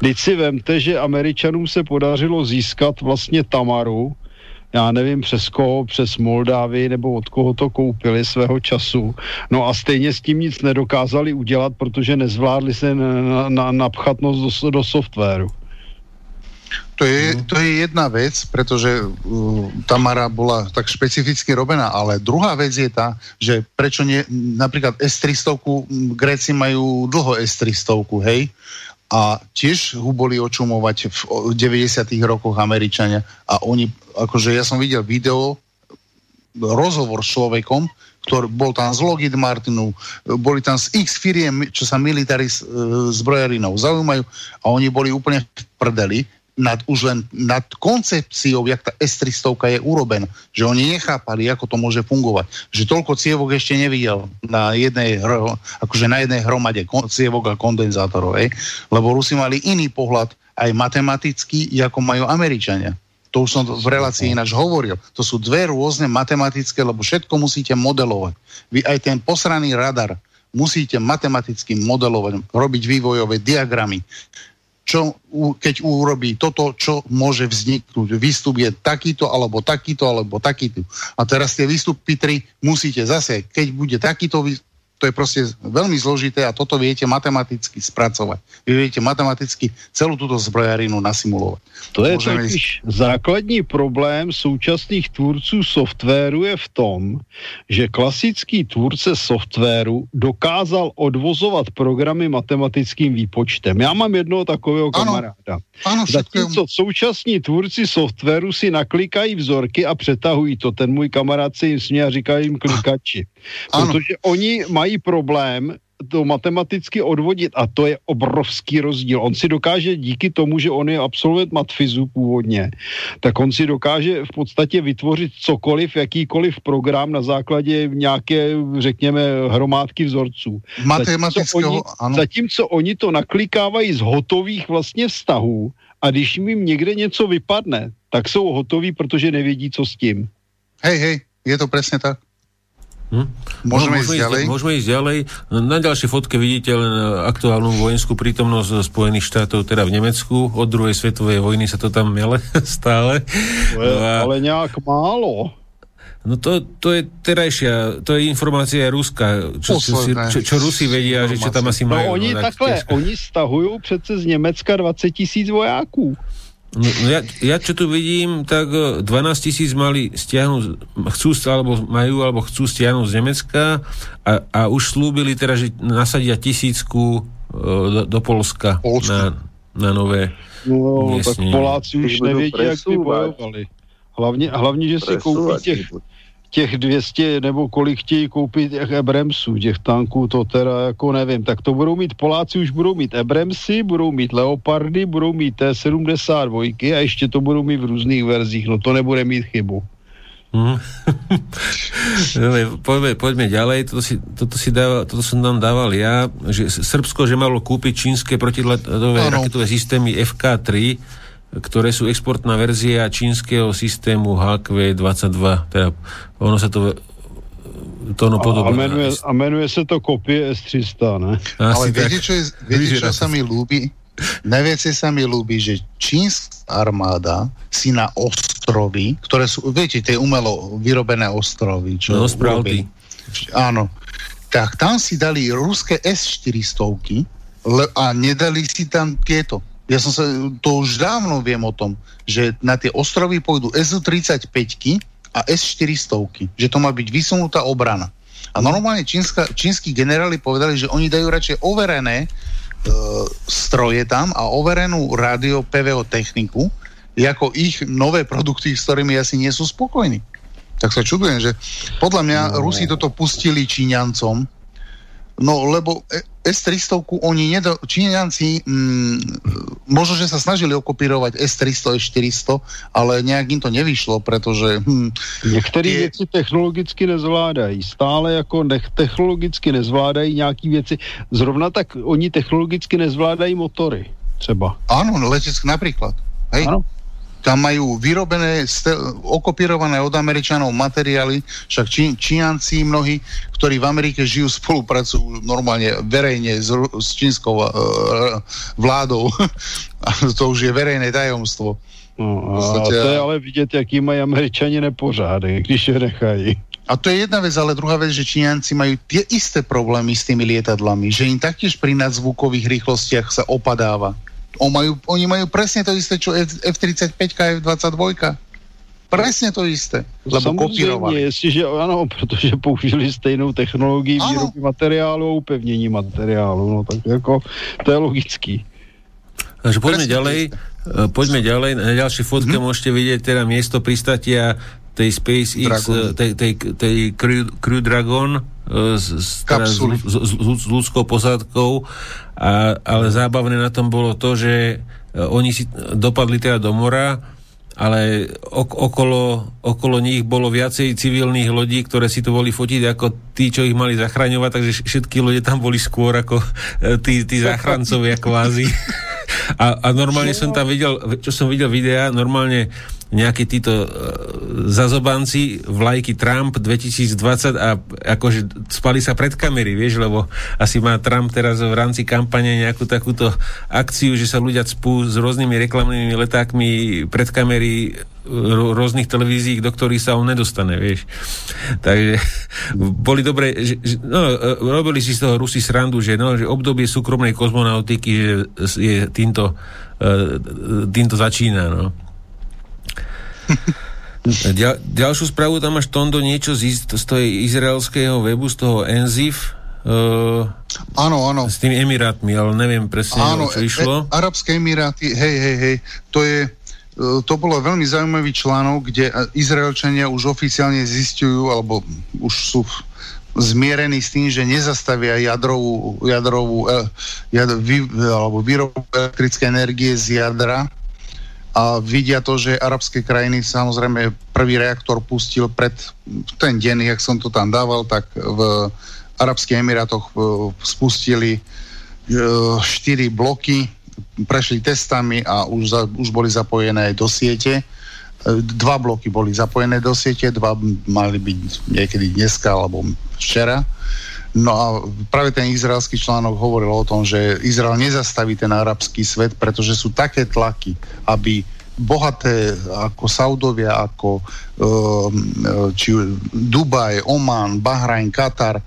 Teď si vemte, že Američanům se podařilo získat vlastně Tamaru, já nevím přes koho, přes Moldávy nebo od koho to koupili svého času. No a stejně s tím nic nedokázali udělat, protože nezvládli se na, na, napchatnost do, do softwaru. To je, to je jedna vec, pretože uh, Tamara bola tak špecificky robená, ale druhá vec je tá, že prečo nie, napríklad S300, Gréci majú dlho S300, hej, a tiež ho boli očumovať v 90. rokoch Američania a oni, akože ja som videl video, rozhovor s človekom, ktorý bol tam z Lockheed Martinu, boli tam z X firiem, čo sa military e, zbrojarinou zaujímajú a oni boli úplne v prdeli, nad, už len nad koncepciou, jak tá S-300 je urobená, že oni nechápali, ako to môže fungovať. Že toľko cievok ešte nevidel na jednej, akože na jednej hromade cievok a kondenzátorov, hej? lebo Rusi mali iný pohľad aj matematický, ako majú Američania. To už som v relácii ináč hovoril. To sú dve rôzne matematické, lebo všetko musíte modelovať. Vy aj ten posraný radar musíte matematicky modelovať, robiť vývojové diagramy čo, keď urobí toto, čo môže vzniknúť. Výstup je takýto, alebo takýto, alebo takýto. A teraz tie výstupy tri musíte zase, keď bude takýto to je proste veľmi zložité a toto viete matematicky spracovať. Vy viete matematicky celú túto zbrojarinu nasimulovať. To je Môžeme totiž základní problém současných tvůrců softwaru je v tom, že klasický tvůrce softwaru dokázal odvozovat programy matematickým výpočtem. Já mám jednoho takového kamaráda. Ano, Zatímco současní tvůrci softwaru si naklikají vzorky a přetahují to. Ten můj kamarád se jim směje a říká jim klikači. Ano. Protože oni mají problém to matematicky odvodit a to je obrovský rozdíl. On si dokáže díky tomu, že on je absolvent matfizu původně, tak on si dokáže v podstatě vytvořit cokoliv, jakýkoliv program na základě nějaké, řekněme, hromádky vzorců. Matematického, zatímco oni, ano. zatímco oni to naklikávají z hotových vlastně vztahů a když jim někde něco vypadne, tak jsou hotoví, protože nevědí, co s tím. Hej, hej, je to presne tak. Hm? Môžeme, no, ísť ďalej? Môžeme ísť ďalej. Na ďalšej fotke vidíte len e, aktuálnu vojenskú prítomnosť Spojených štátov, teda v Nemecku. Od druhej svetovej vojny sa to tam mele stále. Ale, a... ale nejak málo. No to, to je terajšia, to je informácia Ruska, čo, čo, čo, čo Rusi vedia, že čo tam asi no, majú. No oni no, takhle, oni stahujú přece z Nemecka 20 tisíc vojáků. No, no ja, ja čo tu vidím, tak 12 e, tisíc mali stiahnuť, chcú, alebo majú, alebo chcú stiahnuť z Nemecka a, a už slúbili teda, že nasadia tisícku uh, do, do Polska, Polska. Na, na nové No, tak Poláci už nevědí, jak by bojovali. Hlavně, hlavně, že si koupí těch, těch 200 nebo kolik chtějí koupit těch Abramsů, těch tanků, to teda jako nevím. Tak to budou mít Poláci, už budou mít Abramsy, budou mít Leopardy, budou mít T-72 a ještě to budou mít v různých verzích. No to nebude mít chybu. Hmm. poďme, poďme ďalej. Toto, si, toto, si dával, toto som nám dával ja, že Srbsko, že malo kúpiť čínske protiletové raketové systémy FK-3 ktoré sú exportná verzia čínskeho systému HQ22. Teda ono sa to to ono podobné. A menuje, a menuje sa to kopie S300, ne? Asi Ale viete, čo, je, viete, čo sa mi ľúbi? Najviac sa mi ľúbi, že čínska armáda si na ostrovy, ktoré sú, viete, tie umelo vyrobené ostrovy, čo no, urobili, áno, tak tam si dali ruské S-400 a nedali si tam tieto ja som sa, to už dávno viem o tom, že na tie ostrovy pôjdu SU-35 a S-400, že to má byť vysunutá obrana. A normálne čínska, čínsky generáli povedali, že oni dajú radšej overené e, stroje tam a overenú rádio PVO techniku, ako ich nové produkty, s ktorými asi nie sú spokojní. Tak sa čudujem, že podľa mňa no. Rusi toto pustili Číňancom, no lebo e, S-300 oni nedo... Číňanci mm, možno, že sa snažili okopírovať S-300, S-400, ale nejak im to nevyšlo, pretože... Hm, Některé je... věci technologicky nezvládají. Stále jako nech technologicky nezvládají nějaký věci. Zrovna tak oni technologicky nezvládají motory třeba. Áno, no, leteck napríklad. Hej? Áno. Tam majú vyrobené, okopírované od Američanov materiály, však Čí, Číňanci mnohí, ktorí v Amerike žijú, spolupracujú normálne verejne s, s čínskou uh, vládou. to už je verejné tajomstvo. No, a to je ale vidět, jaký mají američani nepořádek, když je nechají. A to je jedna vec, ale druhá vec, že Číňanci majú tie isté problémy s tými lietadlami, že im taktiež pri nadzvukových rýchlostiach sa opadáva. On majú, oni majú presne to isté, čo F, F-35 a F-22. Presne to isté. Lebo kopírovali. Jestliže, ano, protože použili stejnou technologii výroby materiálu a upevnění materiálu. No tak jako, to je logický. Takže poďme Presne ďalej. E, poďme ďalej. Na ďalšej fotke hmm. môžete vidieť teda miesto pristatia tej SpaceX, Dragon. tej, tej, tej Crew, Crew Dragon e, s, s, s, s ľudskou posádkou, a, ale zábavné na tom bolo to, že e, oni si dopadli teda do mora, ale ok- okolo, okolo nich bolo viacej civilných lodí, ktoré si to boli fotiť ako tí, čo ich mali zachraňovať, takže všetky lode tam boli skôr ako tí, tí záchrancovia kvázi. A, a normálne som tam videl, čo som videl videa, normálne nejakí títo uh, zazobanci vlajky Trump 2020 a akože spali sa pred kamery, vieš, lebo asi má Trump teraz v rámci kampane nejakú takúto akciu, že sa ľudia cpú s rôznymi reklamnými letákmi pred kamery rôznych televízií, do ktorých sa on nedostane, vieš. Takže boli dobre, že, no, e, robili si z toho Rusi srandu, že, no, že obdobie súkromnej kozmonautiky že je týmto, e, týmto začína, no. Ďal, ďalšiu správu tam máš Tondo niečo z, z toho izraelského webu, z toho Enzif. Uh, áno, áno. S tými Emirátmi, ale neviem presne, áno, čo išlo. E, Arabské Emiráty, hej, hej, hej, to je to bolo veľmi zaujímavý článok, kde Izraelčania už oficiálne zistujú, alebo už sú zmierení s tým, že nezastavia jadrovú, jadrovú jad, vy, alebo výrobu elektrické energie z jadra, a vidia to, že arabské krajiny samozrejme prvý reaktor pustil pred ten deň, jak som to tam dával, tak v Arabských Emirátoch e, spustili 4 e, bloky, prešli testami a už, za, už boli zapojené do siete. E, dva bloky boli zapojené do siete, dva mali byť niekedy dneska alebo včera. No a práve ten izraelský článok hovoril o tom, že Izrael nezastaví ten arabský svet, pretože sú také tlaky, aby bohaté ako Saudovia, ako ehm, či Dubaj, Oman, Bahrajn, Katar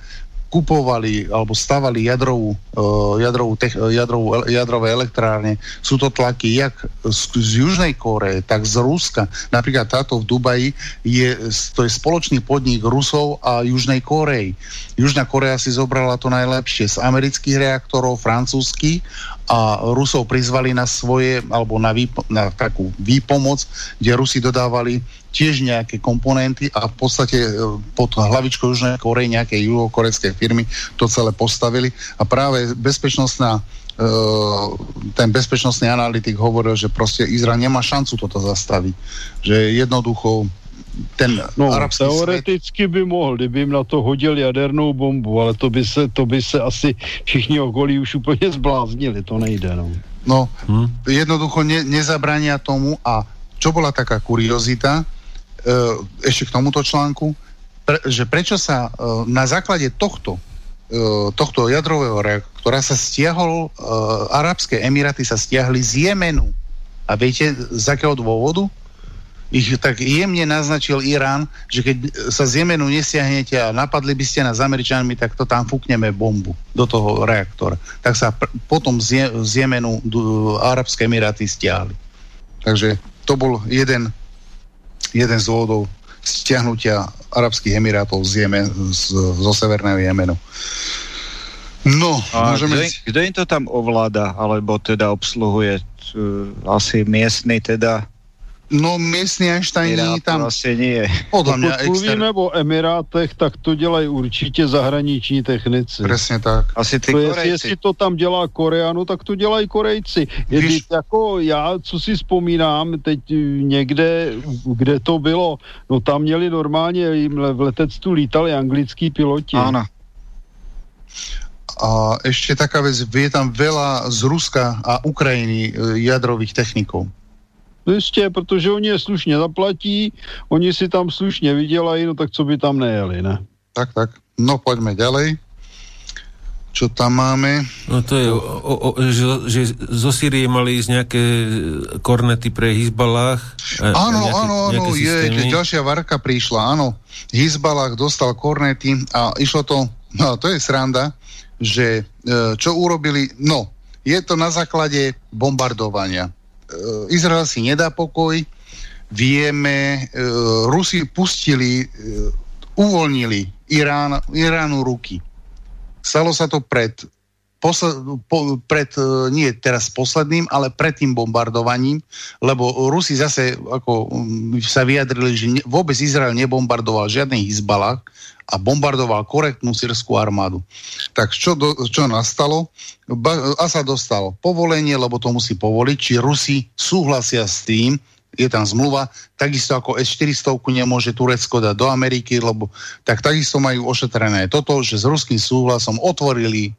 kupovali alebo stavali jadrovú, uh, jadrovú, tech, jadrovú, jadrové elektrárne. Sú to tlaky jak z, z Južnej Kóre, tak z Ruska. Napríklad táto v Dubaji je, to je spoločný podnik Rusov a Južnej Kórei. Južná Korea si zobrala to najlepšie z amerických reaktorov, francúzských a Rusov prizvali na svoje, alebo na, výpo, na takú výpomoc, kde Rusi dodávali tiež nejaké komponenty a v podstate e, pod hlavičkou Južnej Korei nejakej juhokorejskej firmy to celé postavili a práve bezpečnostná e, ten bezpečnostný analytik hovoril, že proste Izrael nemá šancu toto zastaviť. Že jednoducho ten no, teoreticky svet... by mohl, kdyby jim na to hodil jadernou bombu, ale to by se, to by se asi všichni okolí už úplně zbláznili, to nejde. No, no hm? jednoducho ne, nezabrania tomu a čo bola taká kuriozita, E, ešte k tomuto článku, pre, že prečo sa e, na základe tohto e, tohto jadrového reaktora sa stiahol, Arabské Emiráty sa stiahli z Jemenu. A viete, z akého dôvodu? Ich tak jemne naznačil Irán, že keď sa z Jemenu nesiahnete a napadli by ste nás Američanmi, tak to tam fúkneme bombu do toho reaktora. Tak sa pr- potom z, Je- z Jemenu d- Arabské Emiráty stiahli. Takže to bol jeden jeden z dôvodov stiahnutia Arabských Emirátov z Jemen, z, zo Severného Jemenu. No, a môžeme... Kto, kto im to tam ovláda, alebo teda obsluhuje? Uh, asi miestny teda No miestni Einsteini tam... Asi nie. Podľa mňa Pokud mluvíme o Emirátech, tak to dělají určitě zahraniční technici. Presne tak. Asi ty to Korejci. Jestli to tam dělá Korea, no tak to dělají Korejci. Víš... jako já, co si vzpomínám, teď někde, kde to bylo, no tam měli normálně, v letectvu lítali anglický piloti. Áno. A ešte taká vec, je tam veľa z Ruska a Ukrajiny e, jadrových technikov. Jistě, protože oni je slušně zaplatí, oni si tam slušně vydělají, no tak co by tam nejeli, ne? Tak, tak. No poďme ďalej. Čo tam máme? No to je, o, o, že, že zo Syrie mali ísť nejaké kornety pre Hizbalách. Áno, áno, áno, je, ďalšia varka prišla, áno. Hizbalách dostal kornety a išlo to, no to je sranda, že e, čo urobili, no, je to na základe bombardovania. E, Izrael si nedá pokoj, vieme, e, Rusi pustili, e, uvoľnili Irán, Iránu ruky. Stalo sa to pred, posled, po, pred nie teraz posledným, ale pred tým bombardovaním, lebo Rusi zase ako sa vyjadrili, že vôbec Izrael nebombardoval žiadny Hizbalách, a bombardoval korektnú sírskú armádu. Tak čo, do, čo nastalo? Ba, Asad dostal povolenie, lebo to musí povoliť, či Rusi súhlasia s tým, je tam zmluva, takisto ako S-400 nemôže Turecko dať do Ameriky, lebo tak takisto majú ošetrené toto, že s ruským súhlasom otvorili,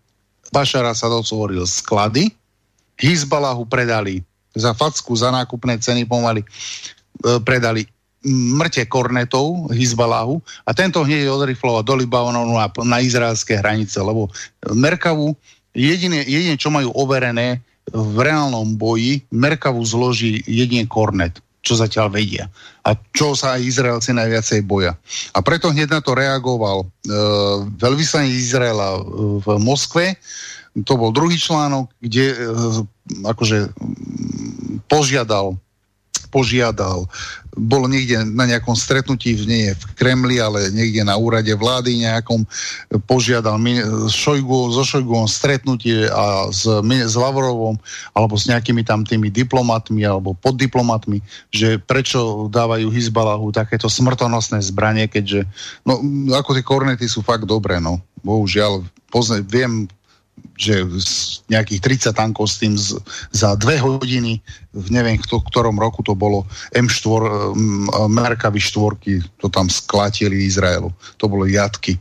Bašar Asad otvoril sklady, Hizbalahu predali za facku, za nákupné ceny pomaly, e, predali mŕte kornetov Hizbalahu a tento hneď odrifloval do Libanonu na, na izraelské hranice, lebo Merkavu jedine, jedine, čo majú overené v reálnom boji, Merkavu zloží jedine kornet čo zatiaľ vedia. A čo sa aj Izraelci najviacej boja. A preto hneď na to reagoval e, veľvyslanec Izraela v Moskve. To bol druhý článok, kde e, akože požiadal požiadal. Bolo niekde na nejakom stretnutí, nie v Kremli, ale niekde na úrade vlády nejakom, požiadal Šojgu, so Šojguom stretnutie a s, s Lavrovom alebo s nejakými tam tými diplomatmi alebo poddiplomatmi, že prečo dávajú Hizbalahu takéto smrtonosné zbranie, keďže no, ako tie kornety sú fakt dobré, no. Bohužiaľ, pozne, viem že nejakých 30 tankov s tým z, za dve hodiny, v neviem kto, ktorom roku to bolo, M4, Merkavy štvorky, to tam sklatili Izraelu. To bolo jatky.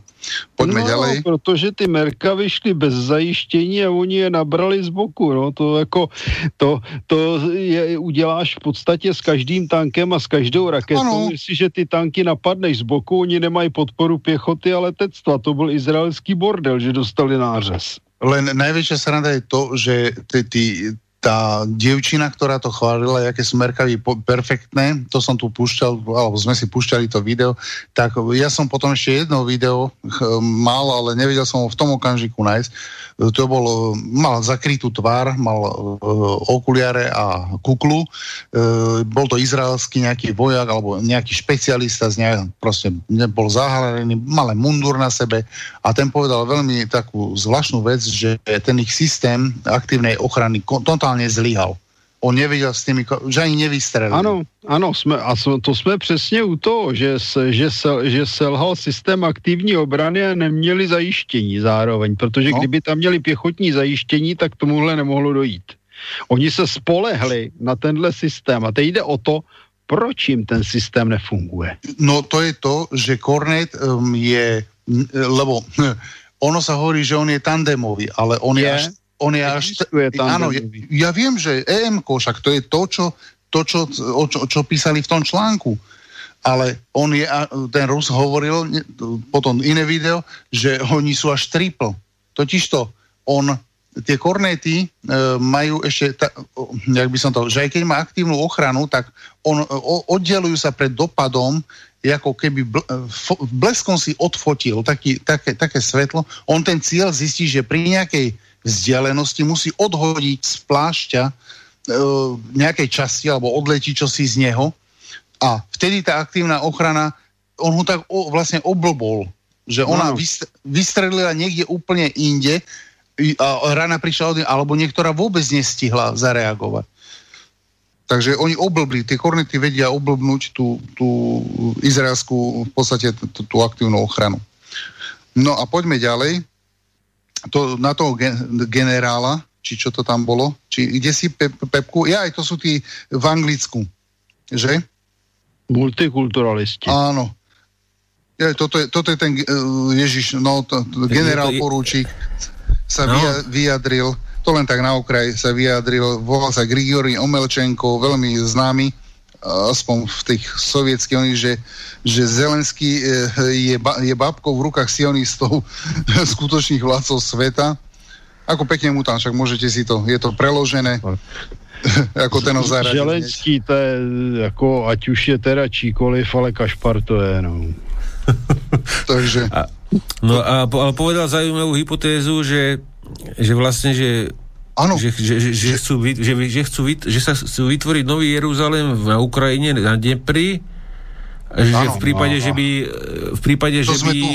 Poďme no, ďalej. protože ty Merkavy šly bez zajištění a oni je nabrali z boku. No. To, jako, to, to je, uděláš v podstatě s každým tankem a s každou raketou. Jestliže ty tanky napadneš z boku, oni nemají podporu pěchoty a letectva. To byl izraelský bordel, že dostali nářez. Len najväčšia sranda je to, že tí, tí, tá dievčina, ktorá to chválila, aké sú merkavy perfektné, to som tu púšťal, alebo sme si púšťali to video, tak ja som potom ešte jedno video mal, ale nevedel som ho v tom okamžiku nájsť. To bol, mal zakrytú tvár, mal uh, okuliare a kuklu. Uh, bol to izraelský nejaký vojak alebo nejaký špecialista z nejak, proste bol zahalený, mal mundur na sebe a ten povedal veľmi takú zvláštnu vec, že ten ich systém aktívnej ochrany totálne totálne zlyhal. On nevěděl s tými, že ani nevystrelil. Ano, ano, jsme, a to jsme přesně u toho, že, se, že, se, že selhal systém aktivní obrany a neměli zajištění zároveň, protože no. kdyby tam měli pěchotní zajištění, tak tomuhle nemohlo dojít. Oni se spolehli na tenhle systém a teď jde o to, proč jim ten systém nefunguje. No to je to, že Kornet um, je, lebo ono sa hovorí, že on je tandemový, ale on je, je až on je až... Áno, ja, ja viem, že EMK, však to je to, čo, to čo, o, čo, čo písali v tom článku. Ale on je, ten Rus hovoril, potom iné video, že oni sú až triple. Totižto on, tie kornety e, majú ešte, ta, jak by som to, že aj keď má aktívnu ochranu, tak on, o, oddelujú sa pred dopadom ako keby bl- bleskom si odfotil taký, také, také svetlo, on ten cieľ zistí, že pri nejakej vzdialenosti musí odhodiť z plášťa e, nejakej časti alebo odletí čosi z neho a vtedy tá aktívna ochrana, on ho tak o, vlastne oblbol, že ona no. vystrelila niekde úplne inde a rana prišla od alebo niektorá vôbec nestihla zareagovať. Takže oni oblbli, tie kornety vedia oblbnúť tú, tú izraelskú v podstate tú, tú aktívnu ochranu. No a poďme ďalej. To, na toho gen, generála, či čo to tam bolo, či ide si pe, Pepku, ja aj to sú tí v Anglicku, že? Multikulturalisti. Áno. Ja, toto, je, toto je ten uh, Ježiš, no, to, to, generál porúčik sa no. vyjadril to len tak na okraj sa vyjadril, volal sa Grigori Omelčenko, veľmi známy, aspoň v tých sovietských, že, že Zelenský e, je, je babkou v rukách sionistov skutočných vládcov sveta. Ako pekne mu tam, však môžete si to, je to preložené jako ten zaradit. Zelenský to je, jako, ať už je teda číkoliv, ale Kašpar to je, no. Takže... A, no a ale povedal zaujímavú hypotézu, že že vlastne, že Áno. Že, že, že, že, chcú, že, že, že sa chcú vytvoriť nový Jeruzalém na Ukrajine, na Dnepri, že ano, v prípade, ano. že by v prípade, to že by tu...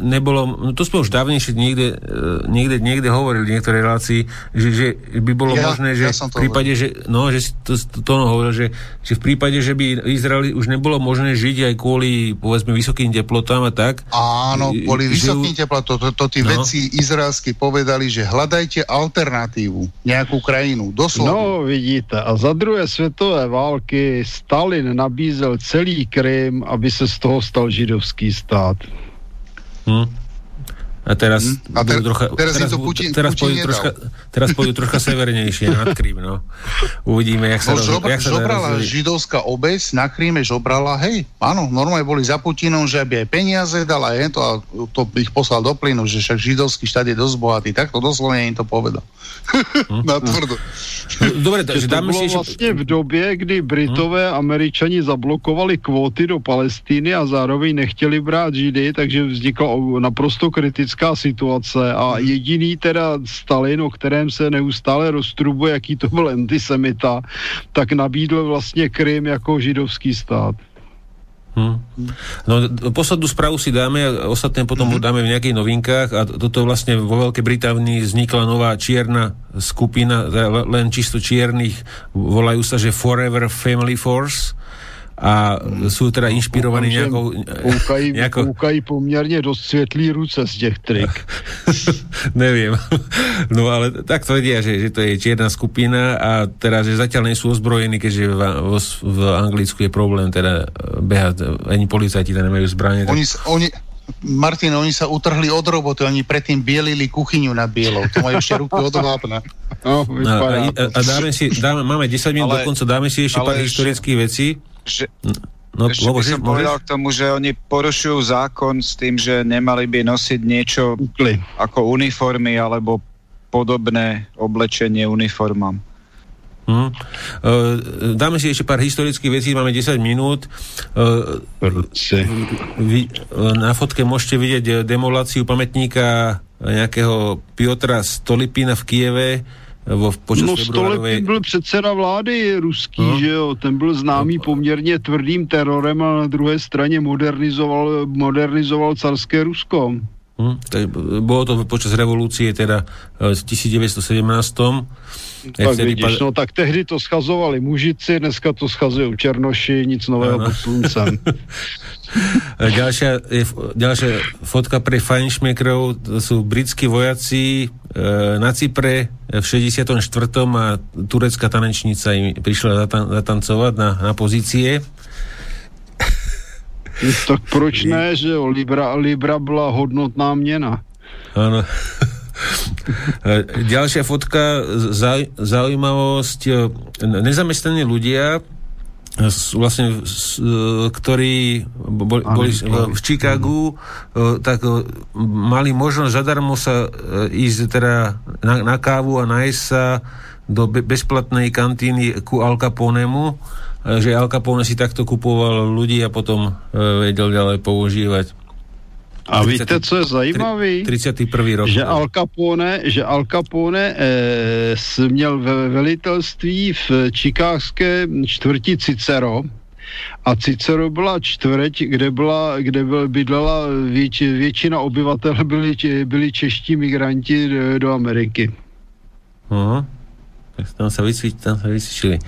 nebolo, no to sme už dávnejšie niekde, e, niekde, niekde hovorili v niektorej relácii, že, že by bolo ja, možné, že ja v prípade, hovoril. že, no, že to, to, to hovoril, že, že v prípade, že by Izraeli už nebolo možné žiť aj kvôli, povedzme, vysokým teplotám a tak. Áno, kvôli vysokým že... teplotám, to, to, to tí no. vedci izraelsky povedali, že hľadajte alternatívu, nejakú krajinu, doslova. No, vidíte, a za druhé svetové války Stalin nabízel celý Krym aby sa z toho stal židovský stát. Hm. A teraz, hmm. a ter, trocha, teraz, teraz, to Putin, teraz, Putin pôjdu troška, teraz pôjdu troška severnejšie nad Krím, no. Uvidíme, jak sa, no, žobra, jak sa žobrala rozvíj. židovská obec na Kríme, žobrala, hej, áno, normálne boli za Putinom, že aby aj peniaze dala, je to, a to ich poslal do plynu, že však židovský štát je dosť bohatý, tak to doslovne im to povedal. Hm? na tvrdo. Dobre, takže dáme si vlastne v době, kdy Britové a Američani zablokovali kvóty do Palestíny a zároveň nechtěli brát Židy, takže vznikla naprosto kritická situace a jediný teda Stalin, o kterém se neustále roztrubuje, jaký to byl antisemita, tak nabídl vlastně Krym jako židovský stát. Hmm. No, poslednú správu si dáme a ostatné potom mm-hmm. dáme v nejakých novinkách a toto vlastne vo Veľkej Británii vznikla nová čierna skupina, len čisto čiernych, volajú sa, že Forever Family Force a sú teda inšpirovaní nejakou... Koukají, nejako... koukají poměrně dost světlý ruce z těch trik. Neviem. No ale tak tvrdia, že, že to je čierna skupina a teraz, že zatiaľ nie sú ozbrojení, keďže v, v, v Anglicku je problém teda behať, ani policajti tam nemajú zbranie. Oni, tak... oni, Martin, oni sa utrhli od roboty, oni predtým bielili kuchyňu na bielo. To majú ešte ruky od vápna. No, a, a, a dáme si, dáme, máme 10 minút ale, dokonca, dáme si ešte pár historických vecí že, no, ešte by som povedal k tomu, že oni porušujú zákon s tým, že nemali by nosiť niečo Ukli. ako uniformy alebo podobné oblečenie uniformám. Hmm. Uh, dáme si ešte pár historických vecí, máme 10 minút. Uh, vy, na fotke môžete vidieť demoláciu pamätníka nejakého Piotra Stolipina v Kieve, vo, počas no februárovej... byl předseda vlády ruský, no. že jo, ten byl známý no. poměrně tvrdým terorem a na druhé straně modernizoval, modernizoval carské Rusko. Hm, tak bolo to počas revolúcie teda v 1917. Tak vidíš, pad... no tak tehdy to schazovali mužici, dneska to schazujú černoši, nic nového pod sluncem. ďalšia, je, ďalšia fotka pre to sú britskí vojaci na Cypre v 64. a turecká tanečnica im prišla zatan- zatancovať na, na pozície. Tak proč ne, že jo? Libra, Libra byla hodnotná měna. Áno. Ďalšia fotka, zau, zaujímavosť. Nezamestnaní ľudia vlastne, ktorí boli, boli v Chicagu, tak mali možnosť zadarmo sa ísť teda na, na kávu a nájsť sa do bezplatnej kantíny ku Al Caponemu že Al Capone si takto kupoval ľudí a potom e, vedel ďalej používať. A 30, víte, co je zajímavý? 31. rok. Že Al Capone, že Al Capone e, měl ve velitelství v čikářské čtvrti Cicero a Cicero byla čtvrť, kde, byla, kde byl, bydlela věč, většina obyvatel byli, byli čeští migranti do, do Ameriky. Aha. Tam sa, vysvič, tam sa vysvičili. E,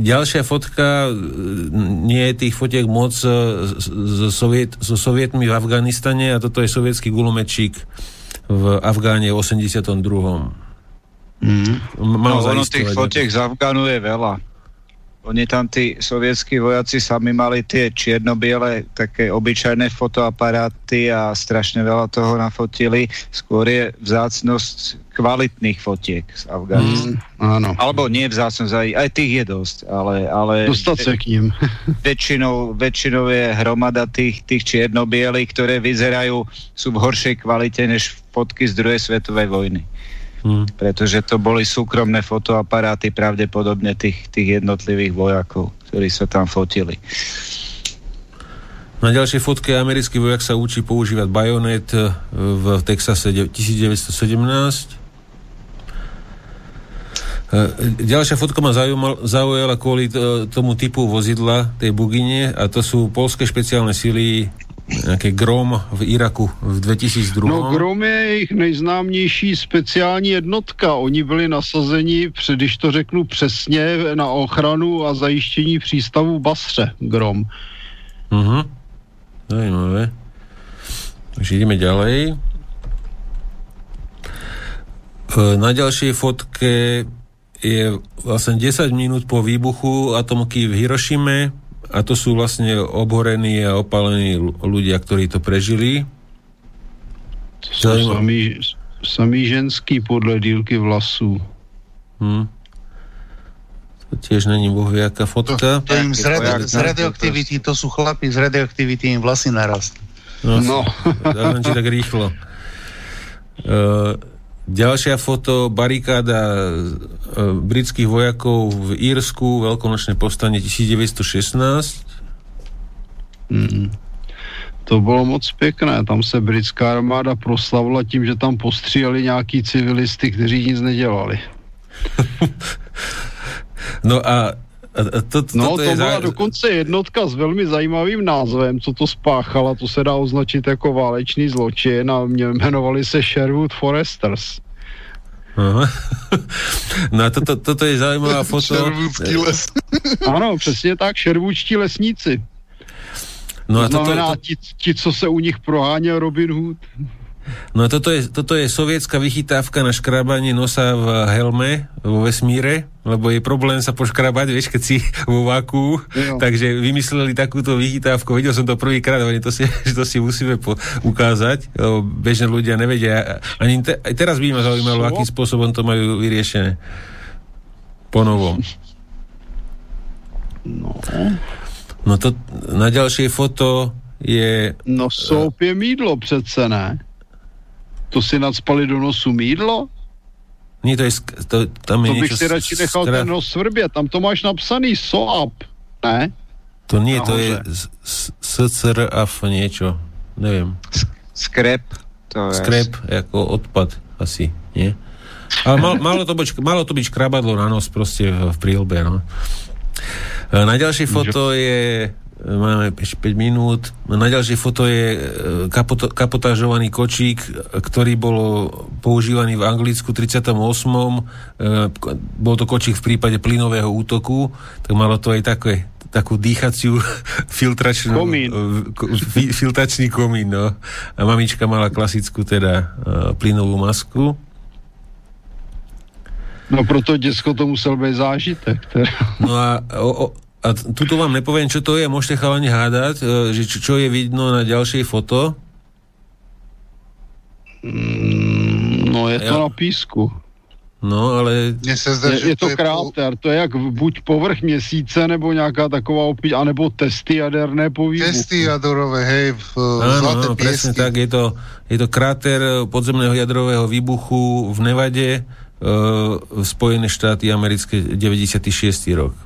ďalšia fotka, nie je tých fotiek moc so, soviet, so sovietmi v Afganistane a toto je sovietský gulomečík v Afgáne v 82. Mm. no, ono tých fotiek z Afgánu je veľa. Oni tam tí sovietskí vojaci sami mali tie čierno-biele také obyčajné fotoaparáty a strašne veľa toho nafotili. Skôr je vzácnosť kvalitných fotiek z Afganistanu. Mm, áno. Alebo nie vzácnosť, aj, aj tých je dosť, ale... ale Dostať sa k ním. väčšinou, väčšinou je hromada tých, tých čierno-bielých, ktoré vyzerajú, sú v horšej kvalite než fotky z druhej svetovej vojny. Hmm. Pretože to boli súkromné fotoaparáty pravdepodobne tých, tých jednotlivých vojakov, ktorí sa tam fotili. Na ďalšej fotke americký vojak sa učí používať bajonet e, v Texase 1917. E, ďalšia fotka ma zaujala kvôli e, tomu typu vozidla, tej bugine, a to sú polské špeciálne sily nějaký Grom v Iraku v 2002. No Grom je jejich nejznámější speciální jednotka. Oni byli nasazeni, když to řeknu přesně, na ochranu a zajištění přístavu Basře. Grom. Mhm. Zajímavé. Takže ideme ďalej. Na ďalšej fotke je vlastne 10 minút po výbuchu atomky v Hirošime a to sú vlastne obhorení a opalení ľudia, ktorí to prežili. To sú samý, samý ženský podľa dílky vlasu. Hm. To tiež není bohviaká fotka. To, to im z, radio, z radioaktivity, to sú chlapi z radioaktivity, im vlasy narastli. No, no. Dávam ti tak rýchlo. Uh, Ďalšia foto, barikáda e, britských vojakov v Írsku, veľkonočné povstanie 1916. Mm. To bylo moc pěkné, tam se britská armáda proslavila tím, že tam postříjeli nějaký civilisty, kteří nic nedělali. no a to, to, no, to, to byla zá... dokonce jednotka s velmi zajímavým názvem, co to spáchala, to se dá označit jako válečný zločin a jmenovali se Sherwood Foresters. Aha. No a toto, toto je zaujímavá foto. Les. Áno, přesně tak, šervúčtí lesníci. No a to znamená, toto, to... ti, ti, co se u nich proháňa Robin Hood. No a toto je, toto je sovietská vychytávka na škrabanie nosa v helme vo vesmíre, lebo je problém sa poškrabať, vieš, keď si vo váku, jo. takže vymysleli takúto vychytávku, videl som to prvýkrát, ale to si, to si musíme po, ukázať, lebo bežne ľudia nevedia. Ani te, aj teraz by ma zaujímalo, akým spôsobom to majú vyriešené. Po novom. No. No to na ďalšie foto je... No soup je mídlo přece, ne? To si nadspali do nosu mídlo? Nie, to je... To, tam je to bych si radši nechal skra... ten nos svrbět. Tam to máš napsaný SOAP, ne? To nie, Nahoře. to je SCRAF niečo. Neviem. Skrep. To je Skrep, ako odpad asi, nie? Ale mal, malo, to byť, malo to byť škrabadlo na nos proste v, v prílbe, no. Na ďalšej foto je máme 5 minút. Na ďalšie foto je e, kapoto, kapotážovaný kočík, ktorý bol používaný v Anglicku 38. E, bol to kočík v prípade plynového útoku, tak malo to aj také takú dýchaciu filtračnú komín. E, filtračný komín, no. A mamička mala klasickú teda plynovú masku. No proto detsko to musel byť zážitek. Teda. No a o, o, a tuto vám nepoviem, čo to je, môžete chalani hádať, e, že čo, čo je vidno na ďalšej foto. Mm, no je to ja. na písku. No, ale... Mně se zdá, je, že je to, to je kráter, po... to je jak buď povrch měsíce, nebo nějaká taková opíť, anebo testy jaderné po výbuchu. Testy jadrové, hej, v áno, zlaté áno, presne tak, je to, je to kráter podzemného jadrového výbuchu v Nevade, uh, Spojené štáty americké 96. rok.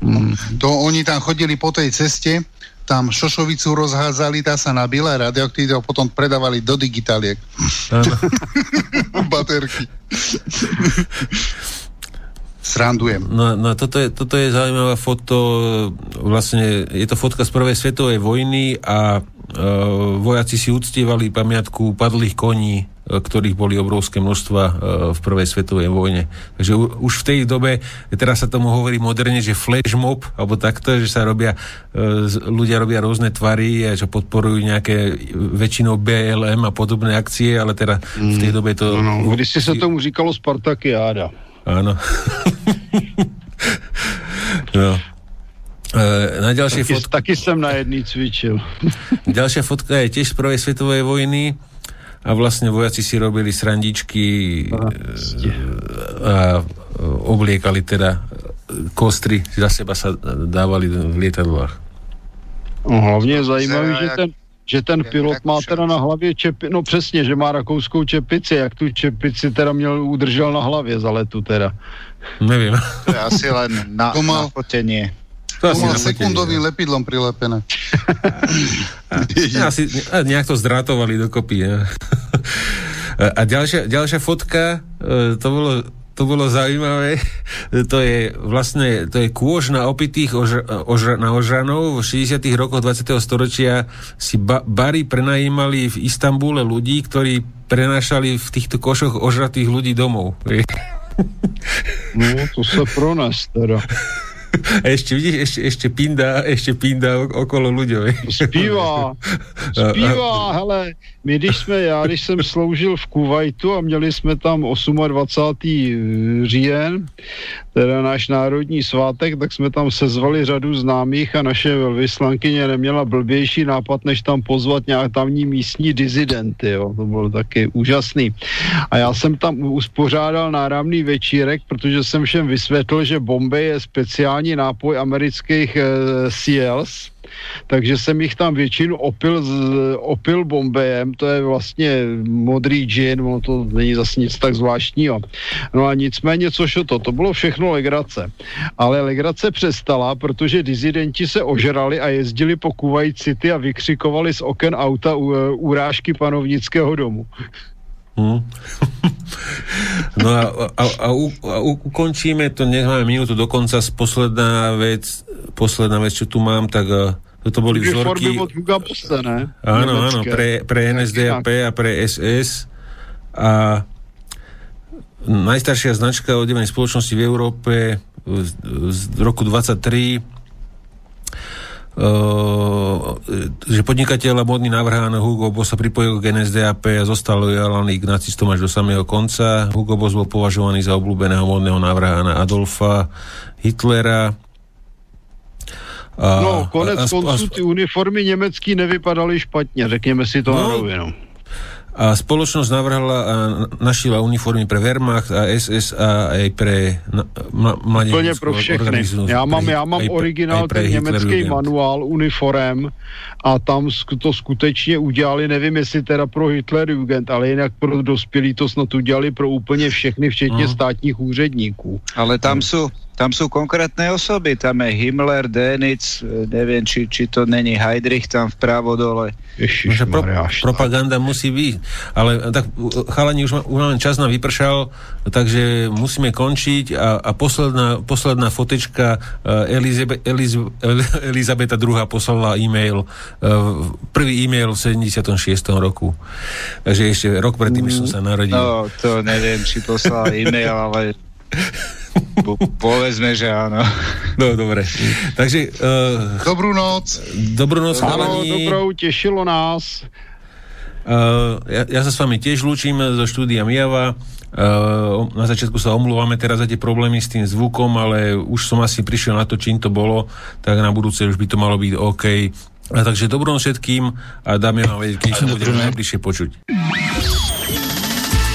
Mm. To oni tam chodili po tej ceste, tam šošovicu rozhádzali, tá sa nabila radioaktivitu a potom predávali do digitaliek. Baterky. Srandujem. No, no toto, je, toto je zaujímavá foto, vlastne je to fotka z prvej svetovej vojny a uh, vojaci si uctievali pamiatku padlých koní ktorých boli obrovské množstva v prvej svetovej vojne. Takže už v tej dobe, teraz sa tomu hovorí moderne, že flash mob, alebo takto, že sa robia, ľudia robia rôzne tvary, že podporujú nejaké väčšinou BLM a podobné akcie, ale teda v tej dobe to... No, no. Když si sa tomu říkalo Spartakiáda. Áno. no. E, na ďalšej taky, fotke... Taky som na jedný cvičil. Ďalšia fotka je tiež z prvej svetovej vojny a vlastne vojaci si robili srandičky a, a obliekali teda kostry, za seba sa dávali v lietadlách. No, hlavně je zajímavý, že ten, že ten pilot má teda na hlavě čepi, no přesně, že má rakouskou čepici, jak tu čepici teda měl, udržel na hlavě za letu teda. Nevím. To je asi len na, to má, na fotenie. To, to má sekundovým lepidlom prilepené. asi nejak to zdrátovali dokopy. Ja. A ďalšia, ďalšia fotka, e, to bolo to bolo zaujímavé. To je vlastne, to je kôž na opitých ož, ož, na ožranov. V 60 rokoch 20. storočia si ba, bary prenajímali v Istambule ľudí, ktorí prenášali v týchto košoch ožratých ľudí domov. No, to sa pro nás teda. Ešte, vidíš, ešte, ešte pinda, ešte pinda okolo ľuďom. Zpívá, zpívá, hele, my když jsme, já když jsem sloužil v Kuwaitu a měli jsme tam 28. říjen, teda náš národní svátek, tak jsme tam sezvali řadu známých a naše velvyslankyně neměla blbější nápad, než tam pozvat nějak tamní místní dizidenty, jo. to bylo taky úžasný. A já jsem tam uspořádal náramný večírek, protože jsem všem vysvětlil, že Bombay je speciální nápoj amerických e, Seals, takže jsem jich tam většinu opil, z, opil bombejem, to je vlastně modrý gin, ono to není zase nic tak zvláštního. No a nicméně, což to, to bylo všechno legrace. Ale legrace přestala, protože dizidenti se ožrali a jezdili po Kuwait City a vykřikovali z oken auta u, urážky panovnického domu. Hmm. No a, a, a, u, a ukončíme to, nech máme minútu dokonca, posledná vec, posledná vec, čo tu mám, tak uh, toto boli vzorky... Bossa, ne? Áno, áno, pre, pre NSDAP a pre SS. A najstaršia značka odevanej spoločnosti v Európe z, z roku 23 Uh, že podnikateľ a modný návrhán Hugo Boss sa pripojil k NSDAP a zostal lojálny k nacistom až do samého konca. Hugo Boss bol považovaný za obľúbeného modného návrhána Adolfa Hitlera a, no, konec a, konců ty uniformy německý nevypadaly špatně, řekněme si to no, na rovinu. A spoločnosť navrhla a našila uniformy pre Wehrmacht a SS a aj pre ma, Plně pro všechny. Já mám, já mám originál ten německý manuál uniform a tam to skutečně udělali, nevím jestli teda pro Hitlerjugend, ale jinak pro dospělí to snad udělali pro úplně všechny, včetně uh-huh. státních úředníků. Ale tam jsou tam sú konkrétne osoby, tam je Himmler, Denic, neviem, či, či to není Heidrich tam vpravo dole. Ježiš, pro, propaganda musí byť. Ale tak chalani, už, už máme čas na vypršal, takže musíme končiť a, a posledná, posledná fotečka Elizabe, Eliz, Elizabeta II poslala e-mail, prvý e-mail v 76. roku. Takže ešte rok predtým, než som sa narodil. No, to neviem, či poslala e-mail, ale Po, povedzme, že áno. No, dobre. Takže... Uh, dobrú noc. Dobrú noc, Áno, dobrou, tešilo nás. Uh, ja, ja sa s vami tiež lúčim zo štúdia Mijava. Uh, na začiatku sa omlúvame teraz za tie problémy s tým zvukom, ale už som asi prišiel na to, čím to bolo, tak na budúce už by to malo byť OK. A takže dobrou všetkým a dáme vám vedieť, keď sa budeme najbližšie počuť.